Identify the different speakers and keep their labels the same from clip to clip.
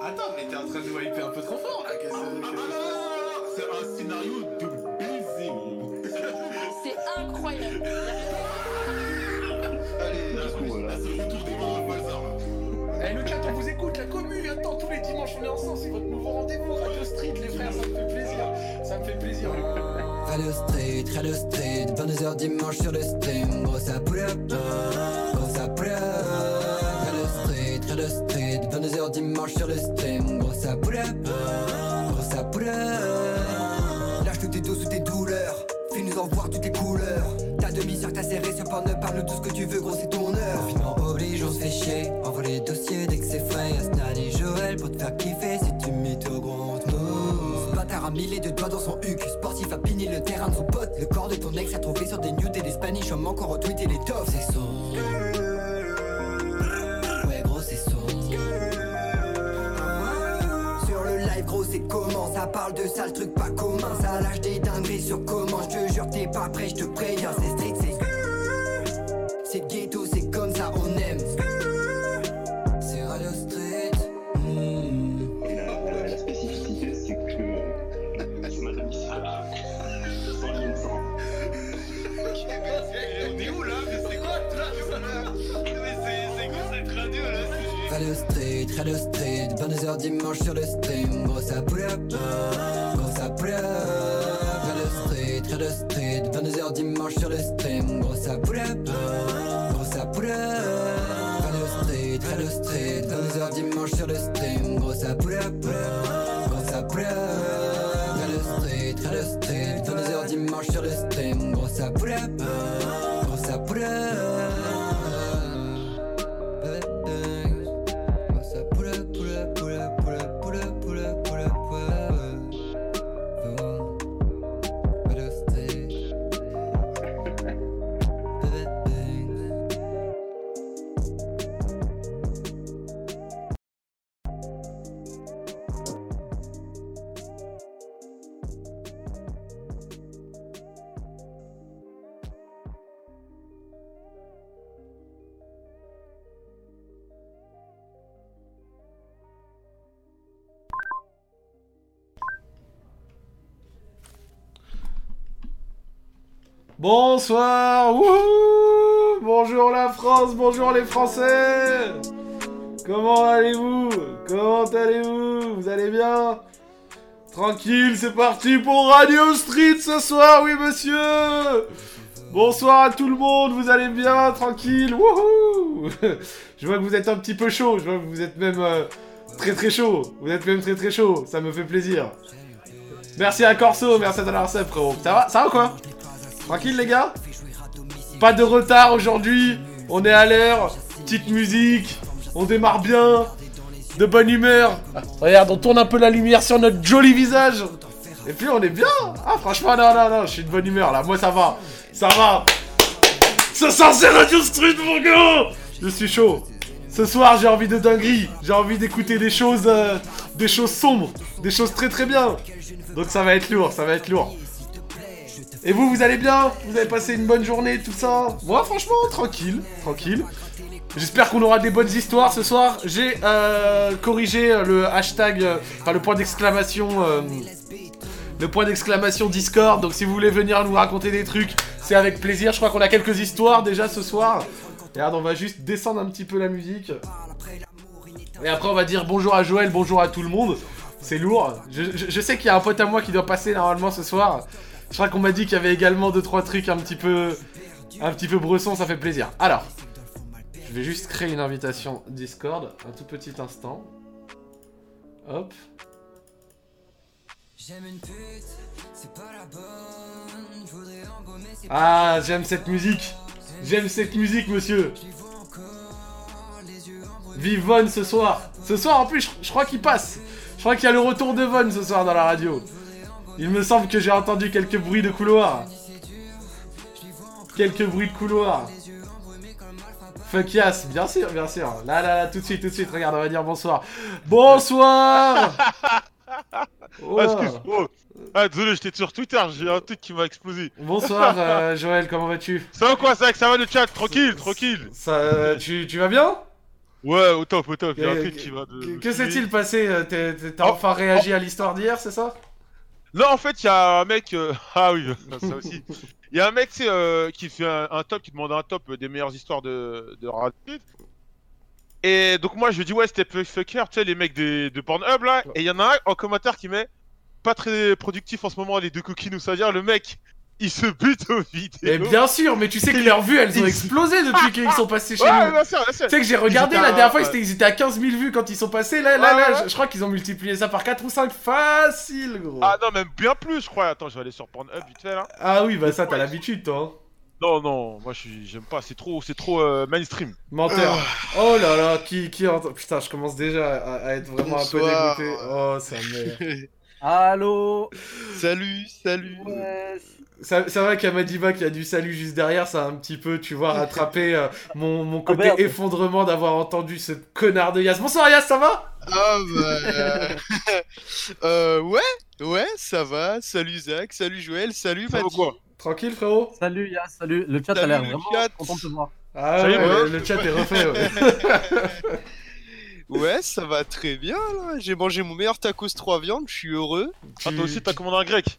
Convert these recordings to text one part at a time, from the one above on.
Speaker 1: Attends, mais t'es en train de nous hyper un peu trop fort là. Qu'est-ce que
Speaker 2: C'est un scénario de baiser.
Speaker 3: C'est incroyable.
Speaker 2: Allez, là, là, c'est le retour des voisins. là.
Speaker 1: Eh le chat, on vous écoute, la commune, attends, tous les dimanches on est ensemble, c'est votre nouveau rendez-vous, Radio Street les frères, ça me fait plaisir, ça me fait plaisir.
Speaker 4: Radio Street, Radio Street, 22h dimanche sur le stream, gros ça pull up, gros ça pull up. Radio Street, Radio Street, 22h dimanche sur le stream, gros ça pull up, gros ça pull. Lâche tous tes dos sous tes douleurs, fais-nous en voir toutes tes couleurs. Ta demi-sœur t'a serré sur ne parle tout ce que tu veux, gros c'est ton heure. Confinement oblige, on se fait chier, envoie les dossiers dès que c'est frais. Asnan et Joël pour te faire kiffer, si tu mytho gros a mille et deux doigts dans son huc, sportif a pigné le terrain de son pote. Le corps de ton ex a trouvé sur des news et des spanish, homme encore retweeté les tops. C'est son. Ouais gros c'est son. Sur le live gros c'est comment Ça parle de sale truc pas commun Ça lâche des dingueries sur comment Je te jure t'es pas prêt, je te préviens C'est dimanche sur le stream Gros ça poulet up
Speaker 1: Bonsoir, wouhou. Bonjour la France, bonjour les Français. Comment allez-vous? Comment allez-vous? Vous allez bien? Tranquille, c'est parti pour Radio Street ce soir, oui monsieur. Bonsoir à tout le monde, vous allez bien? Tranquille, wouhou. Je vois que vous êtes un petit peu chaud, je vois que vous êtes même euh, très très chaud. Vous êtes même très très chaud, ça me fait plaisir. Merci à Corso, merci à Talarcep frérot. Ça va, ça va quoi? Tranquille les gars Pas de retard aujourd'hui, on est à l'heure, petite musique, on démarre bien, de bonne humeur. Regarde, on tourne un peu la lumière sur notre joli visage. Et puis on est bien. Ah franchement, non, non, non, je suis de bonne humeur là, moi ça va, ça va. Ce soir c'est Radio Street mon gars Je suis chaud. Ce soir j'ai envie de dinguerie, j'ai envie d'écouter des choses, euh, des choses sombres, des choses très très bien. Donc ça va être lourd, ça va être lourd. Et vous, vous allez bien? Vous avez passé une bonne journée, tout ça? Moi, franchement, tranquille, tranquille. J'espère qu'on aura des bonnes histoires ce soir. J'ai euh, corrigé le hashtag, euh, enfin le point d'exclamation, euh, le point d'exclamation Discord. Donc si vous voulez venir nous raconter des trucs, c'est avec plaisir. Je crois qu'on a quelques histoires déjà ce soir. Regarde, on va juste descendre un petit peu la musique. Et après, on va dire bonjour à Joël, bonjour à tout le monde. C'est lourd. Je, sais qu'il y a un pote à moi qui doit passer normalement ce soir. Je crois qu'on m'a dit qu'il y avait également 2-3 trucs un petit peu. Un petit peu bresson, ça fait plaisir. Alors, je vais juste créer une invitation Discord, un tout petit instant. Hop. Ah, j'aime cette musique. J'aime cette musique, monsieur. Vive Von ce soir. Ce soir, en plus, je, je crois qu'il passe. Je crois qu'il y a le retour de Von ce soir dans la radio. Il me semble que j'ai entendu quelques bruits de couloir. Quelques bruits de couloir. Fuck yes, bien sûr, bien sûr. Là, là, là, tout de suite, tout de suite. Regarde, on va dire bonsoir. Bonsoir Oh
Speaker 5: Ah, excuse. Oh. Ah, désolé, j'étais sur Twitter, j'ai un truc qui m'a explosé.
Speaker 1: Bonsoir euh, Joël, comment vas-tu
Speaker 5: Ça va quoi, ça va, ça va le chat? Tranquille, tranquille.
Speaker 1: Ça, euh, tu, tu vas bien?
Speaker 5: Ouais, au top, au top. Il y a un truc qui va de.
Speaker 1: Que, s'est-il passé? Euh, T'as
Speaker 5: Oh,
Speaker 1: enfin réagi à l'histoire d'hier, c'est ça?
Speaker 5: Non, en fait, il y a un mec. euh, Ah oui, ça aussi. Il y a un mec, tu sais, euh, qui fait un, un top, qui demande un top des meilleures histoires de, de. Et donc, moi, je lui dis, ouais, c'était fucker, tu sais, les mecs des, de Pornhub là. Et il y en a un en commentaire qui met, pas très productif en ce moment, les deux coquines ou ça dire, le mec, il se bute aux vidéos.
Speaker 1: Mais bien sûr, mais tu sais que leurs vues elles ont explosé depuis qu'ils sont passés chez
Speaker 5: Ouais,
Speaker 1: nous.
Speaker 5: bien sûr, bien sûr.
Speaker 1: Tu sais que j'ai regardé
Speaker 5: Ils
Speaker 1: la dernière fois, ils étaient, ils étaient à 15 000 vues quand ils sont passés. Là, là,
Speaker 5: Ouais,
Speaker 1: là,
Speaker 5: ouais.
Speaker 1: je, je crois qu'ils ont multiplié ça par 4 ou 5 facile, gros.
Speaker 5: Ah non, même bien plus, je crois. Attends, je vais aller sur Pornhub vite fait là.
Speaker 1: Ah oui, bah ça, t'as l'habitude, toi. hein.
Speaker 5: Non, non, moi je suis- j'aime pas, c'est trop, c'est trop euh, mainstream.
Speaker 1: Menteur. Oh là là, qui, qui entend. Putain, je commence déjà à, à être vraiment un peu dégoûté. Oh, ça merde.
Speaker 6: Allô?
Speaker 7: Salut, salut.
Speaker 6: Ouais.
Speaker 1: Ça- C'est vrai qu'Amadiba qui a du salut juste derrière, ça a un petit peu, tu vois, rattrapé euh, mon, mon côté
Speaker 6: merde.
Speaker 1: effondrement d'avoir entendu ce connard de Yas. Bonsoir Yas, ça va?
Speaker 7: Ah bah... euh, euh, ouais, ouais, ça va. Salut Zach, salut Joël, salut Madi.
Speaker 1: Tranquille frérot?
Speaker 6: Salut Yas, salut. Le chat
Speaker 7: Salut,
Speaker 6: a l'air
Speaker 7: le
Speaker 6: vraiment
Speaker 7: chat.
Speaker 6: content de te voir.
Speaker 1: Ah ouais,
Speaker 5: ouais.
Speaker 1: le chat est refait. Ouais.
Speaker 7: Ouais, ça va très bien là. J'ai mangé mon meilleur tacos 3 viandes, je suis heureux.
Speaker 5: Ah, toi aussi, t'as commandé un grec?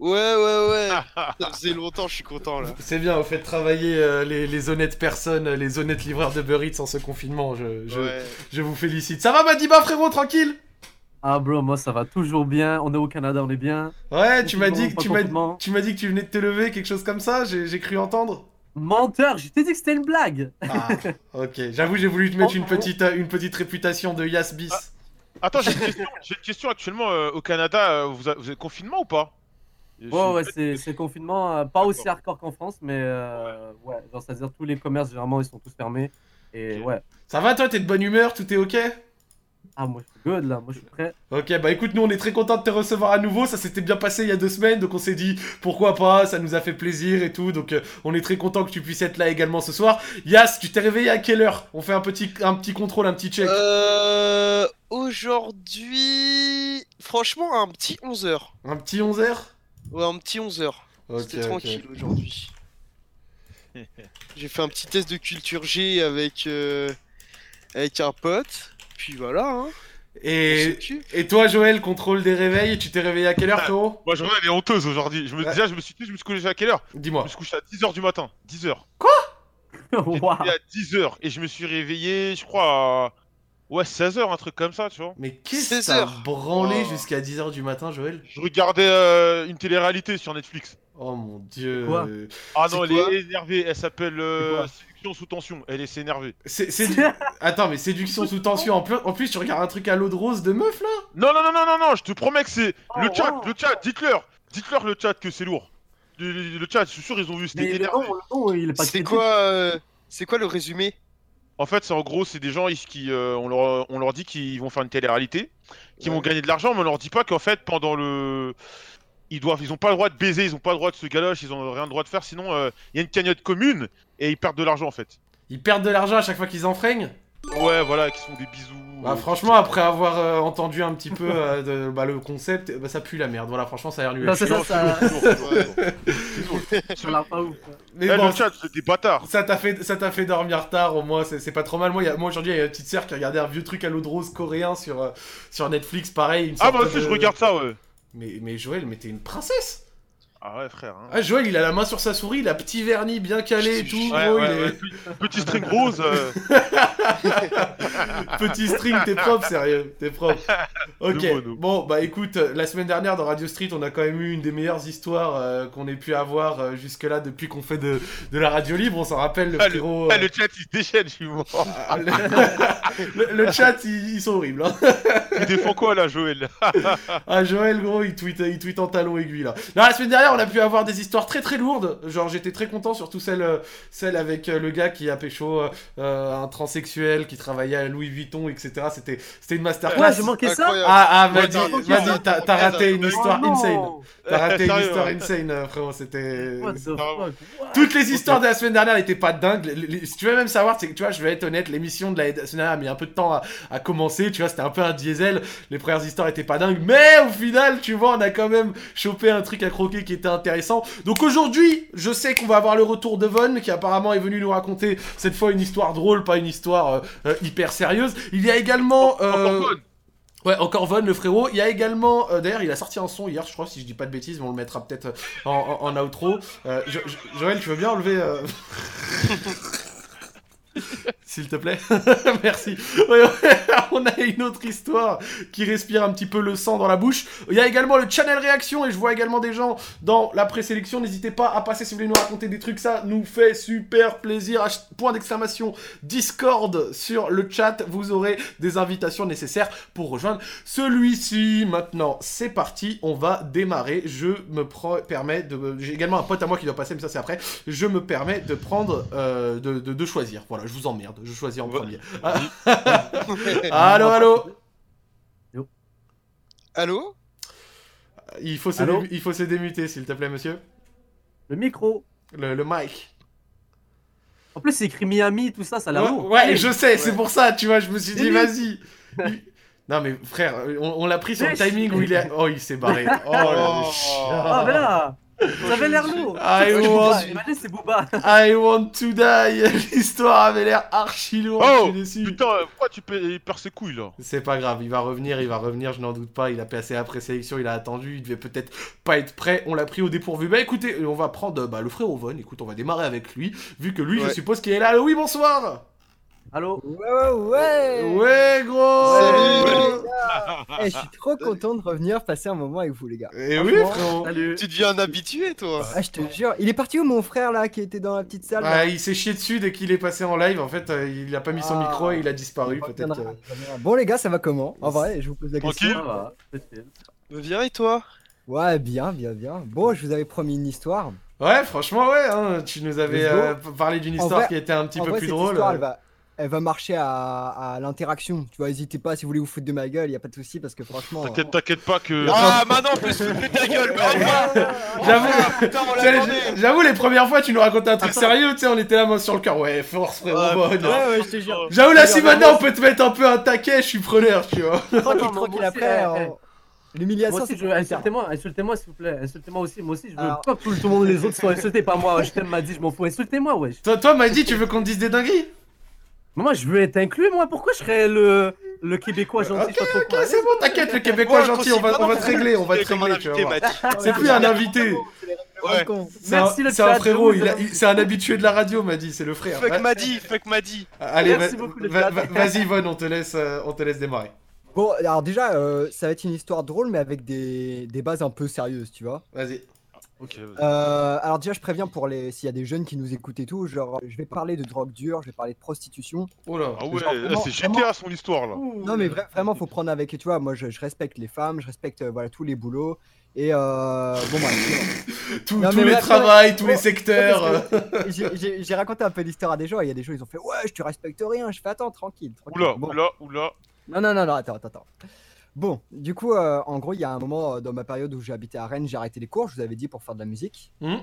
Speaker 7: Ouais, ouais, ouais. ça faisait longtemps, je suis content là.
Speaker 1: C'est bien, au fait de travailler euh, les, les honnêtes personnes, euh, les honnêtes livreurs de Burrit sans ce confinement. Je, je,
Speaker 7: Ouais.
Speaker 1: je vous félicite. Ça va Madiba frérot, tranquille?
Speaker 6: Ah bro, moi ça va toujours bien. On est au Canada, on est bien.
Speaker 1: Ouais, tu m'as dit, tu m'as, tu m'as dit que tu venais de te lever, quelque chose comme ça, j'ai, j'ai cru entendre.
Speaker 6: Menteur, je t'ai dit que c'était une blague.
Speaker 1: Ah, ok. J'avoue, j'ai voulu te mettre une petite, euh, une petite réputation de Yas bis.
Speaker 5: Attends, j'ai une question. J'ai une question actuellement euh, au Canada. euh, vous, a- vous êtes confinement ou pas? Je
Speaker 6: Ouais, c'est confinement, euh, pas aussi hardcore qu'en France, mais euh, ouais, genre c'est-à-dire tous les commerces généralement ils sont tous fermés. Et
Speaker 5: Ok.
Speaker 6: ouais.
Speaker 1: Ça va toi, t'es de bonne humeur, tout est ok?
Speaker 6: Ah, moi je suis good là, moi je suis prêt.
Speaker 1: Ok, bah écoute, nous on est très content de te recevoir à nouveau. Ça s'était bien passé il y a deux semaines, donc on s'est dit pourquoi pas, ça nous a fait plaisir et tout. Donc euh, on est très content que tu puisses être là également ce soir. Yas, tu t'es réveillé à quelle heure? On fait un petit, un petit contrôle, un petit check.
Speaker 7: Euh... Aujourd'hui... Franchement, un petit 11h.
Speaker 1: Un petit 11h
Speaker 7: Ouais, un petit 11h.
Speaker 1: Ok,
Speaker 7: C'était tranquille aujourd'hui. J'ai fait un petit test de culture G avec, euh, avec un pote. Puis voilà, hein.
Speaker 1: Et, et toi, Joël, contrôle des réveils, tu t'es réveillé à quelle heure, frérot?
Speaker 5: Moi, je elle est honteuse aujourd'hui. Je me...
Speaker 1: Ouais.
Speaker 5: Déjà, je me suis dit, je me suis couché à quelle heure? Je
Speaker 1: Dis-moi.
Speaker 5: me suis couché à 10h du matin. 10h.
Speaker 6: Waouh.
Speaker 5: à 10h. Et je me suis réveillé, je crois, à. Ouais, 16h, un truc comme ça, tu vois.
Speaker 1: Mais qu'est-ce que
Speaker 7: 16
Speaker 1: t'as branlé
Speaker 7: Oh.
Speaker 1: jusqu'à 10h du matin, Joël?
Speaker 5: Je regardais euh, une télé-réalité sur Netflix.
Speaker 1: Oh mon dieu.
Speaker 6: Quoi?
Speaker 5: Ah non, elle
Speaker 7: quoi?
Speaker 5: est énervée. Elle s'appelle euh, Séduction sous tension. Elle est énervée.
Speaker 1: C'est, c'est du- Attends, mais séduction sous tension. En plus, en plus, tu regardes un truc à l'eau de rose de meuf là?
Speaker 5: Non, non, non, non, non, non, je te promets que c'est.
Speaker 6: Oh,
Speaker 5: le chat,
Speaker 6: wow.
Speaker 5: le chat, dites-leur. Dites-leur le chat que c'est lourd. Le, le- le chat, je suis sûr, ils ont vu, c'était
Speaker 6: Mais le
Speaker 5: énervé.
Speaker 6: nom, le nom, il est pas
Speaker 7: C'est quoi, euh, c'est quoi le résumé?
Speaker 5: En fait, c'est en gros, c'est des gens ils- qui, euh, on, leur, on leur dit qu'ils vont faire une télé-réalité, qui
Speaker 7: Ouais.
Speaker 5: vont gagner de l'argent, mais on leur dit pas qu'en fait, pendant le. Ils doivent, ils ont pas le droit de baiser, ils ont pas le droit de se galoche, ils ont rien le droit de faire, sinon euh, il y a une cagnotte commune et ils perdent de l'argent en fait.
Speaker 1: Ils perdent de l'argent à chaque fois qu'ils enfreignent?
Speaker 5: Ouais, voilà, qui se font des bisous.
Speaker 1: Bah franchement, après avoir euh, entendu un petit peu euh, de, bah, le concept, bah, ça pue la merde. Voilà, franchement, ça a l'air nul.
Speaker 6: Non, c'est ça, ça. pas ouf.
Speaker 1: Mais
Speaker 5: Eh,
Speaker 1: bon,
Speaker 5: le chat, c'est des bâtards.
Speaker 1: ça t'a fait, ça t'a fait dormir tard, au moins, c'est c'est pas trop mal. Moi, il y a- moi aujourd'hui, il y a une petite sœur qui regardait un vieux truc à l'eau de rose coréen sur, euh, sur Netflix, pareil. une
Speaker 5: Ah, moi aussi,
Speaker 1: de-
Speaker 5: je regarde ça, ouais.
Speaker 1: Mais, mais Joël, mais t'es une princesse
Speaker 5: Ah ouais, frère. Hein.
Speaker 1: Ah, Joël, il a la main sur sa souris, il a petit vernis bien calé et tout.
Speaker 5: Ouais,
Speaker 1: gros,
Speaker 5: ouais,
Speaker 1: il est-
Speaker 5: ouais, petit- Petit string rose. euh,
Speaker 1: Petit string, t'es propre, sérieux, t'es propre. Ok, bon, bah écoute, euh, la semaine dernière dans Radio Street, on a quand même eu une des meilleures histoires euh, qu'on ait pu avoir euh, jusque-là depuis qu'on fait de, de la radio libre. On s'en rappelle, le
Speaker 5: Ah, le-
Speaker 1: frérot.
Speaker 5: ah, le chat, il se déchaîne, je suis mort.
Speaker 1: ah, le... le- le chat, ils, ils sont horribles. Hein.
Speaker 5: Il défend quoi là, Joël?
Speaker 1: Ah, Joël, gros, il tweet, il tweet en talon aiguille là. Non, la semaine dernière, on a pu avoir des histoires très très lourdes. Genre, j'étais très content, surtout celle, euh, celle avec euh, le gars qui a pécho euh, un transsexuel qui travaillait à Louis Vuitton, etc. C'était c'était une masterclass.
Speaker 6: Ouais, j'ai manqué ça.
Speaker 1: Ah, ah,
Speaker 7: Ouais,
Speaker 1: vas-y, vas-y, t'as t'as
Speaker 7: non,
Speaker 1: raté une histoire
Speaker 6: Oh,
Speaker 1: insane. T'as raté une histoire insane, frérot, c'était... Toutes les histoires de la semaine dernière n'étaient pas dingues. Si tu veux même savoir, c'est que tu vois, je vais être honnête, l'émission de la semaine dernière a mis un peu de temps à, à commencer. Tu vois, c'était un peu un diesel. les premières histoires étaient pas dingues, mais au final, tu vois, on a quand même chopé un truc à croquer qui était intéressant. Donc aujourd'hui, je sais qu'on va avoir le retour de Von, qui apparemment est venu nous raconter cette fois une histoire drôle, pas une histoire euh, euh, hyper sérieuse. Il y a également... euh. Ouais, encore Von, le frérot. Il y a également, euh, d'ailleurs, il a sorti un son hier, je crois, si je dis pas de bêtises, mais on le mettra peut-être en, en, en outro. Euh, Jo- Jo- Joël, tu veux bien enlever. euh, S'il te plaît. Merci. On a une autre histoire qui respire un petit peu le sang dans la bouche. Il y a également le channel réaction et je vois également des gens dans la présélection. N'hésitez pas à passer si vous voulez nous raconter des trucs. Ça nous fait super plaisir. Point d'exclamation Discord sur le chat. Vous aurez des invitations nécessaires pour rejoindre celui-ci. Maintenant, c'est parti. On va démarrer. Je me permets de. J'ai également un pote à moi qui doit passer, mais ça c'est après. Je me permets de prendre, euh, de- de choisir. Voilà, je vous emmerde. Je choisis en
Speaker 5: Ouais.
Speaker 1: premier. allô, allô.
Speaker 7: Allô
Speaker 1: Il faut se,
Speaker 6: Allô
Speaker 1: il faut se démuter, s'il te plaît, monsieur.
Speaker 6: Le micro.
Speaker 1: Le, le mic.
Speaker 6: En plus, c'est écrit Miami, tout ça, ça a l'air
Speaker 1: Ouais, je sais, c'est pour ça, tu vois, je me suis dit, vas-y. Non, mais frère, on, on l'a pris sur le timing où il est. Oh, il s'est barré. Oh, chien.
Speaker 6: Ah, mais là, ça avait l'air lourd.
Speaker 1: I want,
Speaker 6: c'est Booba.
Speaker 1: I want to die. L'histoire avait l'air archi lourde.
Speaker 5: Oh,
Speaker 1: je suis déçu.
Speaker 5: Putain, euh, pourquoi tu pè- il perd ses couilles là?
Speaker 1: C'est pas grave, il va revenir, il va revenir, je n'en doute pas. Il a passé la présélection, il a attendu, il devait peut-être pas être prêt. On l'a pris au dépourvu. Bah écoutez, on va prendre bah, le frère Ovon. Écoute, on va démarrer avec lui, vu que lui, je suppose qu'il est là. Oui, bonsoir.
Speaker 6: Allô
Speaker 8: Ouais, ouais, ouais
Speaker 1: Ouais, gros.
Speaker 7: Salut.
Speaker 8: Eh, Je suis trop content de revenir passer un moment avec vous, les gars.
Speaker 1: Et oui,
Speaker 8: Franchement,
Speaker 1: frérot.
Speaker 6: Salut.
Speaker 7: Tu deviens un habitué, toi
Speaker 8: Ah, je te jure. Il est parti où, mon frère, là, qui était dans la petite salle
Speaker 1: Ah, il s'est chié dessus dès qu'il est passé en live. En fait, euh, il a pas mis son
Speaker 8: Ah.
Speaker 1: micro et il a disparu. Peut-être. euh.
Speaker 8: Bon, les gars, ça va comment En vrai, je vous pose la question.
Speaker 5: Tranquille.
Speaker 6: Ça va, c'est chill.
Speaker 7: Viens et toi
Speaker 8: Ouais, bien, bien, bien. Bon, je vous avais promis une histoire.
Speaker 1: Ouais, franchement, ouais. hein, tu nous avais euh, parlé d'une histoire
Speaker 8: vrai-
Speaker 1: qui était un petit peu
Speaker 8: vrai,
Speaker 1: plus drôle.
Speaker 8: histoire, elle va, elle va marcher à, à l'interaction. Tu vois, n'hésitez pas si vous voulez vous foutre de ma gueule, y a pas de souci parce que franchement.
Speaker 5: T'inquiète, t'inquiète pas que.
Speaker 7: Ah, maintenant, on peut se foutre de ta gueule
Speaker 1: J'avoue, j'avoue, les premières fois, tu nous racontais un truc sérieux, tu sais, on était là, moi, sur le cœur. Ouais, force, frérot.
Speaker 7: Ah.
Speaker 8: Ouais, ouais, je te jure.
Speaker 1: J'avoue, là, si maintenant on peut te mettre un peu un taquet, je suis preneur, tu vois.
Speaker 8: Tranquille, après. en- L'humiliation,
Speaker 6: Moi aussi,
Speaker 8: c'est plus
Speaker 6: insultez-moi, insultez-moi s'il vous plaît, insultez-moi aussi, moi aussi, je veux
Speaker 8: Alors-
Speaker 6: pas que tout le monde, les autres soient insultés, pas moi, je t'aime, m'a dit, je m'en fous, insultez-moi, wesh.
Speaker 1: Toi, toi, m'a dit, tu veux qu'on te dise des dingueries?
Speaker 6: Moi, je veux être inclus, moi, pourquoi je serais le, le Québécois gentil,
Speaker 1: Ok, ok, c'est bon, t'inquiète, le Québécois
Speaker 7: Ouais,
Speaker 1: gentil, on va, on va te régler, on va te régler, tu vois.
Speaker 7: Mathieu.
Speaker 1: C'est plus un invité.
Speaker 7: Ouais.
Speaker 1: C'est un,
Speaker 6: Merci, le
Speaker 1: c'est un
Speaker 6: chat,
Speaker 1: frérot, c'est un habitué de la radio, m'a dit, c'est le frère.
Speaker 7: Fuck m'a dit, fuck m'a dit.
Speaker 1: Allez, vas-y, Von, on te laisse, euh, on te laisse démarrer.
Speaker 8: Bon, alors déjà, euh, ça va être une histoire drôle, mais avec des, des bases un peu sérieuses, tu vois.
Speaker 1: Vas-y.
Speaker 8: Euh, alors déjà, je préviens pour les s'il y a des jeunes qui nous écoutent et tout, genre, je vais parler de drogue dure, je vais parler de prostitution.
Speaker 1: Oh là.
Speaker 5: Ah ouais,
Speaker 8: vraiment-
Speaker 5: c'est GTA son histoire là.
Speaker 8: Non, mais vra- vraiment, faut prendre avec, tu vois, moi, je, je respecte les femmes, je respecte euh, voilà tous les boulots. Et euh, bon, bah,
Speaker 1: Tous,
Speaker 8: Non,
Speaker 1: tous
Speaker 8: mais
Speaker 1: les
Speaker 8: bref,
Speaker 1: travails, tous
Speaker 8: ouais.
Speaker 1: les secteurs.
Speaker 8: j'ai- raconté un peu l'histoire à des gens. et Il y a des gens, ils ont fait ouais, je te respecte rien. Je fais attends, tranquille. tranquille.
Speaker 5: Oula,
Speaker 8: Bon.
Speaker 5: oula, oula.
Speaker 8: Non, non, non, non, attends, attends, attends. Bon, du coup, euh, en gros, il y a un moment euh, dans ma période où j'ai habité à Rennes, j'ai arrêté les cours, je vous avais dit, pour faire de la musique.
Speaker 1: Hmm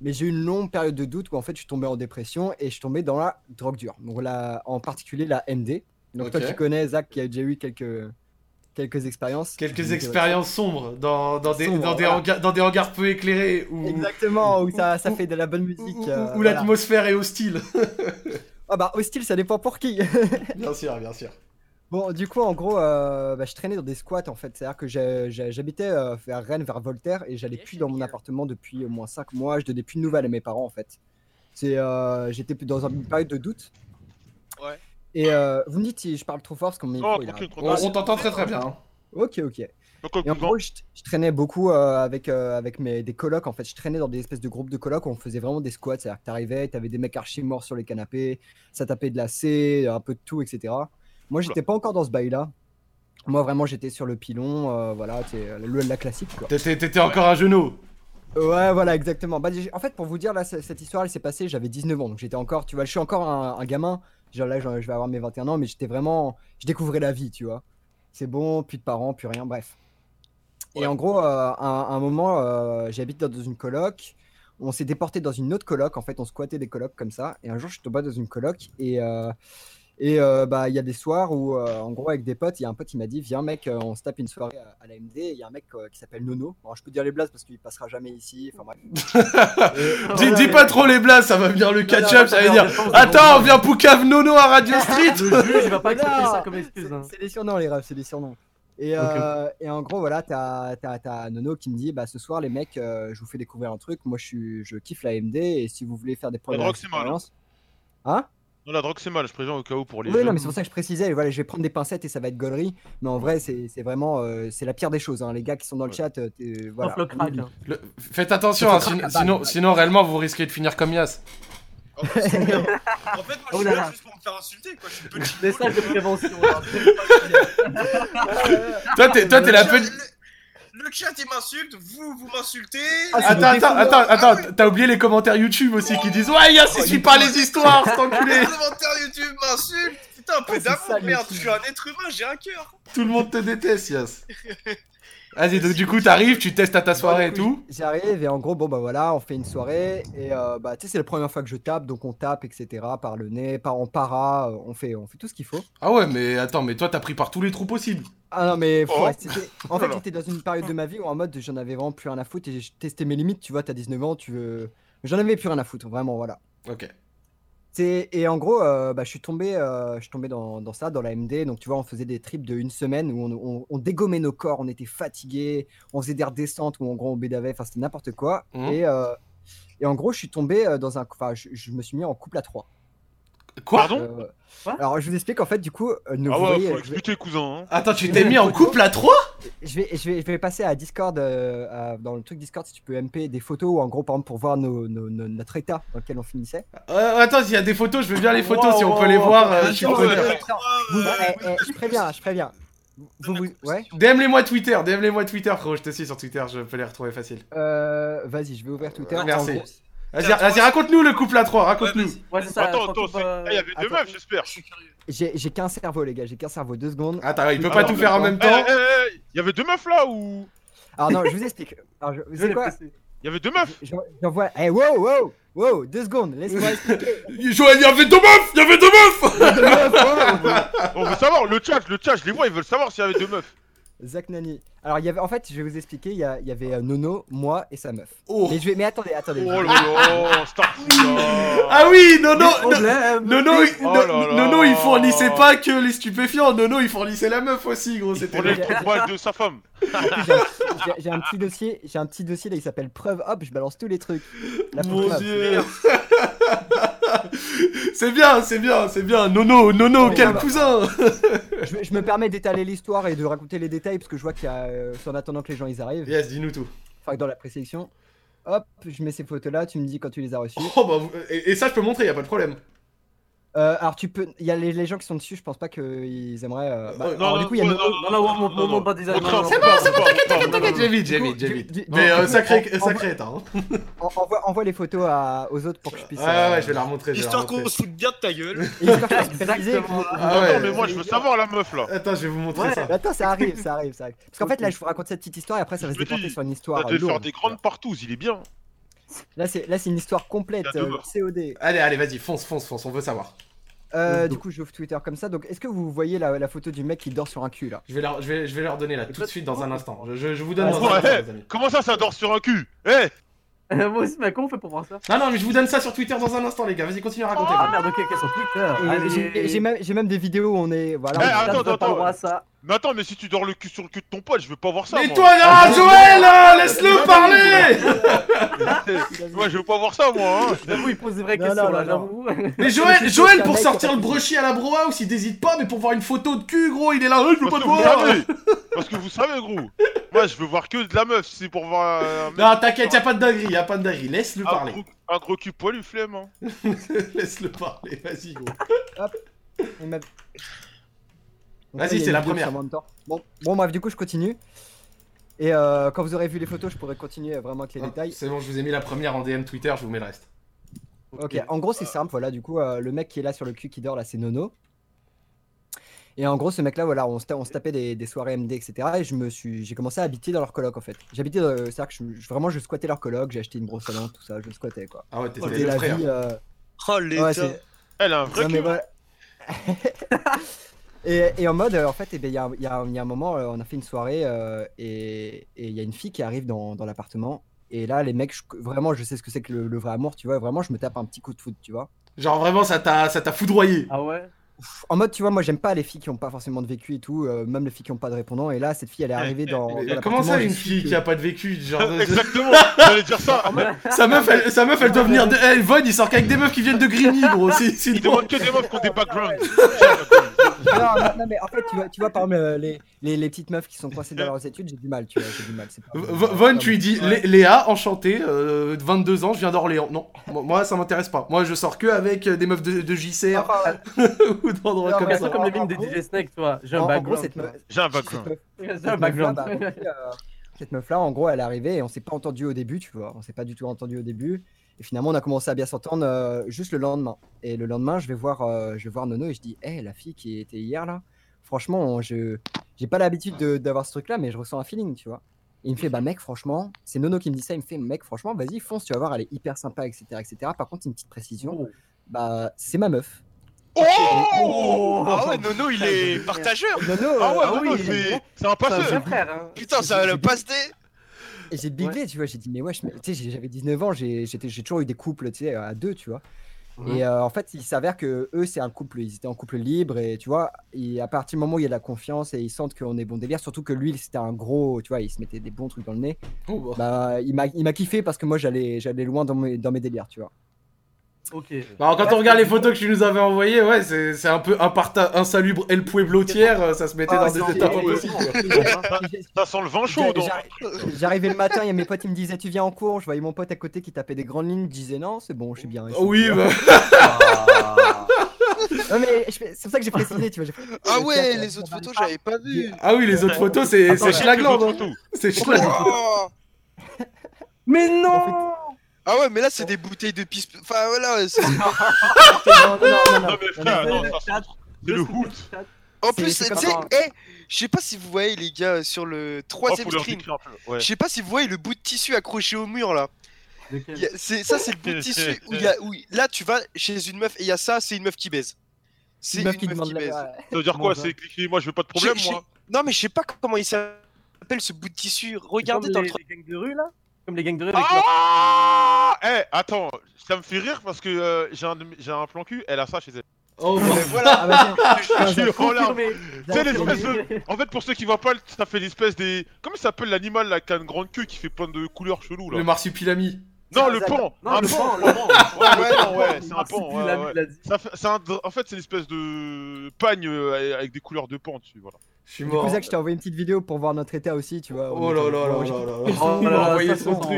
Speaker 8: Mais j'ai eu une longue période de doute où en fait je suis tombé en dépression et je suis tombé dans la drogue dure. Donc là, en particulier la MD. Donc toi tu connais Zach qui a déjà eu quelques, quelques expériences.
Speaker 1: Quelques
Speaker 8: euh,
Speaker 1: expériences sombres dans, dans, des,
Speaker 8: Sombres,
Speaker 1: dans, des
Speaker 8: voilà.
Speaker 1: hangars, dans des hangars peu éclairés où,
Speaker 8: Exactement, où ça, ça
Speaker 1: où-
Speaker 8: fait de la bonne musique.
Speaker 1: où,
Speaker 8: euh, voilà.
Speaker 1: l'atmosphère est hostile.
Speaker 8: Ah bah hostile, ça dépend pour qui.
Speaker 1: bien sûr, bien sûr.
Speaker 8: Bon, du coup, en gros, euh, bah, je traînais dans des squats en fait. C'est-à-dire que j'habitais euh, vers Rennes, vers Voltaire, et j'allais plus dans mon appartement depuis au moins 5 mois. Je donnais plus de nouvelles à mes parents en fait. C'est, euh, j'étais dans une période de doute.
Speaker 7: Ouais.
Speaker 8: Et euh, vous me dites si je parle trop fort parce que mon micro
Speaker 5: Oh,
Speaker 8: il a-
Speaker 1: On, on t'entend très très bien. hein.
Speaker 8: Ok, ok. Et en gros, je, je traînais beaucoup euh, avec, euh, avec mes, des colocs. En fait, je traînais dans des espèces de groupes de colocs où on faisait vraiment des squats. C'est-à-dire que t'arrivais, t'avais des mecs archi morts sur les canapés, ça tapait de la C, un peu de tout, etc. Moi, j'étais pas encore dans ce bail-là. Moi, vraiment, j'étais sur le pilon. euh, voilà, c'est le- la classique, quoi.
Speaker 1: T'étais encore à genoux.
Speaker 8: Ouais, voilà, exactement. Bah, en fait, pour vous dire, là, cette histoire, elle s'est passée, j'avais 19 ans. Donc, j'étais encore, tu vois, je suis encore un, un gamin. Genre là, je vais avoir mes 21 ans, mais j'étais vraiment. Je découvrais la vie, tu vois. C'est bon, plus de parents, plus rien, bref. Et
Speaker 5: Ouais.
Speaker 8: en gros, euh, à, un- à un moment, euh, j'habite dans, dans une coloc. On s'est déporté dans une autre coloc. En fait, on squattait des colocs comme ça. Et un jour, je suis tombé dans une coloc. Et, euh, Et euh, bah, il y a des soirs où, euh, en gros, avec des potes, il y a un pote qui m'a dit Viens, mec, euh, on se tape une soirée à, à la MD. Et il y a un mec euh, qui s'appelle Nono. Alors, je peux dire les blagues parce qu'il passera jamais ici. Enfin, bref. Et-
Speaker 1: Dis, dis pas trop les blagues, ça va venir le catch-up, ça va dire Attends,
Speaker 6: non.
Speaker 1: viens Poucave Nono à Radio Street
Speaker 6: Le juge, il va pas accepter ça comme excuse. hein.
Speaker 8: C'est des surnoms, les refs, c'est des surnoms. Et, euh, et en gros, voilà, t'as t'as- t'as Nono qui me dit Bah, ce soir, les mecs, euh, je vous fais découvrir un truc. Moi, je, suis, je kiffe la MD. Et si vous voulez faire des premières expériences. Hein?
Speaker 5: Non, la drogue c'est mal, je préviens au cas où pour les.
Speaker 8: Oui,
Speaker 5: jeunes.
Speaker 8: non, mais c'est pour ça que je précisais. Voilà, je vais prendre des pincettes et ça va être gaulerie. Mais en vrai, c'est c'est vraiment euh, c'est la pire des choses. hein. Les gars qui sont dans le chat, euh, t'es- voilà.
Speaker 6: Sauf le crack. hein.
Speaker 1: Le- Faites attention, hein, sinon, sinon, réellement vous risquez de finir comme Yas.
Speaker 2: En fait, moi, je
Speaker 6: Oh
Speaker 2: suis
Speaker 6: là
Speaker 2: là
Speaker 6: là.
Speaker 2: juste pour me faire insulter, quoi. Je suis petit.
Speaker 6: Message de prévention. alors.
Speaker 1: Toi, t'es toi, t'es la petite.
Speaker 2: Le, chat, il m'insulte, vous, vous m'insultez.
Speaker 8: Ah,
Speaker 1: Attends, attends, attends,
Speaker 2: Ah
Speaker 1: attends,
Speaker 2: ouais.
Speaker 1: t'as oublié les commentaires YouTube aussi qui disent Ouais, Yas, il
Speaker 8: Oh,
Speaker 1: suit
Speaker 8: il
Speaker 1: pas les histoires, cet
Speaker 2: Les
Speaker 1: enculé
Speaker 2: commentaires YouTube m'insultent. Putain, un peu
Speaker 8: Ah, c'est
Speaker 2: d'amour, merde. Je suis un être humain, j'ai un cœur.
Speaker 1: Tout le monde te déteste, Yas. Vas-y, donc du coup, t'arrives, tu testes à ta soirée et tout.
Speaker 8: J'arrive et en gros, bon bah voilà, on fait une soirée et euh, bah tu sais, c'est la première fois que je tape, donc on tape, etc. Par le nez, par en para, euh, on fait, on fait tout ce qu'il faut.
Speaker 1: Ah ouais, mais attends, mais toi, t'as pris par tous les trous possibles.
Speaker 8: Ah non, mais
Speaker 5: Oh.
Speaker 8: ouais, en fait, j'étais dans une période de ma vie où en mode j'en avais vraiment plus rien à foutre et j'ai testé mes limites. Tu vois, t'as 19 ans, tu veux. J'en avais plus rien à foutre, vraiment, voilà.
Speaker 1: Ok.
Speaker 8: Et en gros, euh, bah, je suis tombé, euh, je suis tombé dans, dans ça, dans la MD. Donc, tu vois, on faisait des trips de une semaine où on, on- on dégommait nos corps, on était fatigués, on faisait des redescentes où en gros on bédavait, enfin c'était n'importe quoi. Et, euh, et en gros, je suis tombé dans un. Enfin, je, je me suis mis en couple à trois.
Speaker 1: Quoi
Speaker 5: Pardon
Speaker 8: Euh,
Speaker 6: Quoi
Speaker 8: alors, je vous explique en fait, du coup, euh, nous
Speaker 5: Ah ouais,
Speaker 8: voyez,
Speaker 5: faut
Speaker 8: je, vais,
Speaker 5: expliquer, cousin. hein.
Speaker 1: Attends, tu t'es mis en couple à trois
Speaker 8: je, vais, je, vais, je vais passer à Discord, euh, à- dans le truc Discord, si tu peux MP des photos ou en gros, par exemple, pour voir nos, nos- nos- notre état dans lequel on finissait.
Speaker 1: Euh, Attends, s'il y a des photos, je veux bien les photos,
Speaker 6: Wow,
Speaker 1: si on peut
Speaker 6: wow,
Speaker 1: les voir, euh, je suis
Speaker 8: Attends,
Speaker 1: preneur.
Speaker 8: euh, Vous- eh, eh, je préviens, je préviens. Vous, vous- ouais
Speaker 1: DM-les-moi Twitter, DM-les-moi Twitter, frérot, je te suis sur Twitter, je peux les retrouver facile.
Speaker 8: Euh, Vas-y, je vais ouvrir Twitter.
Speaker 1: Ouais,
Speaker 8: En
Speaker 1: merci.
Speaker 8: gros,
Speaker 1: Vas-y, raconte-nous le couple à trois, raconte-nous.
Speaker 2: Ouais,
Speaker 6: ça.
Speaker 5: Attends, attends, il y avait deux
Speaker 8: attends.
Speaker 5: meufs, j'espère.
Speaker 8: J'ai j'ai qu'un cerveau, les gars, j'ai qu'un cerveau, deux secondes.
Speaker 1: Attends, il peut pas tout faire en même
Speaker 5: Eh,
Speaker 1: temps.
Speaker 5: eh, eh, Il y avait deux meufs là ou?
Speaker 8: Alors, non, je vous explique. Alors, je, vous savez quoi.
Speaker 5: Il y avait deux meufs
Speaker 8: J'en- J'envoie. Eh, wow, wow, wow, deux secondes, laisse-moi expliquer.
Speaker 1: Joël, il y avait deux meufs Il y avait deux meufs
Speaker 5: On veut savoir, le chat, le chat, je les vois, ils veulent savoir s'il y avait deux meufs.
Speaker 8: Zach Nani. Alors, il y avait, en fait, je vais vous expliquer, il y, a- il y avait euh, Nono, moi et sa meuf.
Speaker 1: Oh
Speaker 8: Mais je vais, mais attendez, attendez.
Speaker 5: Oh là là,
Speaker 1: Ah oui, Nono Nono,
Speaker 5: Oh
Speaker 1: No-
Speaker 5: là là.
Speaker 1: Nono, il fournissait pas que les stupéfiants, Nono, il fournissait la meuf aussi, gros, c'était le-
Speaker 5: poils de sa femme.
Speaker 8: J'ai un- J'ai j'ai un petit dossier, j'ai un petit dossier là, il s'appelle preuve. Hop, je balance tous les trucs. La
Speaker 1: Mon
Speaker 8: preuve.
Speaker 1: dieu C'est bien, c'est bien, c'est bien Nono, Nono, quel cousin
Speaker 8: Je, me- je me permets d'étaler l'histoire et de raconter les détails parce que je vois qu'il y a, euh, en attendant que les gens ils arrivent,
Speaker 1: Yes, dis-nous tout.
Speaker 8: enfin dans la présélection. Hop, je mets ces photos là, tu me dis quand tu les as reçues.
Speaker 1: Oh bah, et ça, je peux montrer, y a pas de problème.
Speaker 8: Euh, alors tu peux, il y a les, les gens qui sont dessus, je pense pas qu'ils aimeraient. euh, bah,
Speaker 1: Euh,
Speaker 8: alors,
Speaker 5: non,
Speaker 8: du coup il y a
Speaker 5: non, non,
Speaker 6: Non, non.
Speaker 5: Montre
Speaker 6: non,
Speaker 5: un-
Speaker 6: non,
Speaker 5: C'est
Speaker 6: non,
Speaker 5: bon,
Speaker 6: non,
Speaker 5: c'est bon,
Speaker 6: non,
Speaker 5: t'inquiète,
Speaker 6: non,
Speaker 5: t'inquiète,
Speaker 6: non, non,
Speaker 1: J'ai vite, j'ai vite, j'ai vite. Mais euh, sacré, sacré état, hein.
Speaker 8: en- envoie, envoie les photos à, aux autres pour que je puisse.
Speaker 1: Ouais, ouais, je vais la remontrer,
Speaker 2: Histoire qu'on se foute bien de ta gueule.
Speaker 6: Exactement.
Speaker 1: Ah.
Speaker 5: Attends, mais moi, je veux savoir la meuf là.
Speaker 1: Attends, je vais vous montrer ça.
Speaker 8: Attends, ça arrive, ça arrive, ça arrive. Parce qu'en fait, là, je vous raconte cette petite histoire et après, ça va se déporter sur une histoire.
Speaker 5: devait faire
Speaker 8: lourde,
Speaker 5: des
Speaker 8: tu
Speaker 5: grandes partous, il est bien.
Speaker 8: Là, c'est là, c'est une histoire complète. Euh. COD.
Speaker 1: Allez, allez, vas-y, fonce, fonce, fonce, on veut savoir.
Speaker 8: Euh, du coup, j'ouvre Twitter comme ça. Donc, est-ce que vous voyez la, la photo du mec qui dort sur un cul là?
Speaker 1: Je vais, leur, je, vais, je vais leur donner là, tout de suite, dans un instant. Je, je- je vous donne
Speaker 8: Ah,
Speaker 1: dans
Speaker 5: ouais.
Speaker 1: un instant, les amis.
Speaker 5: Comment ça, ça dort sur un cul? Eh
Speaker 6: Moi aussi, mais comment on fait pour voir ça?
Speaker 1: Non, non, mais je vous donne ça sur Twitter dans un instant, les gars. Vas-y, continue à raconter.
Speaker 6: Ah merde, ok, sur Twitter.
Speaker 8: J'ai- même, des vidéos où on est. Voilà.
Speaker 5: Eh,
Speaker 8: on-
Speaker 5: attends, attends.
Speaker 6: ça.
Speaker 5: Mais attends, mais si tu dors le cul sur le cul de ton pote, je veux pas voir ça.
Speaker 1: Mais
Speaker 5: moi.
Speaker 1: toi, là, Joël, là, laisse-le parler
Speaker 5: Moi, je veux pas voir ça, moi. Hein.
Speaker 6: J'avoue, il pose des vraies
Speaker 8: Non,
Speaker 6: questions
Speaker 8: non,
Speaker 6: là, j'avoue.
Speaker 1: Mais Joël, Joël pour sortir le brochi à la bro house, il hésite pas, mais pour voir une photo de cul, gros, il est là, je veux pas
Speaker 5: Parce
Speaker 1: te
Speaker 5: que vous
Speaker 1: voir
Speaker 5: savez. Parce que vous savez, gros. Moi, je veux voir que de la meuf. Si c'est pour voir euh.
Speaker 1: Non, t'inquiète, y'a pas de dinguerie, y'a pas de dinguerie, laisse-le
Speaker 5: un,
Speaker 1: parler.
Speaker 5: gros, un gros cul poilu, flemme. Hein.
Speaker 1: Laisse-le parler, vas-y, gros.
Speaker 8: Donc
Speaker 1: Vas-y, c'est la première.
Speaker 8: Bon, bon, bref, du coup, je continue. Et euh, quand vous aurez vu les photos, je pourrai continuer vraiment avec les
Speaker 1: Ah,
Speaker 8: détails.
Speaker 1: C'est bon, je vous ai mis la première en DM Twitter, je vous mets le reste.
Speaker 8: Ok, en gros, c'est simple. Voilà, du coup, euh, le mec qui est là sur le cul qui dort là, c'est Nono. Et en gros, ce mec-là, voilà, on se, ta- on se tapait des, des soirées MD, etc. Et je me suis, j'ai commencé à habiter dans leur coloc en fait. J'habitais, euh, c'est-à-dire que je, je- vraiment, je squattais leur coloc, j'ai acheté une brosse à dents, tout ça, je squattais quoi.
Speaker 1: Ah ouais, t'étais
Speaker 8: la
Speaker 1: frère.
Speaker 8: vie. euh,
Speaker 7: Oh, l'état.
Speaker 8: ouais,
Speaker 5: Elle a un vrai
Speaker 8: non,
Speaker 5: cul.
Speaker 8: mais voilà. Et, et en mode, euh, en fait, eh ben, il y, a, un- il y a un- il y a un moment, euh, on a fait une soirée euh, et il y a une fille qui arrive dans, dans l'appartement. Et là, les mecs, je- vraiment, je sais ce que c'est que le, le vrai amour, tu vois. Vraiment, je me tape un petit coup de foot, tu vois.
Speaker 1: Genre vraiment, ça t'a ça t'a foudroyé.
Speaker 6: Ah ouais?
Speaker 8: En mode, tu vois, moi, j'aime pas les filles qui ont pas forcément de vécu et tout, euh, même les filles qui ont pas de répondant. Et là, cette fille, elle est arrivée dans.
Speaker 1: Mais
Speaker 8: dans
Speaker 1: comment ça, une fille
Speaker 8: que-
Speaker 1: qui a pas de vécu genre,
Speaker 5: Exactement, j'allais dire ça.
Speaker 1: Sa meuf, elle, sa meuf, elle doit venir de. Eh, Von, il sort qu'avec des meufs qui viennent de Grigny, gros. C'est c'est
Speaker 5: Il demande que des meufs qui ont des backgrounds.
Speaker 8: Non, non, non, mais en fait, tu vois, tu vois par exemple, euh, les, les, les petites meufs qui sont coincées dans leurs études, j'ai du mal, tu vois, j'ai du mal. c'est pas-
Speaker 1: Von, tu lui dis Lé- Léa, enchanté, euh, 22 ans, je viens d'Orléans. Non, moi, ça m'intéresse pas. Moi, je sors que avec euh, des meufs de, de JCR ou d'endroits comme
Speaker 8: mais
Speaker 6: C'est
Speaker 1: ça.
Speaker 6: comme le mime de DJ Snake, tu vois. J'ai un background.
Speaker 8: gros, cette
Speaker 6: tu vois.
Speaker 8: meuf,
Speaker 5: J'ai un background.
Speaker 6: J'ai un
Speaker 8: cette meuf-là, en gros, elle est arrivée et on s'est pas entendu au début, tu vois. On s'est pas du tout entendu au début. Et finalement, on a commencé à bien s'entendre euh, juste le lendemain. Et le lendemain, je vais voir, euh, je vais voir Nono et je dis, hé, la fille qui était hier là, franchement, je j'ai pas l'habitude de- d'avoir ce truc-là, mais je ressens un feeling, tu vois. Et il me fait, bah mec, franchement, c'est Nono qui me dit ça. Il me fait, mec, franchement, vas-y, fonce, tu vas voir, elle est hyper sympa, etc., etc. Par contre, une petite précision,
Speaker 6: Oh.
Speaker 8: bah c'est ma meuf.
Speaker 9: Oh Ah ouais, Nono, il est partageur
Speaker 8: Nono,
Speaker 5: Ah ouais,
Speaker 8: euh,
Speaker 5: non, non,
Speaker 8: oui,
Speaker 5: c'est un passeur.
Speaker 6: frère, hein.
Speaker 9: Putain, ça le passe des...
Speaker 8: Et j'ai biglé, tu vois, j'ai dit, mais wesh, mais- tu sais, j'avais 19 ans, j'ai toujours eu des couples, tu sais, à deux, tu vois. Et euh, en fait, il s'avère que eux, c'est un couple, ils étaient en couple libre, et tu vois, et à partir du moment où il y a de la confiance et ils sentent qu'on est bon délire, surtout que lui, c'était un gros, tu vois, il se mettait des bons trucs dans le nez,
Speaker 1: Oh, bah.
Speaker 8: bah, il m'a il m'a kiffé parce que moi, j'allais j'allais loin dans mes, dans mes délires, tu vois.
Speaker 6: Ok.
Speaker 1: Bah, alors, quand on regarde les photos que tu nous avais envoyées, ouais, c'est un peu insalubre El Pueblo tiers, euh, ça se mettait
Speaker 8: Ah,
Speaker 1: dans des états impossibles. quoi.
Speaker 5: Ça sent le vin chaud, donc.
Speaker 8: J'arrivais le matin, il y a mes potes, ils me disaient, tu viens en cours, je voyais mon pote à côté qui tapait des grandes lignes, je disais, non, c'est bon, je suis bien.
Speaker 1: Oh oui,
Speaker 8: vois.
Speaker 1: bah.
Speaker 8: Non, mais c'est pour ça que j'ai précisé, tu vois. j'ai fait-
Speaker 9: Ah ouais, les autres photos,
Speaker 8: va-
Speaker 9: j'avais pas vu
Speaker 1: Ah oui, les autres photos, c'est
Speaker 5: Attends,
Speaker 1: c'est Schlagland. hein. C'est Schlagland.
Speaker 9: Oh
Speaker 6: Mais non
Speaker 9: Ah ouais, mais là, c'est des bouteilles de pisse... Enfin, voilà, c'est...
Speaker 8: Non, non, non, non, non,
Speaker 5: Non, mais frère, non, ça c'est le hood.
Speaker 9: En
Speaker 8: C'est-
Speaker 9: plus,
Speaker 8: c'est
Speaker 9: tu
Speaker 8: comme
Speaker 9: sais,
Speaker 8: ça.
Speaker 9: eh, je sais pas si vous voyez, les gars, sur le
Speaker 5: Oh,
Speaker 9: troisième
Speaker 5: faut leur
Speaker 9: screen,
Speaker 5: décrire un peu. Ouais.
Speaker 9: je sais pas si vous voyez le bout de tissu accroché au mur, là.
Speaker 6: Lequel
Speaker 9: Il y a- c'est- Ça, c'est le bout de tissu où il y a... Où, là, tu vas chez une meuf et il y a ça, c'est une meuf qui baise. C'est
Speaker 8: Une meuf qui
Speaker 9: baise.
Speaker 8: la.
Speaker 5: Ça veut dire quoi C'est cliquer, moi je veux pas de problème,
Speaker 9: J'ai-
Speaker 5: moi.
Speaker 9: Non, mais je sais pas comment il s'appelle ce bout de tissu. Regardez dans
Speaker 6: les,
Speaker 9: le...
Speaker 6: les gangs de rue, là Comme les gangs de rue avec.
Speaker 5: Ah Eh, attends, ça me fait rire parce que euh, j'ai un, j'ai un plan cul, elle a ça chez elle.
Speaker 1: Oh.
Speaker 9: Voilà.
Speaker 8: Ah bah tiens,
Speaker 5: Je suis en larmes. L'espèce de- fait, pour ceux qui voient pas, ça fait l'espèce des. Comment il s'appelle l'animal là qui a une grande queue qui fait plein de couleurs cheloues là?
Speaker 1: Le marsupilami.
Speaker 5: Non, le pan
Speaker 6: Non,
Speaker 5: Un
Speaker 6: le
Speaker 5: pan Ouais, ouais, c'est un pan. Ça fait- un En fait, c'est une espèce de pagne euh, avec des couleurs de pan dessus, voilà.
Speaker 1: Je suis
Speaker 8: Du
Speaker 1: mort.
Speaker 8: coup, Zach, je t'ai envoyé une petite vidéo pour voir notre état aussi, tu vois.
Speaker 1: Oh là là là là là là.
Speaker 6: Oh. On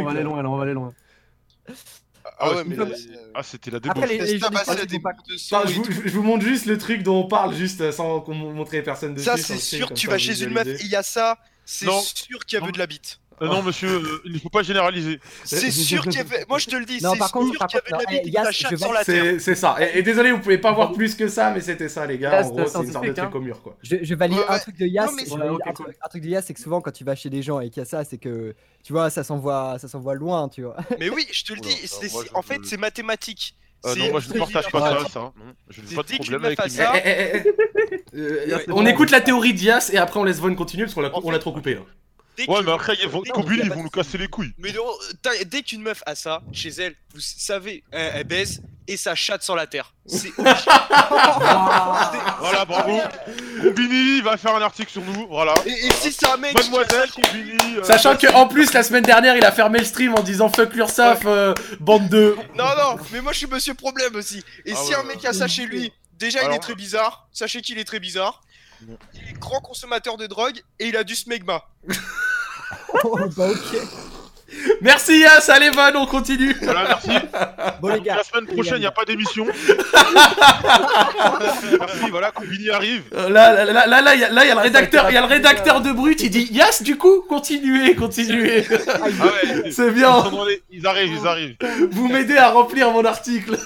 Speaker 6: va aller loin, là, on va aller loin.
Speaker 9: Ah ouais, mais
Speaker 8: Comme-
Speaker 9: là,
Speaker 5: Ah, c'était la débauche.
Speaker 1: je, vous, montre juste le truc dont on parle, juste euh, sans qu'on montrer personne dessus.
Speaker 9: Ça, c'est sûr, tu vas chez une meuf il y a ça, c'est sûr qu'il y a
Speaker 5: Non.
Speaker 9: vu de la bite.
Speaker 5: Euh, non, monsieur, euh, il ne faut pas généraliser.
Speaker 9: C'est sûr qu'il y avait. Moi, je te le dis,
Speaker 8: Non,
Speaker 9: c'est
Speaker 8: par
Speaker 9: sûr qu'il y avait de la
Speaker 8: non,
Speaker 9: bite
Speaker 8: eh,
Speaker 9: et que la
Speaker 8: Yas,
Speaker 9: chatte
Speaker 8: je
Speaker 9: sur la terre.
Speaker 1: C'est ça. Et, et désolé, vous pouvez pas voir plus que ça, mais c'était ça, les gars. En gros, c'est une sorte de truc
Speaker 6: hein.
Speaker 1: au mur, quoi.
Speaker 8: Je, je valide
Speaker 9: Ouais,
Speaker 8: un truc de Yas,
Speaker 9: Non,
Speaker 8: un, truc, un truc de Yas, c'est que souvent quand tu vas chez des gens et qu'il y a ça, c'est que tu vois, ça s'envoie, ça s'envoie loin, tu vois.
Speaker 9: Mais oui, je te le dis, en fait, c'est mathématique.
Speaker 5: Euh, non, moi je ne partage pas ça, ça. Je n'ai pas de problème avec
Speaker 9: ça-
Speaker 1: Eh, eh, eh, eh. Euh, on écoute la théorie d'Yas et après on laisse Von continuer parce qu'on l'a trop coupé.
Speaker 9: Dès
Speaker 5: Ouais, mais après, ils vont, ils vont nous casser les couilles.
Speaker 9: Mais non, dès qu'une meuf a ça chez elle, vous savez, elle, elle baise et ça chatte sur la terre. C'est.
Speaker 5: Voilà, bravo. Combini va faire un article sur nous, voilà.
Speaker 9: et, et si c'est un mec ça
Speaker 5: Mademoiselle Combini. euh,
Speaker 1: Sachant que en plus la semaine dernière il a fermé le stream en disant fuck l'URSAF, euh, bande de.
Speaker 9: Non, non, mais moi je suis monsieur problème aussi. Et
Speaker 5: Ah
Speaker 9: si
Speaker 5: ouais,
Speaker 9: un mec a ça chez lui, déjà il est très bizarre. Sachez qu'il est très bizarre. Il est grand consommateur de drogue et il a du smegma.
Speaker 8: Oh, bah ok.
Speaker 1: Merci Yas, allez Von, on continue.
Speaker 5: Voilà, merci.
Speaker 8: Bon les gars,
Speaker 5: la semaine prochaine, il n'y a pas d'émission. merci, voilà, Combini arrive.
Speaker 1: Euh, Là, là, là, là, là, il y a là, il y a le rédacteur, il y a le rédacteur de Brut, il dit Yas, du coup, continuez, continuez.
Speaker 5: Ah ouais,
Speaker 1: C'est
Speaker 5: ils,
Speaker 1: bien.
Speaker 5: sont dans les- ils arrivent, ils arrivent.
Speaker 1: Vous m'aidez à remplir mon article.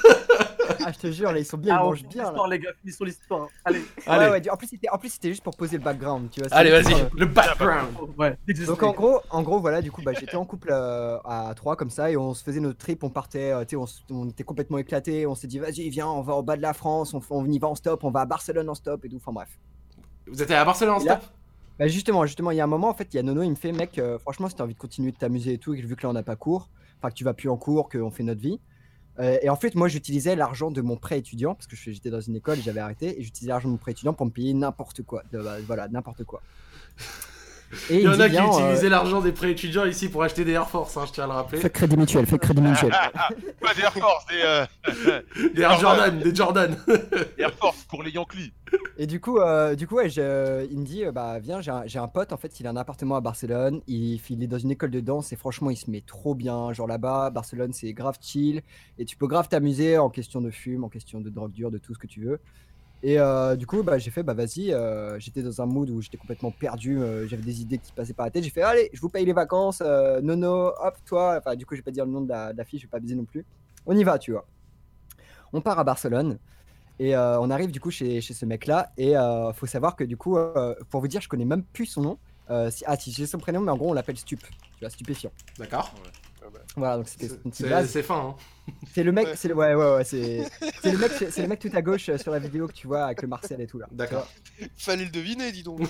Speaker 8: Ah, je te jure, là, ils sont bien, ils
Speaker 6: Ah,
Speaker 8: mangent bien. Là.
Speaker 6: l'histoire, les gars, finissons l'histoire. Allez.
Speaker 1: Allez,
Speaker 8: Ouais, ouais, du- en plus, c'était en plus, c'était juste pour poser le background, tu vois.
Speaker 1: allez, vas-y,
Speaker 8: juste,
Speaker 1: le background.
Speaker 6: Ouais.
Speaker 8: Donc en gros, en gros, voilà, du coup, bah, j'étais en couple euh, à trois comme ça et on se faisait notre trip, on partait, euh, tu sais, on, était complètement éclatés, on s'est dit vas-y viens, on va au bas de la France, on, on y va en stop, on va à Barcelone en stop et tout, enfin bref.
Speaker 1: Vous êtes allé à Barcelone en stop
Speaker 8: Bah justement, justement, il y a un moment en fait, il y a Nono, il me fait mec, euh, franchement, si t'as envie de continuer de t'amuser et tout, vu que là on n'a pas cours, enfin que tu vas plus en cours, qu'on fait notre vie. Euh, et en fait, moi, j'utilisais l'argent de mon prêt étudiant parce que j'étais dans une école et j'avais arrêté, et j'utilisais l'argent de mon prêt étudiant pour me payer n'importe quoi, bah, voilà, n'importe quoi. Et
Speaker 1: Il y en a qui
Speaker 8: Viens, euh,
Speaker 1: utilisaient l'argent des prêts étudiants ici pour acheter des Air Force, hein, je tiens à le rappeler.
Speaker 8: Fais crédit mutuel, fais crédit mutuel.
Speaker 5: Pas des Air Force, des, euh,
Speaker 1: Des Air Jordan, des Jordan.
Speaker 5: Air Force pour les Yankees.
Speaker 8: Et du coup, euh, du coup ouais, il me dit, euh, bah viens, j'ai un, j'ai un pote, en fait, il a un appartement à Barcelone, il, il est dans une école de danse et franchement, il se met trop bien, genre là-bas, Barcelone, c'est grave chill, et tu peux grave t'amuser en question de fume, en question de drogue dure, de tout ce que tu veux. Et euh, du coup, bah, j'ai fait, bah vas-y, euh, j'étais dans un mood où j'étais complètement perdu, euh, j'avais des idées qui passaient par la tête, j'ai fait, allez, je vous paye les vacances, euh, Nono, hop, toi, enfin du coup, je vais pas dire le nom de la, de la fille, je vais pas baiser non plus. On y va, tu vois. On part à Barcelone. Et euh, on arrive du coup chez, chez ce mec-là. Et euh, faut savoir que du coup, euh, pour vous dire, je connais même plus son nom. Euh, si- ah, si j'ai son prénom, mais en gros, on l'appelle Stup. Tu vois, stupéfiant.
Speaker 1: D'accord.
Speaker 8: Voilà, donc c'était petit
Speaker 1: C'est fin, hein.
Speaker 8: C'est le mec,
Speaker 7: Ouais.
Speaker 8: c'est le, ouais, ouais, ouais, c'est c'est le mec, c'est le mec tout à gauche euh, sur la vidéo que tu vois avec le Marcel et tout là.
Speaker 1: D'accord.
Speaker 7: Fallait le deviner, dis donc.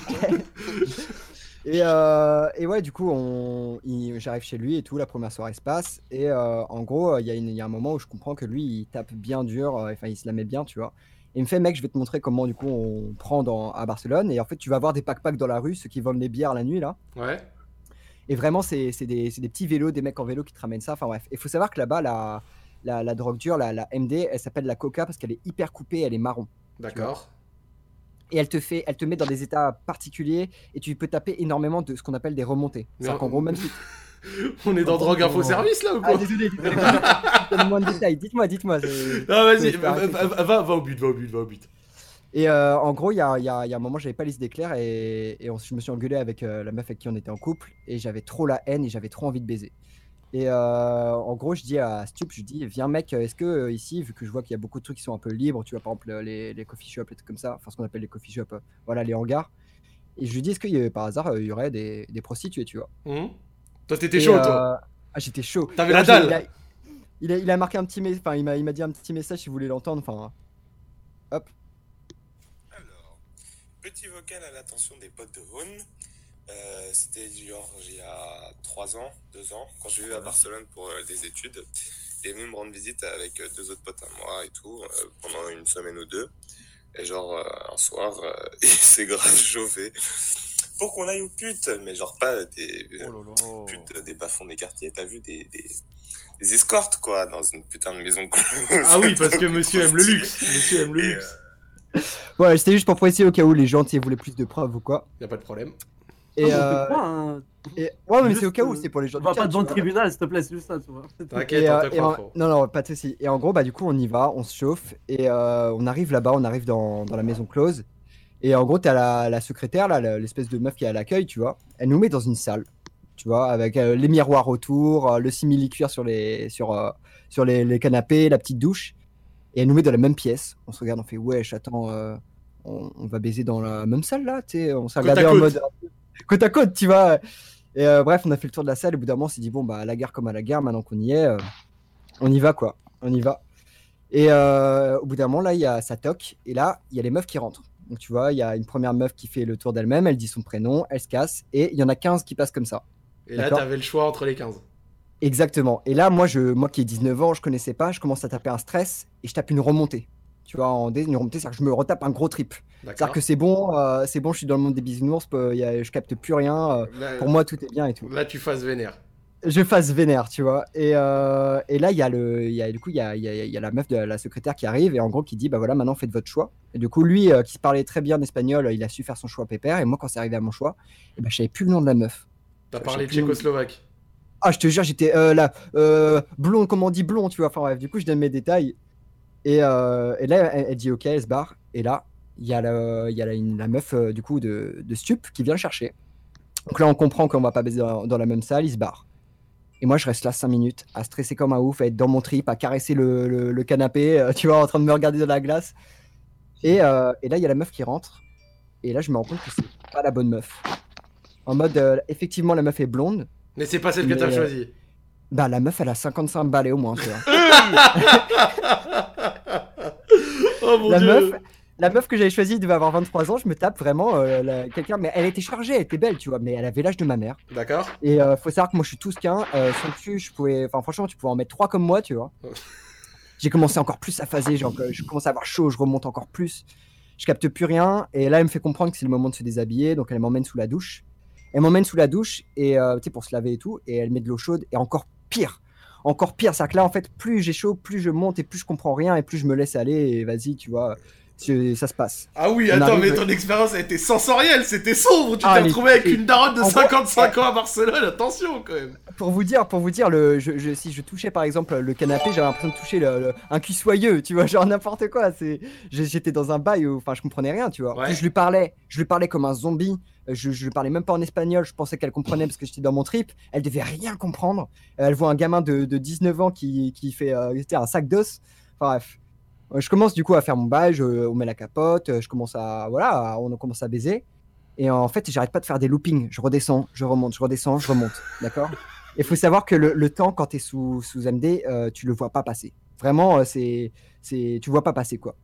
Speaker 8: Et, euh, et ouais, du coup, on, j'arrive chez lui et tout, la première soirée se passe. Et euh, en gros, il y, a une- il y a un moment où je comprends que lui, il tape bien dur, enfin, il se la met bien, tu vois. Et il me fait, mec, je vais te montrer comment, du coup, on prend dans, à Barcelone. Et en fait, tu vas voir des pack-packs dans la rue, ceux qui vendent les bières la nuit, là.
Speaker 1: Ouais.
Speaker 8: Et vraiment, c'est c'est des, c'est des petits vélos, des mecs en vélo qui te ramènent ça. Enfin bref, il faut savoir que là-bas, la, la, la drogue dure, la, la MD, elle s'appelle la coca parce qu'elle est hyper coupée, elle est marron.
Speaker 1: D'accord.
Speaker 8: Et elle te fait, elle te met dans des états particuliers et tu peux taper énormément de ce qu'on appelle des remontées. C'est-à-dire
Speaker 1: en-
Speaker 8: qu'en gros, même si.
Speaker 1: On est dans Drogue Info Service là ou
Speaker 8: Ah,
Speaker 1: quoi
Speaker 8: désolé, désolé. Donne-moi un détail. Dites-moi, dites-moi.
Speaker 1: Ah vas-y, va au but, va au but, va au but.
Speaker 8: Et euh, en gros, il y a, il y a- il y a un moment, j'avais pas les idées claires et, et on- je me suis engueulé avec euh, la meuf avec qui on était en couple et j'avais trop la haine et j'avais trop envie de baiser. Et euh, en gros, je dis à Stup, je dis, viens mec, est-ce que ici, vu que je vois qu'il y a beaucoup de trucs qui sont un peu libres, tu vois, par exemple les, les coffee shops, les trucs comme ça, enfin ce qu'on appelle les coffee shops, voilà, les hangars. Et je lui dis, est-ce que par hasard, il y aurait des, des prostituées, tu vois?
Speaker 1: Hum Toi t'étais chaud toi.
Speaker 8: Ah, j'étais chaud.
Speaker 1: T'avais la dalle.
Speaker 8: Il a, il, a, il a marqué un petit message, enfin, il m'a dit un petit message si vous voulez l'entendre, enfin.
Speaker 10: Alors, petit vocal à l'attention des potes de Rhône. Euh, C'était genre il y a 3 ans, 2 ans, quand je vivais à Barcelone pour euh, des études. Il est venu me rendre visite avec euh, deux autres potes à moi et tout, euh, pendant une semaine ou deux. Et genre, un soir, il s'est grave chauffé pour qu'on aille aux putes, mais genre pas des
Speaker 5: Oh
Speaker 10: putes des bas-fonds des quartiers. T'as vu des, des, des escortes, quoi, dans une putain de maison close.
Speaker 1: Ah oui, parce que monsieur aime le luxe. Monsieur aime le
Speaker 10: Et,
Speaker 1: luxe.
Speaker 8: Ouais, c'était juste pour préciser au cas où les gens voulaient plus de preuves ou quoi.
Speaker 1: Y a pas de problème.
Speaker 8: Et,
Speaker 6: Non,
Speaker 8: euh,
Speaker 6: un-
Speaker 8: et- ouais, mais c'est au cas où,
Speaker 6: euh,
Speaker 8: c'est pour les gens
Speaker 6: On va pas devant le tribunal, s'il te plaît, c'est juste ça, tu vois.
Speaker 1: T'inquiète, on
Speaker 8: euh,
Speaker 1: te croit
Speaker 8: non, non, pas de soucis. Et en gros, bah, du coup, on y va, on se chauffe, et euh, on arrive là-bas, on arrive dans, dans la maison close. Et en gros, t'as la, la secrétaire, là, l'espèce de meuf qui est à l'accueil, tu vois. Elle nous met dans une salle, tu vois, avec euh, les miroirs autour, euh, le simili-cuir sur, les, sur, euh, sur les, les canapés, la petite douche. Et elle nous met dans la même pièce. On se regarde, on fait, wesh, attends, euh, on, on va baiser dans la même salle, là, tu. On s'est regardé en
Speaker 1: côte.
Speaker 8: mode côte à côte, tu vois. Et euh, bref, on a fait le tour de la salle. Et au bout d'un moment, on s'est dit, bon, bah, à la guerre comme à la guerre, maintenant qu'on y est, euh, on y va, quoi. On y va. Et euh, au bout d'un moment, là, il y a ça toque. Et là, il y a les meufs qui rentrent. Donc, tu vois, il y a une première meuf qui fait le tour d'elle-même. Elle dit son prénom, elle se casse. Et il y en a 15 qui passent comme ça.
Speaker 1: Et là
Speaker 8: D'accord.
Speaker 1: t'avais le choix entre les 15.
Speaker 8: Exactement. Et là, moi, je, moi qui ai 19 ans, je connaissais pas. Je commence à taper un stress et je tape une remontée. Tu vois, en une remontée, c'est-à-dire que je me retape un gros trip. C'est-à-dire que c'est bon, euh, c'est bon, je suis dans le monde des bisounours, a- je capte plus rien. euh,
Speaker 1: Là,
Speaker 8: pour moi, tout est bien et tout.
Speaker 1: là tu fasses vénère.
Speaker 8: je fasse vénère, tu vois. Et, euh, et là, il y a le, y a, du coup, il y a, y a- y a la meuf de la secrétaire qui arrive et en gros qui dit, bah voilà, maintenant faites votre choix. Et du coup, lui, euh, qui parlait très bien espagnol, il a su faire son choix pépère. Et moi, quand c'est arrivé à mon choix, eh ben, je savais plus le nom de la meuf.
Speaker 1: T'as parlé tchécoslovaque.
Speaker 8: Ah, je te jure, j'étais euh, là, euh, blond, comment on dit blond, tu vois. Enfin bref, du coup, je donne mes détails. Et, euh, et là, elle, dit ok, elle se barre. Et là, il y a, le, y a la, meuf euh, du coup de, de Stup qui vient le chercher. Donc là, on comprend qu'on va pas baiser dans, la même salle, il se barre. Et moi, je reste là 5 minutes à stresser comme un ouf, à être dans mon trip, à caresser le, le- le canapé, tu vois, en train de me regarder dans la glace. Et, et là, il y a la meuf qui rentre. Et là, je me rends compte que c'est pas la bonne meuf. En mode, effectivement, la meuf est blonde.
Speaker 1: Mais c'est pas celle que t'as
Speaker 8: euh,
Speaker 1: choisie.
Speaker 8: Bah, la meuf, elle a 55 balais au moins, tu vois.
Speaker 1: Oh mon
Speaker 8: la
Speaker 1: dieu.
Speaker 8: meuf, la meuf que j'avais choisie devait avoir 23 ans. Je me tape vraiment euh, la- quelqu'un, mais elle était chargée, elle était belle, tu vois, mais elle avait l'âge de ma mère.
Speaker 1: D'accord.
Speaker 8: Et euh, faut savoir que moi je suis tout qu'un. Euh, son cul, je pouvais. Enfin, franchement, tu pouvais en mettre trois comme moi, tu vois. J'ai commencé encore plus à phaser, genre, que je commence à avoir chaud, je remonte encore plus. Je capte plus rien. Et là, elle me fait comprendre que c'est le moment de se déshabiller, donc elle m'emmène sous la douche. Elle m'emmène sous la douche, et euh, pour se laver et tout, et elle met de l'eau chaude, et encore pire. Encore pire, c'est que là, en fait, plus j'ai chaud, plus je monte, et plus je comprends rien, et plus je me laisse aller, et vas-y, tu vois, ça se passe.
Speaker 1: Ah oui,
Speaker 8: On
Speaker 1: attends,
Speaker 8: arrive-
Speaker 1: mais ton expérience a été sensorielle, c'était sombre. Tu
Speaker 8: Ah,
Speaker 1: t'es retrouvé avec une daronne de
Speaker 8: en gros,
Speaker 1: 55 ans à Barcelone, attention quand même.
Speaker 8: pour vous dire, pour vous dire, le, je, je- si je touchais par exemple le canapé, j'avais l'impression de toucher le- le- un cul soyeux, tu vois, genre n'importe quoi. C'est, j'étais dans un bail où, enfin, je comprenais rien, tu vois.
Speaker 1: Ouais.
Speaker 8: Puis je lui parlais, je lui parlais comme un zombie. Je, je lui parlais même pas en espagnol. Je pensais qu'elle comprenait parce que j'étais dans mon trip. Elle devait rien comprendre. Elle voit un gamin de, de 19 ans qui, qui fait euh, un sac d'os. Enfin bref. Euh, Je commence du coup à faire mon bail, je, on met la capote, euh, je commence à voilà, on commence à baiser. Et en fait, j'arrête pas de faire des loopings. Je redescends, je remonte, je redescends, je remonte. D'accord? Il faut savoir que le, le temps, quand tu es sous, sous MD, euh, tu le vois pas passer. Vraiment, euh, c'est, c'est, tu vois pas passer, quoi.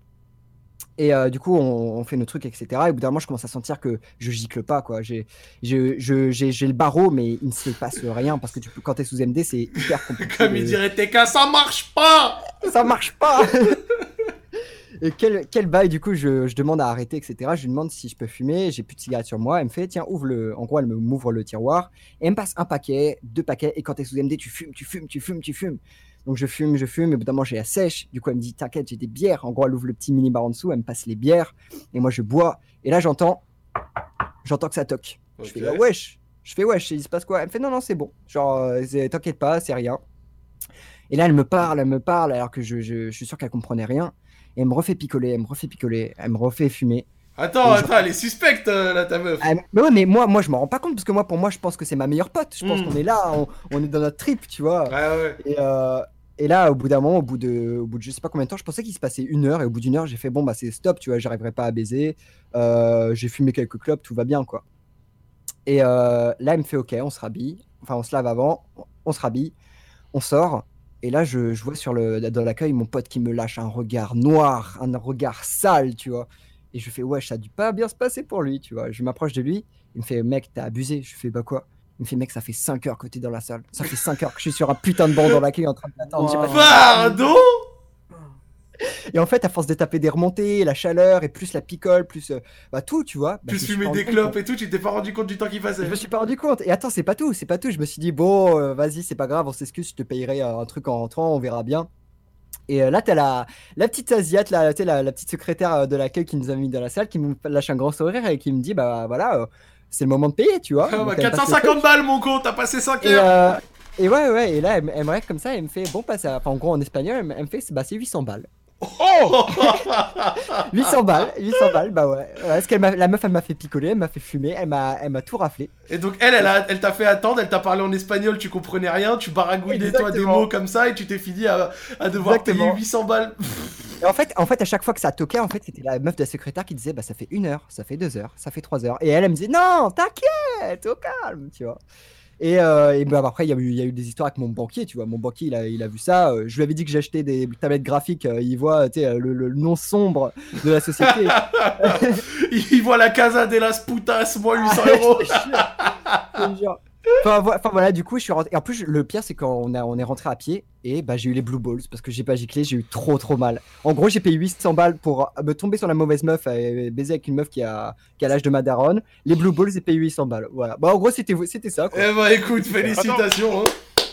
Speaker 8: Et euh, du coup, on, on fait nos trucs, etc. Et au bout d'un moment, je commence à sentir que je gicle pas, quoi. J'ai, le barreau, mais il ne se passe rien parce que tu peux, quand tu es sous MD, c'est hyper compliqué.
Speaker 1: Comme il dirait TK, ça marche pas
Speaker 8: ça marche pas Et quel, quel bail, du coup, je, je demande à arrêter, etc. Je lui demande si je peux fumer, j'ai plus de cigarettes sur moi. Elle me fait, tiens, ouvre le. En gros, elle m'ouvre le tiroir. Et elle me passe un paquet, deux paquets. Et quand t'es sous MD, tu fumes, tu fumes, tu fumes, tu fumes. Donc je fume, je fume. Et au bout d'un moment, j'ai la sèche. Du coup, elle me dit, t'inquiète, j'ai des bières. En gros, elle ouvre le petit mini-bar en dessous. Elle me passe les bières. Et moi, je bois. Et là, j'entends. J'entends que ça toque. Je fais, ah, wesh. Je fais, wesh, il se passe quoi? Elle me fait, non, non, c'est bon. Genre, euh, t'inquiète pas, c'est rien. Et là, elle me parle, elle me parle, alors que je, je- je suis sûr qu'elle comprenait rien. Et elle me refait picoler, elle me refait picoler, elle me refait fumer.
Speaker 1: Attends, attends, elle est suspecte euh, là, ta meuf.
Speaker 8: Ah, mais ouais, mais moi, moi, je m'en rends pas compte parce que moi, pour moi, je pense que c'est ma meilleure pote. Je pense
Speaker 1: Mm.
Speaker 8: qu'on est là, on, on est dans notre trip, tu vois.
Speaker 1: Ouais, ouais.
Speaker 8: Et, euh, et là, au bout d'un moment, au bout de, au bout de je sais pas combien de temps, je pensais qu'il se passait une heure. Et au bout d'une heure, j'ai fait bon, bah c'est stop, tu vois, j'arriverai pas à baiser. Euh, j'ai fumé quelques clopes, tout va bien, quoi. Et là, elle me fait ok, on se rhabille. Enfin, on se lave avant, on se rhabille, on sort. Et là, je, je vois sur le, dans l'accueil mon pote qui me lâche un regard noir, un regard sale, tu vois. Et je fais, ouais, ça a dû pas bien se passer pour lui, tu vois. Je m'approche de lui, il me fait, mec, t'as abusé. Je fais, bah quoi? Il me fait, mec, ça fait 5 heures que t'es dans la salle. Ça fait 5 heures que je suis sur un putain de banc dans l'accueil en train de t'attendre. Fini.
Speaker 1: Pardon?
Speaker 8: Et en fait, à force de taper des remontées, la chaleur, et plus la picole, plus euh, bah, tout, tu vois. bah,
Speaker 1: Plus
Speaker 8: je me suis
Speaker 1: fumer des clopes et tout, tu t'es pas rendu compte du temps qui passait.
Speaker 8: je me suis pas rendu compte. Et attends, c'est pas tout, c'est pas tout. Je me suis dit, bon, euh, vas-y, c'est pas grave, on s'excuse, je te payerai euh, un truc en rentrant, on verra bien. Et euh, là, t'as la, la petite Asiate, sais, la, la petite secrétaire euh, de l'accueil qui nous a mis dans la salle, qui me lâche un grand sourire et qui me dit, bah voilà, euh, c'est le moment de payer, tu vois.
Speaker 1: Ah, bah,
Speaker 8: elle me passe le
Speaker 1: 450 balles, mon con, t'as passé 5
Speaker 8: et,
Speaker 1: heures.
Speaker 8: euh, et ouais, ouais, et là, elle, me- elle me regarde comme ça, elle me fait, bon. Enfin, en gros, en espagnol, elle me, elle me fait, bah, c'est 800 balles.
Speaker 5: Oh
Speaker 8: 800 balles, 800 balles, bah ouais. Ouais, Parce que la meuf, elle m'a fait picoler, elle m'a fait fumer, elle m'a elle m'a tout raflé.
Speaker 1: Et donc, elle, elle, a- elle t'a fait attendre, elle t'a parlé en espagnol, tu comprenais rien, tu baragouinais toi des mots comme ça et tu t'es fini à, à devoir
Speaker 8: Exactement.
Speaker 1: payer 800 balles.
Speaker 8: Et en fait, en fait, à chaque fois que ça toquait, en fait, c'était la meuf de la secrétaire qui disait, bah, ça fait une heure, ça fait deux heures, ça fait trois heures. Et elle, elle me disait, non, t'inquiète, au calme, tu vois. Et, euh, et bah, après, il y, a eu- il y a eu des histoires avec mon banquier, tu vois. Mon banquier, il a, il a vu ça. euh, je lui avais dit que j'achetais des tablettes graphiques. euh, il voit, tu sais, le, le nom sombre de la société.
Speaker 1: Il voit la casa de las putas, moi 800
Speaker 8: Ah,
Speaker 1: euros.
Speaker 8: Enfin, vo- enfin, voilà, du coup, je suis rentré. Et en plus, le pire, c'est quand on, a, on est rentré à pied et bah, j'ai eu les blue balls parce que j'ai pas giclé, j'ai eu trop trop mal. En gros, j'ai payé 800 balles pour me tomber sur la mauvaise meuf et baiser avec une meuf qui a, qui a l'âge de ma daronne. Les blue balls, j'ai payé 800 balles. Voilà. Bah, en gros, c'était c'était ça. Quoi.
Speaker 1: Eh bah écoute, félicitations. hein.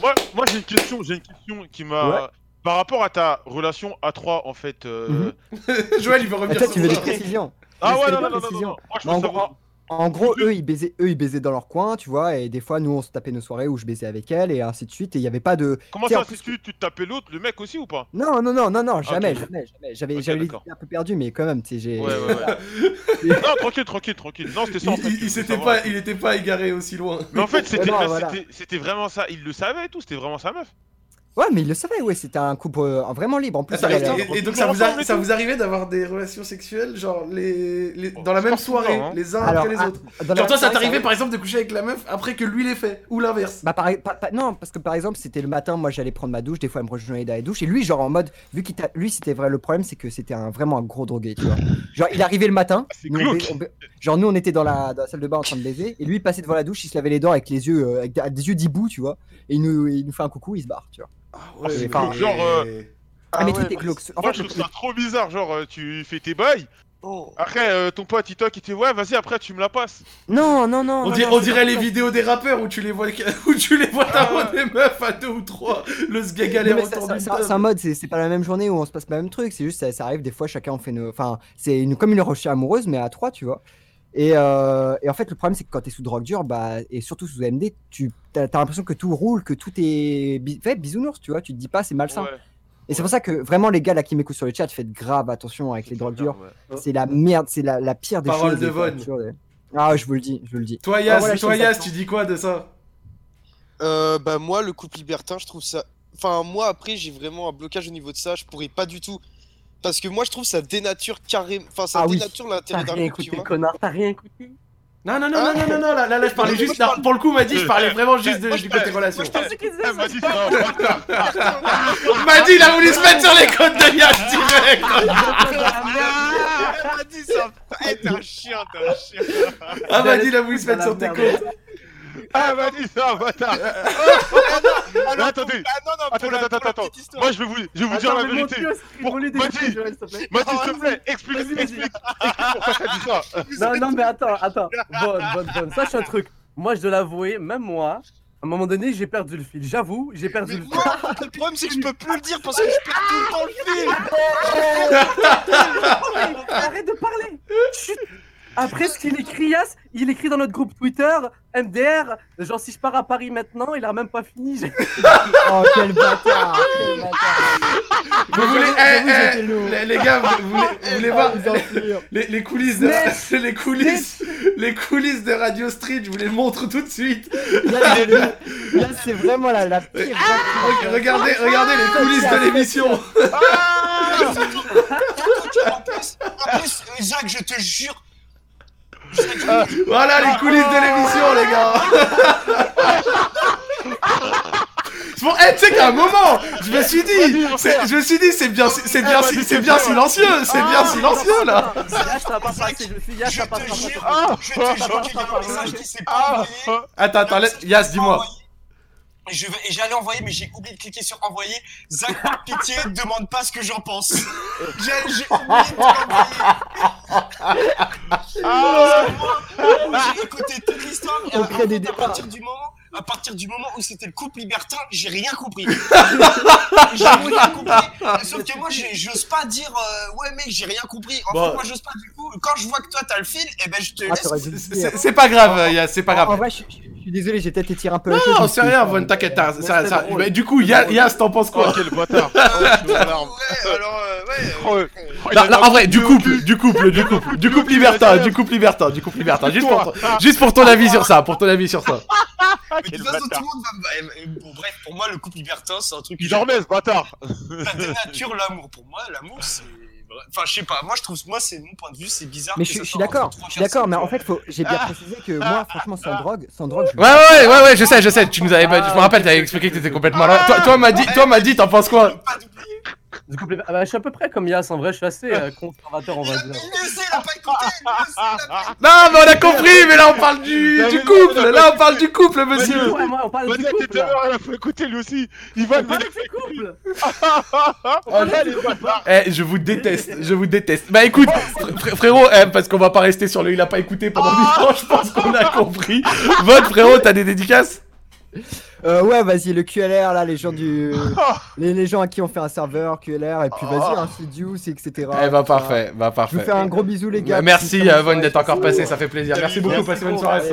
Speaker 5: Moi, moi j'ai une question, j'ai une question qui m'a.
Speaker 8: Ouais.
Speaker 5: Par rapport à ta relation à 3 en fait. euh,
Speaker 8: Mhm.
Speaker 1: Joël, il veut revenir
Speaker 8: Attends,
Speaker 1: sur
Speaker 8: tu veux des précisions?
Speaker 5: Ah ouais, non, non, non, non, non. Moi, je
Speaker 8: en
Speaker 5: veux savoir.
Speaker 8: En gros, eux ils, baisaient, eux, ils baisaient dans leur coin, tu vois, et des fois, nous, on se tapait nos soirées où je baisais avec elle, et ainsi de suite, et il n'y avait pas de.
Speaker 5: Comment ça,
Speaker 8: plus-
Speaker 5: tu, tu te tapais l'autre, le mec aussi ou pas?
Speaker 8: Non, non, non, non, non, jamais, jamais, jamais. J'avais
Speaker 5: Ok,
Speaker 8: j'avais les
Speaker 5: d'accord.
Speaker 8: idées un peu perdu, mais quand même, tu sais, j'ai.
Speaker 5: Ouais, ouais, ouais. non, tranquille, tranquille, tranquille. Non, c'était ça en
Speaker 1: Il,
Speaker 5: fait.
Speaker 1: il-
Speaker 5: voulais
Speaker 1: pas, il était pas égaré aussi loin.
Speaker 5: Mais en fait,
Speaker 8: voilà.
Speaker 5: c'était vraiment ça. Il le savait et tout, c'était vraiment sa meuf.
Speaker 8: Ouais, mais il le savait, ouais, c'était un couple euh, vraiment libre. En plus,
Speaker 1: Attends,
Speaker 8: elle-
Speaker 1: et,
Speaker 8: elle-
Speaker 1: et- et donc ça vous, a- ça vous arrivait d'avoir des relations sexuelles, genre les, les- dans la même
Speaker 5: souvent,
Speaker 1: soirée,
Speaker 5: hein.
Speaker 1: les uns
Speaker 8: Alors,
Speaker 1: après les
Speaker 8: ah,
Speaker 1: autres? Genre toi, ça t'arrivait par exemple de coucher avec la meuf après que lui l'ait fait, ou l'inverse?
Speaker 8: Bah, par- non, parce que par exemple, c'était le matin, moi j'allais prendre ma douche, des fois elle me rejoignait dans la douche, et lui, genre en mode, vu qu'il t'a- lui, c'était vrai, le problème, c'est que c'était un, vraiment un gros drogué, tu vois. Genre, il arrivait le matin,
Speaker 5: c'est
Speaker 8: nous, on genre nous, on était dans la, dans la salle de bain en train de baiser, et lui, il passait devant la douche, il se lavait les dents avec les yeux, euh, avec des, des yeux d'hibou, tu vois, et il nous, il nous fait un coucou, il se barre, tu vois.
Speaker 1: Ouais,
Speaker 8: c'est
Speaker 1: mais-
Speaker 8: glauque,
Speaker 5: genre, euh,
Speaker 8: Ah, mais
Speaker 5: ouais,
Speaker 8: tout est
Speaker 5: moi,
Speaker 8: glauque. En
Speaker 5: Moi,
Speaker 8: fait,
Speaker 5: je
Speaker 8: le-
Speaker 5: trouve ça trop bizarre. Genre, euh, tu fais tes bails.
Speaker 9: Oh.
Speaker 5: Après, euh, ton pote, il toque, il te dit Ouais, vas-y, après, tu me la passes.
Speaker 8: Non, non, non.
Speaker 1: On,
Speaker 8: non,
Speaker 1: dirait,
Speaker 8: non,
Speaker 1: on
Speaker 8: c'est
Speaker 1: dirait
Speaker 8: pas
Speaker 1: les
Speaker 8: ça.
Speaker 1: vidéos des rappeurs où tu les vois, où tu les vois t'avoir des meufs à deux ou trois, le
Speaker 8: mais
Speaker 1: autour du.
Speaker 8: C'est un mode, c'est c'est pas la même journée où on se passe pas le même truc, c'est juste ça, ça arrive des fois, chacun on fait nos. Enfin, c'est une, comme une recherche amoureuse, mais à trois, tu vois. Et, euh, et en fait, le problème, c'est que quand t'es sous drogue dure, bah, et surtout sous MD, tu as, l'impression que tout roule, que tout est bi- fait, bisounours, tu vois. Tu te dis pas, c'est malsain.
Speaker 5: Ouais.
Speaker 8: Et c'est pour ça que vraiment, les gars là qui m'écoutent sur le chat, faites grave attention avec les drogues dures. C'est la merde, c'est la, la pire des
Speaker 1: Parole
Speaker 8: choses.
Speaker 1: de
Speaker 8: les drogues
Speaker 1: Von.
Speaker 8: Ah, je vous le dis, je vous le dis.
Speaker 1: Toi,
Speaker 8: Ah,
Speaker 1: Yas,
Speaker 8: voilà,
Speaker 1: toi, tu dis quoi de ça?
Speaker 9: Euh, bah moi le couple libertin je trouve ça enfin moi après j'ai vraiment un blocage au niveau de ça je pourrais pas du tout parce que moi je trouve ça dénature carrément enfin ça
Speaker 6: Ah oui.
Speaker 9: dénature
Speaker 6: T'as
Speaker 9: l'intérêt d'un
Speaker 6: rien
Speaker 9: couple tu
Speaker 6: écouté,
Speaker 9: vois.
Speaker 6: connard, t'as rien écouté.
Speaker 1: Non, non, non, non, non, non, non, là, là, là, je parlais juste, là, pour le coup, m'a dit, je parlais vraiment juste de- du côté relation.
Speaker 9: moi, je parle-
Speaker 5: Elle m'a dit ça.
Speaker 1: M'a dit, il a voulu se mettre sur les côtes de Yas direct.
Speaker 9: Elle m'a dit ça Eh, t'es un chien t'es un chien.
Speaker 1: Ah, m'a dit, il a voulu se mettre sur tes côtes
Speaker 5: Ah, m'a dit ça, bâtard. Attendez.
Speaker 9: ah non
Speaker 5: Attends, attends. Moi, je vais vous, je vais vous dire la vérité. Dit,
Speaker 6: s'il te plaît.
Speaker 5: plaît, explique, explique, explique pourquoi t'as dit ça.
Speaker 6: Non, non, mais attends, attends. Bonne, bonne, bonne. Sache un truc. Moi, je dois l'avouer, même moi, à un moment donné, j'ai perdu le fil. J'avoue, j'ai perdu
Speaker 9: Mais
Speaker 6: le fil.
Speaker 9: le problème c'est que je peux plus le dire parce que je perds tout le temps le fil
Speaker 6: Arrête de parler. Chut. Après, ce qu'il écrit, Yas, il écrit dans notre groupe Twitter, MDR, genre si je pars à Paris maintenant, il a même pas fini.
Speaker 8: Oh, quel bâtard quel bâtard.
Speaker 1: Vous voulez, eh, eh, les, les gars, vous, vous voulez, vous voulez voir les, les coulisses de les coulisses les coulisses de Radio Street, je vous les montre tout de suite.
Speaker 8: Là, là, là, c'est vraiment la, la pire.
Speaker 1: Re- Regardez, regardez les coulisses de l'émission.
Speaker 9: En plus, en plus, Jacques, je te jure.
Speaker 1: Voilà les coulisses de l'émission, les gars. Bon, eh, tu sais qu'à un moment, je me suis dit, c'est- je me suis dit, c'est bien, c'est bien, c'est bien silencieux, c'est bien silencieux là. Attends, attends, laisse, Yas, dis-moi.
Speaker 9: Je vais, j'allais envoyer, mais j'ai oublié de cliquer sur envoyer. Zach, par pitié, demande pas ce que j'en pense. J'ai j'ai oublié de t'envoyer. Moi, J'ai écouté toute l'histoire et à,
Speaker 8: des
Speaker 9: partir du moment, à partir du moment où c'était le couple libertin, j'ai rien compris. j'ai rien compris. Sauf que moi, j'ose pas dire, euh, ouais mec, j'ai rien compris. En
Speaker 1: Bon.
Speaker 9: fait, moi, j'ose pas du coup. Quand je vois que toi t'as le fil, et ben je te
Speaker 8: Ah,
Speaker 9: laisse.
Speaker 1: C'est- pas grave, Yas, c'est pas
Speaker 8: En
Speaker 1: grave.
Speaker 8: vrai, je, je- je suis désolé, j'ai peut-être étiré un peu chose.
Speaker 1: Non,
Speaker 8: mais
Speaker 1: c'est rien, Von, t'inquiète. Du coup, Yas, t'en penses quoi
Speaker 5: quel bâtard. Oh,
Speaker 1: Non, non,
Speaker 5: la
Speaker 1: en vrai, du couple, du couple, du couple, du couple libertin, du couple libertin, du couple libertin. Juste pour, ton- juste pour ton avis sur ça, pour ton avis sur ça.
Speaker 9: Mais de
Speaker 5: Quel
Speaker 9: toute façon, tout le monde va me. Bon, bref, pour moi, le couple libertin, c'est un truc.
Speaker 5: Il dormait, ce bâtard.
Speaker 9: Ça dénature l'amour. Pour moi, l'amour, c'est. vrai- Enfin, je sais pas. Moi, je trouve. Moi, c'est mon point de vue, c'est bizarre.
Speaker 8: Mais
Speaker 9: que
Speaker 8: je, suis-
Speaker 9: ça
Speaker 8: je suis
Speaker 9: soit entre
Speaker 8: d'accord,
Speaker 9: trois
Speaker 8: je suis d'accord, mais en fait, faut, j'ai bien précisé que moi, franchement, sans drogue, sans drogue, je
Speaker 1: Ouais, ouais, ouais, ouais, je sais, je sais. Tu nous avais, pas- je me rappelle, t'avais expliqué que t'étais complètement là. Toi, toi, m'a dit, toi, m'a dit, t'en penses quoi
Speaker 9: Pas d'oublier.
Speaker 6: Du coup, ah bah, je suis à peu près comme Yas, en vrai, je suis assez euh, conservateur, on va
Speaker 9: a
Speaker 6: dire.
Speaker 9: il le sait, il a pas écouté. il le sait, il a pas écouté.
Speaker 1: Non, mais on a compris, mais là, on parle du, couple. Là, on parle du couple, monsieur.
Speaker 6: Ouais, moi, on parle du couple,
Speaker 5: tout à il faut écouter lui aussi. Il va
Speaker 6: parle du couple
Speaker 5: Oh là, les bâtards.
Speaker 1: Eh, je vous déteste, je vous déteste. Bah écoute, fr- frérot, eh, parce qu'on va pas rester sur le il a pas écouté pendant 10 ans, je pense qu'on a compris. Votre frérot, t'as des dédicaces?
Speaker 8: Euh, ouais, vas-y, le QLR, là, les gens du. les, les gens à qui on fait un serveur, QLR, et puis vas-y, un Sidious, etc.
Speaker 1: Eh bah parfait, bah
Speaker 8: Je
Speaker 1: parfait.
Speaker 8: vous fais un gros bisou, les gars.
Speaker 1: Merci
Speaker 8: Puis,
Speaker 1: euh, Von d'être
Speaker 8: je
Speaker 1: encore passé,
Speaker 8: pas.
Speaker 1: ça fait plaisir. Merci beaucoup, passez une bonne soirée.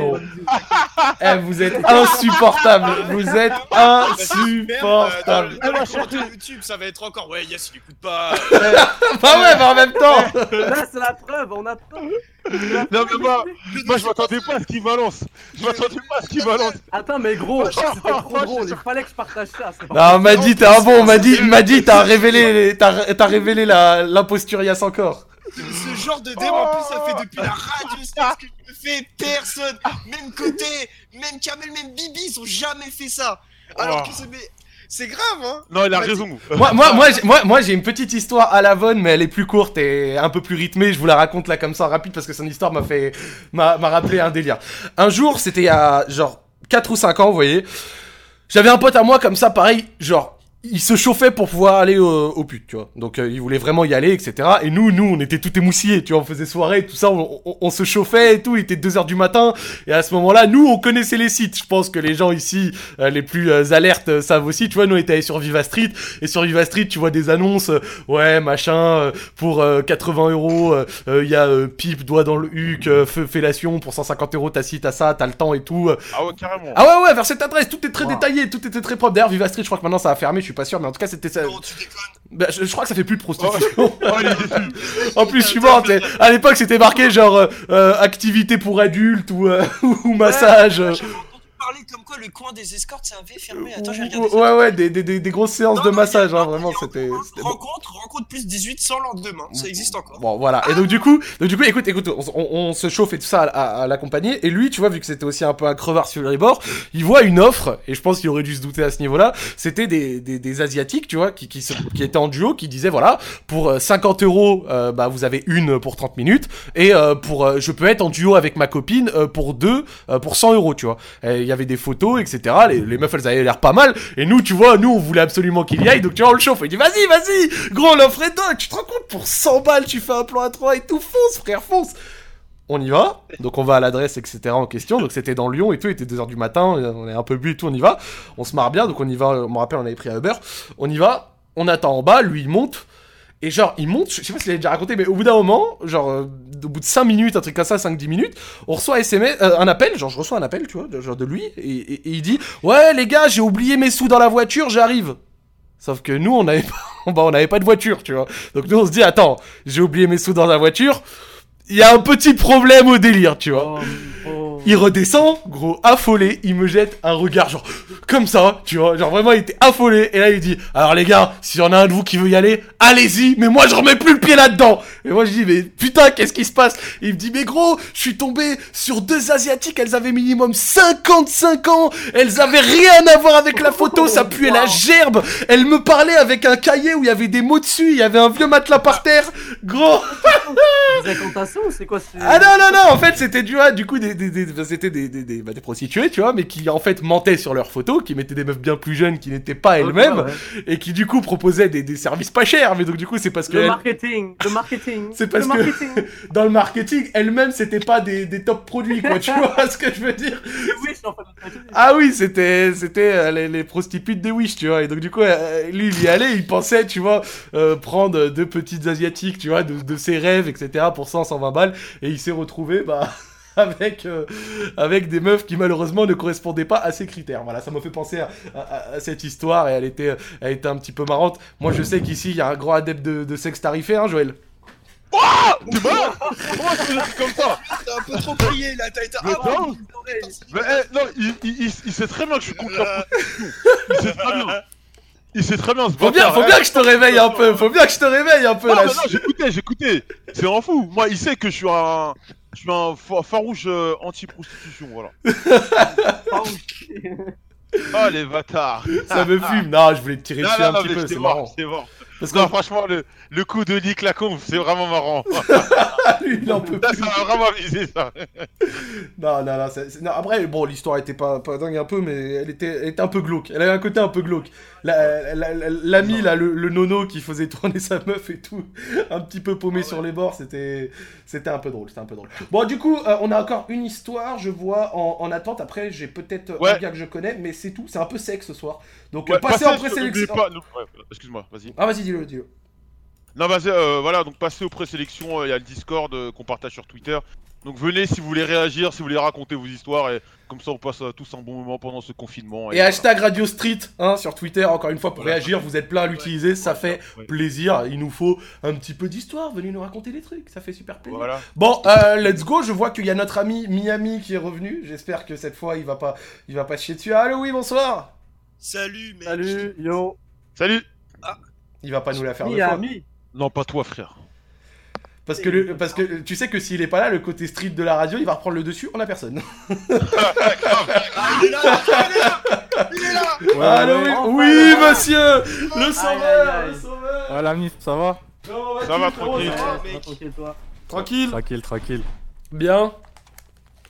Speaker 1: Eh, vous êtes insupportable, vous êtes insupportable.
Speaker 7: Ah, moi, sur YouTube, ça va être encore. Ouais, Yass, il écoute pas.
Speaker 1: Bah ouais, mais en même temps.
Speaker 6: Là, c'est la preuve, on a preuve.
Speaker 5: Non, mais moi, moi je m'attendais pas à ce qu'il balance. Je m'attendais pas à ce qu'il balance.
Speaker 6: Attends, mais gros, c'était trop drôle. Il fallait que je partage ça. c'est pas
Speaker 1: Non, on m'a dit, t'es un bon, on m'a dit, il m'a dit, t'as révélé, t'as t'as révélé la l'imposture Yass encore.
Speaker 7: Ce genre de démo, en plus, ça fait depuis la radio Stars que je fais. Personne, même côté, même Kamel, même Bibi, ils ont jamais fait ça. Alors
Speaker 5: Oh.
Speaker 7: que c'est. Mais C'est grave, hein.
Speaker 5: Non, il a raison.
Speaker 1: Moi, moi, moi, j'ai- moi, moi, j'ai une petite histoire à la Von, mais elle est plus courte et un peu plus rythmée. Je vous la raconte là comme ça rapide parce que son histoire m'a fait, m'a, m'a rappelé un délire. Un jour, c'était il y a genre 4 ou 5 ans, vous voyez. J'avais un pote à moi comme ça, pareil, genre. Il se chauffait pour pouvoir aller au, au pute, tu vois. Donc euh, il voulait vraiment y aller, etc. Et nous, nous, on était tout émoussillés, tu vois. On faisait soirée, tout ça, on, on- on se chauffait et tout. Il était 2h du matin. Et à ce moment-là, nous, on connaissait les sites. Je pense que les gens ici, euh, les plus euh, alertes, euh, savent aussi. Tu vois, nous, on était allés sur Viva Street. Et sur Viva Street, tu vois des annonces. euh, ouais, machin, euh, pour euh, 80 euros, il y a euh, pipe, doigt dans le huc, euh, feu, fellation. Pour 150 euros, t'as ci, t'as ça, t'as le temps et tout.
Speaker 5: Ah ouais, carrément.
Speaker 1: Ah ouais, ouais, vers cette adresse, tout est très détaillé, tout était très propre. D'ailleurs, Viva Street, je crois que maintenant ça a fermé, je suis pas sûr, mais en tout cas, c'était ça. Bah, je, je crois que ça fait plus de prostitution. en plus, je suis mort, t'sais. À l'époque, c'était marqué genre euh, euh, activité pour adultes ou, euh, ou massage.
Speaker 7: Parler comme quoi le coin des escortes, c'est un V fermé. Attends, vais
Speaker 1: Ouais,
Speaker 7: regarder.
Speaker 1: ouais, ouais, des, des, des, des grosses séances de massage, hein, vraiment, c'était.
Speaker 7: Rencontre, rencontre plus 18 sans lendemain. Ça existe encore.
Speaker 1: Bon, voilà. Et donc, du coup, donc, du coup, écoute, écoute, on, on- on se chauffe et tout ça à, à- à l'accompagner. Et lui, tu vois, vu que c'était aussi un peu un crevard sur les bords, il voit une offre, et je pense qu'il aurait dû se douter à ce niveau-là. C'était des, des, des Asiatiques, tu vois, qui, qui, se- qui étaient en duo, qui disaient, voilà, pour euh, 50 euros, euh, bah, vous avez une pour 30 minutes. Et euh, pour, euh, je peux être en duo avec ma copine euh, pour deux, euh, pour 100 euros, tu vois. Et y avait des photos, etc. Les, meufs, elles avaient l'air pas mal. Et nous, tu vois, nous, on voulait absolument qu'il y aille. Donc, tu vois, on le chauffe. Il dit, vas-y, vas-y, gros, l'offre est dingue. Tu te rends compte, pour 100 balles, tu fais un plan à 3 et tout. Fonce, frère, fonce. On y va, donc on va à l'adresse, etc. en question. Donc c'était dans Lyon et tout, il était 2h du matin, on est un peu bu et tout, on y va. On se marre bien, donc on y va, je me rappelle, on avait pris un Uber. On y va, on attend en bas, lui il monte. Et genre, il monte, je sais pas si l'avait déjà raconté, mais au bout d'un moment, genre, euh, au bout de 5 minutes, un truc comme ça, 5-10 minutes, on reçoit SMS, euh, un appel, genre, je reçois un appel, tu vois, de, genre de lui, et, il dit Ouais, les gars, j'ai oublié mes sous dans la voiture, j'arrive. Sauf que nous, on n'avait pas, bah, on n'avait pas de voiture, tu vois. Donc nous, on se dit Attends, j'ai oublié mes sous dans la voiture, il y a un petit problème au délire, tu vois. Il redescend, gros, affolé, il me jette un regard, genre, comme ça, tu vois, genre vraiment, il était affolé, et là, il dit, alors les gars, s'il y en a un de vous qui veut y aller, allez-y, mais moi, je remets plus le pied là-dedans. Et moi, je dis, mais putain, qu'est-ce qui se passe? Et il me dit, mais gros, je suis tombé sur deux asiatiques, elles avaient minimum 55 ans, elles avaient rien à voir avec la photo, ça puait la gerbe, elles me parlaient avec un cahier où il y avait des mots dessus, il y avait un vieux matelas par terre, gros.
Speaker 6: Des incantations ou c'est quoi
Speaker 1: Ah non, non, non, en fait, c'était du, du coup, des, des, des- c'était des, des, des, bah, des prostituées, tu vois, mais qui en fait mentaient sur leurs photos, qui mettaient des meufs bien plus jeunes qui n'étaient pas elles-mêmes,
Speaker 6: ouais.
Speaker 1: et qui du coup proposaient des, des services pas chers, mais donc du coup, c'est parce que.
Speaker 6: Le
Speaker 1: elles-
Speaker 6: marketing, le marketing.
Speaker 1: C'est parce
Speaker 6: le
Speaker 1: que
Speaker 6: marketing.
Speaker 1: dans le marketing, elles-mêmes, c'était pas des, des top produits, quoi, tu vois ce que je veux dire?
Speaker 6: Oui, je
Speaker 1: Ah oui, c'était c'était euh, les, les prostituées des Wish, tu vois. Et donc du coup, euh, lui, il y allait, il pensait, tu vois, euh, prendre deux petites asiatiques, tu vois, de, de ses rêves, etc. pour 100, 120 balles. Et il s'est retrouvé, bah, avec euh, avec des meufs qui malheureusement ne correspondaient pas à ses critères. Voilà, ça m'a fait penser à, à- à cette histoire et elle était elle était un petit peu marrante. Moi, je sais qu'ici, il y a un grand adepte de, de sexe tarifé, hein, Joël.
Speaker 5: T'es malade Comment tu fais des trucs comme ça
Speaker 7: T'as un peu trop crié là, t'as été.
Speaker 5: Mais
Speaker 7: Ah,
Speaker 5: non.
Speaker 7: ouais,
Speaker 5: Mais eh, non, il, il, il, il sait très bien que je suis contre la prostitution. Il sait très bien. Il sait très bien ce
Speaker 1: Faut bien, faut bien que je te réveille un peu. Faut bien que je te réveille un peu
Speaker 5: Non,
Speaker 1: là.
Speaker 5: non, non, j'écoutais, j'écoutais. C'est un fou. Moi, il sait que je suis un. Je suis un fa- farouche euh, anti-prostitution, voilà. Ah, les bâtards.
Speaker 1: Ça me fume. Non, je voulais te tirer
Speaker 5: Non,
Speaker 1: dessus
Speaker 5: non,
Speaker 1: un
Speaker 5: non,
Speaker 1: petit peu, c'est
Speaker 5: mort,
Speaker 1: marrant.
Speaker 5: mort.
Speaker 1: Parce que
Speaker 5: Non, franchement, le, le coup de Nick Lacombe, c'est vraiment marrant.
Speaker 1: lui, il en peut
Speaker 5: Ça,
Speaker 1: plus.
Speaker 5: ça m'a vraiment amusé, ça.
Speaker 1: Non, non, non, non, Après, bon, l'histoire était pas, pas dingue un peu, mais elle était, elle était un peu glauque. Elle avait un côté un peu glauque. La- la- la- L'ami, là, le, le nono qui faisait tourner sa meuf et tout, un petit peu paumé sur les bords, c'était un peu drôle. C'était un peu drôle. Bon, du coup, euh, on a encore une histoire, je vois, en, en attente. Après, j'ai peut-être un
Speaker 5: Ouais.
Speaker 1: gars que je connais, mais c'est tout. C'est un peu sec ce soir. Donc,
Speaker 5: Ouais,
Speaker 1: euh, passez en présélection.
Speaker 5: ouais, Excuse-moi, vas-y.
Speaker 1: Ah, vas-y, dis-le, dis-le.
Speaker 5: Non, vas-y, euh, voilà, donc passez aux présélections, euh, il y a le Discord euh, qu'on partage sur Twitter. Donc venez si vous voulez réagir, si vous voulez raconter vos histoires, et comme ça on passe euh, tous un bon moment pendant ce confinement.
Speaker 1: Et hashtag Radio Street hein, sur Twitter, encore une fois, pour
Speaker 5: Voilà.
Speaker 1: réagir. Vous êtes plein à l'utiliser, ça fait
Speaker 5: Ouais.
Speaker 1: plaisir. Il nous faut un petit peu d'histoire. Venez nous raconter des trucs, ça fait super plaisir.
Speaker 5: Voilà.
Speaker 1: Bon, euh, let's go. Je vois qu'il y a notre ami Miami qui est revenu. J'espère que cette fois il va pas, il va pas chier dessus. Allô, oui, bonsoir.
Speaker 2: Salut, mec.
Speaker 6: Salut, yo.
Speaker 5: Salut
Speaker 1: Il va pas nous la faire deux fois.
Speaker 5: Non, pas toi, frère.
Speaker 1: Parce que, le, parce que tu sais que s'il est pas là, le côté street de la radio, il va reprendre le dessus. On a personne.
Speaker 2: Ah, il est là, il est là, il est là.
Speaker 1: Allô, oui,
Speaker 6: enfin,
Speaker 1: oui,
Speaker 6: enfin.
Speaker 1: monsieur, le sauveur,
Speaker 6: aïe, aïe.
Speaker 1: le sauveur.
Speaker 11: Ah la ça va
Speaker 1: vas-tu,
Speaker 5: Ça va. Tranquille,
Speaker 6: toi.
Speaker 1: Tranquille.
Speaker 11: Tranquille, tranquille.
Speaker 1: Bien.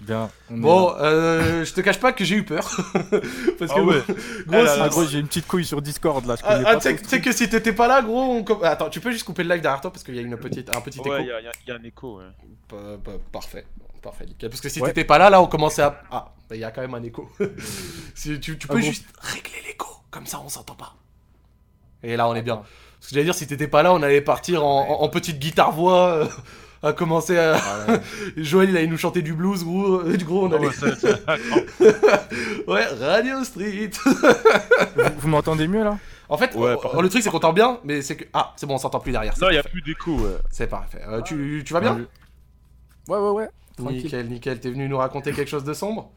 Speaker 11: Bien.
Speaker 1: Bon, euh, je te cache pas que j'ai eu peur. Parce que,
Speaker 5: Ah ouais.
Speaker 1: gros,
Speaker 5: Ah là
Speaker 1: si-
Speaker 5: là.
Speaker 11: Ah gros, j'ai une petite couille sur Discord là, je
Speaker 1: Ah, ah, tu sais que si t'étais pas là, gros, on Attends, tu peux juste couper le live derrière toi parce qu'il y a une petite, un petit écho.
Speaker 5: Ouais, il y, a- y un écho, ouais.
Speaker 1: Pa- pa- Parfait, parfait, nickel. Parce que si
Speaker 11: Ouais.
Speaker 1: t'étais pas là, là, on commençait à. Ah, bah, il y a quand même un écho. si, tu, tu
Speaker 11: Ah
Speaker 1: peux
Speaker 11: bon
Speaker 1: juste régler l'écho, comme ça on s'entend pas. Et là, on est bien. Parce que j'allais dire, si t'étais pas là, on allait partir en, en- en petite guitare-voix. À commencer à. Joël, il allait nous chanter du blues, gros. euh, Du gros, on
Speaker 5: Ah
Speaker 1: allait.
Speaker 5: ouais, ça- ça-
Speaker 1: ouais, Radio Street.
Speaker 11: Vous, vous m'entendez mieux là?
Speaker 1: En fait,
Speaker 5: Ouais,
Speaker 1: euh,
Speaker 5: par-
Speaker 1: le truc c'est qu'on entend bien, mais c'est que. Ah, c'est bon, on s'entend plus derrière. c'est
Speaker 5: Non, y a
Speaker 1: parfait.
Speaker 5: plus d'écho, ouais.
Speaker 1: C'est parfait. Euh, tu, tu vas bien?
Speaker 11: Ouais, ouais, ouais. Tranquille.
Speaker 1: Nickel, nickel. T'es venu nous raconter quelque chose de sombre?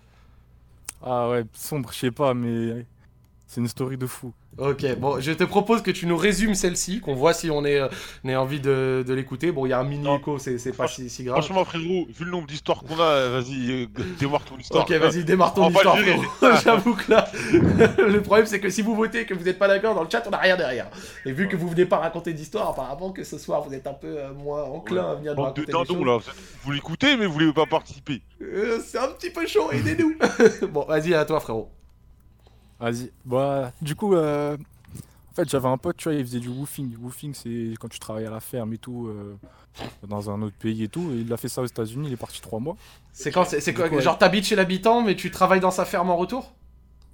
Speaker 11: Ah ouais, sombre, je sais pas, mais c'est une story de fou.
Speaker 1: Ok, bon, je te propose que tu nous résumes celle-ci, qu'on voit si on est, euh, on a envie de, de l'écouter. Bon, il y a un mini écho, c'est pas si, si grave.
Speaker 5: Franchement, frérot, vu le nombre d'histoires qu'on a, vas-y, euh, démarre ton histoire.
Speaker 1: Ok, vas-y, démarre ton
Speaker 5: On
Speaker 1: histoire, frérot. J'avoue que là, le problème c'est que si vous votez et que vous n'êtes pas d'accord dans le chat, on n'a rien derrière. Et vu que vous venez pas raconter d'histoire, apparemment que ce soir vous êtes un peu euh, moins enclin à venir
Speaker 5: de
Speaker 1: raconter
Speaker 5: dindons,
Speaker 1: choses.
Speaker 5: là. Vous, l'écoutez, mais vous voulez pas participer.
Speaker 1: Euh, c'est un petit peu chaud, aidez-nous. bon, vas-y, à toi, frérot.
Speaker 11: Vas-y. Bah, du coup, euh, en fait, j'avais un pote, tu vois, il faisait du woofing. Woofing, c'est quand tu travailles à la ferme et tout, euh, dans un autre pays et tout. Et il a fait ça aux États-Unis, il est parti trois mois.
Speaker 1: C'est quand c'est quoi
Speaker 11: coup,
Speaker 1: Genre t'habites chez l'habitant, mais tu travailles dans sa ferme en retour?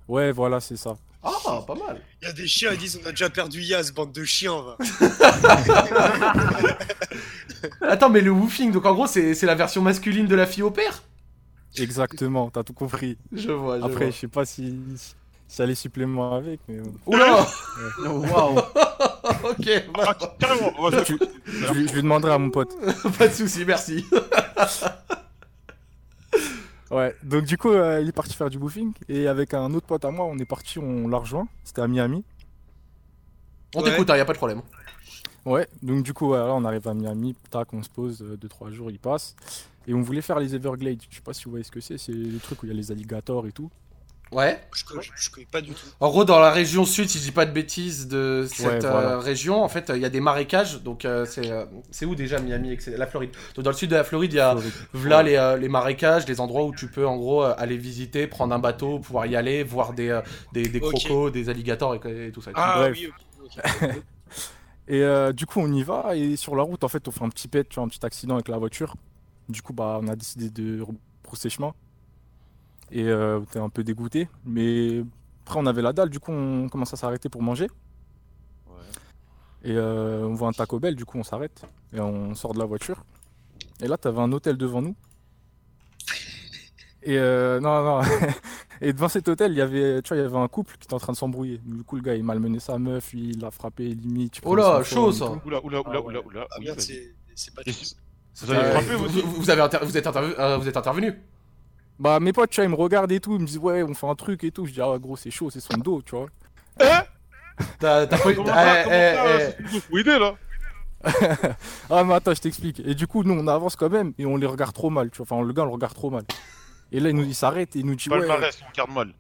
Speaker 11: Ouais, voilà, c'est ça.
Speaker 1: Ah, pas mal.
Speaker 2: Il y a des chiens, ils disent on a déjà perdu Yas, bande de chiens, va.
Speaker 1: Attends, mais le woofing, donc en gros, c'est c'est la version masculine de la fille au père?
Speaker 11: Exactement, t'as tout compris.
Speaker 1: Je vois, je
Speaker 11: Après,
Speaker 1: vois.
Speaker 11: je sais pas si, si y a les suppléments avec, mais. euh,
Speaker 1: Oula
Speaker 6: Waouh.
Speaker 1: Ok, bah,
Speaker 5: Ah, carrément,
Speaker 11: je, lui- je lui demanderai à mon pote.
Speaker 1: pas de soucis, merci.
Speaker 11: Ouais, donc du coup, euh, il est parti faire du woofing. Et avec un autre pote à moi, on est parti, on l'a rejoint. C'était à Miami.
Speaker 1: On
Speaker 2: Ouais.
Speaker 1: t'écoute, hein, y a pas de problème.
Speaker 11: Ouais, donc du coup, voilà, on arrive à Miami, tac, on se pose, 2-3 jours, il passe. Et on voulait faire les Everglades. Je sais pas si vous voyez ce que c'est, c'est le truc où il y a les alligators et tout.
Speaker 1: Ouais.
Speaker 2: Je connais, je connais pas du tout.
Speaker 1: En gros, dans la région sud, si je dis pas de bêtises de cette
Speaker 11: Ouais, voilà.
Speaker 1: euh, région, en fait, il y a des marécages. Donc, euh, c'est euh, c'est où déjà Miami. La Floride. Donc, dans le sud de la Floride, il y a. Voilà les, euh, les marécages, des endroits où tu peux en gros euh, aller visiter, prendre un bateau, pouvoir y aller, voir des, euh, des, des crocos, des alligators et, et tout ça.
Speaker 2: Ah
Speaker 11: Bref.
Speaker 2: oui, ok, ok.
Speaker 11: Et euh, du coup, on y va. Et sur la route, en fait, on fait un petit pet, tu vois, un petit accident avec la voiture. Du coup, bah, on a décidé de rebrousser chemin. Et euh, était un peu dégoûté. Mais après, on avait la dalle. Du coup, on commence à s'arrêter pour manger. Et euh, on voit un Taco Bell. Du coup, on s'arrête. Et on sort de la voiture. Et là, t'avais un hôtel devant nous. Et euh, non, non. Et devant cet hôtel, il y avait, tu vois, il y avait un couple qui était en train de s'embrouiller. Du coup, le gars, il malmenait sa meuf, il l'a frappé, limite.
Speaker 1: Oh là, chaud, ça.
Speaker 5: Oula, oula, oula,
Speaker 11: Ah
Speaker 5: oula, oula.
Speaker 2: Ah c'est pas.
Speaker 5: Vous avez frappé,
Speaker 1: vous, avez inter- vous êtes, intervenu- euh, vous êtes intervenu
Speaker 11: Bah, mes potes, tu vois, ils me regardent et tout, ils me disent, ouais, on fait un truc et tout. Je dis, ah, gros, c'est chaud, c'est son dos, tu vois.
Speaker 1: T'as t'as pas-
Speaker 5: Comment ça, comment
Speaker 1: eh,
Speaker 5: ça,
Speaker 1: eh.
Speaker 5: faut aider, là
Speaker 11: Ah, mais attends, je t'explique. Et du coup, nous, on avance quand même et on les regarde trop mal, tu vois. Enfin, le gars, on le regarde trop mal. Et là, il, nous, il s'arrête et il nous dit, ouais.
Speaker 5: Palmarès, on regarde mal.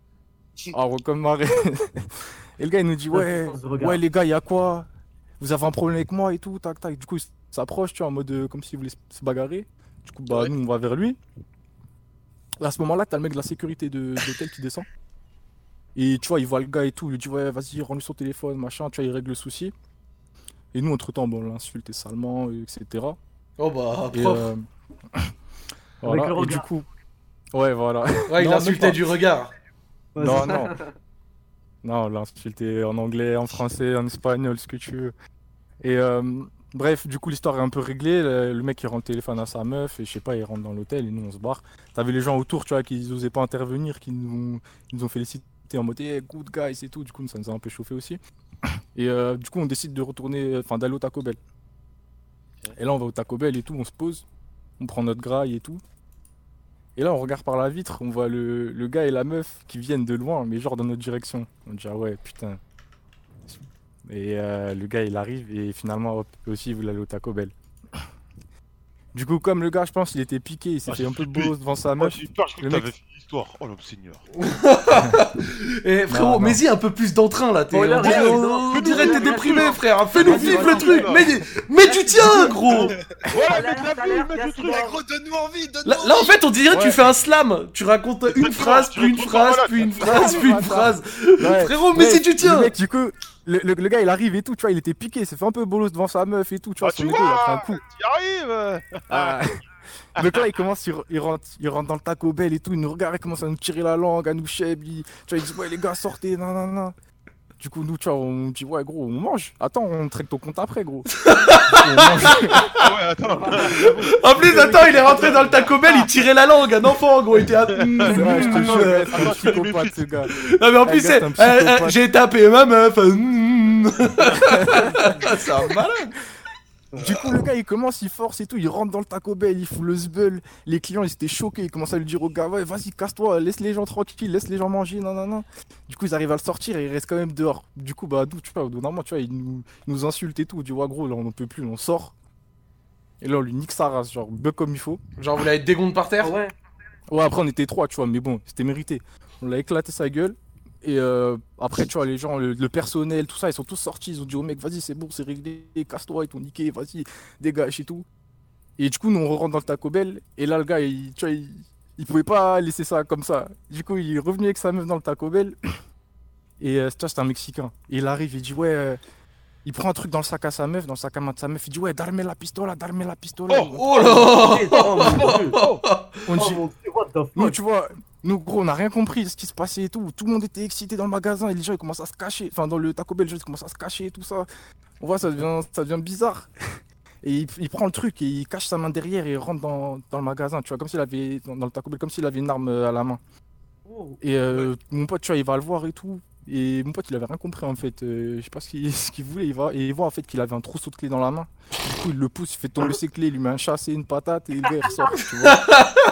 Speaker 11: Ah, ouais, comme marée. et le gars, il nous dit, ouais, ouais, les gars, il y a quoi? Vous avez un problème avec moi et tout, tac, tac. Du coup, il s'approche, tu vois, en mode euh, comme s'il voulait se- se bagarrer. Du coup, bah, nous, on va vers lui. Et à ce moment-là, t'as le mec de la sécurité de, de l'hôtel qui descend. Et tu vois, il voit le gars et tout, il lui dit, ouais, vas-y, rends-lui son téléphone, machin, tu vois, il règle le souci. Et nous, entre-temps, bon, on l'insultait salement, euh, etc.
Speaker 1: Oh bah,
Speaker 11: Et,
Speaker 1: propre.
Speaker 11: euh, voilà,
Speaker 6: le
Speaker 11: et du coup, ouais, voilà.
Speaker 1: Ouais, il
Speaker 11: Non,
Speaker 1: insultait
Speaker 11: même pas.
Speaker 1: du regard.
Speaker 11: Non, non. Non, l'insulter en anglais, en français, en espagnol, ce que tu veux. Et euh, bref, du coup, l'histoire est un peu réglée. Le, mec, il rend le téléphone à sa meuf et je sais pas, il rentre dans l'hôtel et nous, on se barre. T'avais les gens autour, tu vois, qui n'osaient pas intervenir, qui nous, ont félicité en mode hey, good guys et tout. Du coup, ça nous a un peu chauffé aussi. Et euh, du coup, on décide de retourner, enfin, d'aller au Taco Bell. Et là, on va au Taco Bell et tout, on se pose, on prend notre graille et tout. Et là, on regarde par la vitre, on voit le, le gars et la meuf qui viennent de loin, mais genre dans notre direction. On dit, ah ouais, putain. Et euh, le gars, il arrive et finalement, hop, aussi, il voulait aller au Taco Bell. Du coup, comme le gars, je pense, il était piqué, il s'est
Speaker 5: Ah,
Speaker 11: fait un peu beau devant sa
Speaker 5: Oh,
Speaker 11: meuf.
Speaker 5: peur, je
Speaker 11: Le mec-
Speaker 5: t'avais fini l'histoire. Oh l'homme seigneur.
Speaker 1: Et frérot, mais y un peu plus d'entrain là. T'es,
Speaker 6: Oh,
Speaker 1: on
Speaker 6: là,
Speaker 1: on-
Speaker 6: non.
Speaker 1: on dirait que t'es déprimé, frère. Fais-nous vivre le truc. Mais, mais du tien, gros.
Speaker 5: Voilà, le
Speaker 6: bien
Speaker 5: truc.
Speaker 10: Eh, gros, donne-nous envie,
Speaker 1: Là, en fait, on dirait que tu fais un slam. Tu racontes une phrase,
Speaker 5: tu
Speaker 1: puis une phrase, puis une phrase, puis une phrase. Frérot, mais si tu tiens.
Speaker 11: du coup, le, le- le gars, il arrive et tout, tu vois, il était piqué, il s'est fait un peu bolos devant sa meuf et tout, tu vois,
Speaker 5: Ah,
Speaker 11: son
Speaker 5: tu
Speaker 11: il a pris un coup.
Speaker 5: Tu arrives euh.
Speaker 11: Ah. Donc là, il commence, il, il rentre, il rentre dans le Taco Bell et tout, il nous regarde, il commence à nous tirer la langue, à nous cheb, il, tu vois, il dit, ouais, les gars, sortez, non, non, non. Du coup, nous, tu vois, on dit, ouais, gros, on mange. Attends, on traite ton compte après, gros. Du coup, on mange.
Speaker 5: Ah ouais, attends.
Speaker 1: En plus, attends, il est rentré dans le Taco Bell, il tirait la langue, un enfant, gros. Il était. à-
Speaker 11: vrai, je te
Speaker 1: Mm.
Speaker 11: jure, c'est un psychopathe, ce gars.
Speaker 1: Non, mais en plus, c'est. euh, euh. J'ai tapé ma meuf. mm. C'est un malade.
Speaker 11: Du coup, le gars, il commence, il force et tout, il rentre dans le Taco Bell, il fout le zbeul. Les clients, ils étaient choqués, ils commencent à lui dire au gars, ouais, vas-y, casse-toi, laisse les gens tranquilles, laisse les gens manger, non, non, non. Du coup, ils arrivent à le sortir et il reste quand même dehors. Du coup, bah, d'où, tu vois, au bout d'un moment, tu vois, il nous, il nous insulte et tout. On dit, ouais, gros, là, on en peut plus, on sort. Et là, on lui nique sa race, genre, bug comme il faut.
Speaker 1: Genre, vous l'avez dégonde par terre?
Speaker 6: Ouais.
Speaker 11: Ouais, après, on était trois, tu vois, mais bon, c'était mérité. On l'a éclaté sa gueule. Et euh, après, tu vois, les gens, le, le personnel, tout ça, ils sont tous sortis. Ils ont dit au mec, vas-y, c'est bon, c'est réglé, casse-toi, ils t'ont niqué, vas-y, dégage et tout. Et du coup, nous, on rentre dans le Taco Bell. Et là, le gars, il, tu vois, il, il pouvait pas laisser ça comme ça. Du coup, il est revenu avec sa meuf dans le Taco Bell. Et euh, tu vois, c'était un Mexicain. Et il arrive, il dit, ouais. euh, il prend un truc dans le sac à sa meuf, dans le sac à main de sa meuf. Il dit, ouais, darme la pistola, darme la pistola.
Speaker 1: Oh, oh là
Speaker 6: Oh mon dieu.
Speaker 11: on
Speaker 6: Oh
Speaker 11: dit,
Speaker 6: mon dieu, what the
Speaker 11: nous,
Speaker 6: fuck.
Speaker 11: tu vois, nous, gros, on n'a rien compris de ce qui se passait et tout. Tout le monde était excité dans le magasin et les gens, ils commencent à se cacher. Enfin, dans le Taco Bell, les gens, ils commencent à se cacher et tout ça. On voit, ça devient, ça devient bizarre. Et il, il prend le truc et il cache sa main derrière et il rentre dans, dans le magasin, tu vois, comme s'il avait, dans, dans le Taco Bell, comme s'il avait une arme euh, à la main.
Speaker 6: Oh.
Speaker 11: Et euh, mon pote, tu vois, il va le voir et tout. Et mon pote, il avait rien compris en fait. Euh, je sais pas ce qu'il ce qu'il voulait. Il va, et il voit en fait qu'il avait un trousseau de clés dans la main. Du coup, il le pousse, il fait tomber ses clés, il lui met un chassé, une patate et gars il ressort. Tu vois.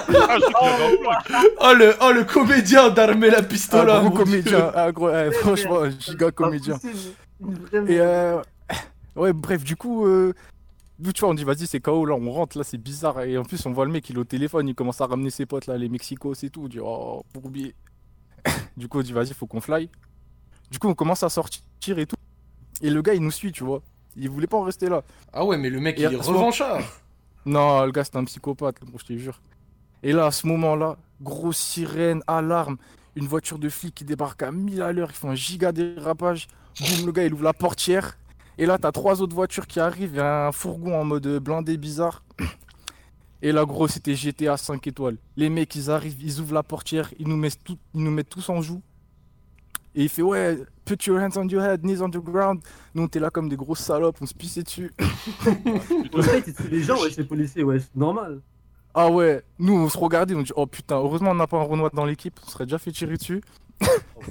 Speaker 5: Ah, un.
Speaker 1: Oh le, oh, le comédien d'armer la
Speaker 11: Un
Speaker 1: pistola.
Speaker 11: gros comédien, un gros, ouais, franchement, giga comédien. Et euh, ouais, bref, du coup, euh, nous, tu vois, on dit vas-y, c'est KO, là, on rentre, là, c'est bizarre. Et en plus, on voit le mec, il est au téléphone, il commence à ramener ses potes, là, les Mexicos et tout. On dit, oh, bourbier. du coup, on dit vas-y, faut qu'on fly. Du coup, on commence à sortir et tout. Et le gars, il nous suit, tu vois. Il voulait pas en rester là.
Speaker 1: Ah ouais, mais le mec,
Speaker 11: Et
Speaker 1: il est revanchard.
Speaker 11: Non, le gars, c'est un psychopathe, je te jure. Et là, à ce moment-là, grosse sirène, alarme, une voiture de flic qui débarque à 1000 à l'heure, ils font un giga dérapage. Boum, le gars, il ouvre la portière. Et là, t'as trois autres voitures qui arrivent, a un fourgon en mode blindé bizarre. Et là, gros, c'était GTA 5 étoiles. Les mecs, ils arrivent, ils ouvrent la portière, ils nous mettent, tous en joue. Et il fait, ouais, put your hands on your head, knees on the ground. Nous, on était là comme des grosses salopes, on se pissait dessus.
Speaker 6: Les gens, ouais, les policiers, ouais, c'est normal.
Speaker 11: Ah ouais, nous on se regardait, on dit oh putain, heureusement on n'a pas un Renoir dans l'équipe, on serait déjà fait tirer dessus.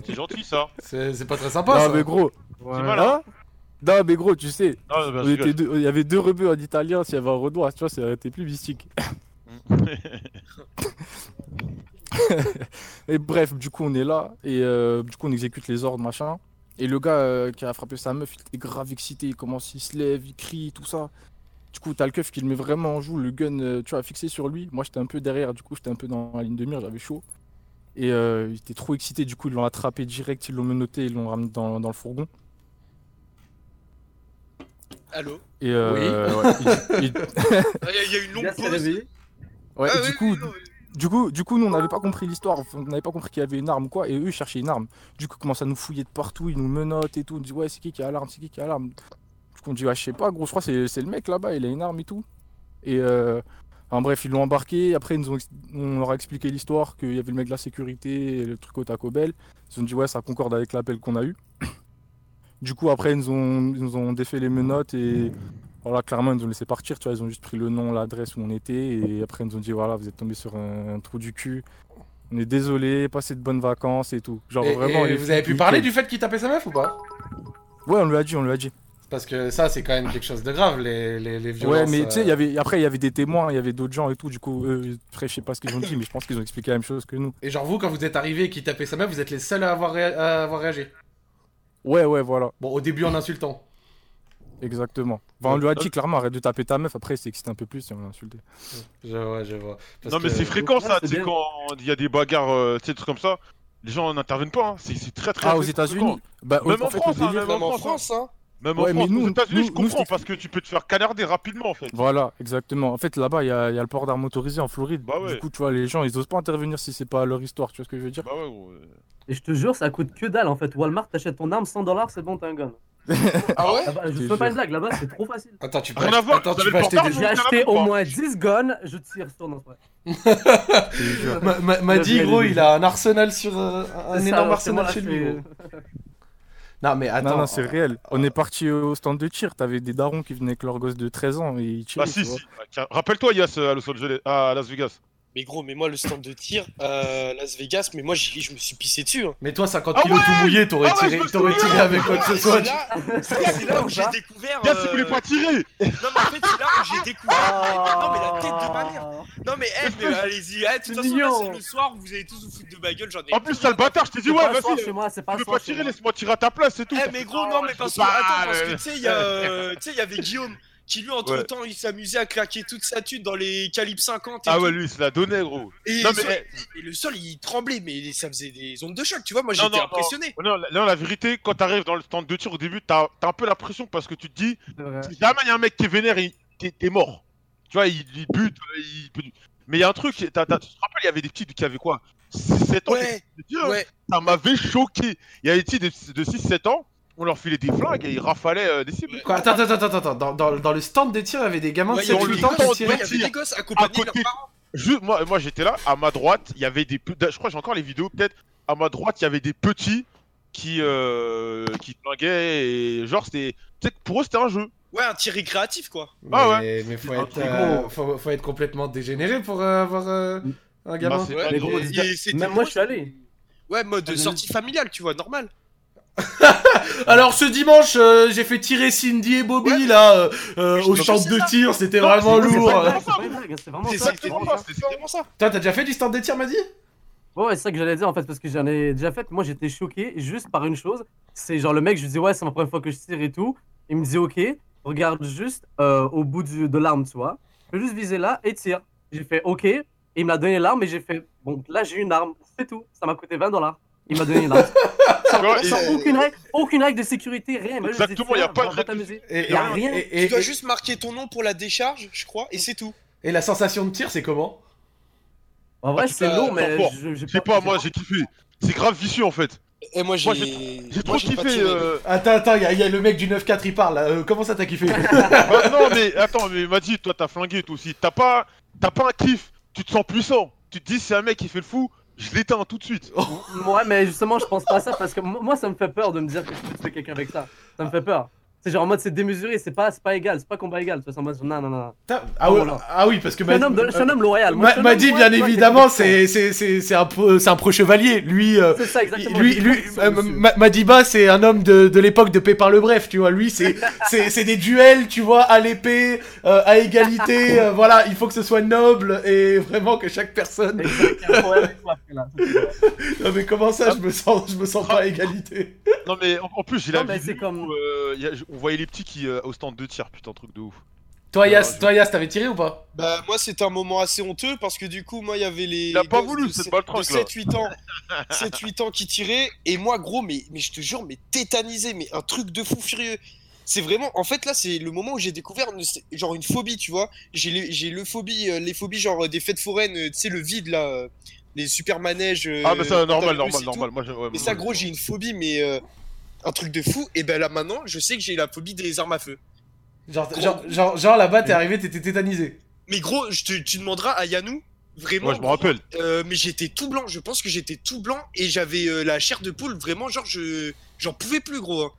Speaker 5: C'est gentil ça.
Speaker 1: C'est c'est pas très sympa
Speaker 11: non
Speaker 1: ça.
Speaker 11: mais gros, hein Non mais gros, tu sais,
Speaker 5: Non, bah,
Speaker 11: deux- il y avait deux rebeux en italien, s'il y avait un Renoir, tu vois, ça aurait été plus mystique. Et bref, du coup on est là, et euh, du coup on exécute les ordres, machin. Et le gars euh, qui a frappé sa meuf, il était grave excité, il commence, il se lève, il crie, tout ça. Du coup, t'as le keuf qui le met vraiment en joue, le gun, euh, tu vois, fixé sur lui. Moi, j'étais un peu derrière, du coup, j'étais un peu dans la ligne de mire, j'avais chaud. Et euh, il était trop excité, du coup, ils l'ont attrapé direct, ils l'ont menotté, ils l'ont ramené dans, dans le fourgon.
Speaker 9: Allô?
Speaker 11: Et euh, ouais, il- il-
Speaker 9: Il y, a- une longue pause.
Speaker 11: ouais,
Speaker 9: Ah
Speaker 11: et
Speaker 9: oui,
Speaker 11: du coup,
Speaker 9: oui, non,
Speaker 11: du coup, du coup, nous on n'avait pas compris l'histoire, on n'avait pas compris qu'il y avait une arme quoi, et eux ils cherchaient une arme. Du coup, ils commencent à nous fouiller de partout, ils nous menottent et tout, on dit ouais c'est qui qui a l'arme, c'est qui qui a l'arme. On dit ouais je sais pas, gros, je crois que c'est le mec là-bas, il a une arme et tout. Et euh, enfin, bref, ils l'ont embarqué. Après, ils nous ont on leur a expliqué l'histoire, qu'il y avait le mec de la sécurité et le truc au Taco Bell. Ils ont dit ouais, ça concorde avec l'appel qu'on a eu. Du coup, après, ils nous ont, ils nous ont défait les menottes et voilà, clairement, ils nous ont laissé partir. Tu vois, ils ont juste pris le nom, l'adresse où on était et après, ils nous ont dit voilà, vous êtes tombé sur un, un trou du cul. On est désolé, passez de bonnes vacances et tout. Genre
Speaker 1: Et-
Speaker 11: vraiment.
Speaker 1: et vous avez pu parler du fait qu'il tapait sa meuf ou pas?
Speaker 11: Ouais, on lui a dit, on lui a dit.
Speaker 1: Parce que ça, c'est quand même quelque chose de grave, les, les, les violences.
Speaker 11: Ouais, mais tu sais, y
Speaker 1: euh,
Speaker 11: avait après il y avait des témoins, il y avait d'autres gens et tout. Du coup, eux, après, je sais pas ce qu'ils ont dit, mais je pense qu'ils ont expliqué la même chose que nous.
Speaker 1: Et genre, vous, quand vous êtes arrivé et qu'il tapait sa meuf, vous êtes les seuls à avoir, ré- à avoir réagi
Speaker 11: Ouais, ouais, voilà.
Speaker 1: Bon, au début en insultant.
Speaker 11: Exactement. Enfin, on lui a dit clairement arrête de taper ta meuf. Après, il s'est excité un peu plus et on l'a insulté.
Speaker 1: Je vois, je vois. Parce
Speaker 5: non, mais
Speaker 1: que-
Speaker 5: c'est fréquent ça,
Speaker 6: c'est
Speaker 5: tu sais, quand il y a des bagarres, euh, tu sais, des trucs comme ça, les gens n'interviennent pas, hein. c'est très très
Speaker 11: Ah, aux. États-Unis Bah,
Speaker 5: Même
Speaker 11: en
Speaker 5: en
Speaker 11: fait,
Speaker 5: France, hein, même
Speaker 9: Même en
Speaker 5: en
Speaker 9: France, hein.
Speaker 5: Même en
Speaker 11: Ouais, mais
Speaker 5: France,
Speaker 11: nous-
Speaker 5: aux États-Unis,
Speaker 11: nous-
Speaker 5: je comprends parce que tu peux te faire canarder rapidement en fait.
Speaker 11: Voilà, exactement. En fait, là-bas, il y a, il y a le port d'armes autorisé en Floride.
Speaker 5: Bah ouais.
Speaker 11: Du coup, tu vois, les gens, ils osent pas intervenir si c'est pas leur histoire. Tu vois ce que je veux dire?
Speaker 5: Bah ouais, gros.
Speaker 6: Et je te jure, ça coûte que dalle en fait. Walmart, t'achètes ton arme 100 dollars, c'est bon, t'as un gun.
Speaker 9: Ah ouais?
Speaker 6: Là-bas, je
Speaker 11: te
Speaker 6: fais pas une blague, là-bas c'est trop facile.
Speaker 1: Attends, tu peux,
Speaker 5: Rien
Speaker 1: ach- Attends, tu peux acheter des...
Speaker 6: J'ai acheté au moins 10 guns, je tire sur nos.
Speaker 1: Ma- dit, gros, il a un arsenal sur... euh, un énorme arsenal chez lui. Non, mais attends.
Speaker 11: non, non, c'est réel. On est parti au stand de tir. T'avais des darons qui venaient avec leur gosse de 13 ans et ils tiraient.
Speaker 5: Bah si, si. Tiens, Rappelle-toi, Yas, à Los Angeles, à Las Vegas.
Speaker 9: Mais gros, mais moi, le stand de tir, euh, Las Vegas, mais moi, j'y- je me suis pissé dessus. Hein.
Speaker 1: Mais toi, 50
Speaker 5: Ah
Speaker 1: kilos
Speaker 5: ouais
Speaker 1: tout mouillé, t'aurais
Speaker 5: Ah ouais,
Speaker 1: tiré,
Speaker 5: je me
Speaker 1: t'aurais
Speaker 5: souviens.
Speaker 1: tiré avec quoi que ce soit.
Speaker 9: C'est là, c'est c'est là où j'ai découvert.
Speaker 5: Yas, il
Speaker 9: euh,
Speaker 5: voulait pas tirer
Speaker 9: Non, mais en fait, c'est là où j'ai découvert. Non, mais la tête de ma mère. Non, mais, eh, mais allez-y, eh, de toute
Speaker 6: C'est
Speaker 9: façon, là,
Speaker 6: mignon.
Speaker 9: c'est le soir, vous allez tous vous foutre de ma gueule, j'en ai.
Speaker 5: En plus, t'as le bâtard, je t'ai dit,
Speaker 6: C'est
Speaker 5: ouais,
Speaker 6: pas un soir
Speaker 5: vas-y.
Speaker 6: moi, c'est pas
Speaker 5: veux
Speaker 6: soir
Speaker 5: pas
Speaker 6: chez
Speaker 5: tirer,
Speaker 6: moi.
Speaker 5: laisse-moi tirer à ta place, c'est tout.
Speaker 9: Eh mais gros non mais parce que attends parce que
Speaker 5: euh,
Speaker 9: tu sais il y a euh, tu sais il y avait Guillaume qui lui entre
Speaker 5: Ouais.
Speaker 9: temps il s'amusait à claquer toute sa thune dans les calibres 50 et
Speaker 5: Ah
Speaker 9: tout.
Speaker 5: ouais, lui, il se la donnait, gros.
Speaker 9: et,
Speaker 5: Non,
Speaker 9: le
Speaker 5: mais,
Speaker 9: sol, et le sol il tremblait mais ça faisait des ondes de choc tu vois moi
Speaker 5: Non,
Speaker 9: j'étais
Speaker 5: non, non.
Speaker 9: impressionné
Speaker 5: Non, la- non, la vérité, quand t'arrives dans le stand de tir au début, t'as t'as un peu la pression parce que tu te dis, si jamais il y a un mec qui est vénère, il- t'es mort. Tu vois, il, il bute, il peut- Mais il y a un truc, t'as- t'as- tu te rappelles, il y avait des petits qui avaient quoi? 7 ans
Speaker 9: ouais
Speaker 5: hein.
Speaker 9: ouais
Speaker 5: Ça m'avait choqué. Il y a des petits de, de 6-7 ans, on leur filait des flingues et ils rafalaient euh, des cibles.
Speaker 1: Quoi, attends, attends, attends, attends. Dans, dans, dans le stand des tirs, il y avait des gamins
Speaker 9: Ouais,
Speaker 1: de
Speaker 9: il y avait
Speaker 1: 7
Speaker 9: des
Speaker 1: 8 ans qui
Speaker 9: gosses,
Speaker 1: tiraient.
Speaker 9: ouais, il y avait des gosses accompagnés de leurs parents
Speaker 5: Je- moi, moi j'étais là, à ma droite, il y avait des. Je crois que j'ai encore les vidéos, peut-être. À ma droite, il y avait des petits qui, euh, qui flinguaient et genre, c'était. tu sais, Pour eux, c'était un jeu.
Speaker 9: ouais un tir récréatif quoi
Speaker 1: Mais,
Speaker 5: Ah
Speaker 1: mais faut, être, euh,
Speaker 6: gros.
Speaker 1: faut, faut être complètement dégénéré pour euh, avoir euh, un gamin.
Speaker 5: Bah, c'est
Speaker 9: Ouais,
Speaker 6: mais gros,
Speaker 9: et- et
Speaker 6: Même moi je suis allé.
Speaker 9: ouais mode
Speaker 6: Ah,
Speaker 9: sortie familiale tu vois normal
Speaker 1: Alors ce dimanche, euh, j'ai fait tirer Cindy et Bobby
Speaker 9: Ouais.
Speaker 1: là euh, euh, au stand de
Speaker 9: ça.
Speaker 1: tir, c'était vraiment lourd.
Speaker 6: C'est vraiment
Speaker 9: c'est
Speaker 6: ça.
Speaker 5: c'est ça.
Speaker 9: vraiment ça
Speaker 1: t'as déjà fait du stand de tir, m'a dit
Speaker 6: Ouais, ouais, c'est ça que j'allais dire en fait, parce que j'en ai déjà fait. Moi, j'étais choqué juste par une chose. C'est genre le mec, je lui disais, ouais, c'est ma première fois que je tire et tout. Il me disait, ok, regarde juste euh, au bout du- de l'arme, tu vois. Je vais juste viser là et tire. J'ai fait, ok. Et il m'a donné l'arme et j'ai fait, bon, là, j'ai une arme, c'est tout. Ça m'a coûté 20 dollars. Il m'a donné une
Speaker 5: vois, et-
Speaker 6: aucune règle, aucune règle de sécurité, rien. Il
Speaker 5: Exactement, y a
Speaker 6: tiens,
Speaker 5: pas de règle.
Speaker 6: Y a rien.
Speaker 1: et-
Speaker 9: tu dois
Speaker 1: et-
Speaker 9: juste marquer ton nom pour la décharge je crois et c'est tout
Speaker 1: et la sensation de tir, c'est comment?
Speaker 6: En vrai,
Speaker 5: Ah,
Speaker 6: c'est
Speaker 5: attends,
Speaker 6: mais je
Speaker 5: Je sais pas, moi j'ai kiffé. C'est grave vicieux en fait.
Speaker 9: et moi j'ai
Speaker 5: moi, trop kiffé. euh,
Speaker 1: Attends, attends, il y, a- y a le mec du 9-4, il parle là. Euh, comment ça t'as kiffé?
Speaker 5: Bah, non, mais attends, mais m'a dit, toi t'as flingué toi aussi. T'as pas, t'as pas un kiff. Tu te sens puissant. Tu te dis, c'est un mec qui fait le fou. Je l'éteins tout de suite.
Speaker 6: Ouais, mais justement, je pense pas à ça parce que mo- moi, ça me fait peur de me dire que je peux tuer quelqu'un avec ça. Ça me fait peur. C'est genre en mode c'est démesuré, c'est pas, c'est pas égal, c'est pas combat égal. Tu vois, c'est en mode non, non, non.
Speaker 1: Ah, ouais, ah oui, parce que
Speaker 6: Je suis un homme, de- je suis un homme loyal. Moi, je
Speaker 1: m'a
Speaker 6: suis un
Speaker 1: m'a
Speaker 6: homme
Speaker 1: dit
Speaker 6: loyal,
Speaker 1: bien évidemment, c'est c'est- c'est- c'est un, pro- c'est un pro-chevalier. Lui, euh,
Speaker 6: C'est ça, exactement.
Speaker 1: lui, lui, euh, Madiba, c'est un homme de, de l'époque de Pépin le Bref, tu vois. Lui, c'est c'est c'est des duels, tu vois, à l'épée, euh, à égalité. euh, voilà, il faut que ce soit noble et vraiment que chaque personne. Non mais comment ça, je me sens, je me sens pas à égalité?
Speaker 5: Non, mais en, plus, j'ai
Speaker 6: Non,
Speaker 5: la
Speaker 6: mais
Speaker 5: vidéo
Speaker 6: c'est comme-
Speaker 5: a- on voyait les petits qui euh, au stand de tir. Putain, truc de ouf.
Speaker 1: Toi,
Speaker 5: Ouais,
Speaker 1: Yas,
Speaker 5: je-
Speaker 1: toi, Yas, t'avais tiré ou pas?
Speaker 9: Bah moi c'était un moment assez honteux parce que du coup moi il y avait les
Speaker 5: Il a
Speaker 9: les
Speaker 5: pas voulu,
Speaker 9: sept-
Speaker 5: baltringue,
Speaker 9: de
Speaker 5: là.
Speaker 9: 7-8 ans 7-8 ans qui tiraient et moi gros mais, mais je te jure mais tétanisé mais un truc de fou furieux c'est vraiment, en fait là c'est le moment où j'ai découvert une- c'est- genre une phobie, tu vois. J'ai j'ai le phobie, euh, les phobies genre euh, des fêtes foraines, euh, tu sais le vide là, euh, les super manèges. euh,
Speaker 5: Ah, mais ça, normal, normal, normal. Moi, ouais,
Speaker 9: Mais
Speaker 5: moi,
Speaker 9: ça gros j'ai une phobie mais euh, un truc de fou. Et ben là maintenant je sais que j'ai la phobie des armes à feu.
Speaker 1: Genre,
Speaker 9: Gros.
Speaker 1: genre, genre, genre là-bas, t'es arrivé, t'étais tétanisé.
Speaker 9: Mais gros, je te, tu demanderas à Yanou, vraiment.
Speaker 5: Ouais, je me rappelle.
Speaker 9: euh, mais j'étais tout blanc, je pense que j'étais tout blanc et j'avais euh, la chair de poule, vraiment, genre, je j'en pouvais plus, gros. hein.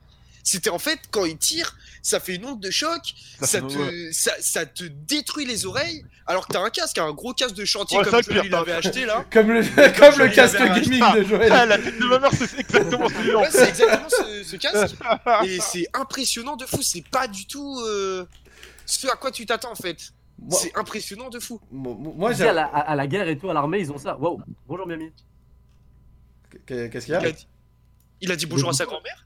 Speaker 9: C'était en fait, quand il tire, ça fait une onde de choc,
Speaker 5: Ça
Speaker 9: te,
Speaker 5: ouais.
Speaker 9: ça, ça te détruit les oreilles, alors que t'as un casque, un gros casque de chantier
Speaker 5: Ouais,
Speaker 9: comme Joël,
Speaker 5: pire,
Speaker 9: il
Speaker 5: t'as-
Speaker 9: avait acheté là.
Speaker 1: Comme le,
Speaker 9: Comme
Speaker 1: comme le
Speaker 9: Joël
Speaker 1: casque gaming
Speaker 5: acheté.
Speaker 1: de Joël.
Speaker 5: Ah, la tête de ma mère, c'est exactement celui-là.
Speaker 9: Ouais, c'est exactement ce, ce casque. Et c'est impressionnant de fou, c'est pas du tout euh, ce à quoi tu t'attends en fait.
Speaker 1: Moi-
Speaker 9: C'est impressionnant de fou.
Speaker 1: Moi,
Speaker 6: sais, à, la, à- à la guerre et tout, à l'armée, ils ont ça. Wow. Bonjour Miami.
Speaker 1: Qu'est-ce qu'il y a?
Speaker 9: Il a dit, il a dit bonjour à sa grand-mère.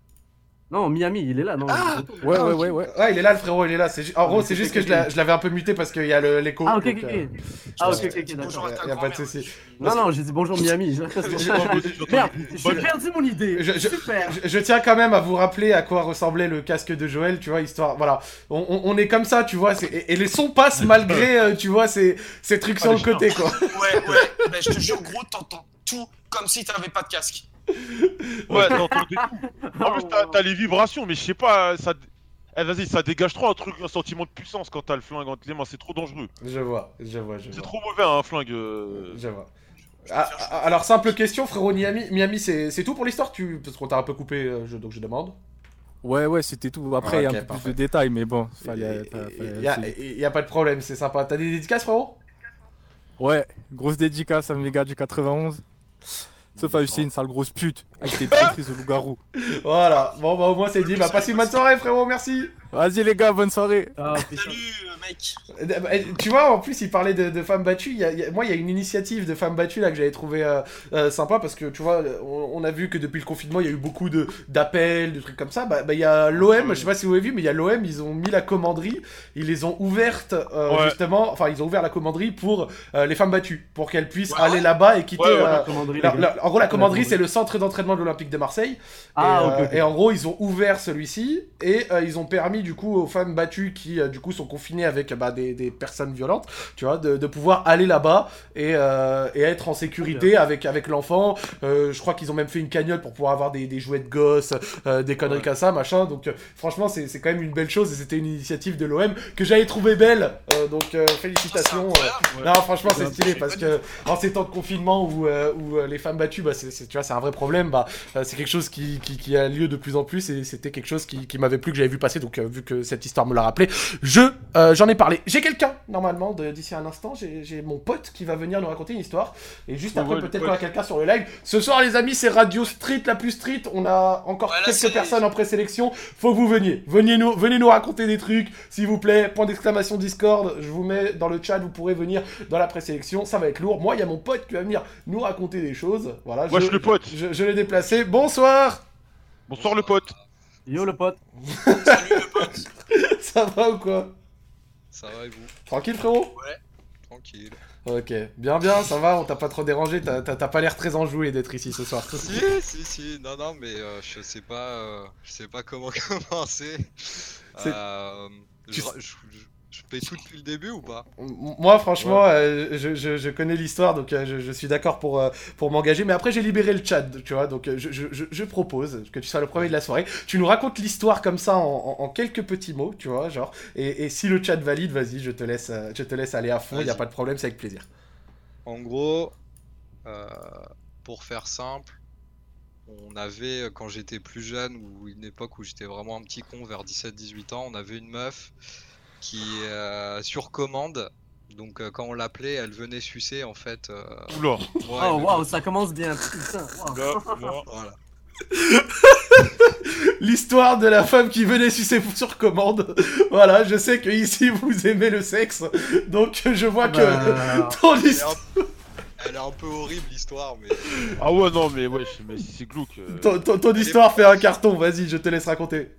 Speaker 6: Non, Miami, il est là, non
Speaker 9: Ah
Speaker 6: il est.
Speaker 11: Ouais,
Speaker 1: Ah,
Speaker 11: ouais, ouais, ouais.
Speaker 1: Ouais, il est là, le frérot, il est là. C'est ju- En gros,
Speaker 6: ok,
Speaker 1: c'est juste que je l'a- je l'avais un peu muté parce qu'il y a le- l'écho.
Speaker 6: Ah, ok, ok,
Speaker 1: euh,
Speaker 6: ok. Ah, ok, ok, ok, d'accord.
Speaker 9: Bonjour à ta
Speaker 1: y a pas de souci.
Speaker 6: Non, non, j'ai dit bonjour Miami. Merde, j'ai perdu mon idée.
Speaker 1: Je, je-
Speaker 6: Super.
Speaker 1: je- je tiens quand même à vous rappeler à quoi ressemblait le casque de Joël, tu vois, histoire, voilà, on, on- on est comme ça, tu vois, c'est- et, et les sons passent malgré, euh, tu vois, ces, ces trucs sur
Speaker 5: Ah,
Speaker 1: le
Speaker 5: les
Speaker 1: côté, quoi.
Speaker 9: Ouais, ouais, ben je te jure, gros, t'entends tout comme si t'avais pas de casque.
Speaker 5: Ouais, t'entends des coups. En plus, t'as t'as les vibrations, mais je sais pas, ça. Eh, vas-y, ça dégage trop un truc, un sentiment de puissance quand t'as le flingue entre les mains, c'est trop dangereux.
Speaker 1: Je vois, je vois, je
Speaker 5: C'est
Speaker 1: vois.
Speaker 5: trop mauvais un flingue. euh.
Speaker 1: Je vois. Ah, ah, alors, simple question, frérot Miami, Miami c'est c'est tout pour l'histoire? Tu... Parce qu'on t'a un peu coupé, euh, je- donc je demande.
Speaker 11: Ouais, ouais, c'était tout. Après, il y a un peu plus de détails, mais bon, fallait. fallait-
Speaker 1: Il y, a-
Speaker 11: fallait-
Speaker 1: y a pas de problème, c'est sympa. T'as des dédicaces, frérot?
Speaker 11: Ouais, grosse dédicace à mes gars du 91. Sauf à sale grosse pute, avec tes traîtrises au loup-garou.
Speaker 1: Voilà, bon, bah au moins c'est dit. Bah, passe une bonne soirée, frérot, merci.
Speaker 11: Vas-y, les gars, bonne soirée.
Speaker 6: Ah,
Speaker 9: Salut, euh, mec.
Speaker 1: Euh, bah, Tu vois, en plus, il parlait de, de femmes battues. Il y a- il y a- moi, il y a une initiative de femmes battues là que j'avais trouvé euh, euh, sympa parce que tu vois, on, on a vu que depuis le confinement, il y a eu beaucoup de d'appels, de trucs comme ça. Bah, bah, il y a l'OM, je sais pas si vous avez vu, mais il y a l'OM, ils ont mis la commanderie, ils les ont ouvertes euh,
Speaker 5: Ouais.
Speaker 1: justement. Enfin, ils ont ouvert la commanderie pour euh, les femmes battues, pour qu'elles puissent
Speaker 9: Ouais,
Speaker 1: aller là-bas et quitter.
Speaker 5: Ouais, ouais,
Speaker 6: la commanderie,
Speaker 1: la- en gros, la commanderie,
Speaker 6: commanderie.
Speaker 1: c'est le centre d'entraînement de l'Olympique de Marseille.
Speaker 6: Ah,
Speaker 1: et, euh, et en gros, ils ont ouvert celui-ci et euh, ils ont permis du coup aux femmes battues qui euh, du coup sont confinées avec bah, des, des personnes violentes, tu vois, de, de pouvoir aller là-bas et, euh, et être en sécurité avec, avec l'enfant. Euh, je crois qu'ils ont même fait une cagnotte pour pouvoir avoir des, des jouets de gosses, euh, des conneries
Speaker 5: Ouais.
Speaker 1: comme ça, machin. Donc euh, franchement, c'est c'est quand même une belle chose et c'était une initiative de l'OM que j'avais trouvé belle. Euh, donc euh, félicitations. Euh, non, franchement, c'est stylé parce que en ces temps de confinement où, euh, où les femmes battues, bah, c'est- tu vois, c'est un vrai problème. Bah, euh, c'est quelque chose qui, qui, qui a lieu de plus en plus et c'était quelque chose qui, qui m'avait plu que j'avais vu passer. Donc, euh, vu que cette histoire me l'a rappelé, je euh, j'en ai parlé. J'ai quelqu'un normalement d'ici un instant. J'ai, mon pote qui va venir nous raconter une histoire. Et juste après, peut-être qu'on a quelqu'un sur le live. Ce soir, les amis, c'est Radio Street la plus street. On a encore quelques personnes en présélection. Faut que vous veniez. Venez nous, venez nous raconter des trucs, s'il vous plaît. Point d'exclamation Discord. Je vous mets dans le chat. Vous pourrez venir dans la présélection. Ça va être lourd. Moi, il y a mon pote qui va venir nous raconter des choses. Voilà.
Speaker 5: Wesh,
Speaker 1: je,
Speaker 5: le pote.
Speaker 1: Je, je l'ai déplacé. Bonsoir.
Speaker 5: Bonsoir le pote.
Speaker 6: Yo le pote.
Speaker 9: Salut, le pote.
Speaker 1: Ça va ou quoi?
Speaker 2: Ça va et vous?
Speaker 1: Tranquille, frérot?
Speaker 2: Tranquille.
Speaker 1: Ok. Bien, bien. Ça va. On t'a pas trop dérangé. T'as, pas l'air très enjoué d'être ici ce soir.
Speaker 2: Si, si, si, non, non, mais euh, je sais pas, euh, je sais pas comment commencer.
Speaker 1: C'est-
Speaker 2: Euh,
Speaker 1: Tu-
Speaker 2: je, je, je- fais tout depuis le début ou pas?
Speaker 1: Moi, franchement, euh, je, je- je connais l'histoire, donc euh, je, je suis d'accord pour, euh, pour m'engager. Mais après, j'ai libéré le chat, tu vois. Donc, je, je- je- je propose que tu sois le premier de la soirée. Tu nous racontes l'histoire comme ça en, en- en quelques petits mots, tu vois, genre. Et, et si le chat valide, vas-y, je te laisse, je te laisse aller à fond. Il y a pas de problème, c'est avec plaisir.
Speaker 2: En gros, pour faire simple, on avait, quand j'étais plus jeune, ou une époque où j'étais vraiment un petit con, vers 17-18 ans, on avait une meuf qui, euh, sur commande, donc euh, quand on l'appelait, elle venait sucer en fait. euh,
Speaker 5: Oula.
Speaker 2: ouais,
Speaker 6: Oh waouh, ça commence bien. Putain.
Speaker 5: Là.
Speaker 2: Voilà.
Speaker 1: L'histoire de la femme qui venait sucer sur commande. voilà, je sais que ici vous aimez le sexe, donc je vois que
Speaker 6: Bah,
Speaker 1: ton
Speaker 2: Elle est,
Speaker 1: histoire.
Speaker 2: un... elle est un peu horrible l'histoire, mais
Speaker 5: Ah ouais, non, mais wesh, mais si c'est glauque. euh.
Speaker 1: Ton, ton- ton histoire fait un carton, vas-y, je te laisse raconter.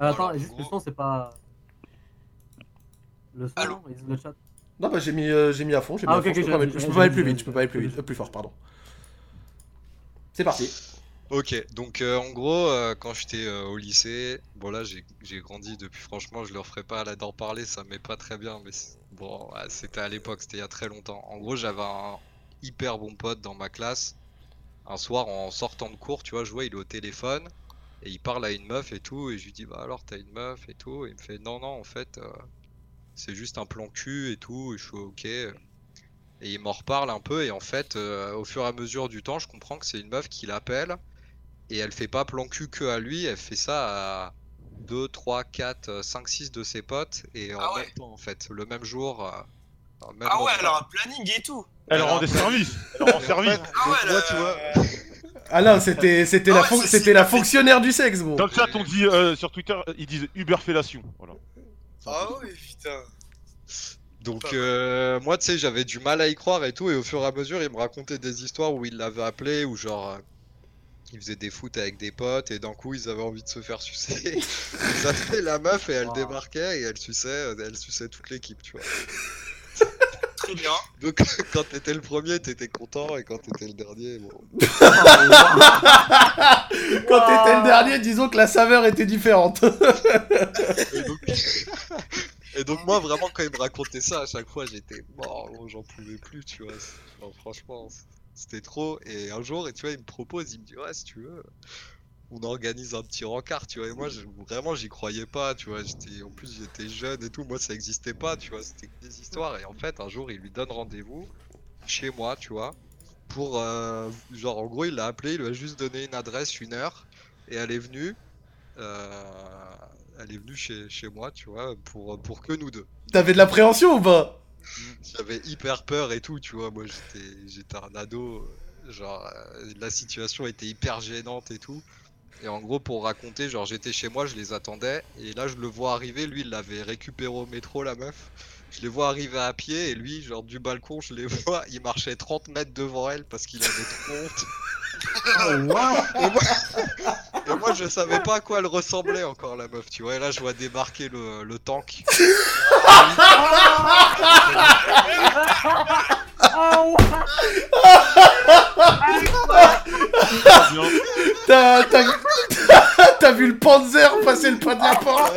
Speaker 6: Euh, attends,
Speaker 2: Alors,
Speaker 6: juste le
Speaker 2: gros.
Speaker 6: son, c'est pas. Le son,
Speaker 9: Allô
Speaker 6: non le chat.
Speaker 1: Non, bah j'ai mis, euh, j'ai mis à fond, j'ai mis
Speaker 6: Ah,
Speaker 1: à fond, je peux je peux pas aller plus vite, je peux pas aller plus vite, euh, plus fort, pardon. C'est parti.
Speaker 2: Ok, donc euh, en gros, euh, quand j'étais euh, au lycée, bon là j'ai j'ai grandi depuis, franchement, je le referai pas là d'en parler, ça m'est pas très bien, mais bon, ouais, c'était à l'époque, c'était il y a très longtemps. En gros, j'avais un hyper bon pote dans ma classe. Un soir, en sortant de cours, tu vois, je vois, il est au téléphone et il parle à une meuf et tout, et je lui dis, bah alors t'as une meuf et tout, et il me fait, non, non, en fait, euh, c'est juste un plan cul et tout, et je suis ok. Et il m'en reparle un peu, et en fait, euh, au fur et à mesure du temps, je comprends que c'est une meuf qui l'appelle. Et elle fait pas plan cul que à lui, elle fait ça à 2, 3, 4, 5, 6 de ses potes et en même temps en fait, le même jour. euh, même
Speaker 7: Ah ouais, elle a un planning et tout.
Speaker 5: Elle rend des services. Elle rend service.
Speaker 7: Ah ouais, là,
Speaker 2: tu vois,
Speaker 1: Ah non, c'était c'était
Speaker 7: Ah
Speaker 1: la,
Speaker 7: ouais,
Speaker 1: c'était la fonctionnaire du sexe, gros.
Speaker 5: Dans le chat, on dit euh, sur Twitter, ils disent Uber fellation. Voilà.
Speaker 7: Ah ouais, putain.
Speaker 2: Donc euh, moi tu sais j'avais du mal à y croire et tout et au fur et à mesure il me racontait des histoires où il l'avait appelé ou genre euh, il faisait des foot avec des potes et d'un coup ils avaient envie de se faire sucer. ils appelaient la meuf et elle
Speaker 6: Wow.
Speaker 2: débarquait et elle suçait, elle suçait toute l'équipe tu vois.
Speaker 7: Très bien.
Speaker 2: Donc quand t'étais le premier t'étais content et quand t'étais le dernier bon.
Speaker 1: Quand t'étais le dernier, disons que la saveur était différente.
Speaker 2: Et donc... et donc moi vraiment quand il me racontait ça à chaque fois j'étais mort, gros, j'en pouvais plus tu vois. Franchement c'était trop et un jour et tu vois il me propose, il me dit ouais si tu veux on organise un petit rencard tu vois. Et moi je- vraiment j'y croyais pas tu vois. J'étais en plus j'étais jeune et tout. Moi ça existait pas tu vois. C'était que des histoires. Et en fait un jour il lui donne rendez-vous chez moi tu vois pour euh, genre en gros il l'a appelé il lui a juste donné une adresse une heure. Et elle est venue euh, elle est venue chez, chez moi tu vois pour pour que nous deux.
Speaker 1: T'avais de l'appréhension ou pas?
Speaker 2: J'avais hyper peur et tout, tu vois. Moi, j'étais, j'étais un ado. Genre, euh, la situation était hyper gênante et tout. Et en gros, pour raconter, genre, j'étais chez moi, je les attendais. Et là, je le vois arriver. Lui, il l'avait récupéré au métro, la meuf. Je les vois arriver à pied. Et lui, genre, du balcon, je les vois. Il marchait 30 mètres devant elle parce qu'il avait trop honte. et, moi... et moi, je savais pas à quoi elle ressemblait encore, la meuf, tu vois. Et là, je vois débarquer le, le tank.
Speaker 1: T'as t'as- t'as vu le Panzer passer le pas de la porte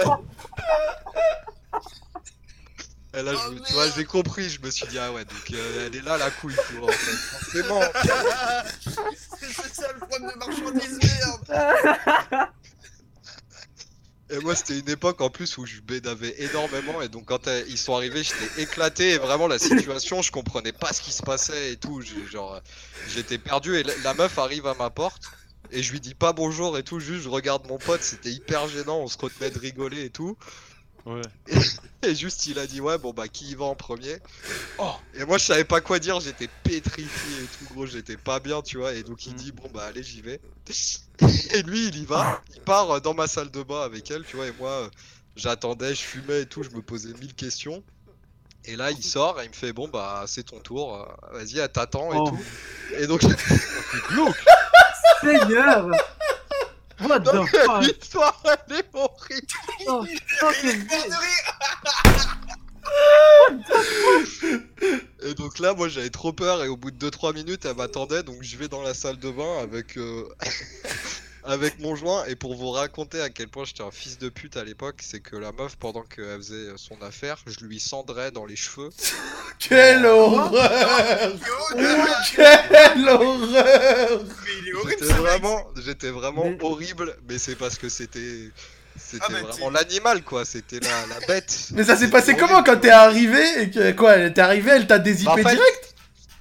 Speaker 2: Et là, je- tu vois, j'ai compris, je me suis dit, ah ouais, donc euh, elle est là la couille, tu vois, en fait. Forcément.
Speaker 7: C'est ça le problème de marchandises, merde.
Speaker 2: Et moi, c'était une époque en plus où je bédavais énormément, et donc quand euh, ils sont arrivés, j'étais éclaté, et vraiment la situation, je comprenais pas ce qui se passait et tout. Genre, euh, j'étais perdu, et la, la meuf arrive à ma porte, et je lui dis pas bonjour et tout, juste je regarde mon pote, c'était hyper gênant, on se retenait de rigoler et tout.
Speaker 5: Ouais.
Speaker 2: Et juste il a dit ouais bon bah qui y va en premier Oh. Et moi je savais pas quoi dire, j'étais pétrifié et tout gros, j'étais pas bien tu vois. Et donc il dit bon bah allez j'y vais. Et lui il y va, il part euh, dans ma salle de bain avec elle tu vois. Et moi euh, j'attendais, je fumais et tout, je me posais mille questions. Et là il sort et il me fait bon bah c'est ton tour, euh, vas-y elle t'attend et
Speaker 6: Oh.
Speaker 2: tout. Et donc
Speaker 6: Seigneur What the
Speaker 2: Donc,
Speaker 6: fuck
Speaker 2: L'histoire elle est horrible.
Speaker 6: Oh,
Speaker 2: Et donc là, moi j'avais trop peur et au bout de 2-3 minutes, elle m'attendait. Donc je vais dans la salle de bain avec, euh, avec mon joint. Et pour vous raconter à quel point j'étais un fils de pute à l'époque, c'est que la meuf, pendant qu'elle faisait son affaire, je lui cendrais dans les cheveux.
Speaker 1: Quelle horreur Quelle horreur
Speaker 2: J'étais vraiment, j'étais vraiment
Speaker 6: Mais-
Speaker 2: horrible, mais c'est parce que c'était. C'était
Speaker 7: Ah bah,
Speaker 2: vraiment l'animal quoi, c'était la, la bête.
Speaker 1: Mais ça s'est passé
Speaker 2: horrible,
Speaker 1: comment quand t'es arrivé et que quoi elle- T'es arrivé, elle t'a dézippé
Speaker 2: Bah, en fait,
Speaker 1: direct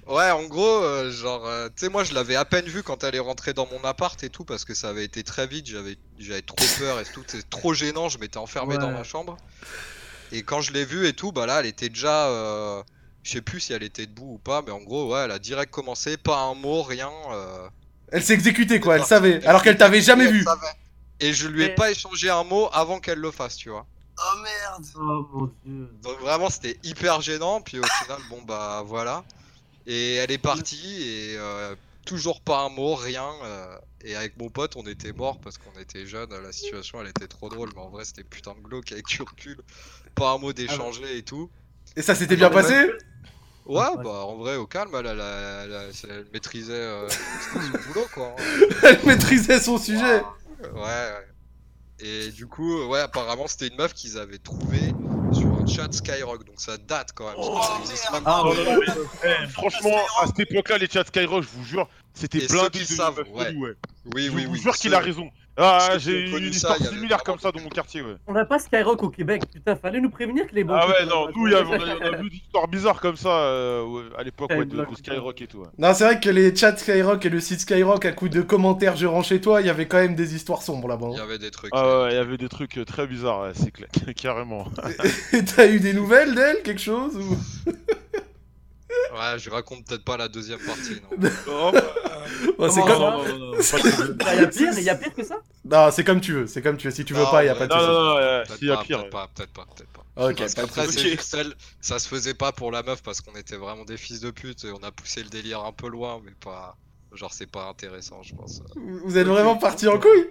Speaker 2: Ouais, en gros, euh, genre, euh, tu sais, moi je l'avais à peine vu quand elle est rentrée dans mon appart et tout, parce que ça avait été très vite, j'avais j'avais trop peur et tout, c'était trop gênant, je m'étais enfermé dans ma chambre. Et quand je l'ai vue et tout, bah là, elle était déjà. euh, je sais plus si elle était debout ou pas, mais en gros, ouais, elle a direct commencé, pas un mot, rien. euh,
Speaker 1: Elle s'est exécutée quoi, elle savait, alors qu'elle t'avait jamais vu.
Speaker 2: Et je lui ai pas échangé un mot avant qu'elle le fasse, tu vois.
Speaker 7: Oh merde.
Speaker 6: Oh mon dieu.
Speaker 2: Donc vraiment c'était hyper gênant puis au final bon bah voilà et elle est partie et euh, toujours pas un mot rien euh, et avec mon pote on était morts parce qu'on était jeunes la situation elle était trop drôle mais en vrai c'était putain de glauque avec du recul pas un mot d'échanger et tout
Speaker 1: Et ça s'était bien passé
Speaker 2: Ouais,
Speaker 6: Ouais.
Speaker 2: bah en vrai, au calme, elle, elle, elle- elle- elle maîtrisait euh, son boulot, quoi.
Speaker 1: Elle maîtrisait son sujet.
Speaker 2: Ouais, ouais. Et du coup, ouais, apparemment, c'était une meuf qu'ils avaient trouvée chat Skyrock, donc ça date quand même. parce que ça existe même
Speaker 5: Ah, mais, eh, franchement, à cette époque-là, les chats Skyrock, je vous jure, c'était blindé de
Speaker 2: ouais.
Speaker 5: ouais.
Speaker 2: Oui,
Speaker 5: je
Speaker 2: oui,
Speaker 5: vous
Speaker 2: oui.
Speaker 5: jure qu'il a raison. Ah, j'ai une histoire similaire comme ça dans mon quartier, ouais.
Speaker 6: On n'a pas Skyrock au Québec, putain, fallait nous prévenir que les bons.
Speaker 5: Ah ouais, non, nous, il y on a, on a vu des histoires bizarres comme ça euh, à l'époque ouais, de,
Speaker 6: Skyrock,
Speaker 5: de Skyrock et tout. ouais.
Speaker 1: Non, c'est vrai que les chats Skyrock et le site Skyrock, à coup de commentaires, je rentre chez toi, il y avait quand même des histoires sombres là-bas.
Speaker 2: Il y
Speaker 1: hein.
Speaker 2: avait des trucs.
Speaker 5: Ah ouais, il y avait des trucs euh, très bizarres, ouais, c'est clair, carrément.
Speaker 1: Et t'as eu des nouvelles d'elle, quelque chose ou...
Speaker 2: Ouais, je raconte peut-être pas la deuxième partie, non.
Speaker 5: Oh, bah,
Speaker 1: Bon, c'est
Speaker 6: Comment
Speaker 1: comme...
Speaker 6: ça
Speaker 5: non, non, non.
Speaker 6: Il y a pire, il y a pire que ça?
Speaker 1: Non, c'est comme tu veux, c'est comme tu veux. Si tu veux
Speaker 2: Non,
Speaker 1: pas, y a pas de
Speaker 5: Non,
Speaker 1: soucis.
Speaker 5: non, non, s'il y a
Speaker 2: pas,
Speaker 5: pire.
Speaker 2: peut-être pas, peut-être pas, peut-être pas.
Speaker 1: Ok,
Speaker 2: Parce qu'après, c'est juste elle, ça se faisait pas pour la meuf parce qu'on était vraiment des fils de pute et on a poussé le délire un peu loin, mais pas. Genre, c'est pas intéressant, je pense.
Speaker 1: Vous êtes vraiment parti en couille?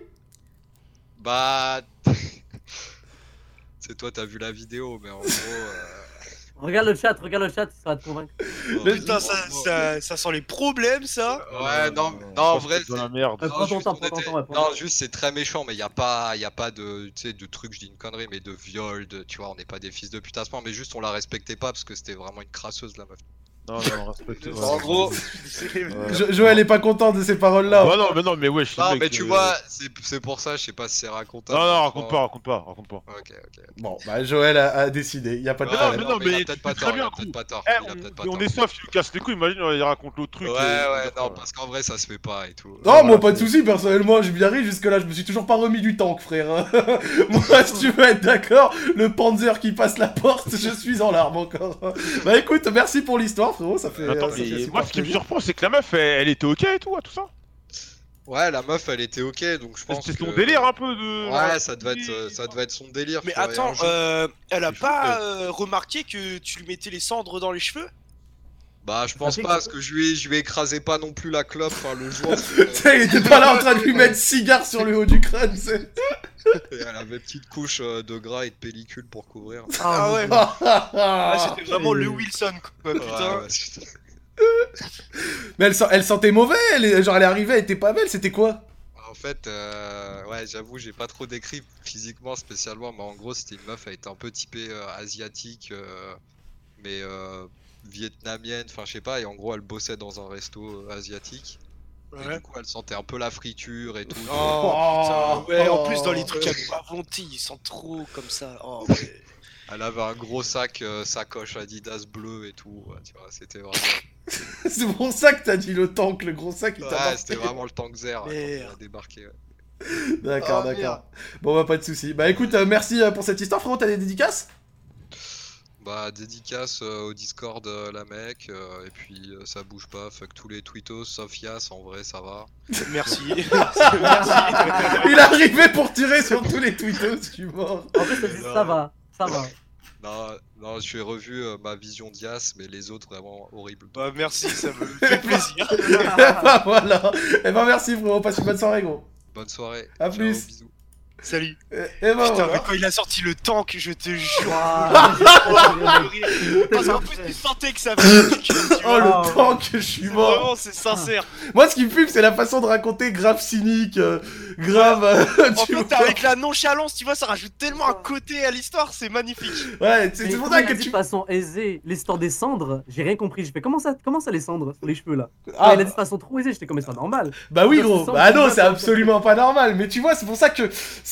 Speaker 2: Bah. c'est toi, t'as vu la vidéo, mais en gros.
Speaker 6: Regarde le chat, regarde le chat, ça va te convaincre.
Speaker 9: Putain, ça, ça, ça sent les problèmes, ça.
Speaker 2: Ouais, non, non, en vrai.
Speaker 5: c'est la merde.
Speaker 2: Non, juste, non, c'est très méchant, mais il y a pas, y a pas de, tu sais, de trucs, je dis une connerie, mais de viol, de, tu vois, on n'est pas des fils de putain mais juste on la respectait pas parce que c'était vraiment une crasseuse la meuf.
Speaker 5: Non, non, respecte. ouais.
Speaker 2: En gros,
Speaker 5: Ouais.
Speaker 1: Jo- Joël est pas content de ces paroles-là.
Speaker 5: Bah non, mais non, mais wesh. le
Speaker 2: non, mais tu
Speaker 5: euh,
Speaker 2: vois, c'est c'est pour ça, je sais pas si c'est racontable.
Speaker 5: Non, non, raconte pas, raconte pas, raconte pas.
Speaker 2: Ok, ok.
Speaker 1: Bon, bah Joël a, a décidé, y a pas de
Speaker 2: Ouais,
Speaker 5: non,
Speaker 1: problème.
Speaker 5: mais non,
Speaker 2: il a
Speaker 5: mais
Speaker 2: il
Speaker 5: bien,
Speaker 2: a peut-être pas tort.
Speaker 5: Eh,
Speaker 2: il a peut-être pas
Speaker 5: on, est soif, il casse les couilles, imagine, il raconte l'autre truc.
Speaker 2: Ouais,
Speaker 5: euh,
Speaker 2: ouais, non, parce qu'en vrai, ça se fait pas et tout.
Speaker 1: Non, moi pas de soucis, personnellement, j'ai bien ri jusque là, je me suis toujours pas remis du tank, frère. moi, si tu veux être d'accord, le Panzer qui passe la porte, je suis en larmes encore. bah écoute, merci pour l'histoire, frérot, ça fait.
Speaker 5: Attends,
Speaker 1: ça fait
Speaker 5: mais
Speaker 1: super
Speaker 5: moi, ce qui me surprend, c'est que la meuf, elle, elle était ok et tout, à tout ça.
Speaker 2: Ouais, la meuf, elle était ok, donc je pense.
Speaker 5: C'était son délire un peu de.
Speaker 2: Ouais, ça devait être, euh, ça devait être son délire.
Speaker 9: Mais attends, euh, elle a pas euh, remarqué que tu lui mettais les cendres dans les cheveux?
Speaker 2: Bah, je pense pas, parce que je lui, ai, je lui ai écrasé pas non plus la clope, enfin, le jour.
Speaker 1: Il était pas là en train de lui mettre cigare sur le haut du crâne, c'est.
Speaker 2: Elle avait petite couche euh, de gras et de pellicule pour couvrir.
Speaker 9: Ah ouais. Ah, C'était vraiment le Wilson, quoi,
Speaker 2: Ouais,
Speaker 9: putain.
Speaker 2: ouais,
Speaker 1: Mais elle, sent- elle sentait mauvais, elle, genre elle est arrivée, elle était pas belle, c'était quoi?
Speaker 2: En fait, euh, ouais, j'avoue, j'ai pas trop décrit physiquement spécialement, mais en gros, c'était une meuf, elle était un peu typée euh, asiatique, euh, mais euh, vietnamienne, enfin, je sais pas, et en gros, elle bossait dans un resto euh, asiatique. Et
Speaker 9: Ouais.
Speaker 2: du coup, elle sentait un peu la friture et tout.
Speaker 9: Oh, putain. Ouais, en plus, dans les
Speaker 1: Oh.
Speaker 9: trucs à pas volonté, ils sentent trop comme ça. Oh, ouais.
Speaker 2: Elle avait un gros sac, euh, sacoche Adidas bleu et tout, ouais, tu vois, c'était vraiment.
Speaker 1: C'est pour ça que t'as dit le tank, le gros sac, il
Speaker 2: Ouais, c'était vraiment le tank Zer quand a débarqué. ouais.
Speaker 1: D'accord,
Speaker 9: Oh,
Speaker 1: d'accord. Bon, bah pas de soucis. Bah écoute, euh, merci pour cette histoire, frérot, t'as des dédicaces?
Speaker 2: Bah, dédicace euh, au Discord, euh, la mec, euh, et puis euh, ça bouge pas, fuck tous les tweetos, sauf Yas, en vrai, ça va.
Speaker 9: Merci.
Speaker 1: Il est arrivé pour tirer sur tous les tweetos, je suis mort.
Speaker 6: En fait, ça va, ça va.
Speaker 2: Non, non, j'ai revu euh, ma vision d'Yas, mais les autres vraiment horribles.
Speaker 9: Bah, merci, ça me fait plaisir.
Speaker 1: bah voilà. Et bah merci, frérot, passe une bonne soirée, gros.
Speaker 2: Bonne soirée.
Speaker 1: À
Speaker 2: Ciao,
Speaker 1: plus.
Speaker 2: bisous.
Speaker 9: Salut.
Speaker 1: Et, et bah
Speaker 9: Putain, mais quand il a sorti le tank, je te jure. Parce qu'en plus, tu sentais que ça
Speaker 1: Oh le tank, je suis mort.
Speaker 9: Vraiment, c'est sincère.
Speaker 1: Moi, ce qui me fume, c'est la façon de raconter grave cynique, euh, grave. euh,
Speaker 9: En
Speaker 1: tu
Speaker 9: fait,
Speaker 1: vois.
Speaker 9: avec la nonchalance, tu vois, ça rajoute tellement un côté à l'histoire, c'est magnifique.
Speaker 1: Ouais, c'est
Speaker 6: Mais
Speaker 1: c'est pour ça
Speaker 6: il
Speaker 1: que
Speaker 6: a dit
Speaker 1: tu.
Speaker 6: de façon aisée l'histoire des cendres, j'ai rien compris. Je fais comment ça, comment ça les cendres sur les cheveux là?
Speaker 1: Ah,
Speaker 6: Il a dit de façon trop aisée, j'étais comme ça normal.
Speaker 1: Bah oui gros,
Speaker 6: c'est
Speaker 1: bah non c'est absolument pas normal, mais tu vois c'est pour ça que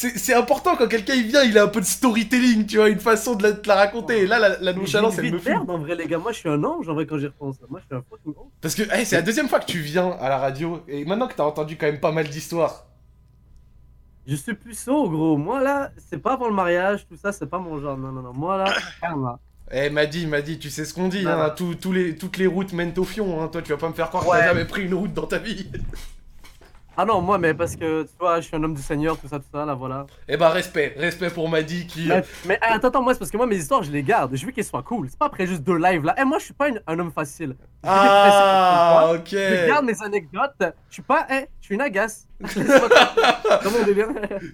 Speaker 1: c'est important quand quelqu'un il vient, il a un peu de storytelling, tu vois, une façon de la, de la raconter, et là la, la nonchalance elle me
Speaker 6: merde en vrai les gars, moi je suis un ange en vrai quand j'y repense. Moi je suis un fucking ange.
Speaker 1: Parce que hey, c'est la deuxième fois que tu viens à la radio, et maintenant que t'as entendu quand même pas mal d'histoires.
Speaker 6: Je suis puceau gros, moi là, c'est pas avant le mariage, tout ça, c'est pas mon genre. Non non non, moi là, calme là.
Speaker 1: Eh m'a dit, m'a dit, tu sais ce qu'on dit, hein, tous- tous les, toutes les routes mènent au fion, hein, toi tu vas pas me faire croire que t'as jamais pris une route dans ta vie.
Speaker 6: Ah non, moi mais parce que tu vois, je suis un homme du Seigneur, tout ça, tout ça, là voilà.
Speaker 1: Eh bah respect, respect pour Madi qui...
Speaker 6: Mais, mais, ah, attends, attends, moi c'est parce que moi mes histoires je les garde, je veux qu'elles soient cool. C'est pas après juste deux lives là. Eh moi je suis pas une- un homme facile. Je
Speaker 1: Ah ok.
Speaker 6: Je garde mes anecdotes. Je suis pas, eh, je suis une agace. Laisse-moi tranquille. Comment on devient?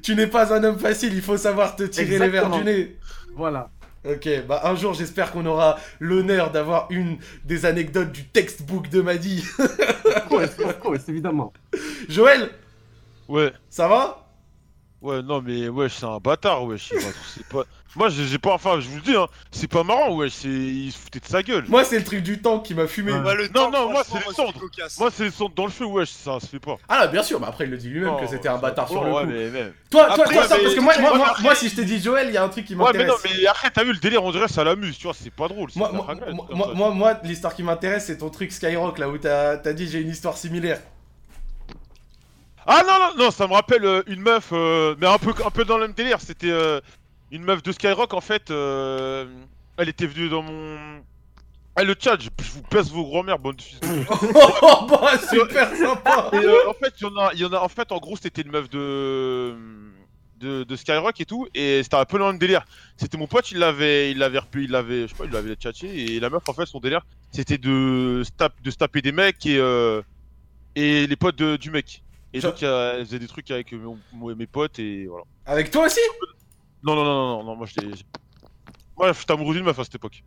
Speaker 1: Tu n'es pas un homme facile, il faut savoir te tirer les verres du nez.
Speaker 6: Voilà.
Speaker 1: Ok, bah un jour j'espère qu'on aura l'honneur d'avoir une des anecdotes du textbook de Madi.
Speaker 6: Of course, of course, évidemment.
Speaker 1: Joël,
Speaker 5: Ouais.
Speaker 1: ça va?
Speaker 5: Ouais, non, mais wesh, c'est un bâtard, wesh. c'est pas... Moi, j'ai pas. Enfin, je vous le dis, hein, c'est pas marrant, wesh. c'est- Il se foutait de sa gueule.
Speaker 1: Moi c'est le truc du tank qui m'a fumé.
Speaker 5: Ouais.
Speaker 9: Bah, le
Speaker 5: Non,
Speaker 9: temps,
Speaker 5: non, moi, c'est les cendres. Moi, c'est les sondes dans le feu, wesh, ça se fait pas.
Speaker 1: Ah bien sûr, mais après il le dit lui-même que c'était un bâtard sur
Speaker 5: oh,
Speaker 1: le
Speaker 5: ouais,
Speaker 1: coup.
Speaker 5: mais, mais-
Speaker 1: Toi, toi,
Speaker 5: Après,
Speaker 1: toi, ça,
Speaker 5: mais
Speaker 1: parce que moi, moi, moi, si je te dis Joël, il y a un truc qui
Speaker 5: Ouais, mais
Speaker 1: m'intéresse.
Speaker 5: non, mais après, t'as vu le délire, on dirait ça l'amuse, tu vois, c'est pas drôle. c'est
Speaker 1: Moi, moi, moi, l'histoire qui m'intéresse, c'est ton truc Skyrock, là où t'as t'as dit j'ai une histoire similaire.
Speaker 5: Ah non, non, non, ça me rappelle euh, une meuf, euh, mais un peu, un peu dans le même délire. C'était euh, une meuf de Skyrock, en fait. euh, elle était venue dans mon. Ah, le chat, je, je vous pèse vos grand-mères, bonne fille. de-
Speaker 1: oh bah super sympa
Speaker 5: Et euh, en fait, il y en a, y en a, en fait, en gros, c'était une meuf de, de, de Skyrock et tout, et c'était un peu dans le même délire. C'était mon pote, il l'avait, il l'avait repu, il l'avait, je sais pas, il l'avait tchatché, et la meuf, en fait, son délire, c'était de, de se taper des mecs et, euh, et les potes de- du mec. Et
Speaker 1: Genre-
Speaker 5: donc, euh, elle faisait des trucs avec mon- mon- mes potes, et voilà.
Speaker 1: Avec toi aussi?
Speaker 5: Non, non, non, non, non, non, moi, j'étais. Moi, j'étais amoureux d'une meuf à cette époque.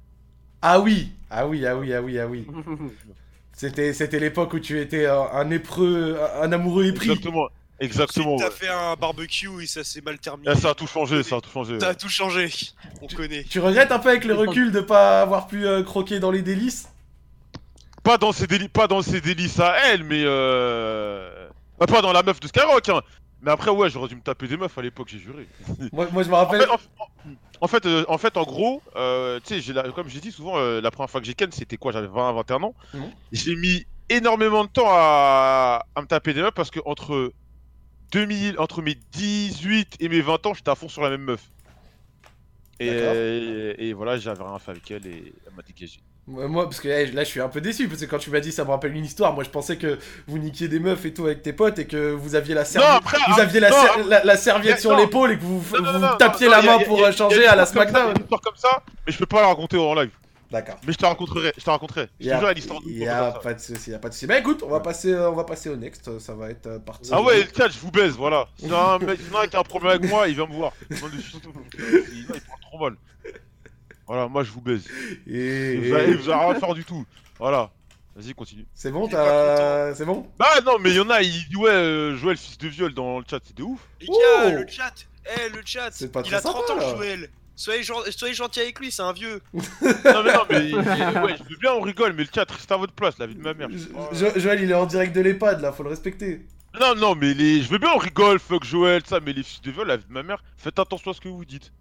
Speaker 1: Ah oui, ah oui, ah oui, ah oui, ah oui. C'était c'était l'époque où tu étais un, un épreux, un, amoureux épris.
Speaker 5: Exactement, exactement.
Speaker 9: T'as
Speaker 5: ouais.
Speaker 9: fait un barbecue et ça s'est mal terminé.
Speaker 5: Ah, ça a tout changé, ça a tout changé.
Speaker 9: Ça
Speaker 5: ouais.
Speaker 9: a tout changé. On connaît.
Speaker 1: Tu regrettes un peu avec le recul de pas avoir pu euh, croquer dans les délices?
Speaker 5: Pas dans ses délices, pas dans ses délices à elle, mais euh... bah, pas dans la meuf de Skyrock, hein. Mais après, ouais, j'aurais dû me taper des meufs à l'époque, j'ai juré.
Speaker 1: moi, moi je me
Speaker 5: En
Speaker 1: rappelle.
Speaker 5: fait, en, en fait, euh, en fait, en gros, euh, tu sais, comme j'ai dit souvent, euh, la première fois que j'ai ken, c'était quoi J'avais 20, 21 ans.
Speaker 1: Mhm.
Speaker 5: J'ai mis énormément de temps à, à me taper des meufs parce que entre 2000, entre mes 18 et mes 20 ans, j'étais à fond sur la même meuf. Et, et voilà, j'avais rien fait avec elle et elle m'a dégagé.
Speaker 1: Moi, parce que eh, là, je suis un peu déçu, parce que quand tu m'as dit ça me rappelle une histoire, moi je pensais que vous niquiez des meufs et tout avec tes potes et que vous aviez la, servi-
Speaker 5: après,
Speaker 1: vous
Speaker 5: ah,
Speaker 1: aviez la,
Speaker 5: non,
Speaker 1: ser- la- la serviette sur l'épaule et que vous,
Speaker 5: Non,
Speaker 1: tapiez la main
Speaker 5: a-
Speaker 1: pour
Speaker 5: a-
Speaker 1: euh, changer à la SmackDown.
Speaker 5: une histoire comme ça, mais je peux pas la raconter en live.
Speaker 1: D'accord.
Speaker 5: Mais je te raconterai, je te raconterai. Je te jure, il a l'histoire
Speaker 1: y a pas de souci, y a pas de souci. Bah écoute, on va passer, euh, on va passer au next, ça va être euh, parti.
Speaker 5: Ah ouais, le je vous baise, voilà. Si un mec mec a un problème avec moi, il vient me voir. Il, il parle trop mal. Voilà, moi je vous baise.
Speaker 1: Et-
Speaker 5: Vous avez, vous avez rien à faire du tout. Voilà. Vas-y, continue.
Speaker 1: C'est bon, t'as, c'est bon?
Speaker 5: Bah non, mais il y en a, ils disent ouais, euh, Joël, fils de viol dans le chat, c'est de ouf.
Speaker 9: Les gars,
Speaker 1: Oh
Speaker 9: le chat Eh, le chat
Speaker 1: C'est pas
Speaker 9: Il
Speaker 1: très
Speaker 9: a 30
Speaker 1: sympa,
Speaker 9: ans,
Speaker 1: là.
Speaker 9: Joël Soyez, gen- soyez gentil avec lui, c'est un vieux
Speaker 5: Non, mais non, mais ouais, je veux bien, on rigole, mais le chat reste à votre place, la vie de ma mère.
Speaker 1: Jo- Joël, il est en direct de l'EHPAD là, faut le respecter.
Speaker 5: Non, non, mais les... je veux bien, on rigole, fuck Joël, ça, mais les fils de viol, la vie de ma mère, faites attention à ce que vous dites.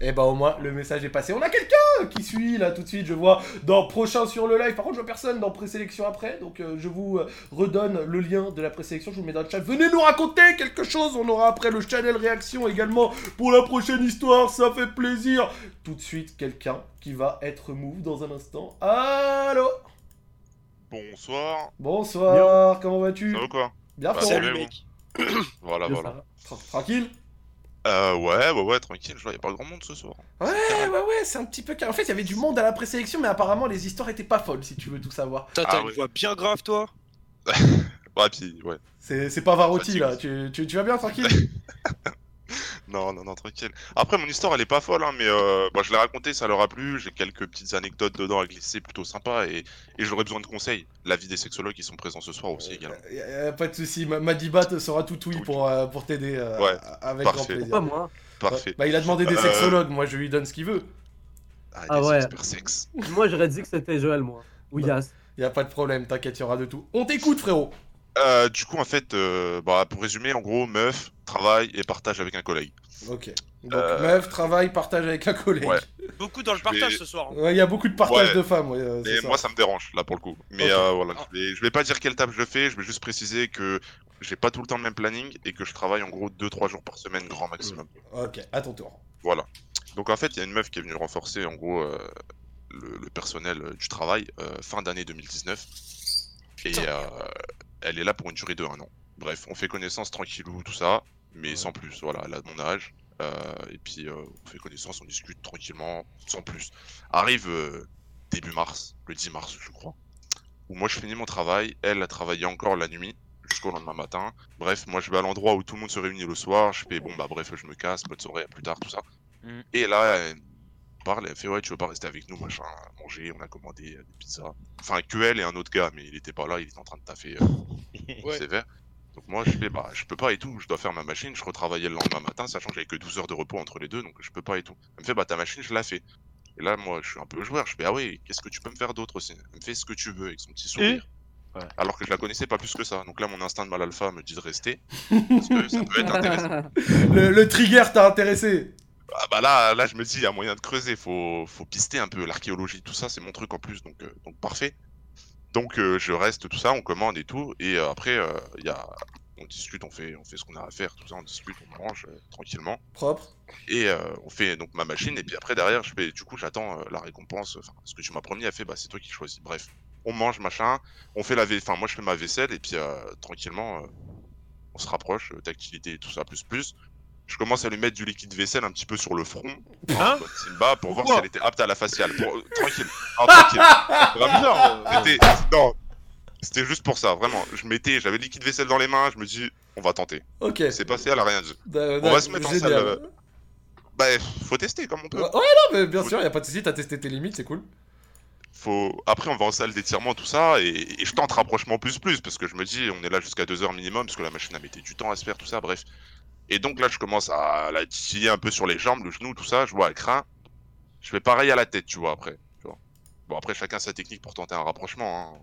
Speaker 1: Et bah au moins le message est passé. On a quelqu'un qui suit là tout de suite, je vois dans prochain sur le live. Par contre, je vois personne dans présélection après, donc euh, je vous euh, redonne le lien de la présélection, je vous le mets dans le chat. Venez nous raconter quelque chose, on aura après le channel réaction également pour la prochaine histoire, ça fait plaisir. Tout de suite quelqu'un qui va être move dans un instant. Allô?
Speaker 12: Bonsoir.
Speaker 1: Bonsoir, comment vas-tu?
Speaker 12: Ça va quoi?
Speaker 1: Bien
Speaker 12: Bah, salut, vous. Voilà,
Speaker 1: Bien,
Speaker 12: voilà.
Speaker 1: Tra- Tranquille
Speaker 12: Euh, ouais, ouais, ouais, tranquille, je vois, y a pas grand monde ce soir.
Speaker 1: Ouais, ouais, ouais, c'est un petit peu. En fait, il y avait du monde à la présélection, mais apparemment les histoires étaient pas folles, si tu veux tout savoir.
Speaker 9: T'as
Speaker 12: Ah
Speaker 9: t'as une
Speaker 12: ouais.
Speaker 9: voix bien grave, toi
Speaker 12: Ouais, puis, ouais.
Speaker 1: C'est c'est pas Varotti là, tu, tu, tu vas bien tranquille
Speaker 12: Non, non, non, tranquille. Après, mon histoire, elle est pas folle, hein, mais euh, bah, je l'ai racontée, ça leur a plu. J'ai quelques petites anecdotes dedans à glisser, plutôt sympa, et, et j'aurais besoin de conseils. L'avis des sexologues qui sont présents ce soir aussi également.
Speaker 1: Y a- y a pas de souci, Ma- Madiba te sera tout oui pour, euh, pour t'aider euh,
Speaker 12: Ouais,
Speaker 1: avec
Speaker 12: parfait.
Speaker 1: grand plaisir.
Speaker 6: Pas moi.
Speaker 12: Parfait.
Speaker 1: Bah, il a demandé des
Speaker 12: Euh,
Speaker 1: sexologues, moi je lui donne ce qu'il veut.
Speaker 12: Ah,
Speaker 6: Ah
Speaker 12: des
Speaker 6: ouais.
Speaker 12: experts sexe.
Speaker 6: Moi, j'aurais dit que c'était Joël, moi. Ou Yas.
Speaker 1: Y a pas de problème, t'inquiète, y aura de tout. On t'écoute frérot
Speaker 12: Euh, du coup, en fait, euh, bah, pour résumer, en gros, meuf, travail et partage avec un collègue.
Speaker 1: Ok. Donc
Speaker 12: Euh,
Speaker 1: meuf, travail, partage avec un collègue.
Speaker 12: Ouais.
Speaker 9: Beaucoup dans le
Speaker 12: Je
Speaker 9: partage
Speaker 12: vais-
Speaker 9: ce soir. hein.
Speaker 1: Ouais, y a beaucoup de partage
Speaker 12: Ouais.
Speaker 1: de femmes, ouais, euh, c'est
Speaker 12: Mais
Speaker 1: ça.
Speaker 12: moi, ça me dérange, là, pour le coup. Mais euh, voilà, je vais, je vais pas dire quelle table je fais, je vais juste préciser que j'ai pas tout le temps le même planning et que je travaille en gros 2-3 jours par semaine, grand maximum.
Speaker 1: Ok, à ton tour.
Speaker 12: Voilà. Donc en fait, il y a une meuf qui est venue renforcer en gros euh, le, le personnel du travail euh, fin d'année 2019. Et euh, elle est là pour une durée de un an. Bref, on fait connaissance tranquillou, tout ça, mais sans plus. Voilà, elle a mon âge. euh, et puis euh, on fait connaissance, on discute tranquillement, sans plus. Arrive euh, début mars, le 10 mars, je crois, où moi je finis mon travail, elle a travaillé encore la nuit jusqu'au lendemain matin. Bref, moi je vais à l'endroit où tout le monde se réunit le soir, je fais bon bah bref, je me casse, bonne soirée, à plus tard, tout ça.
Speaker 5: Mm.
Speaker 12: Et là, euh, parle, elle fait ouais, tu veux pas rester avec nous, machin, manger, on a commandé des pizzas. Enfin, que elle et un autre gars, mais il était pas là, il était en train de taffer euh, sévère. Donc moi, je fais bah, je peux pas et tout, je dois faire ma machine, je retravaillais le lendemain matin, sachant que j'avais que 12 heures de repos entre les deux, donc je peux pas et tout. Elle me fait bah, ta machine, je la fais. Et là, moi, je suis un peu joueur, je fais ah ouais, qu'est-ce que tu peux me faire d'autre aussi? Elle me fait ce que tu veux avec son petit sourire. Alors que je la connaissais pas plus que ça. Donc là, mon instinct de mal alpha me dit de rester. Parce que ça peut être intéressant.
Speaker 1: Le, le trigger t'a intéressé?
Speaker 12: Ah bah là, là, je me dis, il y a moyen de creuser. Faut, faut pister un peu l'archéologie, tout ça, c'est mon truc en plus. Donc, euh, donc parfait. Donc euh, je reste, tout ça, on commande et tout. Et euh, après, euh, il y a... on discute, on fait, on fait ce qu'on a à faire, tout ça, on discute, on mange tranquillement.
Speaker 1: Propre.
Speaker 12: Et on fait donc ma machine. Et puis après, derrière, je fais, du coup, j'attends la récompense. Enfin, ce que tu m'as promis, elle fait, bah, c'est toi qui choisis. Bref, on mange, machin. On fait la vaisselle. Enfin, moi, je fais ma vaisselle. Et puis, tranquillement, on se rapproche, tactilité et tout ça, plus plus. Je commence à lui mettre du liquide vaisselle un petit peu sur le front, hein Simba, pour voir si elle était apte à la faciale. Pour... euh, Tranquille. Non, tranquille. Vraiment, c'était... Non, c'était juste pour ça, vraiment. Je mettais, j'avais le liquide vaisselle dans les mains, je me dis, on va tenter.
Speaker 1: Ok.
Speaker 12: C'est passé, elle a rien dit. On va se mettre en salle. euh, Bah, faut tester comme on peut.
Speaker 1: Ouais, non, mais bien sûr, y a pas de soucis, t'as testé tes limites, c'est cool.
Speaker 12: Faut... Après, on va en salle d'étirement, tout ça, et... et je tente rapprochement plus plus, parce que je me dis, on est là jusqu'à 2 heures minimum, parce que la machine a mettait du temps à se faire, tout ça, bref. Et donc là, je commence à la titiller un peu sur les jambes, le genou, tout ça, je vois, elle craint. Je fais pareil à la tête, tu vois, après. Tu vois. Bon, après, chacun sa technique pour tenter un rapprochement. Hein.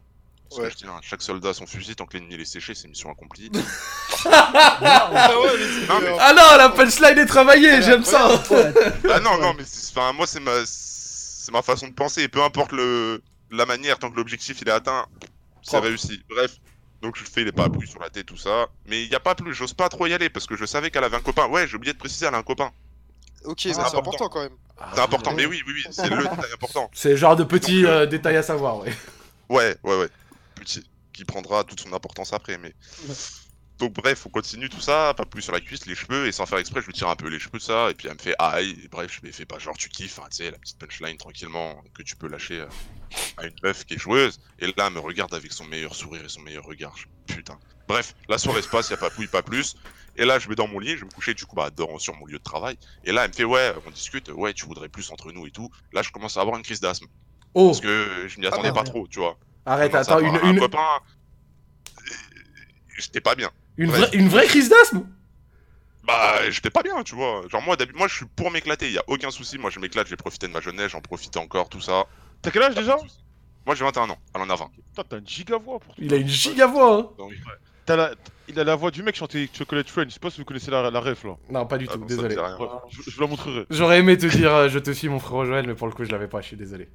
Speaker 12: Parce que
Speaker 9: Ouais.
Speaker 12: je dis, hein, chaque soldat a son fusil, tant que l'ennemi est séché, c'est mission accomplie.
Speaker 9: Ah ouais, mais c'est
Speaker 12: Non, mais-.
Speaker 1: Ah non, la punchline est travaillée, j'aime ça.
Speaker 12: Ah non, non, mais enfin, moi, c'est ma, c'est ma façon de penser. Et peu importe le, la manière, tant que l'objectif il est atteint, c'est réussi. Bref. Donc je fais les parapluies sur la tête, tout ça. Mais il n'y a pas plus, j'ose pas trop y aller parce que je savais qu'elle avait un copain. Ouais, j'ai oublié de préciser, elle a un copain.
Speaker 9: Ok,
Speaker 12: C'est
Speaker 9: c'est
Speaker 12: important.
Speaker 9: important quand même.
Speaker 12: C'est important, mais oui, oui, oui, c'est le détail important.
Speaker 1: C'est le genre de petit euh, détail à savoir, ouais.
Speaker 12: Ouais, ouais, ouais. Petit. Qui prendra toute son importance après, mais. Donc bref, on continue tout ça, pas plus sur la cuisse, les cheveux, et sans faire exprès, je lui tire un peu les cheveux, ça, et puis elle me fait aïe, et bref, je lui fais pas genre tu kiffes, hein, tu sais, la petite punchline tranquillement que tu peux lâcher euh, à une meuf qui est joueuse, et là, elle me regarde avec son meilleur sourire et son meilleur regard, je- putain. Bref, la soirée se passe, y a pas pouille, pas plus, et là, je vais dans mon lit, je vais me coucher, du coup, bah, dans, sur mon lieu de travail, et là, elle me fait ouais, on discute, ouais, tu voudrais plus entre nous et tout, là, je commence à avoir une crise d'asthme.
Speaker 1: Oh.
Speaker 12: Parce que je m'y attendais
Speaker 1: merde.
Speaker 12: pas trop, tu vois.
Speaker 1: Arrête, attends, une-
Speaker 12: un
Speaker 1: une-
Speaker 12: copain, j'étais pas bien.
Speaker 1: Une, vraie, une vraie crise d'asthme?
Speaker 12: Bah, j'étais pas bien, tu vois. Genre, moi, d'habitude, moi, je suis pour m'éclater, y a aucun souci. Moi, je m'éclate, j'ai profité de ma jeunesse, j'en profite encore, tout ça.
Speaker 5: T'as quel âge déjà
Speaker 12: Moi, j'ai 21 ans, elle en a 20.
Speaker 5: Putain, t'as une giga voix pour
Speaker 1: Il a une giga voix, hein.
Speaker 12: Donc,
Speaker 5: T'as la... Il a la voix du mec chanté Chocolate Friend, je sais pas si vous connaissez la, la ref là.
Speaker 1: Non, pas du tout, désolé.
Speaker 5: Ouais, je, je vous la montrerai.
Speaker 1: J'aurais aimé te dire euh, je te suis mon frère Joël, mais pour le coup je l'avais pas, je suis désolé.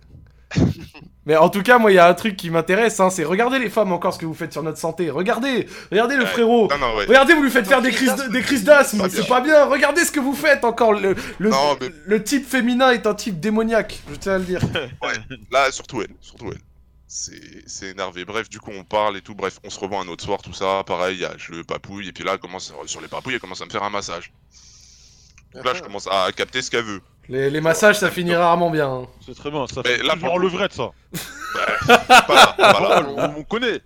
Speaker 1: Mais en tout cas, moi il y a un truc qui m'intéresse, hein, c'est regardez les femmes encore ce que vous faites sur notre santé. Regardez, regardez le
Speaker 12: Ouais.
Speaker 1: frérot.
Speaker 12: Non, non, ouais.
Speaker 1: Regardez, vous lui faites faire des crises de- des crises d'asthme, c'est pas bien. Regardez ce que vous faites encore. Le, le,
Speaker 12: Non, mais-
Speaker 1: le type féminin est un type démoniaque, je tiens à le dire.
Speaker 12: Ouais, là, surtout elle, surtout elle. C'est énervé. Bref, du coup, on parle et tout. Bref, on se revoit un autre soir, tout ça. Pareil, y a- je le papouille. Et puis là, elle commence, sur les papouilles, elle commence à me faire un massage. Donc là, je commence à capter ce qu'elle veut.
Speaker 1: Les, les massages, ça finit rarement bien. hein.
Speaker 5: C'est très bien, ça
Speaker 12: Mais
Speaker 5: fait
Speaker 12: là, pour
Speaker 5: en
Speaker 12: le coup-
Speaker 5: levrette ça.
Speaker 12: Bah, pas là, pas là.
Speaker 5: on, on connaît.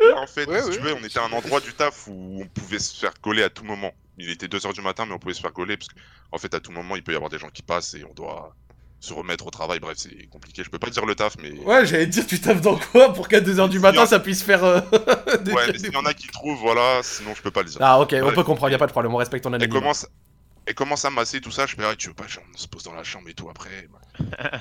Speaker 12: Là, en fait,
Speaker 9: Ouais,
Speaker 12: si
Speaker 9: ouais.
Speaker 12: tu veux, on était à un endroit du taf où on pouvait se faire coller à tout moment. Il était 2h du matin, mais on pouvait se faire coller parce qu'en fait, à tout moment, il peut y avoir des gens qui passent et on doit se remettre au travail. Bref, c'est compliqué. Je peux pas dire le taf, mais.
Speaker 1: Ouais, j'allais te dire, tu taffes dans quoi pour qu'à 2h du matin ça puisse faire. euh, des-
Speaker 12: Ouais, mais s'il y en a qui trouvent, voilà, sinon je peux pas le dire.
Speaker 1: Ah, ok, on peut comprendre, y a pas de problème, on respecte ton
Speaker 12: Elle
Speaker 1: anonymat.
Speaker 12: commence, elle commence à masser tout ça, je fais, ah, tu veux pas, genre, on se pose dans la chambre et tout après.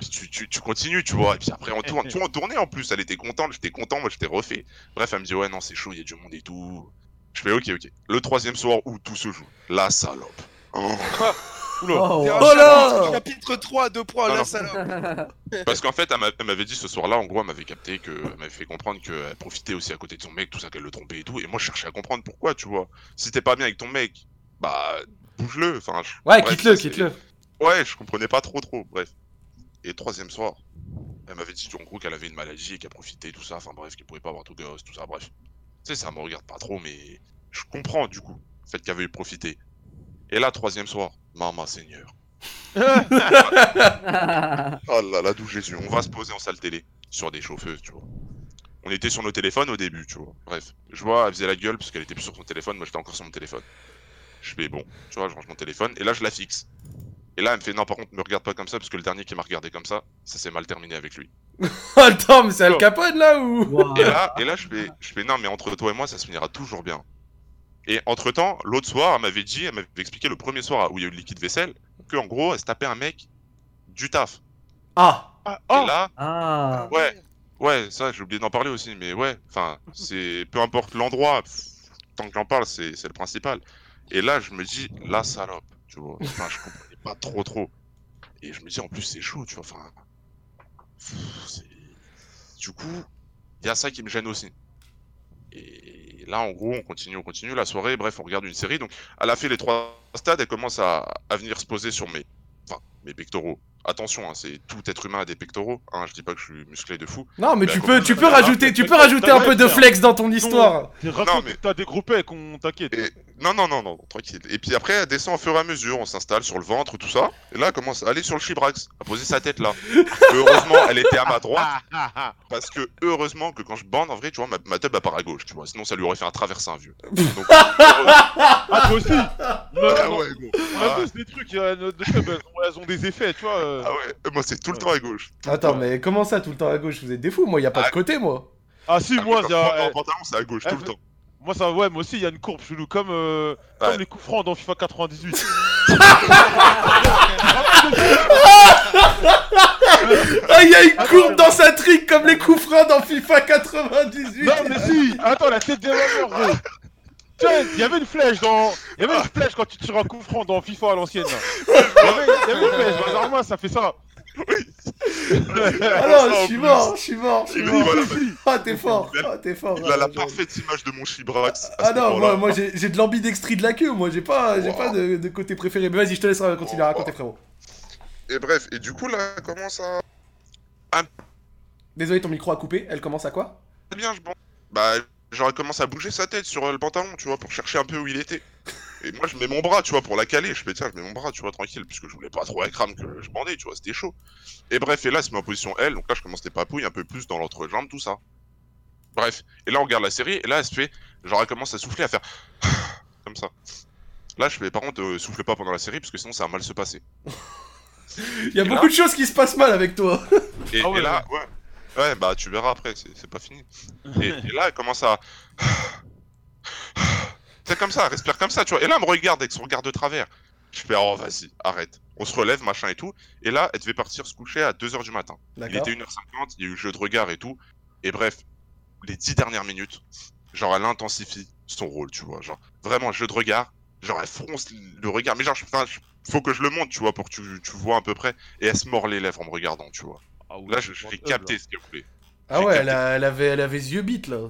Speaker 12: Puis tu, tu, tu continues, tu vois, et puis après on tourne, tout en tournée en plus, elle était contente, j'étais content, moi j'étais refait. Bref, elle me dit, ouais, non, c'est chaud, il y a du monde et tout. Je fais, ok, ok. Le troisième soir où tout se joue, la salope. Oh.
Speaker 5: Oula.
Speaker 1: Oh, oh là
Speaker 9: chapitre- Chapitre 3, 2 points,
Speaker 12: Non,
Speaker 9: la
Speaker 12: non.
Speaker 9: salope.
Speaker 12: Parce qu'en fait, elle m'avait dit ce soir-là, en gros, elle m'avait capté que, elle m'avait fait comprendre qu'elle profitait aussi à côté de son mec, tout ça, qu'elle le trompait et tout. Et moi, je cherchais à comprendre pourquoi, tu vois. Si t'es pas bien avec ton mec, bah, bouge-le. Enfin, je-
Speaker 1: Ouais,
Speaker 12: bref,
Speaker 1: quitte-le, quitte-le.
Speaker 12: Ouais, je comprenais pas trop, trop. Bref. Et troisième soir, elle m'avait dit en gros qu'elle avait une maladie et qu'elle profitait, tout ça. Enfin, bref, qu'elle pouvait pas avoir tout gosse, tout ça. Bref. Tu sais, ça me regarde pas trop, mais je comprends du coup, le fait qu'elle veuille profiter. Et là, troisième soir, Maman Seigneur. Oh là là, d'où Jésus. On va se poser en salle télé, sur des chauffeuses, tu vois. On était sur nos téléphones au début, tu vois. Bref, je vois, elle faisait la gueule parce qu'elle était plus sur son téléphone, moi j'étais encore sur mon téléphone. Je fais bon, tu vois, je range mon téléphone et là je la fixe. Et là, elle me fait non, par contre, me regarde pas comme ça parce que le dernier qui m'a regardé comme ça, ça s'est mal terminé avec lui.
Speaker 1: Attends, mais c'est Al Capone là ou?
Speaker 12: Et là, et là je, fais, je fais non, mais entre toi et moi, ça se finira toujours bien. Et entre temps, l'autre soir, elle m'avait dit, elle m'avait expliqué le premier soir où il y a eu le liquide vaisselle, que en gros, elle se tapait un mec du taf.
Speaker 1: Ah
Speaker 12: Et là,
Speaker 6: Ah.
Speaker 12: ouais, ouais, ça, j'ai oublié d'en parler aussi, mais ouais, enfin, c'est peu importe l'endroit, tant que j'en parle, c'est c'est le principal. Et là, je me dis, la salope, tu vois, je comprenais pas trop, trop. Et je me dis, en plus, c'est chaud, tu vois, enfin. Du coup, il y a ça qui me gêne aussi. Et là, en gros, on continue, on continue la soirée. Bref, on regarde une série. Donc, elle a fait les trois stades. Elle commence à, à venir se poser sur mes, enfin, mes pectoraux. Attention, hein, c'est tout être humain a des pectoraux. Hein, je dis pas que je suis musclé de fou.
Speaker 1: Non, mais
Speaker 12: elle
Speaker 1: tu peux, tu peux rajouter, tu peux rajouter un peu de flex dans ton histoire.
Speaker 12: Non, mais
Speaker 5: T'as des groupés qu'on t'inquiète.
Speaker 12: non, non, non, non, tranquille. Et puis après, elle descend au fur et à mesure. On s'installe sur le ventre, tout ça. Et là, elle commence à aller sur le chibrax, à poser sa tête là. heureusement, elle était à ma droite. Parce que heureusement que quand je bande, en vrai, tu vois, ma, ma tête elle part à gauche, tu vois. Sinon, ça lui aurait fait un traversin, vieux. Donc,
Speaker 5: Ah, toi aussi Non,
Speaker 12: Ah
Speaker 5: non,
Speaker 12: ouais, gros.
Speaker 5: On a
Speaker 12: Ah.
Speaker 5: tous des trucs, euh, nos elles ont, elles ont des effets, tu vois. Euh.
Speaker 12: Ah ouais, moi c'est tout le temps à gauche.
Speaker 1: Attends, mais comment ça tout le temps à gauche? Vous êtes des fous, moi y a pas de côté, moi.
Speaker 5: Ah si, moi, il y a-
Speaker 12: mon pantalon, c'est à gauche tout le temps.
Speaker 5: Moi, ça, ouais, moi aussi, il y a une courbe chelou, comme, euh, comme les coups francs dans FIFA 98.
Speaker 1: Ah, y a une courbe dans sa trique comme les coups francs dans FIFA 98.
Speaker 5: Non, mais si Attends, la tête des gros Tiens, il y avait une flèche dans. Il y avait une flèche quand tu tires un coup franc dans FIFA à l'ancienne, là. Il y avait, une flèche, bah, normalement, ça fait ça.
Speaker 1: Ah non, je suis mort, je suis mort, je suis mort.
Speaker 12: voilà.
Speaker 1: Ah, t'es fort, ah, t'es fort.
Speaker 12: Il a la
Speaker 1: ah,
Speaker 12: parfaite image de mon chibrax.
Speaker 1: Ah non, moi, moi j'ai j'ai de l'ambidextrie de la queue, moi j'ai pas, j'ai pas de, de côté préféré. Mais vas-y, je te laisse continuer à raconter, frérot.
Speaker 12: Et bref, et du coup, là, elle commence à.
Speaker 1: Désolé, ton micro a coupé, elle commence à quoi?
Speaker 12: Bien, je bon. Bah, j'aurais commencé à bouger sa tête sur le pantalon, tu vois, pour chercher un peu où il était. Et moi, je mets mon bras, tu vois, pour la caler. Je fais, tiens, je mets mon bras, tu vois, tranquille, puisque je voulais pas trop la crame que je bandais, tu vois, c'était chaud. Et bref, et là, met en position L, donc là, je commence les papouilles un peu plus dans l'entrejambe, tout ça. Bref, et là, on regarde la série, et là, elle se fait, genre, elle commence à souffler, à faire comme ça. Là, je fais, par contre, euh, souffle pas pendant la série, parce que sinon, ça va mal se passer.
Speaker 1: Il y a
Speaker 12: Et
Speaker 1: beaucoup
Speaker 12: là-
Speaker 1: de choses qui se passent mal avec toi.
Speaker 12: Et,
Speaker 1: Ah ouais,
Speaker 12: et là, ouais. Ouais, bah tu verras après, c'est c'est pas fini. Et, et là, elle commence à. C'est comme ça, elle respire comme ça, tu vois. Et là, elle me regarde avec son regard de travers. Je fais, oh, vas-y, arrête. On se relève, machin et tout. Et là, elle devait partir se coucher à 2h du matin. Il était 1h50, il y a eu le jeu de regard et tout. Et bref, les 10 dernières minutes, genre, elle intensifie son rôle, tu vois. Genre, vraiment, jeu de regard. Genre, elle fronce le regard. Mais genre, je- faut que je le montre, tu vois, pour que tu, tu vois à peu près. Et elle se mord les lèvres en me regardant, tu vois. Là, je- j'ai capté ce qu'elle voulait.
Speaker 1: Ah ouais, elle, a- elle avait, elle avait les yeux bites là.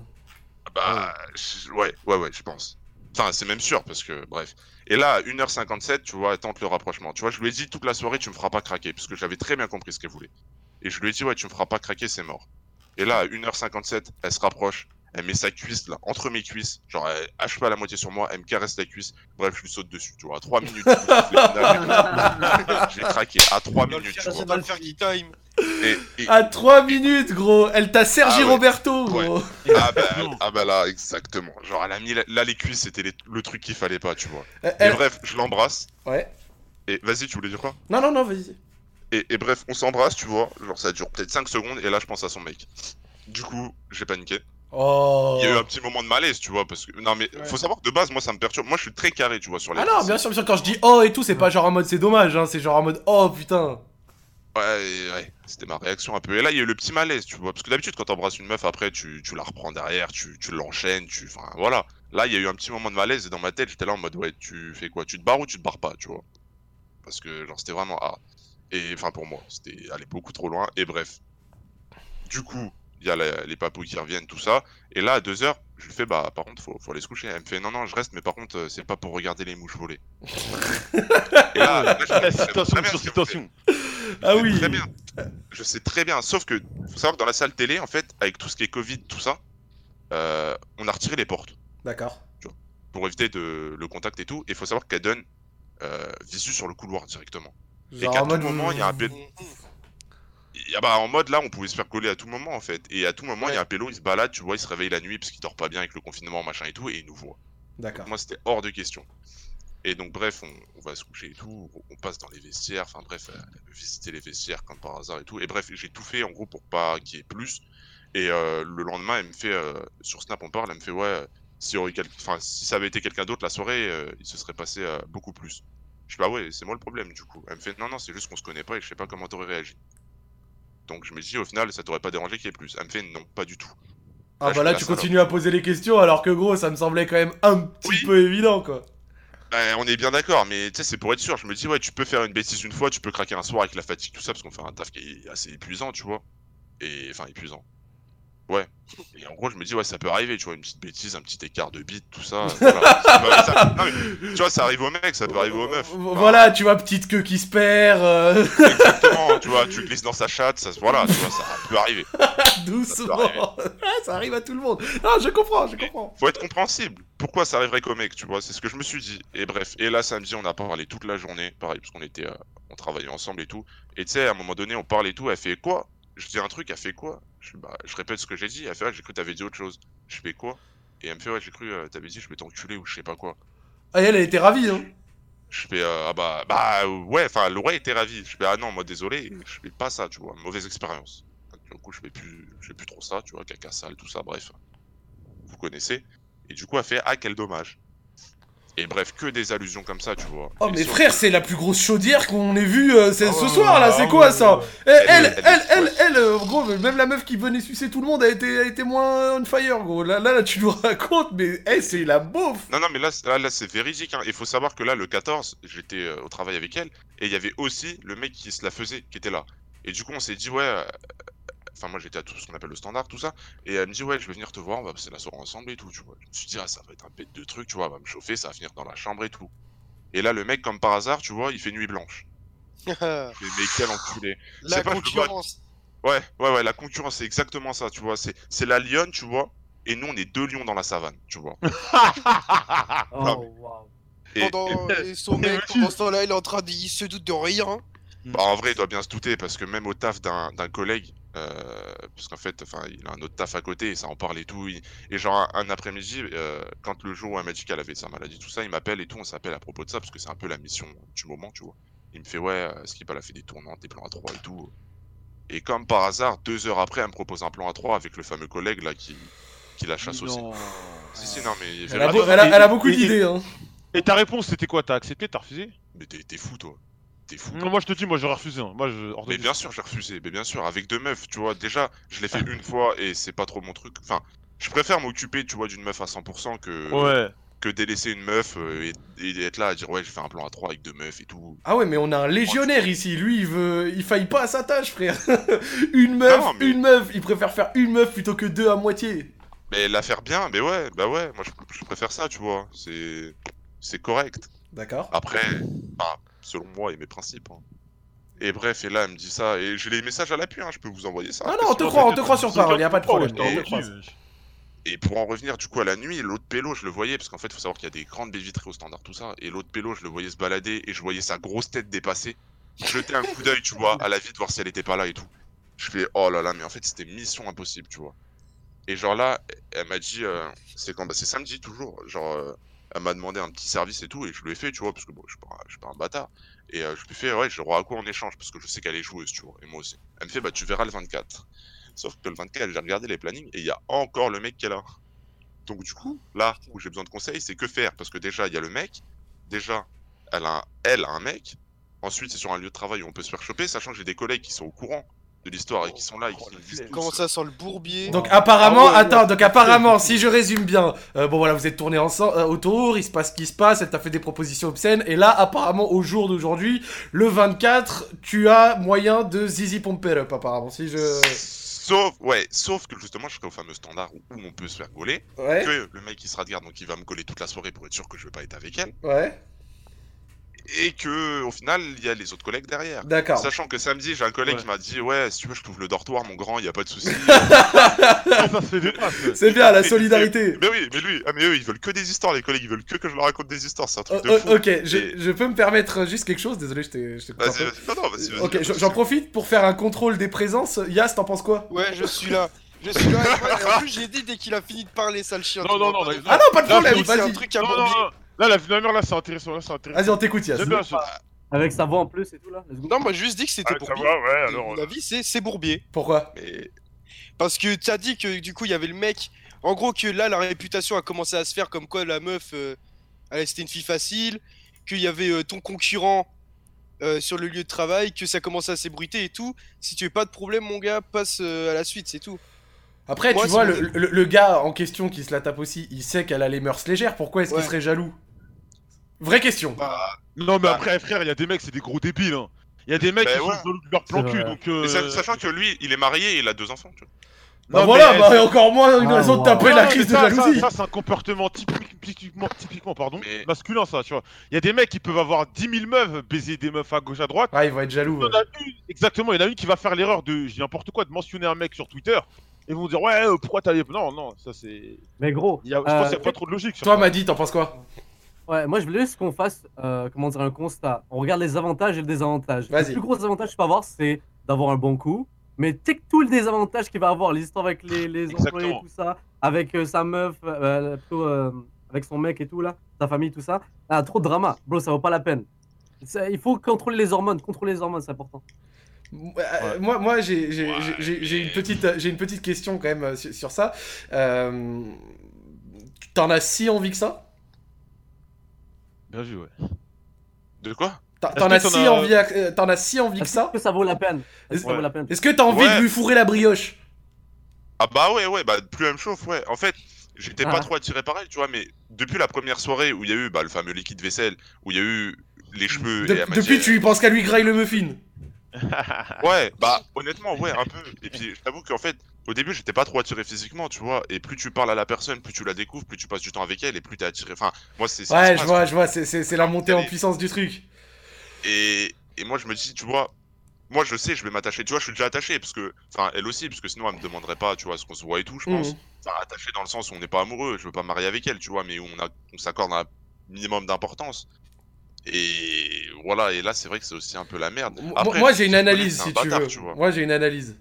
Speaker 12: Bah, je- ouais, ouais, ouais, je pense. Enfin, c'est même sûr, parce que, bref. Et là, à 1h57, tu vois, elle tente le rapprochement. Tu vois, je lui ai dit toute la soirée, tu me feras pas craquer, parce que j'avais très bien compris ce qu'elle voulait. Et je lui ai dit, ouais, tu me feras pas craquer, c'est mort. Et là, à 1h57, elle se rapproche, elle met sa cuisse là, entre mes cuisses, genre, elle hache pas la moitié sur moi, elle me caresse la cuisse. Bref, je lui saute dessus, tu vois, à 3 minutes. J'ai craqué, à 3 minutes, tu
Speaker 9: Ça
Speaker 12: vois.
Speaker 9: faire qui time.
Speaker 12: Et, et-
Speaker 1: À 3 minutes, gros. Elle t'a Sergi
Speaker 12: Ah ouais.
Speaker 1: Roberto, gros.
Speaker 12: Ah bah, ah bah là, exactement. Genre, elle a mis la- là les cuisses, c'était les- le truc qu'il fallait pas, tu vois.
Speaker 1: Euh,
Speaker 12: Et
Speaker 1: elle-
Speaker 12: bref, je l'embrasse.
Speaker 1: Ouais.
Speaker 12: Et vas-y, tu voulais dire quoi?
Speaker 1: Non, non, non, vas-y.
Speaker 12: et, et bref, on s'embrasse, tu vois. Genre, ça dure peut-être 5 secondes, et là, je pense à son mec. Du coup, j'ai paniqué.
Speaker 1: Oh.
Speaker 12: Il y a eu un petit moment de malaise, tu vois, parce que. Non, mais faut savoir que de base, moi, ça me perturbe. Moi, je suis très carré, tu vois, sur les.
Speaker 1: Ah non, bien sûr, bien sûr, quand je dis oh et tout, c'est pas genre en mode c'est dommage, hein, c'est genre en mode oh putain.
Speaker 12: Ouais, ouais, c'était ma réaction un peu. Et là, il y a eu le petit malaise, tu vois. Parce que d'habitude, quand t'embrasses une meuf, après, tu, tu la reprends derrière, tu, tu l'enchaînes, tu. Enfin, voilà. Là, il y a eu un petit moment de malaise, et dans ma tête, j'étais là en mode, ouais, tu fais quoi Tu te barres ou tu te barres pas, tu vois Parce que, genre, c'était vraiment. Ah. Et, enfin, pour moi, c'était aller beaucoup trop loin, et bref. Du coup, il y a la- les papous qui reviennent, tout ça. Et là, à 2 heures, je lui fais, bah, par contre, faut, faut aller se coucher. Elle me fait, non, non, je reste, mais par contre, euh, c'est pas pour regarder les mouches voler. et là, là, je-
Speaker 5: Citation sur citation.
Speaker 1: Ah oui.
Speaker 12: Très bien. Je sais très bien. Sauf que, faut savoir que dans la salle télé, en fait, avec tout ce qui est Covid, tout ça, euh, on a retiré les portes
Speaker 1: D'accord.
Speaker 12: pour éviter de, le contact et tout. Et il faut savoir qu'elle donne euh, visu sur le couloir directement. et
Speaker 1: Genre
Speaker 12: qu'à
Speaker 1: en
Speaker 12: tout moment, il y a un pélo. Il y a- bah, en mode là, on pouvait se faire coller à tout moment en fait. Et à tout moment, il y a un pélo, il se balade, tu vois, il se réveille la nuit parce qu'il dort pas bien avec le confinement, machin et tout, et il nous voit.
Speaker 1: D'accord.
Speaker 12: Moi, c'était hors de question. Et donc, bref, on, on va se coucher et tout, on passe dans les vestiaires, enfin bref, euh, visiter les vestiaires comme par hasard et tout. Et bref, j'ai tout fait en gros pour pas qu'il y ait plus. Et euh, le lendemain, elle me fait, euh, sur Snap, on parle, elle me fait, ouais, si, aurait quel- enfin, si ça avait été quelqu'un d'autre la soirée, il se serait passé beaucoup plus. Je dis, bah ouais, c'est moi le problème du coup. Elle me fait, non, non, c'est juste qu'on se connaît pas et je sais pas comment t'aurais réagi. Donc je me dis, au final, ça t'aurait pas dérangé qu'il y ait plus. Elle me fait, non, pas du tout.
Speaker 1: Ah bah là, tu continues à poser les questions alors que gros, ça me semblait quand même un petit peu évident quoi.
Speaker 12: Ben, on est bien d'accord, mais tu sais, c'est pour être sûr. Je me dis, ouais, tu peux faire une bêtise une fois, tu peux craquer un soir avec la fatigue, tout ça, parce qu'on fait un taf qui est assez épuisant, tu vois. Et enfin, épuisant. Ouais. Et en gros, je me dis, ouais, ça peut arriver, tu vois, une petite bêtise, un petit écart de bite, tout ça. voilà. Ça peut- ça- non, mais, tu vois, ça arrive aux mecs, ça peut arriver aux meufs. Enfin,
Speaker 1: Voilà, tu vois, petite queue qui se perd. euh,
Speaker 12: Exactement, tu vois, tu glisses dans sa chatte, ça, voilà, tu vois, ça peut arriver.
Speaker 1: Doucement. ça arrive à tout le monde. Non, je comprends, je comprends.
Speaker 12: Faut être compréhensible. Pourquoi ça arriverait qu'au mec, tu vois C'est ce que je me suis dit. Et bref, et là samedi, on a parlé toute la journée, pareil, parce qu'on était, euh, on travaillait ensemble et tout. Et tu sais, à un moment donné, on parle et tout. Elle fait quoi? Je dis un truc, elle fait quoi? Je, bah, je répète ce que j'ai dit. Elle fait, ouais, j'ai cru que t'avais dit autre chose. Je fais quoi? Et elle me fait, ouais, j'ai cru euh, t'avais dit je vais t'enculer ou je sais pas quoi.
Speaker 1: Ah, elle, elle était ravie, hein.
Speaker 12: Je fais, euh, ah bah, bah ouais, enfin, l'oreille était ravie. Je fais, ah non, moi désolé, je fais pas ça, tu vois, mauvaise expérience. Du coup, je fais plus, je fais plus trop ça, tu vois, caca sale, tout ça, bref. Vous connaissez. Et du coup, elle fait, ah, quel dommage. Et bref, que des allusions comme ça, tu vois.
Speaker 1: Oh mais frère, c'est la plus grosse chaudière qu'on ait vue euh,
Speaker 12: Ah
Speaker 1: ce soir là, c'est
Speaker 12: ouais,
Speaker 1: quoi ça. Eh, Elle,
Speaker 12: Elle
Speaker 1: elle, elle, euh, gros, même la meuf qui venait sucer tout le monde a été, a été moins on fire, gros. Là, là, là, tu nous racontes, mais eh, c'est la beauf.
Speaker 12: Non, non, mais là, c'est- là, là, c'est véridique. Hein. Il faut savoir que là, le 14, j'étais euh, au travail avec elle, et il y avait aussi le mec qui se la faisait, qui était là. Et du coup, on s'est dit, ouais. Enfin, moi, j'étais à tout ce qu'on appelle le standard, tout ça. Et elle me dit, ouais, je vais venir te voir, on va passer la soirée ensemble et tout, tu vois. Je me suis dit, ah, ça va être un bête de truc, tu vois, elle va me chauffer, ça va finir dans la chambre et tout. Et là, le mec, comme par hasard, tu vois, il fait nuit blanche. Je fais, mais quel enculé.
Speaker 9: La
Speaker 12: pas, vois-
Speaker 9: concurrence.
Speaker 12: Ouais, ouais, ouais, la concurrence, c'est exactement ça, tu vois. C'est c'est la lionne, tu vois. Et nous, on est deux lions dans la savane, tu vois.
Speaker 6: Oh, wow.
Speaker 12: Et-
Speaker 9: Pendant et son mec, pendant ce temps-là, il est en train de. Il se doute de rien.
Speaker 12: Bah, en vrai, il doit bien se douter parce que même au taf d'un d'un collègue, euh, parce qu'en fait, enfin, il a un autre taf à côté et ça en parle et tout. il- Et genre, un, un après-midi, euh, quand le jour où un Magic elle avait sa maladie, tout ça, il m'appelle et tout, on s'appelle à propos de ça parce que c'est un peu la mission du moment, tu vois. Il me fait, ouais, euh, Skip, elle a fait des tournants, des plans à 3 et tout? Et comme par hasard, deux heures après, elle me propose un plan à 3 avec le fameux collègue là qui, qui la chasse aussi. Si, si, non, mais.
Speaker 1: Elle a beau- elle a- elle a beaucoup d'idées, hein.
Speaker 5: Et ta réponse, c'était quoi? T'as accepté? T'as refusé?
Speaker 12: Mais t'es fou, toi. T'es fou.
Speaker 5: Non, moi je te dis, moi j'aurais refusé. hein. Moi, je...
Speaker 12: Mais bien sûr, j'ai refusé. Mais bien sûr, avec deux meufs, tu vois. Déjà, je l'ai fait une fois et c'est pas trop mon truc. Enfin, je préfère m'occuper, tu vois, d'une meuf à 100% que
Speaker 5: Ouais.
Speaker 12: que délaisser une meuf euh, et, et être là à dire ouais, j'ai fait un plan à 3 avec deux meufs et tout.
Speaker 1: Ah ouais, mais on a un légionnaire ici. Lui, il veut, il faille pas à sa tâche, frère. une meuf,
Speaker 12: Non, mais-
Speaker 1: une meuf. Il préfère faire une meuf plutôt que deux à moitié.
Speaker 12: Mais la faire bien, mais ouais, bah ouais, moi je, je préfère ça, tu vois. C'est c'est correct.
Speaker 1: D'accord.
Speaker 12: Après, bah, selon moi et mes principes. hein. Et bref, et là, elle me dit ça, et j'ai les messages à l'appui, hein, je peux vous envoyer ça.
Speaker 1: Ah non, on te croit, on te croit sur parole, y a pas de problème.
Speaker 12: Et- pour en revenir du coup à la nuit, l'autre pélo, je le voyais, parce qu'en fait, faut savoir qu'il y a des grandes baies vitrées au standard, tout ça. Et l'autre pélo, je le voyais se balader et je voyais sa grosse tête dépasser. Jeter un coup d'œil, tu vois, à la vide, voir si elle était pas là et tout. Je fais, oh là là, mais en fait, c'était mission impossible, tu vois. Et genre là, elle m'a dit, euh, c'est quand bah, C'est samedi toujours. Genre, euh, elle m'a demandé un petit service et tout, et je lui ai fait, tu vois, parce que bon, je suis pas, suis pas un bâtard. Et euh, je lui ai fait, ouais, j'aurai à quoi en échange, parce que je sais qu'elle est joueuse, tu vois, et moi aussi. Elle me fait, bah, tu verras le 24. Sauf que le 24, j'ai regardé les plannings, et il y a encore le mec qui est là. Donc du coup, là où j'ai besoin de conseils, c'est que faire Parce que déjà, il y a le mec. Déjà, elle a elle a un mec. Ensuite, c'est sur un lieu de travail où on peut se faire choper, sachant que j'ai des collègues qui sont au courant de l'histoire et qui sont là et qui disent tous,
Speaker 9: Comment ça sent le bourbier
Speaker 1: Donc apparemment,
Speaker 9: Ah ouais,
Speaker 1: attends,
Speaker 9: ouais.
Speaker 1: donc apparemment, si je résume bien, euh, bon voilà, vous êtes tournés ensemble euh, autour, il se passe ce qui se passe, elle t'a fait des propositions obscènes, et là, apparemment, au jour d'aujourd'hui, le 24, tu as moyen de zizi pomper up, apparemment, si je...
Speaker 12: Sauf, ouais, sauf que justement, je serai au fameux standard où, on peut se faire gauler.
Speaker 1: Ouais.
Speaker 12: Que le mec il sera de garde, donc il va me gauler toute la soirée pour être sûr que je vais pas être avec elle.
Speaker 1: Ouais.
Speaker 12: Et que au final, il y a les autres collègues derrière.
Speaker 1: D'accord.
Speaker 12: Sachant que samedi, j'ai un collègue qui m'a dit Ouais, si tu veux, je t'ouvre le dortoir, mon grand, il y a pas de souci.
Speaker 1: C'est bien, la solidarité.
Speaker 12: Mais oui, mais lui, ah, mais eux, ils veulent que des histoires, les collègues, ils veulent que que je leur raconte des histoires, c'est un truc
Speaker 1: Oh,
Speaker 12: de
Speaker 1: oh,
Speaker 12: fou.
Speaker 1: ok, je,
Speaker 12: Et-
Speaker 1: je peux me permettre juste quelque chose, désolé, je t'ai... je
Speaker 12: Vas-y, vas-y, non, non, vas-y, vas-y,
Speaker 1: Ok,
Speaker 12: vas-y.
Speaker 1: j'en- profite pour faire un contrôle des présences. Yas, t'en penses quoi?
Speaker 9: Ouais, je suis là. Je suis là. et en plus, j'ai dit dès qu'il a fini de parler, sale chien.
Speaker 5: Non, non, non, non,
Speaker 1: Ah non, pas de problème,
Speaker 5: C'est
Speaker 9: un
Speaker 1: vas-y.
Speaker 9: truc à
Speaker 5: Non, non. Là, la vie de ma mère, là, c'est intéressant. Là, c'est intéressant.
Speaker 1: Vas-y, on t'écoute, Yas.
Speaker 5: J'aime bien, je-
Speaker 6: Avec sa voix en plus et tout là. let's go.
Speaker 9: Non, moi, j'ai juste dit que c'était
Speaker 5: Ah, ça
Speaker 9: Bourbier.
Speaker 5: va, ouais, alors,
Speaker 9: Mon
Speaker 5: euh,
Speaker 9: avis, c'est c'est Bourbier.
Speaker 1: Pourquoi?
Speaker 12: Mais
Speaker 9: Parce que tu as dit que du coup, il y avait le mec. En gros, que là, la réputation a commencé à se faire comme quoi la meuf, euh, elle, c'était une fille facile. Qu'il y avait euh, ton concurrent euh, sur le lieu de travail. Que ça commençait à s'ébruiter et tout. Si tu veux pas de problème, mon gars, passe euh, à la suite, c'est tout.
Speaker 1: Après,
Speaker 9: Moi,
Speaker 1: tu vois, le, le- le gars en question qui se la tape aussi, il sait qu'elle a les mœurs légères. Pourquoi est-ce
Speaker 9: Ouais.
Speaker 1: qu'il serait jaloux? Vraie question.
Speaker 9: Bah,
Speaker 5: Non, mais
Speaker 12: Bah.
Speaker 5: après, frère, il y a des mecs, c'est des gros débiles. Hein. Il y a des mecs
Speaker 12: Bah
Speaker 5: qui
Speaker 12: ouais.
Speaker 5: sont jaloux de leur plan cul, donc. Euh...
Speaker 12: Sachant que lui, il est marié et il a deux enfants. Tu vois.
Speaker 1: Bah
Speaker 5: Non,
Speaker 1: voilà,
Speaker 5: mais-
Speaker 1: bah, et encore moins une
Speaker 6: Ah,
Speaker 1: raison de taper
Speaker 5: Ouais,
Speaker 1: la crise de
Speaker 5: ça,
Speaker 1: jalousie.
Speaker 5: Ça, ça, c'est un comportement typique- typiquement, typiquement pardon,
Speaker 12: Mais-
Speaker 5: masculin, ça, tu vois. Il y a des mecs qui peuvent avoir 10 000 meufs, baiser des meufs à gauche, à droite.
Speaker 1: Ah, il va être jaloux.
Speaker 5: Il y en a une, exactement, il y en a une qui va faire l'erreur de, je dis n'importe quoi, de mentionner un mec sur Twitter. Et ils vont dire, ouais, euh, pourquoi t'as. Non, non, ça c'est.
Speaker 6: Mais gros.
Speaker 5: Il y a- Je
Speaker 6: euh,
Speaker 5: pense qu'il n'y a pas trop de logique sur
Speaker 1: Toi,
Speaker 5: ça.
Speaker 1: m'a dit, t'en penses quoi?
Speaker 6: Ouais, moi je voulais juste qu'on fasse, euh, comment dire, un constat. On regarde les avantages et les désavantages. Le plus gros avantage que tu peux avoir, c'est d'avoir un bon coup. Mais tic tout le désavantage qu'il va avoir, les histoires avec les, les employés et
Speaker 5: Exactement.
Speaker 6: tout ça, avec euh, sa meuf, euh, plutôt, euh, avec son mec et tout là, sa famille, tout ça. Ah, trop de drama, bro, ça vaut pas la peine. Ça- il faut contrôler les hormones, contrôler les hormones, c'est important.
Speaker 1: Euh, Moi, moi j'ai une, petite, j'ai une petite question quand même euh, sur, sur ça. Euh, T'en as si envie que ça?
Speaker 5: Bien vu, ouais.
Speaker 12: De quoi?
Speaker 1: T'en as, si envie t'en as si envie que
Speaker 6: Est-ce
Speaker 1: ça?
Speaker 6: que ça vaut la peine? Est-ce que ça
Speaker 5: Ouais.
Speaker 6: vaut la peine?
Speaker 1: Est-ce que t'as envie
Speaker 12: Ouais.
Speaker 1: de lui fourrer la brioche?
Speaker 12: Ah bah ouais, ouais, bah plus elle me chauffe, ouais. En fait, j'étais
Speaker 6: Ah.
Speaker 12: pas trop attiré par elle, tu vois, mais depuis la première soirée où il y a eu bah, le fameux liquide vaisselle, où il y a eu les cheveux
Speaker 1: De-
Speaker 12: et
Speaker 1: Depuis, tu y penses qu'à lui graille le muffin?
Speaker 12: Ouais, bah honnêtement, ouais, un peu. Et puis, je t'avoue qu'en fait, au début, j'étais pas trop attiré physiquement, tu vois. Et plus tu parles à la personne, plus tu la découvres, plus tu passes du temps avec elle, et plus t'es attiré. Enfin, moi, c'est.
Speaker 1: Ouais, je vois, je vois, c'est- c'est c'est la montée en puissance du truc.
Speaker 12: Et, et moi, je me dis, tu vois, moi, je sais, je vais m'attacher. Tu vois, je suis déjà attaché, parce que. Enfin, elle aussi, parce que sinon, elle me demanderait pas, tu vois, ce qu'on se voit et tout, je pense.
Speaker 1: Mhm.
Speaker 12: Enfin, attaché dans le sens où on n'est pas amoureux, je veux pas me marier avec elle, tu vois, mais où on, a- on s'accorde un minimum d'importance. Et voilà, et là, c'est vrai que c'est aussi un peu la merde.
Speaker 1: Moi-
Speaker 12: Après,
Speaker 1: moi, j'ai une analyse,
Speaker 12: un
Speaker 1: si tu veux.
Speaker 12: tu.
Speaker 1: Moi, j'ai une analyse.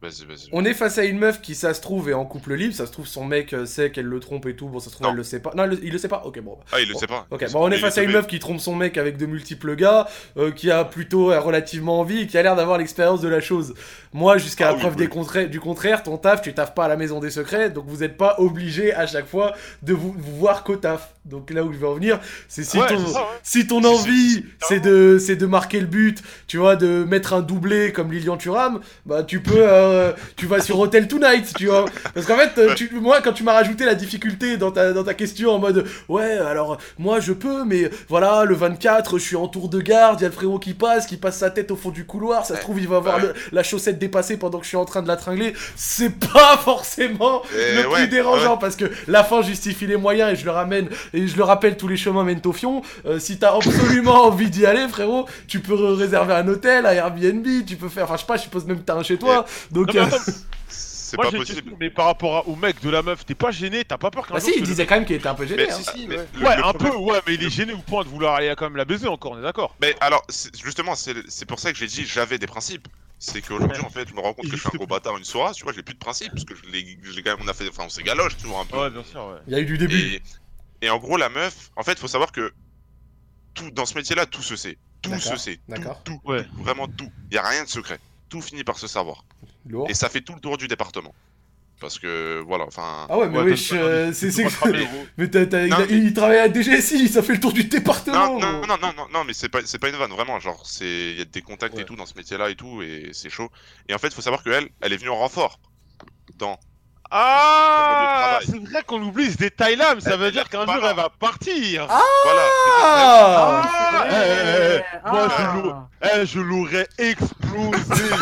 Speaker 12: Vas-y, vas-y.
Speaker 1: On est face à une meuf qui, ça se trouve, est en couple libre. Ça se trouve, son mec euh, sait qu'elle le trompe et tout. Bon, ça se trouve,
Speaker 12: Non.
Speaker 1: elle le sait pas. Non, il le sait pas Ok, bon.
Speaker 12: Ah, il le
Speaker 1: Bon,
Speaker 12: sait pas.
Speaker 1: Ok, bon, on est face à une meuf qui trompe son mec avec de multiples gars, euh, qui a plutôt euh, relativement envie, qui a l'air d'avoir l'expérience de la chose. Moi, jusqu'à
Speaker 12: Ah
Speaker 1: la
Speaker 12: oui,
Speaker 1: preuve
Speaker 12: oui.
Speaker 1: des contra- du contraire, ton taf, tu taffes pas à la maison des secrets, donc vous n'êtes pas obligé à chaque fois de vous, vous voir qu'au taf. Donc là où je veux en venir, c'est si,
Speaker 5: Ouais,
Speaker 1: ton,
Speaker 5: c'est ça, ouais.
Speaker 1: si ton
Speaker 12: Si, si,
Speaker 1: envie, c'est de, marquer le but, tu vois, de mettre un doublé comme Lilian Thuram, bah tu peux, euh, tu vas sur Hotel Tonight, tu vois. Parce qu'en fait, euh, tu- moi, quand tu m'as rajouté la difficulté dans ta, dans ta question en mode, ouais, alors moi je peux, mais voilà, le 24, je suis en tour de garde, il y a le frérot qui passe, qui passe sa tête au fond du couloir, ça se trouve, il va avoir
Speaker 12: Ouais.
Speaker 1: le- la chaussette dépassée pendant que je suis en train de la tringler. C'est pas forcément le plus
Speaker 12: ouais,
Speaker 1: dérangeant
Speaker 12: ouais.
Speaker 1: parce que la fin justifie les moyens et je le ramène et je le rappelle tous les chemins mènent au fion. Euh, si t'as absolument envie d'y aller, frérot, tu peux réserver un hôtel, un Airbnb, tu peux faire, enfin je sais pas, je suppose même que t'as un chez toi. Donc
Speaker 5: Non, mais
Speaker 1: euh,
Speaker 5: attends,
Speaker 12: C'est
Speaker 5: moi
Speaker 12: pas
Speaker 5: j'ai une
Speaker 12: possible.
Speaker 5: question, mais par rapport à- au mec de la meuf, t'es pas gêné, t'as pas peur qu'un
Speaker 1: bah
Speaker 5: jour
Speaker 1: si, il
Speaker 5: ce-
Speaker 1: disait quand même qu'il était un peu gêné.
Speaker 12: Mais,
Speaker 1: hein.
Speaker 9: si, si,
Speaker 12: mais
Speaker 9: ouais.
Speaker 12: le-
Speaker 5: Ouais,
Speaker 12: le
Speaker 5: un
Speaker 12: problème-
Speaker 5: peu, ouais, mais il est gêné au point de vouloir aller quand même la baiser encore, on est d'accord.
Speaker 12: Mais alors, c'est- justement, c'est c'est pour ça que j'ai dit j'avais des principes. C'est qu'aujourd'hui, en fait, je me rends compte que je suis un gros bâtard une soirée, tu vois, j'ai plus de principes, parce que je l'ai je l'ai quand même, on a fait, enfin, on s'est galoche, tu vois, un peu.
Speaker 5: Ouais, bien sûr, ouais.
Speaker 1: Il y a eu du début.
Speaker 12: Et, et en gros, la meuf, en fait, faut savoir que tout, dans ce métier-là, tout se sait. Tout
Speaker 1: D'accord,
Speaker 12: se sait. Tout,
Speaker 1: d'accord.
Speaker 12: Tout,
Speaker 5: Ouais.
Speaker 12: tout, vraiment tout. Il y a rien de secret. Tout finit par se savoir.
Speaker 1: Lourd.
Speaker 12: Et ça fait tout le tour du département. Parce que, voilà, enfin.
Speaker 1: Ah ouais, mais
Speaker 5: Ouais,
Speaker 1: wesh, euh, c'est. Mais t'as- t'as- il, a- travaille à DGSI, ça fait le tour du département.
Speaker 12: Non, non, non, non, non, non, mais c'est pas, c'est pas une vanne, vraiment. Genre, c'est, il y a des contacts
Speaker 5: Ouais.
Speaker 12: et tout dans ce métier-là et tout, et c'est chaud. Et en fait, faut savoir qu'elle, elle est venue en renfort. Dans.
Speaker 5: Ah, c'est vrai qu'on oublie ce détail-là, mais ça veut dire qu'un jour elle va partir.
Speaker 12: Voilà.
Speaker 1: Ah
Speaker 5: Ah, eh, eh, eh,
Speaker 6: Ah.
Speaker 5: moi, je l'aurais- eh, explosé.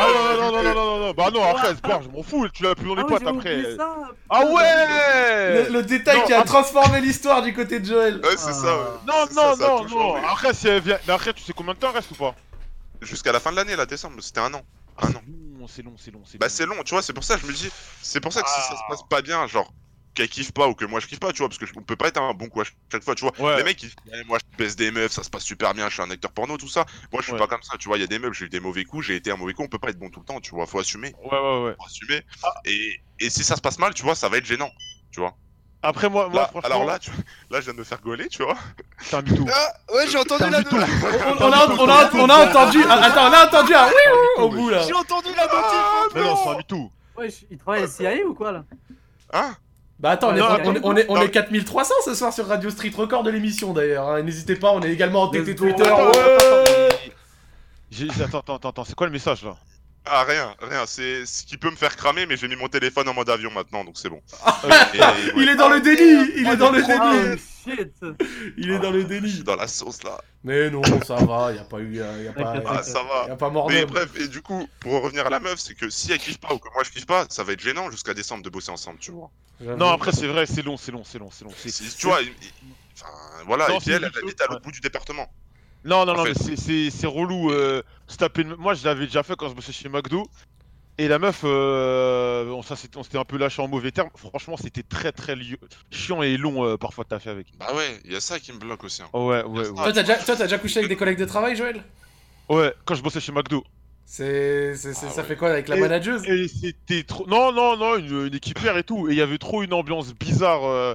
Speaker 5: Ah non, non, non, non, non, non, non, bah non, après, sport, je m'en fous, tu l'as plus dans les
Speaker 6: Ah oublié
Speaker 5: après.
Speaker 6: ça.
Speaker 5: Ah ouais
Speaker 1: Le, le détail
Speaker 5: Non,
Speaker 1: qui a
Speaker 5: après-
Speaker 1: transformé l'histoire du côté de Joël.
Speaker 12: Ouais, c'est ça, ouais.
Speaker 5: Non, non, non, non,
Speaker 12: changé.
Speaker 5: après, si elle vient... Mais après, tu sais combien de temps reste ou pas?
Speaker 12: Jusqu'à la fin de l'année, là, décembre, c'était un an. Un an.
Speaker 5: Long, c'est long, c'est long.
Speaker 12: Bah, c'est long, tu vois, c'est pour ça, je me dis, c'est pour ça que si ça se
Speaker 5: Ah.
Speaker 12: passe pas bien, genre, qu'elle kiffe pas ou que moi je kiffe pas, tu vois, parce que on peut pas être un bon coup à chaque fois, tu vois.
Speaker 5: Ouais.
Speaker 12: Les mecs, ils disent, moi je baisse des meufs, ça se passe super bien, je suis un acteur porno, tout ça. Moi, je suis
Speaker 5: Ouais.
Speaker 12: pas comme ça, tu vois, il y a des meufs, j'ai eu des mauvais coups, j'ai été un mauvais coup, on peut pas être bon tout le temps, tu vois, faut assumer.
Speaker 5: Ouais, ouais, ouais.
Speaker 12: Faut assumer.
Speaker 5: Ah.
Speaker 12: Et, et si ça se passe mal, tu vois, ça va être gênant. Tu vois
Speaker 5: Après, moi, moi
Speaker 12: Là,
Speaker 5: franchement.
Speaker 12: alors là, tu... là, je viens de me faire gauler, tu vois.
Speaker 5: C'est un mytho.
Speaker 9: Ah, ouais, j'ai entendu la notif.
Speaker 1: On, on a, on, a, on a entendu. ah, Attends, on a entendu un oui oui au bout là.
Speaker 9: J'ai entendu la notif.
Speaker 5: Mais non, c'est un mytho.
Speaker 6: Ouais, il travaille à la CIA ou quoi là?
Speaker 12: Hein?
Speaker 1: Bah attends, on est,
Speaker 5: Non,
Speaker 1: on,
Speaker 5: attends,
Speaker 1: est, on, est, on
Speaker 12: non.
Speaker 1: est 4300 ce soir sur Radio Street Record de l'émission d'ailleurs. hein. N'hésitez pas, on est également en TT. Twitter.
Speaker 5: Attends,
Speaker 1: Ouais.
Speaker 5: attends, mais- J'ai- j'ai- Attends, attends, attends, attends, c'est quoi le message là?
Speaker 12: Ah, rien, rien. C'est ce qui peut me faire cramer, mais j'ai mis mon téléphone en mode avion maintenant, donc c'est bon. Et-
Speaker 1: Il est dans le déni, il est dans le
Speaker 6: Oh
Speaker 1: déni, il est dans le
Speaker 12: Je suis
Speaker 1: déni.
Speaker 12: dans la sauce là.
Speaker 1: Mais non, ça va, y a pas eu, y a, y a pas, y a,
Speaker 12: Ah, ça va.
Speaker 1: y a pas mort
Speaker 12: Mais bref, et du coup, pour revenir à la meuf, c'est que si elle kiffe pas ou que moi je kiffe pas, ça va être gênant jusqu'à décembre de bosser ensemble, tu vois.
Speaker 5: Non, après, c'est vrai, c'est long, c'est long, c'est long, c'est long.
Speaker 12: tu vois, il- il- enfin, voilà,
Speaker 5: Non,
Speaker 12: et puis
Speaker 5: c'est
Speaker 12: elle, elle habite à l'autre bout du département.
Speaker 5: Non, non,
Speaker 12: En
Speaker 5: non,
Speaker 12: fait.
Speaker 5: mais c'est- c'est c'est relou. Euh, se taper une- Moi, je l'avais déjà fait quand je bossais chez McDo. Et la meuf, euh, on, ça, s'était- on s'était un peu lâché en mauvais termes. Franchement, c'était très très li- chiant et long euh, parfois de taffer avec.
Speaker 12: Bah ouais, il y a ça qui me bloque aussi. hein.
Speaker 5: Oh, ouais, ouais,
Speaker 1: Toi,
Speaker 5: ouais.
Speaker 1: t'as déjà, toi, t'as déjà couché avec des collègues de travail, Joël?
Speaker 5: Ouais, quand je bossais chez McDo.
Speaker 1: C'est, c'est, c'est-
Speaker 12: Ah
Speaker 1: ça
Speaker 12: ouais.
Speaker 1: fait quoi avec la
Speaker 5: Et-
Speaker 1: manageuse?
Speaker 5: Et c'était trop. Non, non, non, une, une équipière et tout. Et il y avait trop une ambiance bizarre. euh.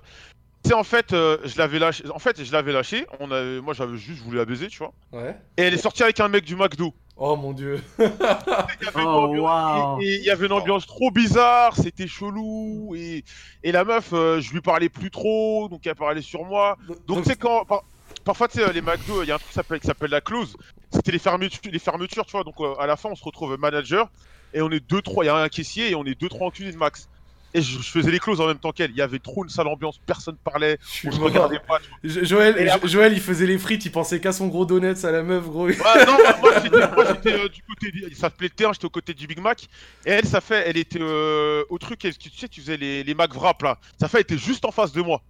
Speaker 5: Tu sais, en fait, euh, je l'avais lâché. En fait, je l'avais lâché. On avait... Moi, j'avais juste voulu la baiser, tu vois.
Speaker 1: Ouais.
Speaker 5: Et elle est sortie avec un mec du McDo.
Speaker 1: Oh mon dieu.
Speaker 5: Il y avait une
Speaker 6: Oh
Speaker 5: ambiance- Et et il y avait une ambiance trop bizarre, c'était chelou. Et, et la meuf, euh, je lui parlais plus trop, donc elle parlait sur moi. Donc tu sais, quand. par- Parfois, tu sais, les McDo, il y a un truc qui s'appelle- la clause. C'était les fermetures, les fermetures, tu vois. Donc euh, à la fin, on se retrouve manager. Et on est deux, trois. Il y a un caissier et on est deux, trois en cuisine max. Et je, je faisais les clauses en même temps qu'elle. Il y avait trop une sale ambiance, personne parlait.
Speaker 1: Je
Speaker 5: regardait pas.
Speaker 1: Jo- Joël,
Speaker 5: Et
Speaker 1: Jo-
Speaker 5: après-
Speaker 1: Joël, il faisait les frites, il pensait qu'à son gros donuts à la meuf, gros.
Speaker 5: Ouais, non, moi j'étais, moi, j'étais, euh, du côté, du- ça s'appelait le terrain, j'étais au côté du Big Mac. Et elle, ça fait, elle était euh, au truc, elle- tu sais, tu faisais les, les Mac Wrap là. Ça fait, elle était juste en face de moi.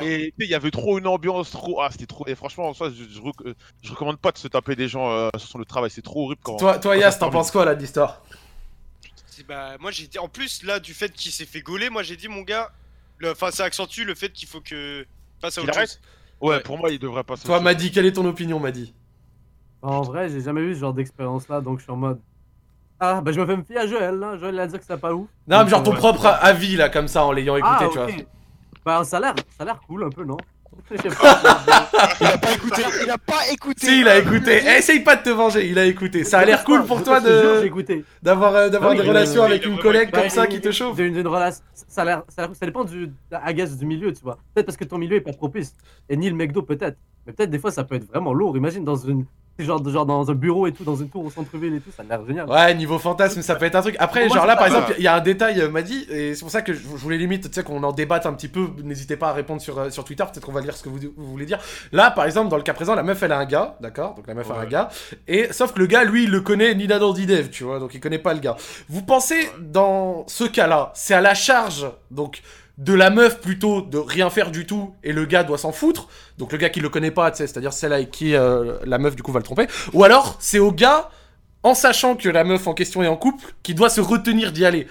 Speaker 5: Et il y avait trop une ambiance, trop. Ah, c'était trop. Et franchement, en soi, je, je, rec- euh, je recommande pas de se taper des gens euh, sur le travail, c'est trop horrible quand.
Speaker 1: Toi, toi
Speaker 5: quand
Speaker 1: Yas, t'en
Speaker 5: se
Speaker 1: penses quoi là de l'histoire?
Speaker 9: C'est- Bah, moi j'ai dit, en plus là du fait qu'il s'est fait gauler, moi j'ai dit mon gars, le- enfin ça accentue le fait qu'il faut que passe à autre chose.
Speaker 5: Ouais, pour moi, il devrait pas se.
Speaker 1: Toi, Madi, quelle est ton opinion, Madi?
Speaker 6: En vrai, j'ai jamais eu ce genre d'expérience là, donc je suis en mode. Ah, bah je me fais me fier à Joël là. Joël il a dit que c'est pas ouf.
Speaker 1: Non, mais genre ton propre avis là, comme ça, en l'ayant écouté,
Speaker 6: Ah,
Speaker 1: tu vois.
Speaker 6: Bah ça a l'air, ça a l'air cool un peu, non?
Speaker 9: Il a pas écouté, il a pas écouté.
Speaker 1: Si, il a écouté. Eh, Essaye pas de te venger, il a écouté. Ça a l'air cool pour toi de d'avoir euh, d'avoir
Speaker 6: Ah
Speaker 1: relations
Speaker 6: il-
Speaker 1: avec une collègue
Speaker 6: Bah,
Speaker 1: comme ça
Speaker 6: il-
Speaker 1: qui te chauffe.
Speaker 6: D'une relation, ça a l'air, ça, a l'air- ça dépend du, I guess, du milieu, tu vois. Peut-être parce que ton milieu est pas propice, et ni le McDo peut-être. Mais peut-être des fois ça peut être vraiment lourd. Imagine dans une, genre, genre dans un bureau et tout, dans une tour au centre-ville et tout, ça a l'air génial.
Speaker 1: Ouais, niveau fantasme, ça peut être un truc. Après,
Speaker 6: Moi,
Speaker 1: genre là, par exemple, il y a un détail, euh, m'a dit, et c'est pour ça que je, voulais limite, tu sais, qu'on en débatte un petit peu. N'hésitez pas à répondre sur, euh, sur Twitter, peut-être qu'on va lire ce que vous, vous voulez dire. Là, par exemple, dans le cas présent, la meuf, elle a un gars, d'accord? Donc la meuf a un gars, et sauf que le gars, lui, il le connaît ni d'Adam ni d'Eve, tu vois, donc il connaît pas le gars. Vous pensez, dans ce cas-là, c'est à la charge, donc de la meuf plutôt de rien faire du tout et le gars doit s'en foutre. Donc le gars qui le connaît pas c'est-à-dire celle avec qui euh, la meuf du coup va le tromper. Ou alors c'est au gars en sachant que la meuf en question est en couple qui doit se retenir d'y aller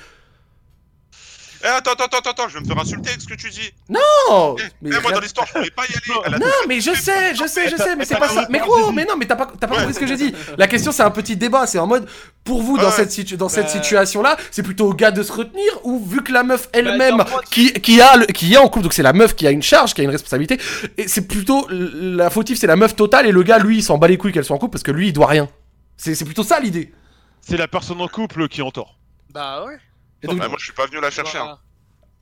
Speaker 12: Eh, attends, attends, attends, attends, je vais me faire insulter avec ce que tu dis.
Speaker 1: non
Speaker 12: Eh,
Speaker 1: mais
Speaker 12: eh, moi, dans l'histoire, je pourrais pas y aller. Elle a
Speaker 1: non mais je sais je sais je sais mais c'est pas ça mais gros mais non mais t'as pas t'as pas compris ce que j'ai dit la question c'est un petit débat c'est en mode pour vous dans
Speaker 12: Ouais.
Speaker 1: cette situ- dans cette
Speaker 9: Bah.
Speaker 1: situation là c'est plutôt au gars de se retenir ou vu que la meuf elle-même
Speaker 9: point de-
Speaker 1: qui qui a le- qui est en couple donc c'est la meuf qui a une charge qui a une responsabilité et c'est plutôt la fautive c'est la meuf totale et le gars lui il s'en bat les couilles qu'elle soit en couple parce que lui il doit rien c'est c'est plutôt ça l'idée
Speaker 5: C'est la personne en couple qui est en tort.
Speaker 9: Bah ouais.
Speaker 1: Et donc-
Speaker 12: Ouais, moi, je suis pas venu la chercher. hein.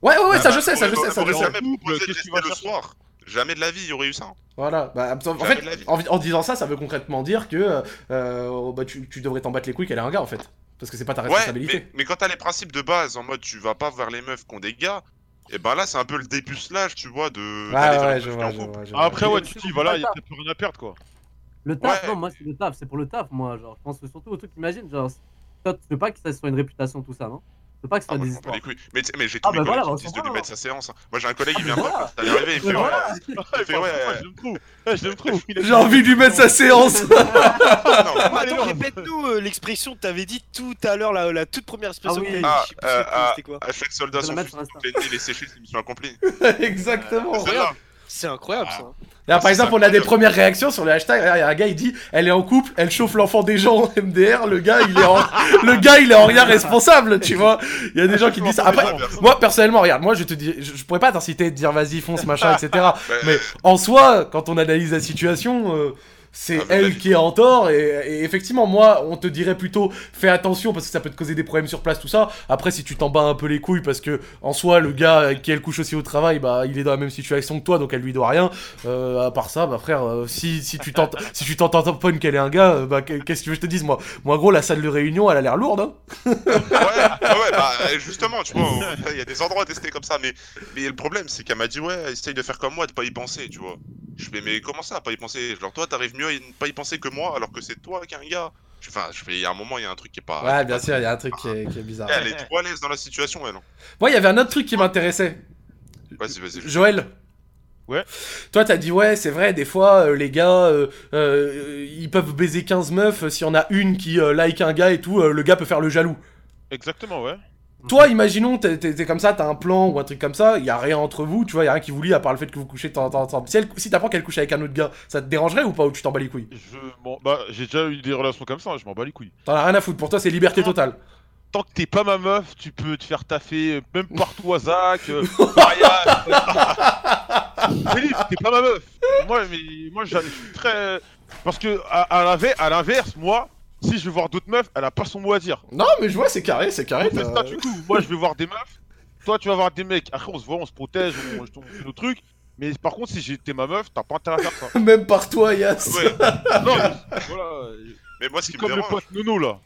Speaker 1: ouais ouais ouais
Speaker 12: Ah
Speaker 1: ça
Speaker 12: bah,
Speaker 1: je sais ça je sais ça je sais
Speaker 12: jamais proposé de le soir. Jamais de la vie, il y aurait eu ça.
Speaker 1: Voilà, bah, en
Speaker 12: Jamais
Speaker 1: fait,
Speaker 12: de la vie.
Speaker 1: en, en disant ça, ça veut concrètement dire que euh, bah, tu, tu devrais t'en battre les couilles qu'elle est un gars en fait. Parce que c'est pas ta
Speaker 12: Ouais,
Speaker 1: responsabilité.
Speaker 12: mais, mais quand t'as les principes de base en mode tu vas pas vers les meufs qui ont des gars, et ben là c'est un peu le dépucelage, tu vois, de. Vers
Speaker 1: ouais,
Speaker 12: les
Speaker 1: je
Speaker 12: meufs
Speaker 1: vois,
Speaker 12: qui
Speaker 1: je
Speaker 12: ont
Speaker 1: vois, je
Speaker 5: Ah,
Speaker 1: vois.
Speaker 5: Après, ouais, tu te dis, voilà, il y a peut-être plus rien à perdre quoi.
Speaker 6: Le taf,
Speaker 12: Ouais.
Speaker 6: non, moi c'est le taf, c'est pour le taf, moi. Genre, je pense surtout au truc, imagine, genre, toi, tu veux pas que ça soit une réputation, tout ça, non? Veux pas que ce
Speaker 12: Ah,
Speaker 6: des
Speaker 12: je
Speaker 6: histoires.
Speaker 12: les. Mais, mais j'ai
Speaker 6: Ah,
Speaker 12: tous mes
Speaker 6: bah voilà,
Speaker 12: collègues qui me disent de lui mettre sa séance. Moi j'ai un collègue, il vient pas quand c'est arrivé, il fait ouais. Il fait ouais.
Speaker 5: je je a-
Speaker 1: J'ai envie de lui mettre sa séance.
Speaker 9: Ah, attends, répète-nous euh, l'expression que t'avais dit tout à l'heure, la, toute première expression
Speaker 6: Ah oui.
Speaker 9: que t'as
Speaker 12: Ah,
Speaker 9: dit. Je
Speaker 12: euh, ah,
Speaker 9: c'était quoi
Speaker 12: à chaque soldat
Speaker 6: Je
Speaker 12: son fusil, est séché, c'est mission accomplie.
Speaker 1: Exactement.
Speaker 12: C'est
Speaker 9: incroyable ça.
Speaker 1: Là, par exemple, on a des premières réactions sur le hashtag. Il y a un gars, il dit Elle est en couple, elle chauffe l'enfant des gens en MDR. Le gars, il est en, le gars, il est en rien responsable, tu vois. Il y a des gens qui disent ça. Après, moi, personnellement, regarde, moi, je te dis, je, je pourrais pas t'inciter de dire vas-y, fonce, machin, etc. Mais en soi, quand on analyse la situation, euh, c'est elle qui est en tort. Et, et effectivement, moi, on te dirait plutôt fais attention parce que ça peut te causer des problèmes sur place, tout ça. Après, si tu t'en bats un peu les couilles parce que en soi, le gars avec qui elle couche aussi au travail, bah, il est dans la même situation que toi, donc elle lui doit rien. Euh, à part ça, bah frère, euh, si, si tu tentes, si tu t'entends tamponnes qu'elle est un gars, euh, bah qu'est- qu'est-ce que tu veux que je te dise, moi? Moi, gros, la salle de réunion, elle a l'air lourde, hein
Speaker 12: Ah ouais, bah justement, tu vois, il y a des endroits à tester comme ça, mais, mais le problème, c'est qu'elle m'a dit, ouais, essaye de faire comme moi, de pas y penser, tu vois. Je fais, mais comment ça, pas y penser? Genre, toi, t'arrives mieux pas y penser que moi, alors que c'est toi qui un gars. Je- Enfin, je fais, il y a un moment, il y a un truc qui est pas.
Speaker 1: Ouais, bien sûr, il y a un truc qui est, qui est bizarre.
Speaker 12: Elle est trop à l'aise dans la situation, elle. hein.
Speaker 1: Moi, il y avait un autre truc qui m'intéressait.
Speaker 12: Vas-y, vas-y.
Speaker 1: Joël
Speaker 5: Ouais.
Speaker 1: Toi, t'as dit, ouais, c'est vrai, des fois, euh, les gars, euh, euh, ils peuvent baiser 15 meufs. euh, S'il y en a une qui euh, like un gars et tout, euh, le gars peut faire le jaloux.
Speaker 5: Exactement, ouais.
Speaker 1: Toi, imaginons, t'es t'es- t'es comme ça, t'as un plan ou un truc comme ça, il y a rien entre vous, tu vois, y a rien qui vous lie à part le fait que vous couchez de temps en temps. Si, elle- si t'apprends qu'elle couche avec un autre gars, ça te dérangerait ou pas ou tu t'en bats les couilles?
Speaker 5: Je, bon, bah, j'ai déjà eu des relations comme ça, je m'en bats les couilles.
Speaker 1: T'en as rien à foutre, pour toi, c'est liberté totale.
Speaker 5: Tant que t'es pas ma meuf, tu peux te faire taffer euh, même partout à Zach, euh, mariage. Félix, t'es pas ma meuf. Moi, mais moi, je suis très. Parce que à, à l'inver- à l'inverse, moi, si je vais voir d'autres meufs, elle a pas son mot à dire.
Speaker 1: Non, mais je vois, c'est carré, c'est carré.
Speaker 5: On fait ça du coup. Moi, je vais voir des meufs. Toi, tu vas voir des mecs. Après, on se voit, on se protège, on, on fait nos trucs. Mais par contre, si j'étais ma meuf, t'as pas intérêt à faire ça.
Speaker 1: Même par toi, Yass.
Speaker 5: non, mais voilà.
Speaker 12: Mais moi, ce qui me
Speaker 5: Comme le pote Nono là.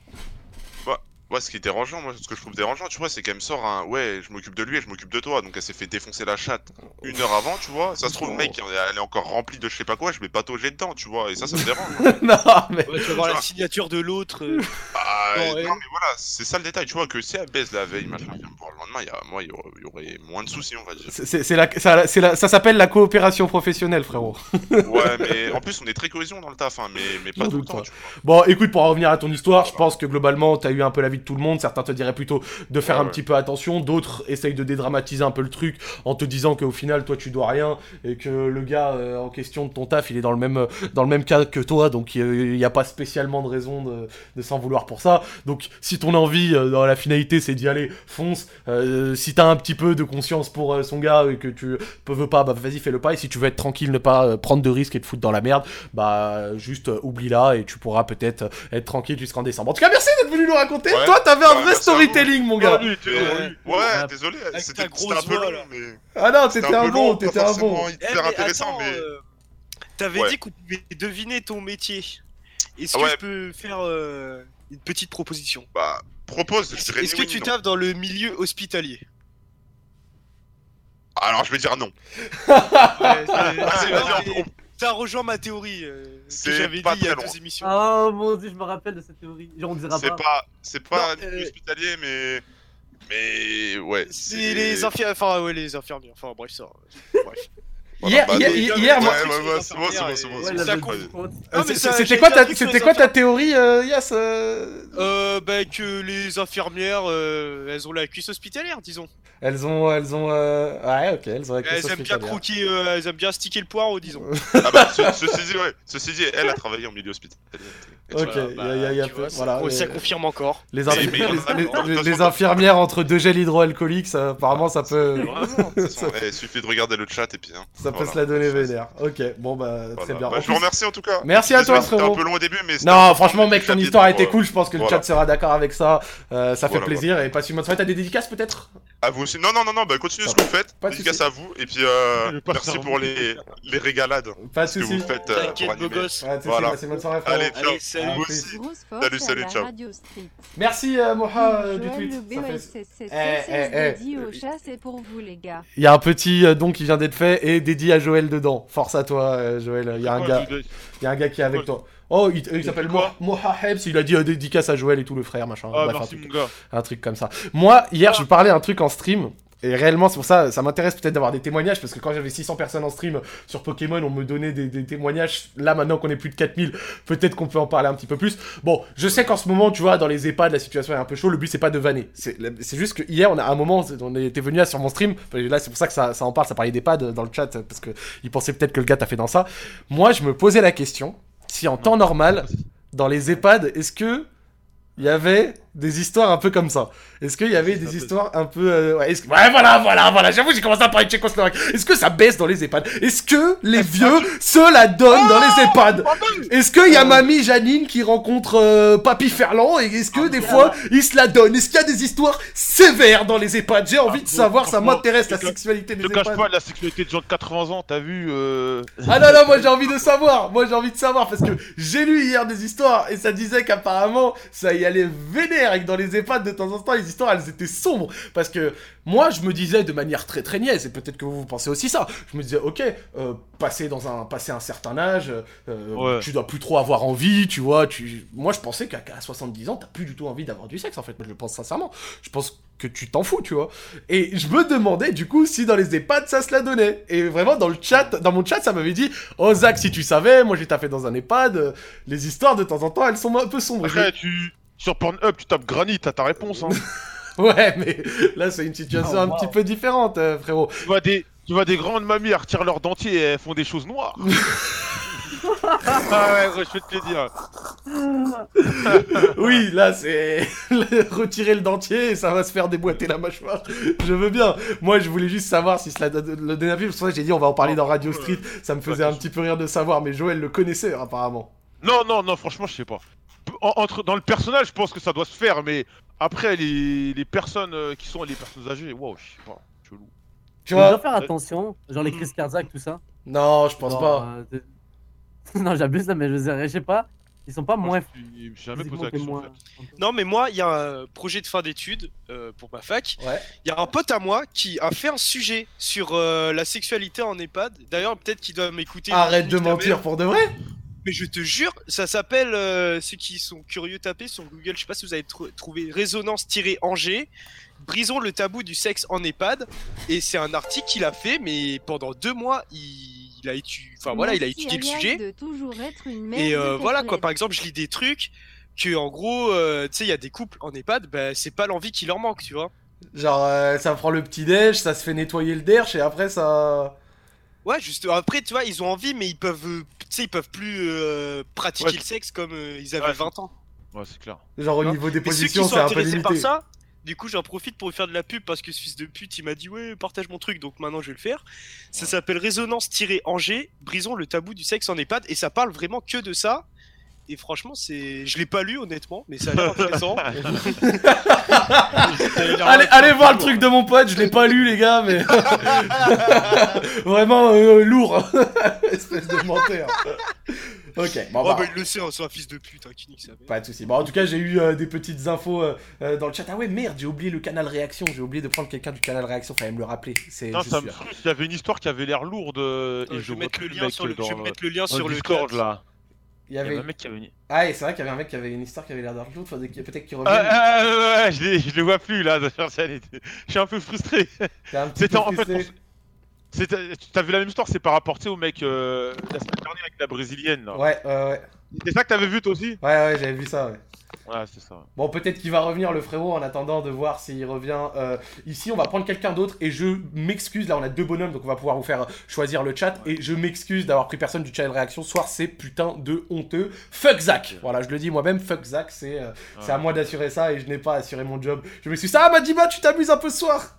Speaker 12: Moi, ce qui est dérangeant, moi, ce que je trouve dérangeant, tu vois, c'est qu'elle me sort un ouais, je m'occupe de lui et je m'occupe de toi. Donc elle s'est fait défoncer la chatte une heure avant, tu vois. Ça se trouve, le mec, elle est encore remplie de je sais pas quoi, je vais patauger dedans, tu vois. Et ça, ça me dérange.
Speaker 1: non, mais.
Speaker 9: Ouais, tu vas voir la signature de l'autre. euh,
Speaker 12: Ah,
Speaker 9: Non,
Speaker 12: mais voilà, c'est ça le détail, tu vois, que si elle baise la veille, machin, voir le lendemain, il y a, moi, il y aurait, il y aurait moins de soucis, on va dire.
Speaker 1: C'est- la, ça, c'est la- ça s'appelle la coopération professionnelle, frérot.
Speaker 12: Ouais, mais en plus, on est très cohésion dans le taf, hein, mais, mais pas tout le temps,
Speaker 1: Bon, écoute, pour en revenir à ton histoire, je pense que globalement, t'as eu un peu l'avis de tout le monde. Certains te diraient plutôt de faire
Speaker 12: Ouais,
Speaker 1: un
Speaker 12: ouais.
Speaker 1: petit peu attention, d'autres essayent de dédramatiser un peu le truc en te disant qu'au final, toi, tu dois rien et que le gars euh, en question de ton taf, il est dans le même, euh, dans le même cas que toi, donc il n'y a pas spécialement de raison de, de s'en vouloir pour ça. Donc, si ton envie euh, dans la finalité, c'est d'y aller, fonce. Euh, si t'as un petit peu de conscience pour euh, son gars et que tu peux veux pas, bah vas-y, fais le pas. Et si tu veux être tranquille, ne pas euh, prendre de risques et te foutre dans la merde, bah juste euh, oublie-la et tu pourras peut-être euh, être tranquille jusqu'en décembre. En tout cas, merci d'être venu nous raconter.
Speaker 12: Ouais.
Speaker 1: Toi, t'avais un
Speaker 12: Ouais,
Speaker 1: vrai storytelling, mon gars.
Speaker 12: Ouais, ouais, désolé, c'était
Speaker 9: ta
Speaker 12: c'était un peu
Speaker 9: voix,
Speaker 12: long, mais.
Speaker 1: Ah non,
Speaker 12: c'était
Speaker 1: un bon, t'étais un bon.
Speaker 9: Eh,
Speaker 12: hyper
Speaker 9: mais
Speaker 12: intéressant,
Speaker 9: attends,
Speaker 12: mais.
Speaker 9: euh, T'avais
Speaker 12: Ouais.
Speaker 9: dit qu'on pouvait deviner ton métier. Est-ce
Speaker 12: Ah
Speaker 9: que
Speaker 12: ouais.
Speaker 9: je peux faire euh, une petite proposition
Speaker 12: Bah, propose,
Speaker 9: Est-ce que tu
Speaker 12: non.
Speaker 9: taffes dans le milieu hospitalier
Speaker 12: Alors, je vais dire non.
Speaker 9: Ouais, mais T'as rejoint ma théorie euh, que
Speaker 12: C'est
Speaker 9: j'avais dit
Speaker 12: pas
Speaker 9: il y a
Speaker 12: très
Speaker 9: deux
Speaker 12: loin.
Speaker 9: émissions.
Speaker 6: Oh mon dieu, je me rappelle de cette théorie. On dira
Speaker 12: C'est
Speaker 6: pas.
Speaker 12: pas, c'est pas
Speaker 9: Non,
Speaker 12: un milieu
Speaker 9: euh,
Speaker 12: hospitalier, mais. Mais ouais.
Speaker 9: C'est les infirmières, enfin ouais les infirmières, enfin bref ça. Bref.
Speaker 1: Hier, hier, moi-
Speaker 12: c'est bon, c'est bon,
Speaker 1: C'était quoi ta, c'était quoi ta théorie, euh, Yass euh
Speaker 9: bah que les infirmières, euh, elles ont la cuisse hospitalière, disons.
Speaker 1: Elles ont, elles ont, euh... ouais, ok, elles ont la
Speaker 9: Elles
Speaker 1: cuisse
Speaker 9: aiment bien
Speaker 1: hospitalière.
Speaker 9: croquer, elles aiment bien sticker le poireau, disons.
Speaker 12: Ah bah, ce- ceci dit, ouais. Ceci dit, elle a travaillé en milieu hospitalier.
Speaker 1: Ok, il voilà.
Speaker 9: ça
Speaker 1: les-
Speaker 9: confirme encore.
Speaker 1: Les, infirmières entre deux gels hydroalcooliques, apparemment, ça peut,
Speaker 12: Vraiment, de toute façon, eh, Il suffit de regarder le chat et puis. hein,
Speaker 1: ça peut
Speaker 12: voilà.
Speaker 1: se la donner vénère. Ok, bon bah,
Speaker 12: Voilà.
Speaker 1: c'est bien.
Speaker 12: Bah, je vous remercie en tout cas.
Speaker 1: Merci à toi, frérot.
Speaker 12: un peu long au début, mais.
Speaker 1: Non, franchement, mec, ton histoire a été cool. Je pense que le chat sera d'accord avec ça. Euh, ça fait plaisir et passe une bonne soirée. T'as des dédicaces peut-être?
Speaker 12: À vous aussi. Non, non, non, non, bah continuez ce que vous faites.
Speaker 1: Pas
Speaker 12: Dédicace
Speaker 1: soucis.
Speaker 12: à vous. Et puis, euh, merci pour les, les régalades.
Speaker 1: Pas de
Speaker 12: Ce que
Speaker 1: soucis.
Speaker 12: vous faites euh,
Speaker 9: T'inquiète, beau gosse.
Speaker 12: Voilà.
Speaker 1: bonne soirée, frérot.
Speaker 12: Allez, ciao.
Speaker 9: Allez, salut.
Speaker 12: Vous aussi. Salut, ciao.
Speaker 13: Radio Street.
Speaker 1: Merci, euh, Moha, euh, du tweet.
Speaker 13: le
Speaker 1: Ça fait-
Speaker 13: BOSSSS, dédié au chat, c'est pour vous les gars.
Speaker 1: Il y a un petit euh, don qui vient d'être fait et dédié à Joël dedans. Force à toi, euh, Joël. Il y a un
Speaker 5: Quoi,
Speaker 1: gars,
Speaker 5: je- je-
Speaker 1: il y a un gars qui est avec toi. Oh, il, il s'appelle Moha Hebs. Il a dit euh, dédicace à Joël et tout le frère, machin.
Speaker 5: Ah,
Speaker 1: Bref, un truc,
Speaker 5: mon gars.
Speaker 1: un truc comme ça. Moi, hier, je parlais un truc en stream. Et réellement, c'est pour ça, ça m'intéresse peut-être d'avoir des témoignages, parce que quand j'avais 600 personnes en stream sur Pokémon, on me donnait des, des témoignages. Là, maintenant qu'on est plus de 4000, peut-être qu'on peut en parler un petit peu plus. Bon, je sais qu'en ce moment, tu vois, dans les EHPAD, la situation est un peu chaude. Le but, c'est pas de vanner. C'est c'est juste que hier, on a un moment, on était venu là sur mon stream. Là, c'est pour ça que ça, ça en parle, ça parlait d'EHPAD dans le chat, parce que ils pensaient peut-être que le gars t'a fait dans ça. Moi, je me posais la question si en temps normal, dans les EHPAD, est-ce que il y avait des histoires un peu comme ça. Est-ce qu'il y avait des histoires un peu... euh, ouais, est-ce que- ouais, voilà, voilà, voilà, j'avoue, j'ai commencé à parler de Tchécoslovaque. Est-ce que ça baisse dans les EHPAD? Est-ce que les vieux se la donnent dans les EHPAD? Est-ce qu'il y a mamie Janine qui rencontre euh, Papy Ferland Et est-ce que des fois, ils se la donnent? Est-ce qu'il y a des histoires sévères dans les EHPAD? J'ai envie de savoir, ça m'intéresse, la sexualité des
Speaker 5: Ne cache
Speaker 1: EHPAD.
Speaker 5: pas la sexualité de gens de 80 ans, t'as vu euh...
Speaker 1: Ah non, non, moi j'ai envie de savoir. Moi j'ai envie de savoir parce que j'ai lu hier des histoires et ça disait qu'apparemment ça y allait vénère et que dans les EHPAD de temps en temps les histoires elles étaient sombres. Parce que moi je me disais de manière très très niaise et peut-être que vous vous pensez aussi ça. Je me disais, ok, euh, passer dans un, passer un certain âge, euh,
Speaker 5: Ouais.
Speaker 1: tu dois plus trop avoir envie, tu vois. Tu... Moi je pensais qu'à qu'à 70 ans t'as plus du tout envie d'avoir du sexe en fait. Moi je le pense sincèrement. Je pense que tu t'en fous, tu vois. Et je me demandais du coup si dans les EHPAD ça se la donnait. Et vraiment dans le chat, dans mon chat, ça m'avait dit Oh Zach, si tu savais, moi j'ai taffé dans un EHPAD, les histoires de temps en temps elles sont un peu sombres.
Speaker 5: Après, tu... Sur Pornhub, tu tapes Granit, t'as ta réponse, hein.
Speaker 1: Ouais, mais là c'est une situation
Speaker 5: Oh,
Speaker 1: un
Speaker 5: wow.
Speaker 1: petit peu différente, euh, frérot.
Speaker 5: Tu vois des... Tu vois des grandes mamies, elles retirent leur dentier et elles font des choses noires. ah ouais, je peux te le dire.
Speaker 1: oui, là c'est retirer le dentier et ça va se faire déboîter la mâchoire. Je veux bien. Moi je voulais juste savoir si cela donne- le pour ça que j'ai dit on va en parler dans Radio Street. Ça me faisait un petit peu rire de savoir, mais Joël le connaissait apparemment.
Speaker 5: Non, non, non, franchement, je sais pas. En- entre, dans le personnage, je pense que ça doit se faire, mais après, les, les personnes euh, qui sont les personnes âgées, wow, je sais pas, chelou.
Speaker 1: Tu vois
Speaker 6: dois faire attention, genre les crises cardiaques, tout ça.
Speaker 1: Non, je pense
Speaker 6: Genre,
Speaker 1: pas.
Speaker 6: euh, non, j'abuse là, mais je sais pas. Ils sont pas moins.
Speaker 5: J'ai jamais posé la
Speaker 6: que
Speaker 5: question,
Speaker 6: moi.
Speaker 9: Non, mais moi, il y a un projet de fin d'études euh, pour ma fac. Il y a un pote à moi qui a fait un sujet sur euh, la sexualité en EHPAD. D'ailleurs, peut-être qu'il doit m'écouter.
Speaker 1: Arrête de mentir pour de vrai.
Speaker 9: Mais je te jure, ça s'appelle, euh, ceux qui sont curieux, tapez sur Google, je sais pas si vous avez tr- trouvé Résonance-Angers, brisons le tabou du sexe en EHPAD. Et c'est un article qu'il a fait, mais pendant deux mois, il, il a étudié, enfin voilà, il a étudié le sujet.
Speaker 13: de toujours être une
Speaker 9: Et euh, voilà quoi, par exemple, je lis des trucs que en gros, euh, tu sais, il y a des couples en EHPAD, bah, c'est pas l'envie qui leur manque, tu vois.
Speaker 1: Genre euh, ça prend le petit déj, ça se fait nettoyer le derche et après ça.
Speaker 9: Ouais, juste après, tu vois, ils ont envie, mais ils peuvent, euh, tu sais, ils peuvent plus euh, pratiquer
Speaker 5: Ouais.
Speaker 9: le sexe comme euh, ils avaient
Speaker 5: Ouais,
Speaker 9: 20 ans.
Speaker 5: Ouais, c'est clair.
Speaker 1: Genre au niveau des
Speaker 9: Mais
Speaker 1: positions,
Speaker 9: sont
Speaker 1: c'est un peu
Speaker 9: intéressés
Speaker 1: limité.
Speaker 9: par ça, du coup, j'en profite pour lui faire de la pub parce que ce fils de pute, il m'a dit ouais, partage mon truc, donc maintenant je vais le faire. Ça s'appelle Résonance-Angers, brisons le tabou du sexe en EHPAD, et ça parle vraiment que de ça. Et franchement, c'est, je l'ai pas lu honnêtement, mais ça a l'air intéressant.
Speaker 1: Allez, allez voir le truc de mon pote, je l'ai pas lu les gars, mais vraiment euh, lourd, espèce de menteur. Ok, bon,
Speaker 9: oh
Speaker 1: bah,
Speaker 9: bah il le sait, hein, c'est un fils de pute, hein, qui nique sa mère.
Speaker 1: pas de soucis. Bon, en tout cas, j'ai eu euh, des petites infos euh, euh, dans le chat. Ah ouais, merde, j'ai oublié le canal réaction. J'ai oublié de prendre quelqu'un du canal réaction. Fallait me le rappeler. C'est.
Speaker 5: Non, ça me il y avait une histoire qui avait l'air lourde. euh, et
Speaker 9: je
Speaker 5: je
Speaker 9: vais mettre le lien sur le- je vais mettre le lien
Speaker 5: dans
Speaker 9: sur le
Speaker 5: Discord
Speaker 9: chat.
Speaker 5: là.
Speaker 1: Il y avait.
Speaker 5: un mec qui avait une.
Speaker 1: Ah, et c'est vrai qu'il y avait un mec qui avait une histoire qui avait l'air qu'il- peut-être qu'il
Speaker 5: Ah,
Speaker 1: revienne.
Speaker 5: ah, ouais, ouais, je, je les vois plus là. Je suis un peu frustré. C'était en fait. T'as vu la même histoire, c'est par rapport au mec euh, la semaine dernière avec la brésilienne là.
Speaker 1: Ouais, ouais, ouais.
Speaker 5: C'est ça que t'avais vu toi aussi?
Speaker 1: Ouais, ouais, j'avais vu ça, ouais.
Speaker 5: Ouais, c'est ça.
Speaker 1: Bon, peut-être qu'il va revenir le frérot en attendant de voir s'il revient. euh, ici, on va prendre quelqu'un d'autre et je m'excuse. Là, on a deux bonhommes, donc on va pouvoir vous faire choisir le chat. Et je m'excuse d'avoir pris personne du channel réaction. Soir, c'est putain de honteux. Fuck Zach Voilà, je le dis moi-même, fuck Zach. C'est euh, à moi d'assurer ça et je n'ai pas assuré mon job. Je m'excuse. Ah, Madiba, tu t'amuses un peu ce soir?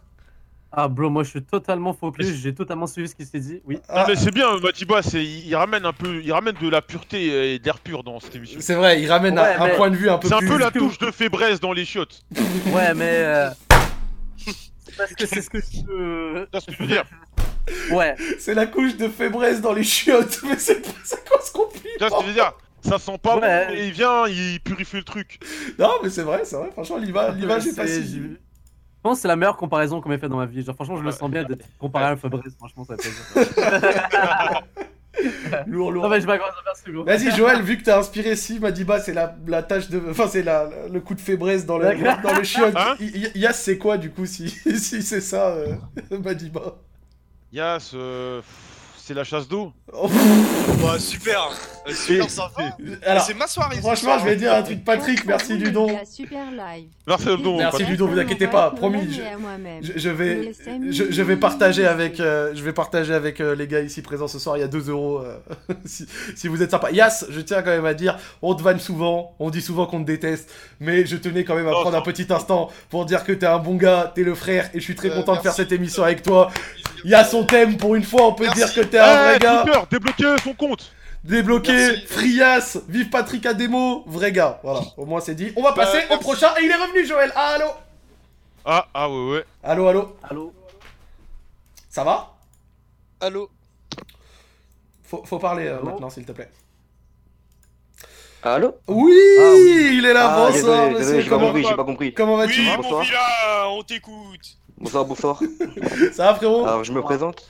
Speaker 6: Ah, bro, moi je suis totalement focus, j'ai totalement suivi ce qui s'est dit. Oui.
Speaker 1: Ah.
Speaker 5: Non, mais c'est bien, Matiba, c'est il, ramène un peu, il ramène de la pureté et de l'air pur dans cette émission.
Speaker 1: C'est vrai, il ramène un- un point de vue un peu
Speaker 5: C'est un
Speaker 1: plus-
Speaker 5: peu la touche de faiblesse dans les chiottes.
Speaker 6: Ouais, mais. euh, Parce que c'est ce que je.
Speaker 5: C'est ce que je veux dire.
Speaker 6: Ouais.
Speaker 1: C'est la couche de faiblesse dans les chiottes. Mais c'est c'est quoi ce compliment
Speaker 5: Tu vois ce que je veux dire? Ça sent pas
Speaker 6: Ouais.
Speaker 5: bon et il vient, il purifie le truc.
Speaker 1: Non, mais c'est vrai, c'est vrai. Franchement, l'image, l'image est pas
Speaker 6: C'est-
Speaker 1: si.
Speaker 6: Je pense que c'est la meilleure comparaison qu'on m'ait fait dans ma vie. Genre, franchement, je me sens bien d'être comparé à un Fabrice. Franchement, ça fait.
Speaker 1: Lourd, lourd.
Speaker 6: Non, mais je.
Speaker 1: Vas-y Joël, vu que t'as inspiré si Madiba, c'est la, la tâche de, enfin c'est la, le coup de faiblesse dans le dans le chiotte.
Speaker 5: Hein
Speaker 1: Yas c'est quoi du coup si si c'est ça euh, Madiba?
Speaker 5: Yas, euh, c'est la chasse d'eau.
Speaker 1: Oh,
Speaker 9: Bah, super. Euh, super sympa.
Speaker 1: Alors,
Speaker 9: C'est ma soirée.
Speaker 1: Franchement, je vais dire un truc Patrick, merci du don.
Speaker 13: La super live.
Speaker 5: Merci le don.
Speaker 1: Merci du don, vous inquiétez pas, promis. Je, vais je, je vais partager avec euh, je vais partager avec euh, les gars ici présents ce soir. Il y a 2 euros euh, si, si vous êtes sympa. Yas, je tiens quand même à dire, on te vanne souvent, on dit souvent qu'on te déteste, mais je tenais quand même à
Speaker 5: Non,
Speaker 1: prendre un petit instant pour dire que t'es un bon gars, t'es le frère, et je suis très
Speaker 9: Euh,
Speaker 1: content de faire cette émission avec toi. Yas, on t'aime pour une fois, on peut
Speaker 9: Merci.
Speaker 1: dire que t'es un vrai
Speaker 5: Eh,
Speaker 1: gars.
Speaker 5: Twitter, débloquez son compte.
Speaker 1: Débloqué,
Speaker 9: Merci.
Speaker 1: Frias, vive Patrick Ademo, vrai gars. Voilà, au moins c'est dit. On va
Speaker 9: Bah,
Speaker 1: passer au prochain, et il est revenu Joël. Ah, allô
Speaker 5: Ah, ah ouais, ouais.
Speaker 1: Allô, allô
Speaker 6: Allô
Speaker 1: Ça va
Speaker 9: Allô
Speaker 1: faut, faut parler euh, maintenant, s'il te plaît.
Speaker 14: Allô
Speaker 1: Oui,
Speaker 6: Ah oui.
Speaker 1: il est là,
Speaker 14: Ah,
Speaker 1: bonsoir,
Speaker 14: désolé, désolé,
Speaker 1: monsieur.
Speaker 14: j'ai pas
Speaker 1: Comment,
Speaker 14: compris, j'ai pas compris.
Speaker 1: comment vas-tu
Speaker 9: Oui, mon
Speaker 14: Bonsoir.
Speaker 9: vilain, on t'écoute.
Speaker 14: Bonsoir, bonsoir.
Speaker 1: Ça va, frérot
Speaker 14: Alors, je me présente.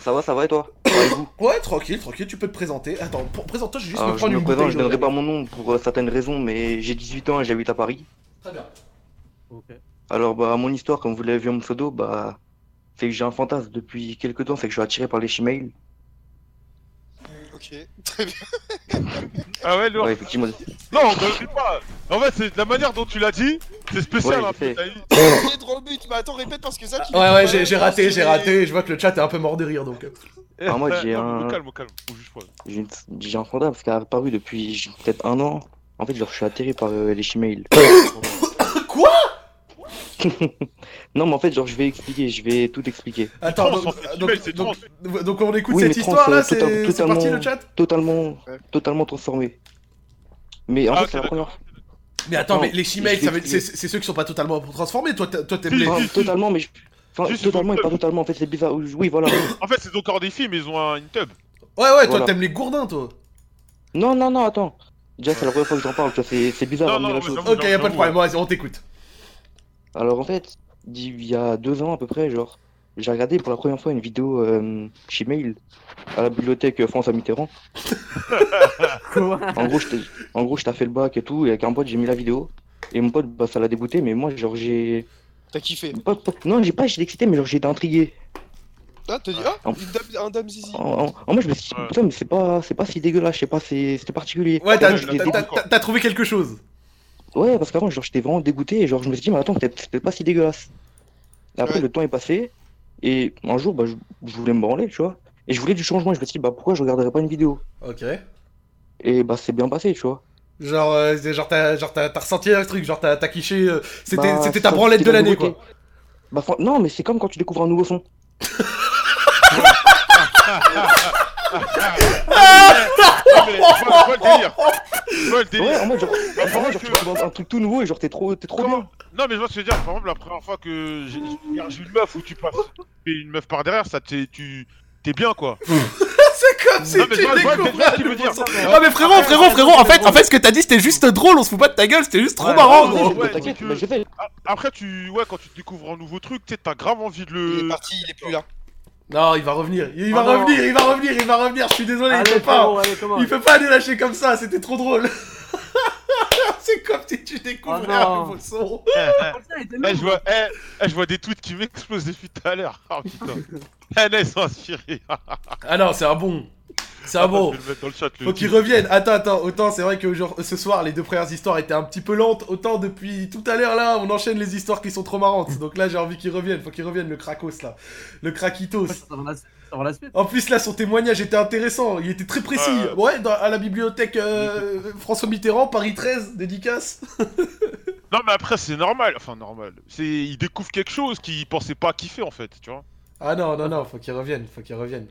Speaker 14: Ça va, ça va et toi
Speaker 1: Ouais, tranquille, tranquille, tu peux te présenter. Attends, pour- présente-toi, je vais juste me
Speaker 14: Alors, je
Speaker 1: prendre
Speaker 14: me
Speaker 1: une
Speaker 14: présente,
Speaker 1: bouteille
Speaker 14: je donnerai pas mon nom pour euh, certaines raisons, mais j'ai 18 ans et j'habite à Paris.
Speaker 1: Très bien.
Speaker 6: Ok.
Speaker 14: Alors, bah, mon histoire, comme vous l'avez vu en pseudo, bah, c'est que j'ai un fantasme depuis quelques temps, c'est que je suis attiré par les chimales.
Speaker 9: Ok, très bien.
Speaker 5: Ah ouais, lourd.
Speaker 14: Ouais, effectivement.
Speaker 5: Non, on ne le dit pas. En fait, c'est la manière dont tu l'as dit, c'est spécial.
Speaker 14: Ouais,
Speaker 5: t'as.
Speaker 9: J'ai droit au but, mais attends, répète parce que ça. qui
Speaker 1: Ouais, ouais, j'ai raté, j'ai raté. Je vois que le chat est un peu mort de rire, donc. euh.
Speaker 14: Ah, moi, j'ai un-
Speaker 5: calme, calme. On juge pas.
Speaker 14: J'ai une- j'ai un fantasme qui a apparu depuis peut-être un an. En fait, genre, je suis attiré par euh, les chimales.
Speaker 1: Quoi?
Speaker 14: Non, mais en fait, genre, je vais expliquer, je vais tout expliquer.
Speaker 1: Attends, donc, donc, on écoute
Speaker 14: Oui,
Speaker 1: cette histoire là,
Speaker 14: euh,
Speaker 1: c'est parti
Speaker 14: totalement-
Speaker 1: le chat
Speaker 14: Totalement,
Speaker 9: Ouais.
Speaker 14: totalement transformé. Mais en
Speaker 5: Ah,
Speaker 14: fait, c'est la première
Speaker 1: Mais attends,
Speaker 14: Non,
Speaker 1: mais les veut- c'est ceux qui sont pas totalement transformés. Toi, toi, t'aimes
Speaker 5: Si,
Speaker 1: les.
Speaker 5: si.
Speaker 14: Enfin, totalement, mais je... enfin, totalement et pas totalement. En fait, c'est bizarre. Oui, voilà.
Speaker 5: En fait, c'est encore des filles, mais ils ont un- une tub.
Speaker 1: Ouais, ouais, toi,
Speaker 14: Voilà.
Speaker 1: t'aimes les gourdins, toi.
Speaker 14: non, non, non, attends. Déjà, c'est la première fois que j'en parle. tu vois, C'est c'est bizarre
Speaker 5: Non, non,
Speaker 14: la
Speaker 5: ouais,
Speaker 14: chose.
Speaker 1: Ok, y a pas de problème, vas-y, on t'écoute.
Speaker 14: Alors, en fait, il y a deux ans à peu près, genre, j'ai regardé pour la première fois une vidéo euh, chez Mail à la bibliothèque euh, François Mitterrand.
Speaker 6: Quoi?
Speaker 14: En gros, j'étais- en gros, je t'ai fait le bac et tout, et avec un pote, j'ai mis la vidéo. Et mon pote, bah, ça l'a dégoûté, mais moi, genre, j'ai.
Speaker 9: T'as kiffé?
Speaker 14: pas- pas- Non, j'ai pas, j'étais excité, mais genre, j'ai été intrigué.
Speaker 9: Ah, t'as dit, ah,
Speaker 14: En-
Speaker 9: une dame, un dame zizi.
Speaker 14: En, en- en moi, je me suis dit, putain, mais c'est pas, c'est pas si dégueulasse, je sais pas, c'est- c'était particulier.
Speaker 1: Ouais, t'as
Speaker 14: Moi, j'étais
Speaker 1: t'as-
Speaker 14: dégoûté.
Speaker 1: t'as- t'as- t'as trouvé quelque chose.
Speaker 14: Ouais, parce qu'avant, genre, j'étais vraiment dégoûté, et genre, je me suis dit, mais attends, c'était pas si dégueulasse. Et après,
Speaker 9: Ouais.
Speaker 14: le temps est passé, et un jour, bah, je, je voulais me branler, tu vois. Et je voulais du changement, je me suis dit, bah, pourquoi je regarderais pas une vidéo?
Speaker 1: Ok.
Speaker 14: Et bah, c'est bien passé, tu vois.
Speaker 1: Genre, euh, genre t'as genre, t'as- t'as ressenti un truc, genre t'as t'as kiché. euh, C'était
Speaker 14: Bah,
Speaker 1: c'était ta branlette de l'année, quoi.
Speaker 14: Bah, non, mais c'est comme quand tu découvres un nouveau son.
Speaker 5: Non, mais je vois, je vois le délire. Je vois le délire.
Speaker 14: Ouais, en mode, genre, en mode, genre,
Speaker 5: que-
Speaker 14: tu découvres un, un truc tout nouveau, et genre, t'es trop, t'es trop
Speaker 5: Comment-
Speaker 14: bien.
Speaker 5: Non, mais je vois ce que je veux dire. Par exemple, la première fois que j'ai j'ai eu une meuf où tu passes et une meuf par derrière, ça t'es tu t'es bien quoi.
Speaker 1: C'est comme si
Speaker 5: Non, mais
Speaker 1: tu
Speaker 5: je vois- je vois- je
Speaker 1: découvrais
Speaker 5: vois ce qu'il veut dire.
Speaker 1: Ah, mais frérot, frérot, frérot, en fait, en fait, ce que t'as dit, c'était juste drôle, on se fout pas de ta gueule, c'était juste trop
Speaker 6: Ouais,
Speaker 1: marrant,
Speaker 5: ouais,
Speaker 1: gros.
Speaker 5: ouais,
Speaker 14: T'inquiète,
Speaker 5: donc,
Speaker 14: bah,
Speaker 5: euh,
Speaker 14: j'ai fait.
Speaker 5: a- Après, tu ouais, quand tu découvres un nouveau truc, tu sais, t'as grave envie de
Speaker 9: Il est
Speaker 5: le.
Speaker 9: parti, il est plus là.
Speaker 1: Non, il va revenir, il va
Speaker 6: Oh non.
Speaker 1: revenir, il va revenir, il va revenir, je suis désolé, il peut pas.
Speaker 6: allez,
Speaker 1: Il peut pas nous lâcher comme ça, c'était trop drôle. C'est comme si tu découvrais
Speaker 6: Oh
Speaker 1: un nouveau son.
Speaker 5: Eh, eh,
Speaker 6: était
Speaker 5: eh, je vois, eh, eh, je vois des tweets qui m'explosent depuis tout à l'heure. Ah putain. Là, ils sont inspirés.
Speaker 1: Ah non, c'est un bon. C'est un bon.
Speaker 5: Le
Speaker 1: Faut qu'ils reviennent. Attends, attends, autant c'est vrai que ce soir les deux premières histoires étaient un petit peu lentes, autant depuis tout à l'heure là, on enchaîne les histoires qui sont trop marrantes. Donc là j'ai envie qu'ils reviennent, faut qu'ils reviennent le Krakos là, le Krakitos. En plus là son témoignage était intéressant, il était très précis.
Speaker 5: Ouais,
Speaker 1: Ouais, dans- à la bibliothèque euh, François Mitterrand, Paris 13, dédicace.
Speaker 5: Non, mais après, c'est normal. Enfin, normal. C'est, ils découvrent quelque chose qu'ils pensaient pas kiffer en fait, tu vois.
Speaker 1: Ah non, non, non, faut qu'ils reviennent, faut qu'ils reviennent.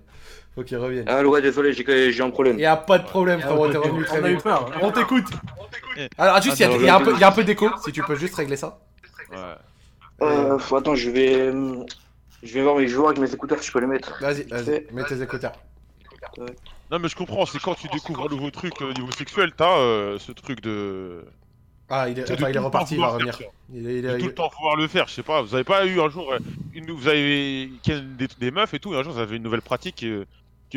Speaker 1: Faut qu'ils reviennent.
Speaker 14: Ah ouais, désolé, j'ai j'ai un problème.
Speaker 1: Y a pas de problème frérot, t'es revenu très
Speaker 6: On a eu
Speaker 1: vite.
Speaker 6: peur.
Speaker 1: On t'écoute. Alors juste,
Speaker 5: Ah,
Speaker 1: il y, a- un peu- y a un peu d'écho, si tu peux juste régler ça.
Speaker 5: Ouais.
Speaker 14: Euh, faut- attends, je vais. euh, Je vais voir mes joueurs avec mes écouteurs si je peux les mettre.
Speaker 1: Vas-y, vas-y, mets tes écouteurs.
Speaker 5: Non, mais je comprends. C'est quand tu découvres un nouveau truc au niveau sexuel, t'as euh, ce truc de.
Speaker 1: Ah, il est, attends, il est reparti, il va revenir. Il est, il
Speaker 5: tout le temps pouvoir le faire. Je sais pas. Vous avez pas eu un jour euh, une, vous avez qu'il y a des, des meufs et tout, et un jour vous avez une nouvelle pratique euh,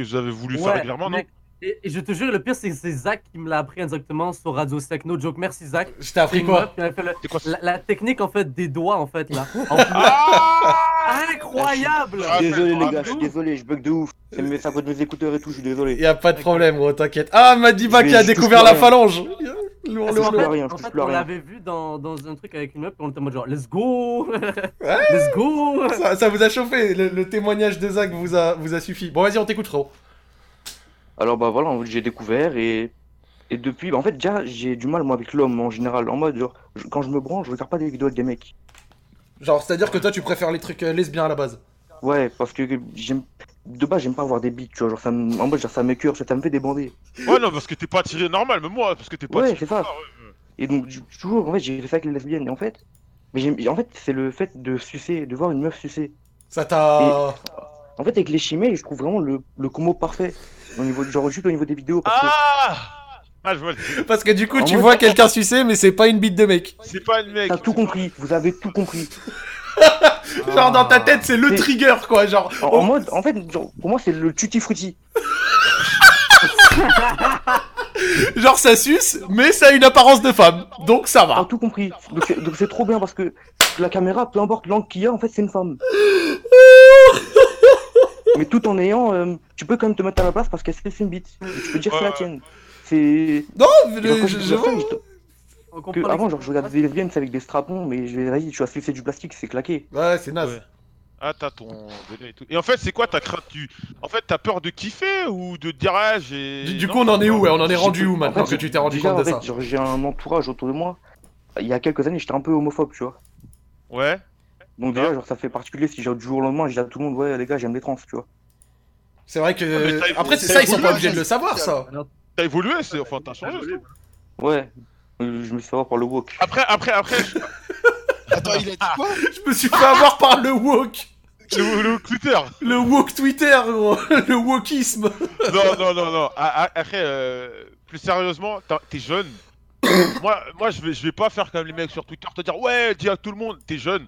Speaker 5: que vous avez voulu faire régulièrement, non.
Speaker 6: Et, et je te jure, le pire, c'est que c'est Zach qui me l'a appris indirectement sur Radio Sec. No joke, merci Zach.
Speaker 1: Je t'ai appris quoi?
Speaker 6: meuf qui m'avait fait le- la, la technique en fait des doigts en fait là. En
Speaker 5: Ah
Speaker 6: Incroyable
Speaker 14: Je suis désolé les gars, je suis désolé, je bug de ouf. C'est mes- ça de mes écouteurs et tout, je suis désolé.
Speaker 1: Y a pas de problème, gros, t'inquiète. Ah, Madiba qui a découvert la phalange. Lourd, lourd,
Speaker 14: à rien, je
Speaker 6: en
Speaker 14: touche
Speaker 6: fait,
Speaker 14: plus à
Speaker 6: on l'avait vu dans, dans un truc avec une meuf et on était en mode genre let's go Let's go
Speaker 1: Ça, ça vous a chauffé, le, le témoignage de Zach vous a, vous a suffi. Bon, vas-y, on t'écoute, frérot.
Speaker 14: Alors bah voilà, j'ai découvert et et depuis, bah, en fait déjà j'ai du mal moi avec l'homme en général, en mode genre je- quand je me branche, je regarde pas des vidéos avec des mecs.
Speaker 1: Genre, c'est-à-dire que toi, tu préfères les trucs euh, lesbiens à la base.
Speaker 14: Ouais, parce que j'aime de base j'aime pas avoir des bites, tu vois, genre ça me... en mode genre ça m'écœure, ça me fait débander.
Speaker 5: Ouais, non, parce que t'es pas tiré normal, même moi, parce que t'es pas
Speaker 14: Ouais, c'est ça. Et donc toujours en fait j'ai fait ça avec les lesbiennes et en fait mais en fait c'est le fait de sucer, de voir une meuf sucer.
Speaker 1: Ça t'a.
Speaker 14: En fait avec les chimées, je trouve vraiment le, le combo parfait au niveau genre juste au niveau des vidéos parce que
Speaker 5: Ah Ah, je vois. le-
Speaker 1: Parce que du coup,
Speaker 14: En
Speaker 1: tu
Speaker 14: mode-
Speaker 1: vois quelqu'un sucer, mais c'est pas une bite de mec.
Speaker 5: C'est pas une mec.
Speaker 14: T'as tout compris, vous avez tout compris.
Speaker 1: Genre, dans ta tête, c'est le
Speaker 14: C'est-
Speaker 1: trigger, quoi. Genre,
Speaker 14: En, en mode, en fait, genre, pour moi, c'est le tutti frutti.
Speaker 1: genre, ça suce, mais ça a une apparence de femme. Donc, ça va.
Speaker 14: tout compris. Donc c'est trop bien parce que la caméra, peu importe l'angle qu'il y a, en fait, c'est une femme. Mais tout en ayant, euh, tu peux quand même te mettre à la place parce qu'elle c'est une bite. Et Tu peux dire que c'est la tienne. C'est.
Speaker 1: Non, mais je-
Speaker 14: je
Speaker 6: On
Speaker 14: que
Speaker 6: comprend
Speaker 14: avant, genre, je regarde des lesbiennes c'est avec des strapons, mais je vais, vas-y, tu vas sucer du plastique, c'est claqué.
Speaker 1: Ouais, c'est naze.
Speaker 5: Ouais. Ah, t'as ton délai et tout. Et en fait, c'est quoi ta crainte? Tu... En fait, t'as peur de kiffer ou de dire ah, j'ai.
Speaker 1: Du, du
Speaker 5: Non,
Speaker 1: coup, on en est où ouais, On en est rendu où
Speaker 14: en
Speaker 1: maintenant
Speaker 14: fait,
Speaker 1: que tu t'es rendu
Speaker 14: déjà,
Speaker 1: compte de
Speaker 14: en fait,
Speaker 1: ça
Speaker 14: genre, J'ai un entourage autour de moi. Il y a quelques années, j'étais un peu homophobe, tu vois.
Speaker 5: Ouais.
Speaker 14: Donc déjà, genre, ça fait particulier si genre, du jour au lendemain, je dis à tout le monde, ouais, les gars, j'aime les trans, tu vois.
Speaker 1: C'est vrai
Speaker 5: Ah,
Speaker 1: que.
Speaker 5: t'as-
Speaker 1: Après, c'est ça, ils sont pas obligés de
Speaker 5: hein,
Speaker 1: le savoir, ça.
Speaker 5: T'as évolué, c'est... enfin, t'as changé. c'est.
Speaker 14: Ouais, je me suis fait avoir par le wok.
Speaker 5: Après, après, après, je-
Speaker 9: Attends, il a dit quoi?
Speaker 1: Je me suis fait avoir par le woke.
Speaker 5: le, le Twitter.
Speaker 1: Le woke Twitter, gros. Le wokisme.
Speaker 5: Non, non, non, non. Ah, ah, Après, euh, plus sérieusement, t'as- t'es jeune. moi, moi, je vais, je vais pas faire comme les mecs sur Twitter, te dire ouais, dis à tout le monde, t'es jeune.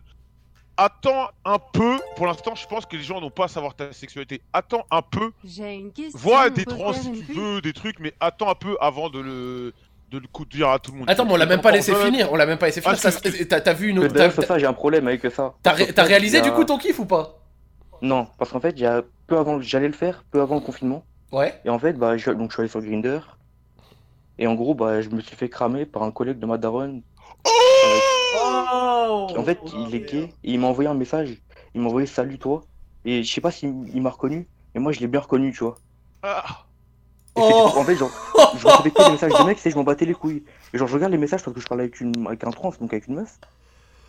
Speaker 5: Attends un peu. Pour l'instant, je pense que les gens n'ont pas à savoir ta sexualité. Attends un peu.
Speaker 13: J'ai une question.
Speaker 5: Vois
Speaker 13: on
Speaker 5: des
Speaker 13: peut
Speaker 5: trans
Speaker 13: faire
Speaker 5: si
Speaker 13: une
Speaker 5: tu
Speaker 13: pub
Speaker 5: veux, des trucs, mais attends un peu avant de le, de le coup de dire à tout le monde.
Speaker 1: Attends, mais on l'a même pas laissé finir. On l'a même pas laissé finir.
Speaker 5: Ah,
Speaker 1: T'as vu une autre.
Speaker 14: Ça, j'ai un problème avec ça.
Speaker 1: t'as ré- t'as réalisé du coup ton kiff ou pas?
Speaker 14: Non, parce qu'en fait, il y a peu avant, j'allais le faire, peu avant le confinement.
Speaker 1: Ouais.
Speaker 14: Et en fait, bah, je, donc je suis allé sur Grinder. Et en gros, bah, je me suis fait cramer par un collègue de ma daronne.
Speaker 6: Oh
Speaker 14: En fait, il est gay et il m'a envoyé un message. Il m'a envoyé salut toi. Et je sais pas s'il il m'a reconnu, mais moi je l'ai bien reconnu, tu vois.
Speaker 5: Ah.
Speaker 14: Et
Speaker 1: Oh.
Speaker 14: En fait, genre, je recevais que des messages de mecs, c'est je m'en battais les couilles. Et genre, je regarde les messages parce que je parle avec, une, avec un trans, donc avec une meuf.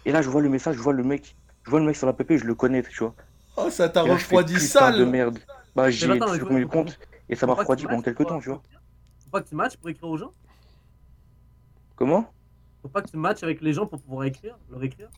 Speaker 14: Et là, je vois le message, je vois le mec. Je vois le mec sur la PP, je le connais, tu vois.
Speaker 1: Oh, ça t'a refroidi sale.
Speaker 14: de merde. Bah, j'ai
Speaker 6: faut-
Speaker 14: compte et ça m'a refroidi pendant quelques temps, tu vois.
Speaker 6: Faut pas que tu matches pour écrire aux gens
Speaker 14: Comment?
Speaker 6: Faut pas que tu matches avec les gens pour pouvoir écrire, leur écrire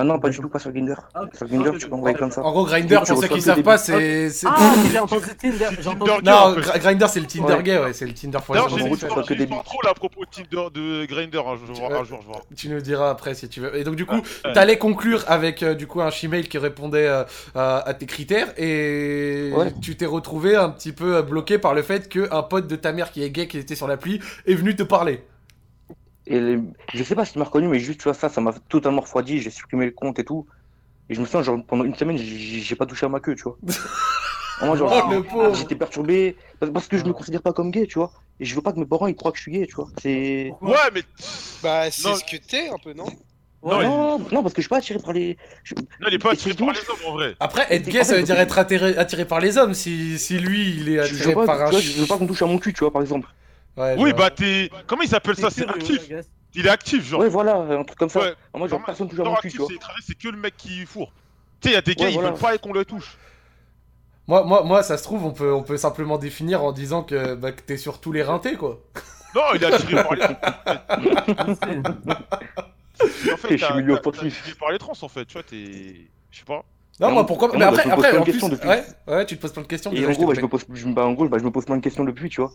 Speaker 14: Ah non, pas du tout, pas sur Grinder.
Speaker 6: Ah.
Speaker 14: Sur Grinder,
Speaker 6: Ok,
Speaker 14: tu peux envoyer comme ça.
Speaker 1: En gros, Grindr,
Speaker 14: Tu
Speaker 1: pour ceux qui savent pas, c'est. c'est-
Speaker 6: Ah, j'ai entendu Tinder,
Speaker 1: Non,
Speaker 5: gay, en fait.
Speaker 1: Gr- Grindr, c'est le Tinder gay, ouais, c'est le Tinder pour les
Speaker 5: D'ailleurs,
Speaker 1: gens.
Speaker 5: j'ai
Speaker 14: en
Speaker 5: une trop à propos de Tinder, de Grinder, un jour, un jour, je vois.
Speaker 1: Tu nous diras après si tu veux. Et donc du coup, t'allais conclure avec euh, du coup un Gmail qui répondait euh, à, tes critères et tu t'es retrouvé un petit peu euh, bloqué par le fait que un pote de ta mère qui est gay qui était sur l'appli est venu te parler.
Speaker 14: Et les- je sais pas s'il m'a reconnu, mais juste, tu vois, ça, ça m'a totalement refroidi. J'ai supprimé le compte et tout. Et je me sens, genre, pendant une semaine, j'ai pas touché à ma queue, tu vois. Moi, genre,
Speaker 1: Oh, le pauvre.
Speaker 14: j'étais perturbé parce- que je me considère pas comme gay, tu vois. Et je veux pas que mes parents ils croient que je suis gay, tu vois. C'est.
Speaker 5: Ouais, mais.
Speaker 9: Bah, c'est ce que t'es un peu, non?
Speaker 5: Non, il-
Speaker 14: Non, non, parce que je suis pas attiré par les. je-
Speaker 5: Non, il est pas attiré par les hommes en vrai.
Speaker 1: Après, être gay, ça veut dire être attiré, attiré par les hommes. Si, si lui, il est attiré
Speaker 14: pas,
Speaker 1: par un.
Speaker 14: tu vois, je veux pas qu'on touche à mon cul, tu vois, par exemple.
Speaker 1: Ouais,
Speaker 5: Oui, bah t'es. Comment ils appellent ça? C'est actif. Il est actif, genre.
Speaker 14: Ouais, voilà, un truc comme ça.
Speaker 5: Ouais.
Speaker 14: En mode, genre, personne touche à
Speaker 5: genre
Speaker 14: mon cul,
Speaker 5: actif,
Speaker 14: tu vois.
Speaker 5: c'est que le mec qui fourre. Tu sais, il y a des gars,
Speaker 14: Ouais,
Speaker 5: ils
Speaker 14: voilà.
Speaker 5: veulent pas qu'on le touche.
Speaker 1: Moi, moi, moi, ça se trouve, on peut, on peut simplement définir en disant que, bah, que t'es sur tous les rintés, quoi.
Speaker 5: Non, il est attiré par les. Et en fait,
Speaker 14: Je suis
Speaker 5: t'as- attiré par les trans, en fait. Tu vois, t'es. Je sais pas.
Speaker 1: Non,
Speaker 14: Non,
Speaker 1: moi, pourquoi
Speaker 14: non,
Speaker 1: Mais
Speaker 14: bah,
Speaker 1: après, après,
Speaker 14: plein
Speaker 1: en
Speaker 14: de
Speaker 1: plus,
Speaker 14: questions depuis.
Speaker 1: ouais, ouais, tu te poses plein de questions.
Speaker 14: Et
Speaker 1: désolé,
Speaker 14: en gros, bah, je me pose, je, bah, en gros, bah, je me pose plein de questions depuis, tu vois.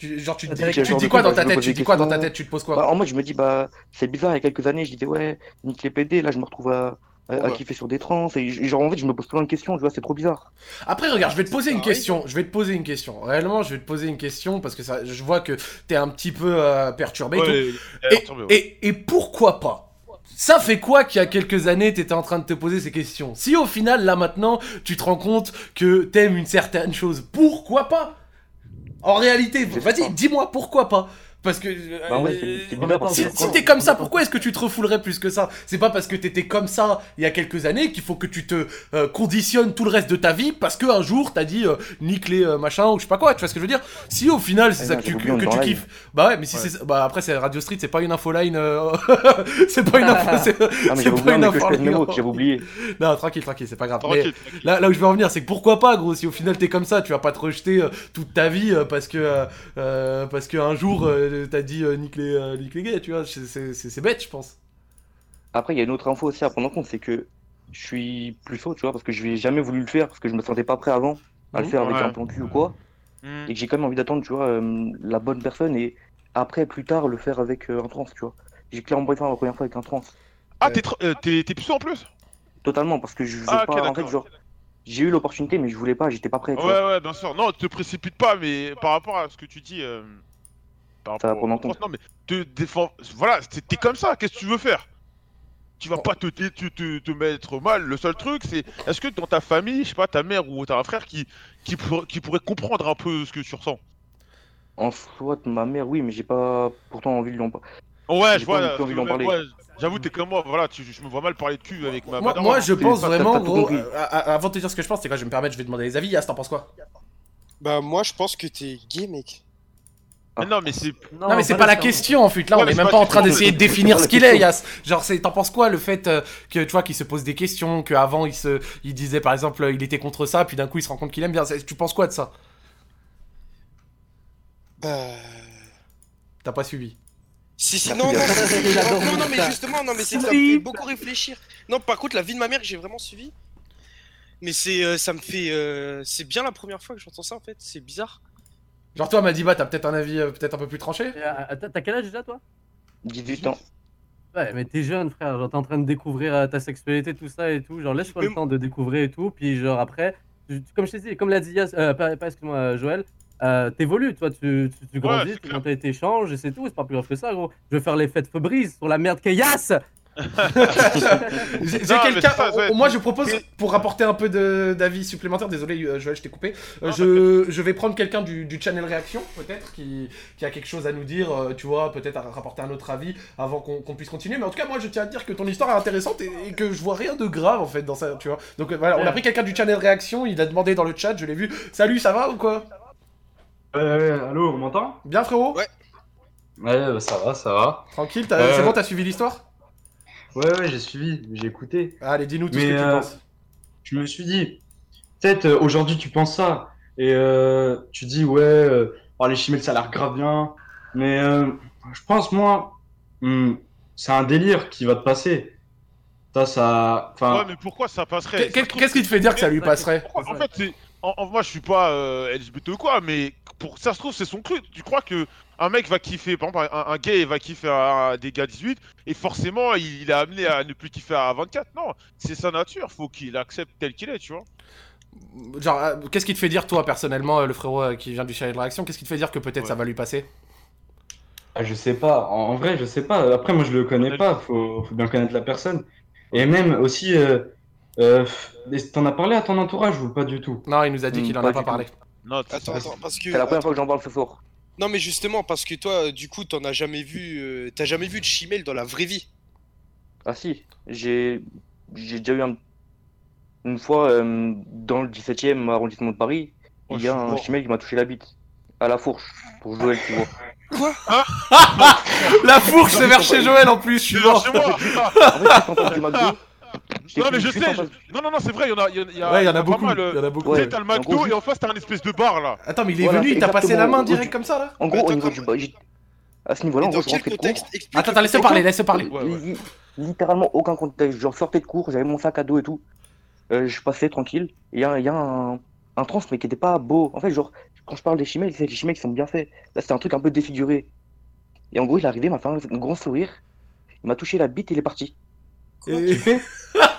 Speaker 1: Tu- genre, tu te
Speaker 6: T'as
Speaker 1: dis, tu dis quoi dans ta tête? Tu dis quoi dans ta tête? Tu te poses quoi?
Speaker 14: Bah, en mode, je me dis, bah, c'est bizarre, il y a quelques années, je disais, ouais, nique les PD, là, je me retrouve à, à, à kiffer sur des trans. Et genre, en fait, je me pose plein de questions, tu vois, c'est trop bizarre.
Speaker 1: Après, regarde, je vais te poser une question. Je vais te poser une question. Réellement, je vais te poser une question parce que ça, je vois que t'es un petit peu euh, perturbé. et tout. et- et pourquoi pas? Ça fait quoi qu'il y a quelques années, t'étais en train de te poser ces questions? Si au final, là maintenant, tu te rends compte que t'aimes une certaine chose, pourquoi pas? En réalité, vas-y, dis-moi pourquoi pas parce que euh,
Speaker 14: Bah ouais, c'est- c'est bizarre parce
Speaker 1: si,
Speaker 14: que-
Speaker 1: si t'es comme ça, pourquoi est-ce que tu te refoulerais plus que ça? C'est pas parce que t'étais comme ça il y a quelques années qu'il faut que tu te euh, conditionnes tout le reste de ta vie parce que un jour t'as dit euh, nique les euh, machins ou je sais pas quoi. Tu vois ce que je veux dire? Si au final c'est
Speaker 14: Ah
Speaker 1: ça
Speaker 14: non,
Speaker 1: que tu, que tu kiffes, bah ouais, mais si
Speaker 5: Ouais.
Speaker 1: c'est bah après c'est Radio Street, c'est pas une infoline, euh, c'est pas une info, c'est
Speaker 14: Ah, mais
Speaker 1: c'est pas une info.
Speaker 14: j'avais oublié.
Speaker 1: Non, tranquille, tranquille, c'est pas grave.
Speaker 5: Tranquille,
Speaker 1: Mais
Speaker 5: tranquille.
Speaker 1: là, là où je veux en venir, c'est que pourquoi pas, gros, si au final t'es comme ça, tu vas pas te rejeter euh, toute ta vie euh, parce que euh, euh, parce que un jour euh, t'as dit euh, nique les euh, nique les gays, tu vois, c'est- bête, je pense.
Speaker 14: Après, il y a une autre info aussi à prendre en compte, c'est que je suis plus faux, tu vois, parce que je n'ai jamais voulu le faire, parce que je me sentais pas prêt avant à le
Speaker 1: Mhm.
Speaker 14: faire avec
Speaker 5: Ouais.
Speaker 14: un plan cul ou quoi,
Speaker 5: Hmm.
Speaker 14: et que j'ai quand même envie d'attendre, tu vois, euh, la bonne personne, et après, plus tard, le faire avec euh, un trans, tu vois. J'ai clairement pas faire la première fois avec un trans.
Speaker 5: Ah, t'es tr- euh, t'es t'es puceau en plus?
Speaker 14: Totalement, parce que je veux
Speaker 5: Ah,
Speaker 14: pas, en fait, genre, j'ai eu l'opportunité, mais je voulais pas, j'étais pas prêt,
Speaker 5: Ouais,
Speaker 14: vois.
Speaker 5: ouais, bien sûr. Non, te précipite pas, mais par rapport à ce que tu dis. Euh, Par
Speaker 14: Ça va
Speaker 5: rapport
Speaker 14: prendre en
Speaker 5: au trans,
Speaker 14: compte.
Speaker 5: Non, mais te défends. Voilà, t'es comme ça, qu'est-ce que tu veux faire? Tu vas pas te, te, te, te- te mettre mal. Le seul truc, c'est. Est-ce que dans ta famille, je sais pas, ta mère ou t'as un frère qui, qui, pour- qui pourrait comprendre un peu ce que tu ressens?
Speaker 14: En soit, ma mère, oui, mais j'ai pas pourtant envie de lui en parler.
Speaker 5: Ouais,
Speaker 14: J'ai
Speaker 5: je
Speaker 14: pas
Speaker 5: vois. J'avoue, t'es comme moi, voilà, tu, je me vois mal parler de cul avec ma
Speaker 1: Moi,
Speaker 5: madame.
Speaker 1: moi, je pense vraiment, gros. euh, à- avant de te dire ce que je pense, c'est quoi Je vais me permettre, je vais demander les avis. Yas, t'en penses quoi?
Speaker 9: Bah, moi, je pense que t'es gay, mec.
Speaker 5: Mais non, mais c'est.
Speaker 1: Non, mais c'est pas la question en fait. Là,
Speaker 5: Ouais,
Speaker 1: on est même
Speaker 5: pas
Speaker 1: en train d'essayer de définir ce qu'il est. Yas. Genre, c'est- t'en penses quoi le fait euh, que tu vois qu'il se pose des questions, qu'avant il se, il disait par exemple, euh, il était contre ça, puis d'un coup il se rend compte qu'il aime bien. Tu penses quoi de ça?
Speaker 9: Bah.
Speaker 1: T'as pas suivi
Speaker 9: Si, si, non, non, non, non, mais justement, non, mais c'est ça me fait beaucoup réfléchir. Non, par contre, la vie de ma mère, j'ai vraiment suivi. Mais c'est, euh, ça me fait, euh, c'est bien la première fois que j'entends ça en fait. C'est bizarre.
Speaker 1: Genre, toi, Madiba, t'as peut-être un avis euh, peut-être un peu plus tranché
Speaker 6: euh, T'as t'as quel âge déjà, toi?
Speaker 14: 18 ans.
Speaker 6: Ouais, mais t'es jeune, frère. Genre, t'es en train de découvrir euh, ta sexualité, tout ça et tout. Genre, laisse-toi le
Speaker 9: Mais-
Speaker 6: temps de découvrir et tout. Puis, genre, après, tu- comme je t'ai dit, comme l'a dit Yas, euh, pas, pas, excuse-moi, euh, Joël, euh, t'évolues, toi, tu, tu, tu grandis,
Speaker 5: c'est
Speaker 6: tes
Speaker 5: clair.
Speaker 6: mentalités changent et c'est tout. C'est pas plus grave que ça, gros. Je vais faire les fêtes Febreze sur la merde qu'est Yas
Speaker 1: J'ai quelqu'un.
Speaker 5: ouais,
Speaker 1: Moi, je propose, pour apporter un peu d'avis supplémentaire, désolé, euh, Joël, je t'ai coupé. euh,
Speaker 5: Non,
Speaker 1: je, je vais prendre quelqu'un du, du channel réaction, peut-être, qui, qui a quelque chose à nous dire, euh, tu vois, peut-être à rapporter un autre avis avant qu'on puisse continuer. Mais en tout cas, moi, je tiens à te dire que ton histoire est intéressante et, et que je vois rien de grave, en fait, dans ça, tu vois. Donc voilà, on a pris quelqu'un du channel réaction, il a demandé dans le chat, je l'ai vu. Salut, ça va ou quoi?
Speaker 15: Euh, allô, on m'entend?
Speaker 1: Bien, frérot?
Speaker 9: Ouais.
Speaker 15: Ouais, bah, ça va, ça va.
Speaker 1: Tranquille, t'as-
Speaker 15: Euh,
Speaker 1: c'est bon, t'as suivi l'histoire?
Speaker 15: Ouais, ouais, j'ai suivi, j'ai écouté.
Speaker 1: Allez, dis-nous tout
Speaker 15: Mais,
Speaker 1: ce que tu
Speaker 15: euh,
Speaker 1: penses.
Speaker 15: Je me suis dit, peut-être euh, aujourd'hui tu penses ça, et euh, tu dis, ouais, euh, oh, les chimelles ça a l'air grave bien, mais euh, je pense, moi, hmm, c'est un délire qui va te passer. Ça, ça. Enfin,
Speaker 5: Ouais, mais pourquoi ça passerait?
Speaker 1: Qu'est- Qu'est-ce qui te fait dire que ça lui passerait?
Speaker 5: En fait. En, en- moi, je suis pas euh, LGBT ou quoi, mais pour ça se trouve, c'est son truc. Tu crois que un mec va kiffer, par exemple, un, un gay va kiffer à, à des gars 18, et forcément, il, il est amené à ne plus kiffer à 24. Non, c'est sa nature. Faut qu'il accepte tel qu'il est, tu vois.
Speaker 1: Genre, euh, qu'est-ce qui te fait dire, toi, personnellement, euh, le frérot euh, qui vient du channel réaction, qu'est-ce qui te fait dire que peut-être ça va lui passer?
Speaker 15: Ah, je sais pas. En, en vrai, je sais pas. Après, moi, je le connais pas. Faut, faut bien connaître la personne. Et même aussi, euh, euh, t'en as parlé à ton entourage ou pas du tout?
Speaker 1: Non, il nous a dit
Speaker 14: Hmm,
Speaker 1: qu'il en a pas parlé.
Speaker 5: Non,
Speaker 9: Attends, attends, parce que.
Speaker 14: C'est la première fois que j'en parle ce soir.
Speaker 9: Non, mais justement, parce que toi, du coup, t'en as jamais vu, euh, t'as jamais vu de chimel dans la vraie vie.
Speaker 14: Ah si, j'ai j'ai déjà eu un... une fois euh, dans le 17e arrondissement de Paris,
Speaker 5: Oh,
Speaker 14: il y a
Speaker 5: suis
Speaker 14: un
Speaker 5: mort.
Speaker 14: chimel qui m'a touché la bite. À la fourche, pour Joël, tu vois.
Speaker 9: Quoi?
Speaker 1: La fourche, c'est vers chez Joël en plus, je suis mort.
Speaker 5: chez moi.
Speaker 14: En fait, du McDo.
Speaker 5: Non, mais je sais. je- Non, non, non, c'est vrai. Il y en a. il y en- y a,
Speaker 1: Ouais, il y en a
Speaker 5: pas
Speaker 1: beaucoup.
Speaker 5: mal,
Speaker 1: Il
Speaker 5: euh,
Speaker 1: y en a beaucoup.
Speaker 5: T'as le
Speaker 14: En
Speaker 5: McDo
Speaker 14: gros,
Speaker 5: et en face, t'as un espèce de bar là.
Speaker 1: Attends, mais il est
Speaker 14: Voilà,
Speaker 1: venu, il t'a passé la main direct comme ça là
Speaker 14: En gros, au niveau du... À ce niveau-là,
Speaker 9: quel contexte. Explique
Speaker 1: Attends, attends, laisse parler, laisse parler.
Speaker 14: Littéralement aucun contexte. Je sortais de cours, j'avais mon sac à dos et tout. Euh, je passais tranquille. Il y a, il y a un, un trans, mais qui était pas beau. En fait, genre, quand je parle des chimelles, c'est les chimelles qui sont bien faits. Là, c'était un truc un peu défiguré. Et en gros, il est arrivé, il m'a fait un, un grand sourire. Il m'a touché la bite et il est parti.
Speaker 1: Et-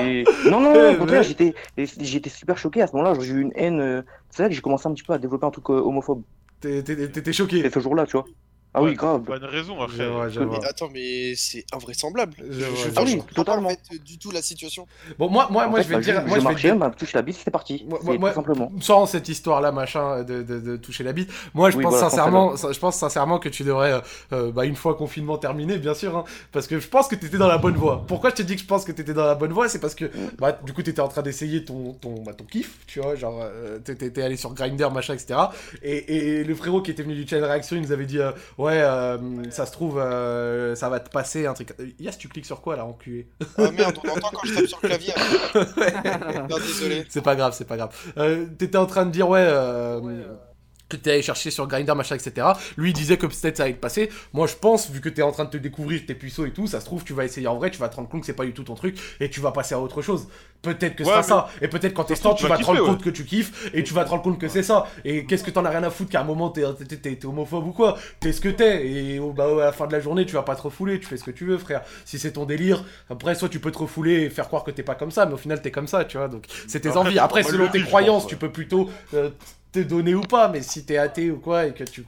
Speaker 14: Et... Non, non, non, au contraire, j'étais j'étais super choqué à ce moment-là. J'ai eu une haine. euh, C'est là que j'ai commencé un petit peu à développer un truc euh, homophobe.
Speaker 1: T'es- t'es- T'étais choqué.
Speaker 14: Et ce jour-là, tu vois. Ah oui, grave.
Speaker 5: Une raison après.
Speaker 1: Je vois, je vois.
Speaker 9: Mais attends, mais c'est invraisemblable.
Speaker 1: Je
Speaker 9: Je,
Speaker 1: vois,
Speaker 9: je,
Speaker 1: je
Speaker 9: enfin, je
Speaker 1: vois.
Speaker 9: comprends pas en fait du tout la situation.
Speaker 1: Bon, moi, moi,
Speaker 14: En
Speaker 1: moi
Speaker 14: fait,
Speaker 1: je vais
Speaker 14: bah,
Speaker 1: dire.
Speaker 14: je-
Speaker 1: Moi,
Speaker 14: je
Speaker 1: je vais dire.
Speaker 14: m'a touché la bite, c'est parti.
Speaker 1: Moi,
Speaker 14: tout simplement.
Speaker 1: sans cette histoire-là, machin, de, de, de toucher la bite, moi je
Speaker 14: Oui,
Speaker 1: pense
Speaker 14: voilà,
Speaker 1: sincèrement, je pense sincèrement que tu devrais, euh, euh, bah, une fois confinement terminé, bien sûr, hein, parce que je pense que t'étais dans la bonne voie. Pourquoi je te dis que je pense que t'étais dans la bonne voie, c'est parce que, bah, du coup, t'étais en train d'essayer ton, ton, bah, ton kiff, tu vois, genre, euh, t'étais t'étais allé sur Grinder, machin, etc. Et, et le frérot qui était venu du channel réaction, il nous avait dit, euh, ouais, euh, ça se trouve, euh, ça va te passer un truc. Yes, tu cliques sur quoi là, enculé
Speaker 9: Ah merde, on entend quand je tape sur le clavier. non, désolé.
Speaker 1: C'est pas grave, c'est pas grave. Euh, T'étais en train de dire, ouais, euh, que t'es allé chercher sur Grindr, machin, etc. Lui, il disait que peut-être ça allait te passer. Moi, je pense, vu que t'es en train de te découvrir tes puceaux et tout, ça se trouve, tu vas essayer en vrai, tu vas te rendre compte que c'est pas du tout ton truc et tu vas passer à autre chose. Peut-être que c'est
Speaker 5: Ouais,
Speaker 1: pas
Speaker 5: mais-
Speaker 1: ça. Et peut-être
Speaker 5: se
Speaker 1: testant,
Speaker 5: trouve,
Speaker 1: tu
Speaker 5: tu
Speaker 1: vas te rendre compte que tu kiffes et tu vas te rendre compte que c'est ça. Et qu'est-ce que t'en as rien à foutre qu'à un moment t'es t'es- t'es- t'es homophobe ou quoi T'es ce que t'es. Et bah, à la fin de la journée, tu vas pas te refouler, tu fais ce que tu veux, frère. Si c'est ton délire, après, soit tu peux te refouler et faire croire que t'es pas comme ça, mais au final, t'es comme ça, tu vois. Donc, c'est tes envies. Après, selon tes croyances, tu peux plutôt euh, te donner ou pas. Mais si t'es athée ou quoi et que tu.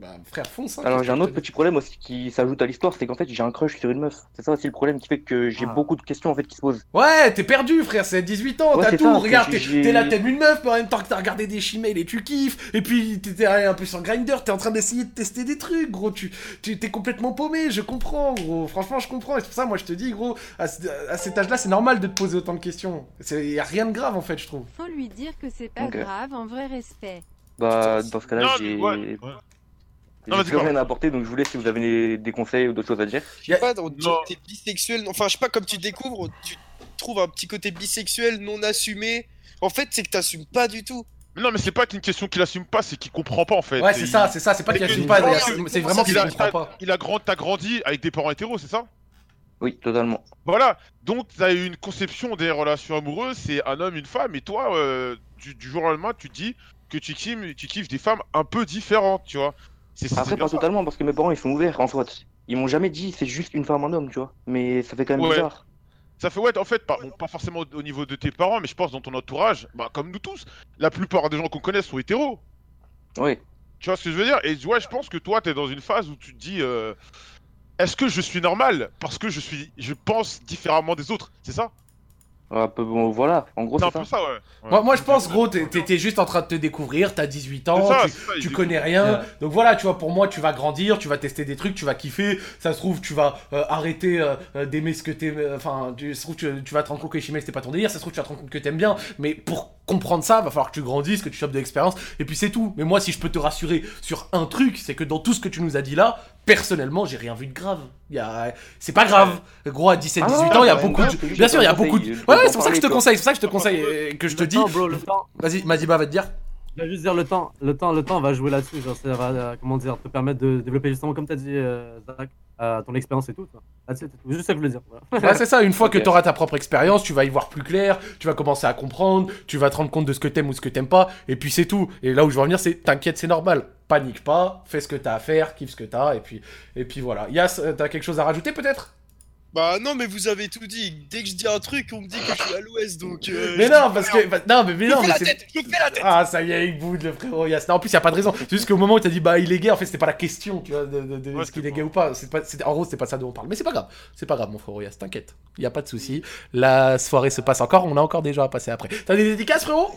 Speaker 1: Bah, frère, fonce. hein,
Speaker 14: Alors j'ai un autre petit problème aussi qui s'ajoute à l'histoire, c'est qu'en fait j'ai un crush sur une meuf. C'est ça aussi le problème qui fait que j'ai
Speaker 1: Ah.
Speaker 14: beaucoup de questions en fait qui se posent.
Speaker 1: Ouais, t'es perdu, frère, c'est 18 ans,
Speaker 14: Ouais,
Speaker 1: t'as tout,
Speaker 14: ça,
Speaker 1: regarde, t'es là, t'aimes une meuf, mais en même temps que t'as regardé des chimelles et tu kiffes, et puis t'étais allé un peu sur Grindr, t'es en train d'essayer de tester des trucs, gros, tu tu- t'es complètement paumé, je comprends, gros, franchement, je comprends, et c'est pour ça, moi, je te dis, gros, à, ce- à cet âge-là, c'est normal de te poser autant de questions, C'est- y a rien de grave, en fait, je trouve.
Speaker 13: Faut lui dire que c'est pas grave, en vrai respect.
Speaker 14: Bah dans ce cas-là j'ai
Speaker 5: mais ouais, ouais.
Speaker 14: J'ai plus rien à apporter donc je voulais si vous avez des, des conseils ou d'autres choses à dire.
Speaker 9: Je sais pas, t'es bisexuel. Enfin, je sais pas, comme tu découvres, tu trouves un petit côté bisexuel non assumé. En fait, c'est que t'assumes pas du tout.
Speaker 5: Mais non, mais c'est pas qu'une question qu'il assume pas, c'est qu'il comprend pas en fait.
Speaker 1: Ouais, c'est ça, c'est ça, c'est pas qu'il assume pas, c'est- vraiment qu'il comprend pas.
Speaker 5: Il a grand, t'as grandi avec des parents hétéros, c'est ça?
Speaker 14: Oui, totalement.
Speaker 5: Voilà, donc t'as eu une conception des relations amoureuses, c'est un homme, une femme, et toi, euh, du, du jour au lendemain, tu te dis que tu kiffes, tu kiffes des femmes un peu différentes, tu vois.
Speaker 14: Après pas totalement parce que mes parents ils sont ouverts en soit. Ils m'ont jamais dit c'est juste une femme un homme tu vois. Mais ça fait quand même
Speaker 5: Ouais.
Speaker 14: bizarre.
Speaker 5: Ça fait ouais, en fait, pas, bon, pas forcément au niveau de tes parents, mais je pense dans ton entourage, bah, comme nous tous, la plupart des gens qu'on connaît sont hétéros.
Speaker 14: Oui.
Speaker 5: Tu vois ce que je veux dire? Et ouais, je pense que toi, t'es dans une phase où tu te dis, euh, est-ce que je suis normal? Parce que je suis, je pense différemment des autres, c'est ça?
Speaker 14: Un peu bon voilà, en gros
Speaker 5: C'est
Speaker 14: ça.
Speaker 5: ça, ouais. Ouais.
Speaker 1: Moi, moi, je pense, gros, t'es- t'étais juste en train de te découvrir, t'as 18 ans,
Speaker 5: ça,
Speaker 1: tu,
Speaker 5: ça,
Speaker 1: connais rien.
Speaker 5: Ouais.
Speaker 1: Donc voilà, tu vois, pour moi, tu vas grandir, tu vas tester des trucs, tu vas kiffer. Ça se trouve, tu vas euh, arrêter euh, euh, d'aimer ce que t'aimes. Enfin, tu, ça se trouve, tu, tu vas te rendre compte que chimères, c'était pas ton délire. Ça se trouve, tu vas te rendre compte que t'aimes bien. Mais pour comprendre ça, va falloir que tu grandisses, que tu chopes de l'expérience. Et puis c'est tout. Mais moi, si je peux te rassurer sur un truc, c'est que dans tout ce que tu nous as dit là, personnellement, j'ai rien vu de grave. A... C'est pas grave. Gros, à 17, 18
Speaker 14: Ah,
Speaker 1: ans, il y a beaucoup de. Bien sûr, il y a beaucoup de. Ouais, ouais, c'est pour ça que je te conseille. C'est pour ça que je te conseille euh, que je te dis.
Speaker 6: temps, bro, le temps.
Speaker 1: Vas-y, Madiba va te dire.
Speaker 6: Je vais juste dire le temps, le temps, le temps va jouer là-dessus. Genre, ça va, euh, comment dire, te permettre de développer justement, comme t'as dit, euh, Zach, euh, ton expérience et tout. c'est. Juste ça que je voulais dire. voilà.
Speaker 1: Ouais, c'est ça, une fois que tu auras ta propre expérience, tu vas y voir plus clair, tu vas commencer à comprendre, tu vas te rendre compte de ce que t'aimes ou ce que t'aimes pas, et puis c'est tout. Et là où je veux en venir, c'est t'inquiète, c'est normal. Panique pas, fais ce que t'as à faire, kiffe ce que t'as, et puis, et puis voilà. Yas, euh, t'as quelque chose à rajouter peut-être?
Speaker 9: Bah non, mais vous avez tout dit. Dès que je dis un truc, on me dit que je suis à l'ouest, donc. euh,
Speaker 1: Mais non, parce que. bah, non, mais, mais
Speaker 9: Je
Speaker 1: non,
Speaker 9: fais
Speaker 1: mais
Speaker 9: la
Speaker 1: c'est.
Speaker 9: tête, je fais la tête.
Speaker 1: Ah, ça y est, il boude le frérot Yas. Non, en plus, y a pas de raison. C'est juste qu'au moment où t'as dit, bah, il est gay, en fait, c'était pas la question, tu vois, de, de, de est-ce qu'il est gay ou pas. C'est en gros, c'était pas ça dont on parle. Mais c'est pas grave. C'est pas grave, mon frérot Yas, t'inquiète. Y a pas de souci. La soirée se passe encore, on a encore des gens à passer après. T'as des dédicaces, frérot?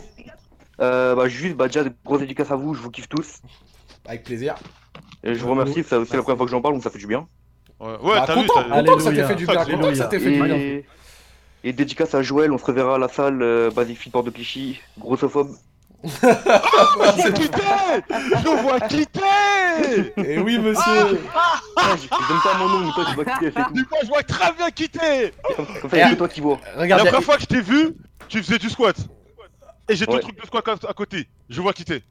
Speaker 14: Euh, bah juste bah déjà grosse dédicace à vous, je vous kiffe tous.
Speaker 1: Avec plaisir.
Speaker 14: Et je vous remercie, c'est c'est la première fois que j'en parle donc ça fait du bien.
Speaker 5: Ouais,
Speaker 1: Bah,
Speaker 5: t'as vu,
Speaker 1: content,
Speaker 5: t'as-
Speaker 1: content que ça t'ait fait du bien, content que ça t'ait fait du bien.
Speaker 14: Et... et dédicace à Joël, on se reverra à la salle euh, Basic Fit Port de Clichy, grossophobe.
Speaker 5: C'est quitté Je vois quitter
Speaker 1: Et oui, monsieur
Speaker 14: Ah, je je donne pas mon nom, mais toi tu quitter, c'est tout.
Speaker 5: Du coup, je vois très bien quitter
Speaker 14: Comme, ça, y'a que toi qui vois.
Speaker 1: Regarde,
Speaker 5: La
Speaker 1: a-
Speaker 5: première fois que je t'ai vu, tu faisais du squat. Et j'ai ton
Speaker 14: Ouais.
Speaker 5: truc de squat à, à côté. Je vois quitter.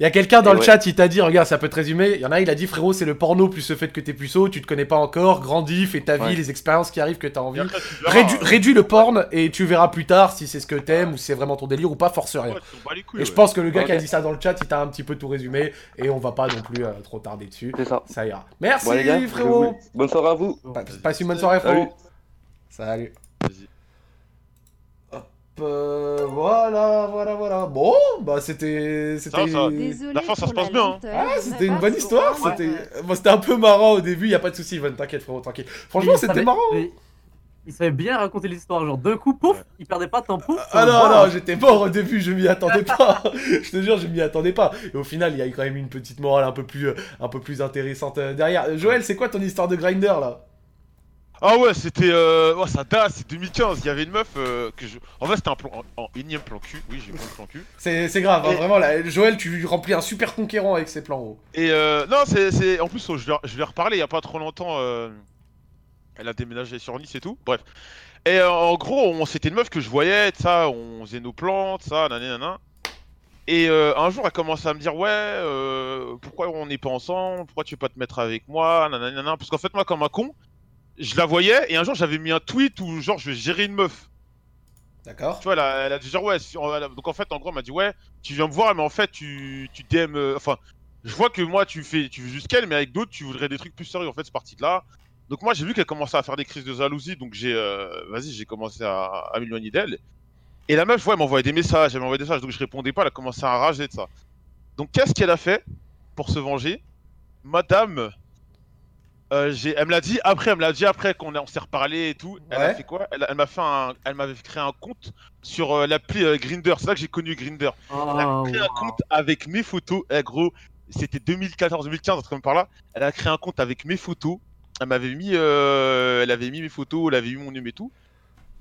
Speaker 1: Il y a quelqu'un dans
Speaker 14: Et
Speaker 1: le
Speaker 14: ouais.
Speaker 1: chat, il t'a dit, regarde, ça peut te résumer. Il y en a, il a dit, frérot, c'est le porno plus le fait que t'es puceau, tu te connais pas encore, grandis, fais ta vie,
Speaker 14: Ouais.
Speaker 1: les expériences qui arrivent que t'as envie.
Speaker 5: Et après, tu verras,
Speaker 1: Réduis, réduis le porn et tu verras plus tard si c'est ce que t'aimes ou si c'est vraiment ton délire ou pas, force rien.
Speaker 5: ouais, couilles,
Speaker 1: Et je pense que le gars qui a dit ça dans le chat, il t'a un petit peu tout résumé et on va pas non plus euh, trop tarder dessus.
Speaker 14: C'est ça.
Speaker 1: Ça ira. Merci,
Speaker 14: Bon les gars,
Speaker 1: frérot.
Speaker 14: vous- bonne soirée à vous.
Speaker 1: Pa- Passe une bonne soirée, frérot. Salut. Euh, voilà, voilà, voilà. Bon, bah c'était. c'était...
Speaker 5: Ça, ça.
Speaker 13: Désolé
Speaker 5: La fin, ça se passe bien, hein.
Speaker 13: lenteur,
Speaker 1: Ah, c'était une bonne histoire. C'était bon, c'était un peu marrant au début, y a pas de souci, Ivan, t'inquiète, frérot, t'inquiète. Franchement, c'était
Speaker 6: savait-
Speaker 1: marrant.
Speaker 6: mais Il savait bien raconter l'histoire, genre d'un coup, pouf, il perdait pas de temps, pouf.
Speaker 1: Ah non,
Speaker 6: voilà.
Speaker 1: non, j'étais mort au début, je m'y attendais pas. je te jure, je m'y attendais pas. Et au final, il y a eu quand même une petite morale un peu plus, euh, un peu plus intéressante euh, derrière. Euh, Joël, c'est quoi ton histoire de grinder là?
Speaker 5: Ah ouais, c'était. Euh... ouais, ça date, c'est 2015. Il y avait une meuf euh, que je. En fait, c'était un plan. En, en énième plan cul. Oui, j'ai eu un plan cul.
Speaker 1: C'est grave, hein, vraiment. Là, Joël, tu remplis un super conquérant avec ces plans. gros.
Speaker 5: Et euh, non, c'est, en plus, oh, je lui ai- je lui ai reparlé il y a pas trop longtemps. euh, Elle a déménagé sur Nice et tout. Bref. Et euh, en gros, on, c'était une meuf que je voyais, ça, on faisait nos plantes, ça, nanana. Et un jour, elle commence à me dire, ouais, euh, pourquoi on n'est pas ensemble Pourquoi tu veux pas te mettre avec moi nanana. Parce qu'en fait, moi, comme un con, je la voyais et un jour, j'avais mis un tweet où, genre, je vais gérer une meuf.
Speaker 1: D'accord.
Speaker 5: Tu vois, elle a, elle a dit genre, ouais, a- donc en fait, en gros, elle m'a dit, ouais, tu viens me voir, mais en fait, tu, tu DM. euh, Enfin, je vois que moi, tu fais, tu veux juste qu'elle, mais avec d'autres, tu voudrais des trucs plus sérieux. En fait, c'est parti de là. Donc moi, j'ai vu qu'elle commençait à faire des crises de jalousie, donc j'ai, euh, vas-y, j'ai commencé à, à m'éloigner d'elle. Et la meuf, ouais, elle m'envoyait des messages, elle m'envoyait des messages, donc je répondais pas, elle a commencé à rager de ça. Donc qu'est-ce qu'elle a fait pour se venger? Madame, euh, j'ai- elle me l'a dit après, elle me l'a dit après qu'on a- on s'est reparlé et tout. Elle a fait quoi? Elle, elle m'a fait un, elle m'avait créé un compte sur euh, l'appli euh, Grinder. C'est là que j'ai connu Grinder. elle a créé un compte avec mes photos. Eh, gros, c'était 2014-2015, un truc comme par là. Elle a créé un compte avec mes photos. Elle m'avait mis, euh, elle avait mis mes photos, elle avait mis mon nom et tout.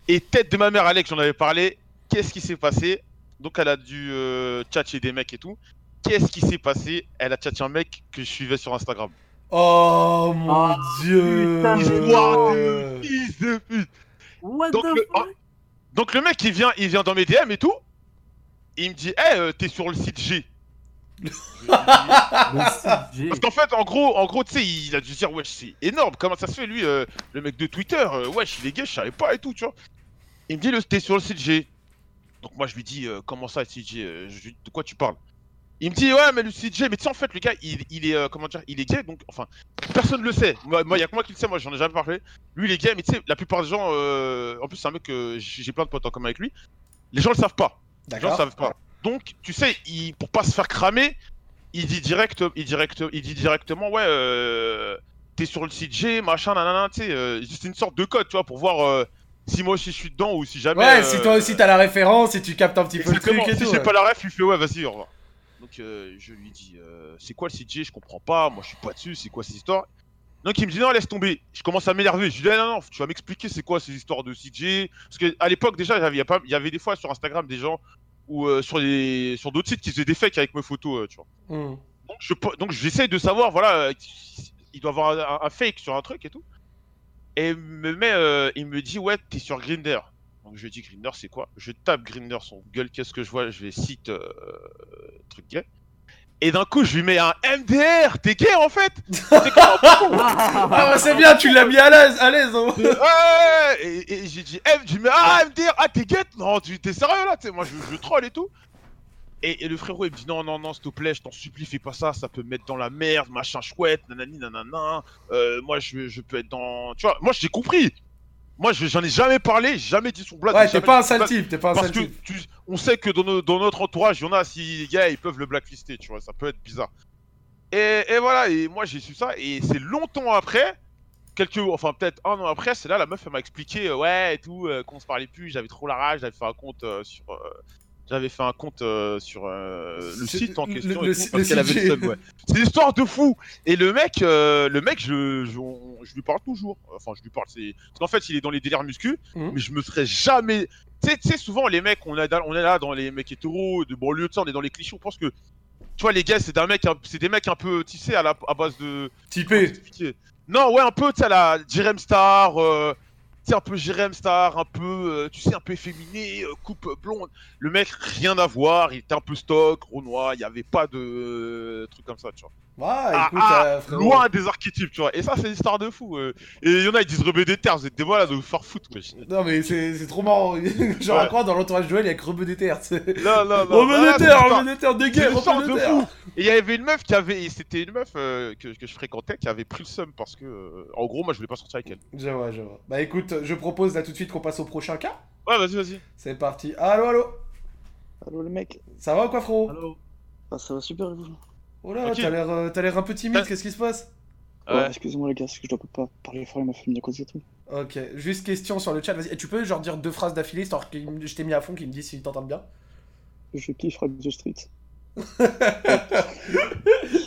Speaker 5: Et tête de ma mère, Alex, j'en avais parlé. Qu'est-ce qui s'est passé? Donc elle a dû euh, tchatcher des mecs et tout. Qu'est-ce qui s'est passé? Elle a tchatché un mec que je suivais sur Instagram.
Speaker 1: Oh mon dieu
Speaker 6: putain,
Speaker 5: Histoire de fils de pute.
Speaker 6: What
Speaker 5: Donc
Speaker 6: the
Speaker 5: le,
Speaker 6: fuck?
Speaker 5: oh, donc le mec il vient, il vient dans mes DM et tout. Et il me dit, hey, euh, t'es sur le site G. Parce qu'en fait, en gros, en gros, tu sais, il a dû se dire, wesh, c'est énorme. Comment ça se fait, lui, euh, le mec de Twitter, euh, wesh, il est gay, je savais pas et tout, tu vois. Il me dit, le- t'es sur le site G. Donc moi, je lui dis, euh, comment ça, le site G Euh, je lui dis, De quoi tu parles? Il me dit, ouais, mais le G, mais tu sais, en fait, le gars, il, il est, euh, comment dire, il est gay, donc, enfin, personne le sait. Moi, il y a que moi qui le sais, moi, j'en ai jamais parlé. Lui, il est gay, mais tu sais, la plupart des gens, euh, en plus, c'est un mec que j'ai plein de potes en commun avec lui. Les gens le savent pas. Les gens le savent pas. Donc, tu sais, il, pour pas se faire cramer, il dit direct, il direct, il dit directement, ouais, euh, t'es sur le G, machin, nanana, tu sais, euh, c'est une sorte de code, tu vois, pour voir euh, si moi aussi je suis dedans ou si jamais.
Speaker 1: Ouais,
Speaker 5: euh,
Speaker 1: si toi aussi t'as la référence et tu captes un petit peu le truc et
Speaker 5: si j'ai
Speaker 1: ouais.
Speaker 5: pas la ref, il fait ouais, vas-y, au revoir. Donc euh, je lui dis, euh, c'est quoi le CG Je comprends pas, moi je suis pas dessus, c'est quoi cette histoire Donc il me dit non, laisse tomber. Je commence à m'énerver. Je lui dis non, non, tu vas m'expliquer c'est quoi ces histoires de CG Parce que à l'époque déjà, il y, a pas- il y avait des fois sur Instagram des gens ou euh, sur les sur d'autres sites qui faisaient des fakes avec mes photos, tu vois.
Speaker 1: Hmm.
Speaker 5: Donc je donc j'essaye de savoir voilà, il doit avoir un, un fake sur un truc et tout. Et il me met, il me dit ouais, t'es sur Grinder. Donc je dis Grinder c'est quoi? Je tape Grinder sur Google, qu'est-ce que je vois? Je vais site euh, truc gay. Et d'un coup je lui mets un MDR, t'es gay en fait! C'est
Speaker 1: Ah, bah, c'est bien, tu l'as mis à l'aise, à l'aise. hein.
Speaker 5: Ouais Et, et j'ai dit M, je lui mets ah MDR, ah t'es gay? Non, tu t'es sérieux là? Moi je, je troll et tout. Et, et le frérot il me dit non non non s'il te plaît je t'en supplie fais pas ça ça peut me mettre dans la merde machin chouette nanani nanana. Euh, moi je, je peux être dans tu vois moi j'ai compris moi je- j'en ai jamais parlé j'ai jamais dit son blague
Speaker 1: Ouais, t'es pas un sale type, t'es pas un
Speaker 5: parce
Speaker 1: sale
Speaker 5: que
Speaker 1: type.
Speaker 5: tu- on sait que dans, nos- dans notre entourage il y en a si les gars ils peuvent le blacklister tu vois ça peut être bizarre et, et voilà et moi j'ai su ça et c'est longtemps après quelques enfin peut-être un an après c'est là la meuf elle m'a expliqué euh, ouais et tout euh, qu'on se parlait plus j'avais trop la rage j'avais fait un compte euh, sur j'avais fait un compte euh, sur euh, le site en question
Speaker 1: le-
Speaker 5: et tout,
Speaker 1: le
Speaker 5: parce qu'elle avait le seum, ouais. c'est une histoire de fou et le mec euh, le mec je, je, on- je lui parle toujours enfin je lui parle c'est parce qu'en fait il est dans les délires muscu
Speaker 1: Mhm.
Speaker 5: mais je me serais jamais tu sais- souvent les mecs on on est là dans les mecs hétéros de banlieue de ça on est dans les clichés on pense que tu vois les gars c'est d'un mec c'est des mecs un peu tu sais à la à base de
Speaker 1: Typé.
Speaker 5: non ouais un peu tu sais la Jerem Star euh, un peu Jerem Star un peu euh, tu sais un peu efféminé euh, coupe blonde. Le mec rien à voir il était un peu stock renoir il y avait pas de euh, truc comme ça tu vois
Speaker 1: Ouais,
Speaker 5: Ah,
Speaker 1: écoute,
Speaker 5: ah,
Speaker 1: euh, frérot.
Speaker 5: loin des archétypes, tu vois. Et ça, c'est une histoire de fou. euh. Et il y en a, ils disent rebeu des terres, vous êtes des voilà de vous faire foutre, wesh.
Speaker 1: Non, mais c'est c'est trop marrant. Genre,
Speaker 5: Ouais.
Speaker 1: encore dans l'entourage de Joël, il y a que Rebeu des terres.
Speaker 5: Non, non, non.
Speaker 1: Rebeu des
Speaker 5: c'est
Speaker 1: terres,
Speaker 5: une
Speaker 1: Rebeu des terres, des Rebeu terres.
Speaker 5: Et il y avait une meuf qui avait. et C'était une meuf euh, que, que je fréquentais qui avait pris le seum parce que. euh, en gros, moi, je voulais pas sortir avec elle.
Speaker 1: Je vois, je vois. Bah écoute, je propose là tout de suite qu'on passe au prochain cas.
Speaker 5: Ouais, vas-y, vas-y.
Speaker 1: C'est parti. Allô, allô?
Speaker 16: Allô les mecs
Speaker 1: Ça va ou quoi, frérot?
Speaker 6: Allô?
Speaker 16: Ah, ça va super vous?
Speaker 1: Oh là,
Speaker 5: Ok.
Speaker 1: t'as l'air euh, t'as l'air un peu timide, qu'est-ce qui se passe?
Speaker 16: Ouais, Excusez-moi les gars, c'est que je dois pas parler fort à ma famille à cause de tout.
Speaker 1: Ok, juste question sur le chat, vas-y. Et tu peux genre dire deux phrases d'affilée, histoire que je t'ai mis à fond, qu'ils me disent s'ils t'entendent bien?
Speaker 16: Je kiffe Radio Street.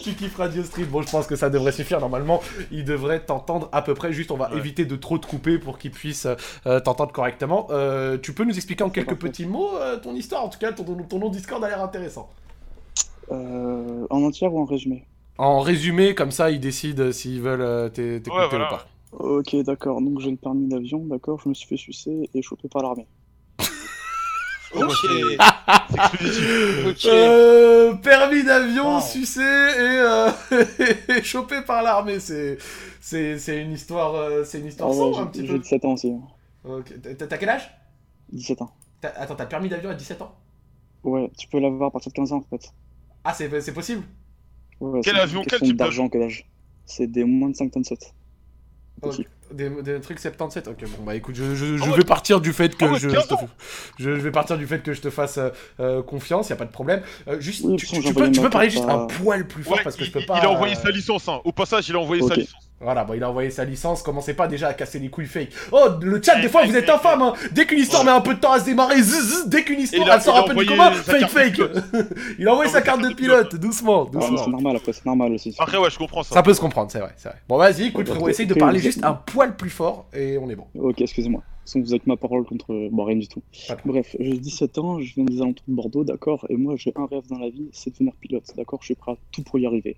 Speaker 1: tu kiffes Radio Street, bon je pense que ça devrait suffire normalement, il devrait t'entendre à peu près, juste on va éviter de trop te couper pour qu'il puisse euh, t'entendre correctement. Euh, tu peux nous expliquer en quelques petits mots euh, ton histoire, en tout cas ton, ton- ton nom Discord a l'air intéressant.
Speaker 16: Euh, en entière ou en résumé
Speaker 1: En résumé, comme ça ils décident s'ils veulent euh, t'é- t'écouter ou pas.
Speaker 16: Ok, d'accord. Donc j'ai le permis d'avion, d'accord. Je me suis fait sucer et chopé par l'armée.
Speaker 9: Ok.
Speaker 1: Euh, permis d'avion, sucé et, euh, et chopé par l'armée, c'est c'est c'est une histoire euh, c'est une histoire
Speaker 16: Ah ouais,
Speaker 1: sombre un petit
Speaker 16: j'ai
Speaker 1: peu.
Speaker 16: 17 ans aussi. hein.
Speaker 1: Ok, T'as quel âge?
Speaker 16: 17 ans.
Speaker 1: Attends, t'as le permis d'avion à 17 ans?
Speaker 16: Ouais, tu peux l'avoir à partir de 15 ans en fait.
Speaker 1: Ah, c'est c'est possible
Speaker 16: Ouais,
Speaker 5: Quel avion, quel type
Speaker 16: d'argent, quel âge C'est des moins de 5 tonnes 7.
Speaker 1: Ok, Des, des trucs 77 Ok, bon bah écoute, je, je- je
Speaker 5: Ah ouais.
Speaker 1: vais partir du fait que
Speaker 5: Ah
Speaker 1: je,
Speaker 5: 15
Speaker 1: te- je, je vais partir du fait que je te fasse euh, euh, confiance, y a pas de problème. Euh, juste,
Speaker 16: Oui,
Speaker 1: tu, peux, tu peux parler juste un poil plus fort
Speaker 5: Ouais,
Speaker 1: parce que
Speaker 5: il,
Speaker 1: je peux pas.
Speaker 5: il a envoyé
Speaker 1: euh,
Speaker 5: sa licence, hein. Au passage, il a envoyé sa licence.
Speaker 1: Voilà, bon, il a envoyé sa licence, commencez pas déjà à casser les couilles fake. Oh, le chat, des fois, vous êtes infâme, hein. Dès qu'une histoire met un peu de temps à se démarrer, zzz, zzz, dès qu'une histoire,
Speaker 5: a-
Speaker 1: elle sort un peu du commun, fake, fake. il a envoyé sa carte de pilote, doucement,
Speaker 16: Ah,
Speaker 1: doucement.
Speaker 16: c'est normal après, c'est normal aussi.
Speaker 5: Après, ouais, je comprends ça.
Speaker 1: Ça peut se comprendre, c'est vrai, c'est vrai. Bon, vas-y, écoute,
Speaker 16: Ouais,
Speaker 1: frérot, essaye de parler juste un poil plus fort et on est bon.
Speaker 16: Ok, excusez-moi. De toute façon, vous que ma parole contre. Bon, rien du tout. Bref, j'ai 17 ans, je viens des alentours de Bordeaux, d'accord, et moi j'ai un rêve dans la vie, c'est de devenir pilote, d'accord, je suis prêt à tout pour y arriver.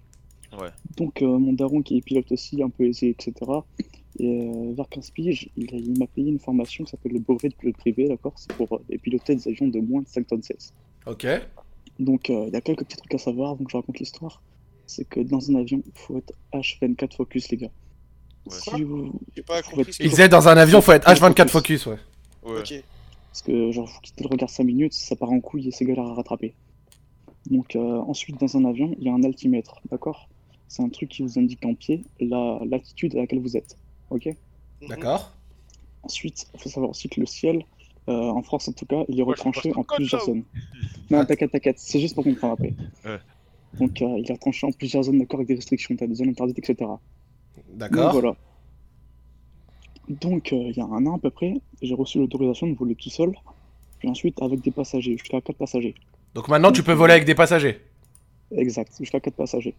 Speaker 5: Ouais.
Speaker 16: Donc, euh, mon daron qui est pilote aussi, un peu aisé, etc., et euh, vers 15 piges, il, m'a payé une formation qui s'appelle le brevet de pilote privé, d'accord, c'est pour euh, piloter des avions de moins de 5 tonnes 16.
Speaker 1: Ok.
Speaker 16: Donc, euh, il y a quelques petits trucs à savoir avant que je raconte l'histoire. C'est que dans un avion, il faut être H24 focus, les gars. Si vous...
Speaker 9: Pas
Speaker 16: être
Speaker 9: ce que
Speaker 1: Il disait dans un avion, faut être H24 focus, ouais.
Speaker 5: Ouais.
Speaker 9: Ok.
Speaker 16: Parce que, genre, vous quittez le regard 5 minutes, ça part en couille et c'est galère à rattraper. Donc, euh, ensuite, dans un avion, il y a un altimètre, d'accord? C'est un truc qui vous indique en pied la l'altitude à laquelle vous êtes, ok?
Speaker 1: D'accord.
Speaker 16: Ensuite, il faut savoir aussi que le ciel, euh, en France en tout cas, il est retranché en plusieurs zones. Non, t'inquiète, t'inquiète, c'est juste pour comprendre après.
Speaker 5: Ouais.
Speaker 16: Donc, euh, il est retranché en plusieurs zones, d'accord, avec des restrictions, t'as des zones interdites, etc. Donc,
Speaker 1: D'accord.
Speaker 16: voilà. Donc, euh, il y a un an à peu près, j'ai reçu l'autorisation de voler tout seul, puis ensuite avec des passagers, jusqu'à 4 passagers.
Speaker 1: Donc maintenant, tu peux voler avec des passagers.
Speaker 16: Exact, jusqu'à 4 passagers.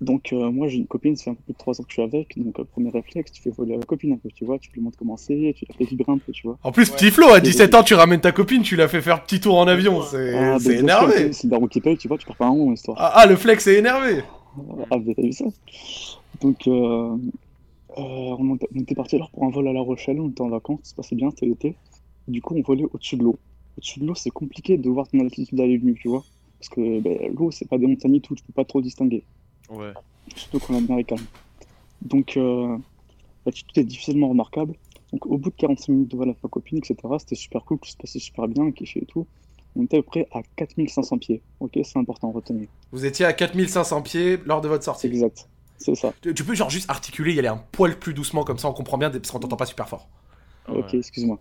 Speaker 16: Donc, euh, moi, j'ai une copine, ça fait un peu plus de 3 ans que je suis avec, donc, euh, premier réflexe, tu fais voler la copine un peu, tu vois, tu lui montres comment c'est, tu la fais vibrer un peu, tu vois.
Speaker 1: En plus, petit Flo, à 17 ans, tu ramènes ta copine, tu l'as fait faire petit tour en avion, c'est
Speaker 16: Ah,
Speaker 1: c'est
Speaker 16: bah,
Speaker 1: énervé.
Speaker 16: C'est le daron qui paye, tu vois, tu perds pas un rond, l'histoire.
Speaker 1: Ah, ah, le flex est énervé.
Speaker 16: Ah, vous avez vu ça Donc, euh, euh, on, était- parti alors pour un vol à La Rochelle, on était en vacances, ça se passait bien, c'était l'été. Du coup, on volait au-dessus de l'eau. Au-dessus de l'eau, c'est compliqué de voir ton altitude d'aller venue, tu vois. Parce que ben, l'eau, c'est pas des montagnes et tout, tu peux pas trop distinguer.
Speaker 5: Ouais.
Speaker 16: Surtout la mer est calme. Donc, euh, l'altitude est difficilement remarquable. Donc, au bout de 45 minutes de avec ma copine, etc., c'était super cool, tout se passait super bien, kiffait et tout. On était à peu près à 4500 pieds. Ok, c'est important à retenir.
Speaker 1: Vous étiez à 4500 pieds lors de votre sortie.
Speaker 16: Exact, c'est ça.
Speaker 1: Tu, tu peux genre juste articuler, y aller un poil plus doucement, comme ça on comprend bien, parce qu'on t'entend pas super fort.
Speaker 16: Ok, excuse-moi.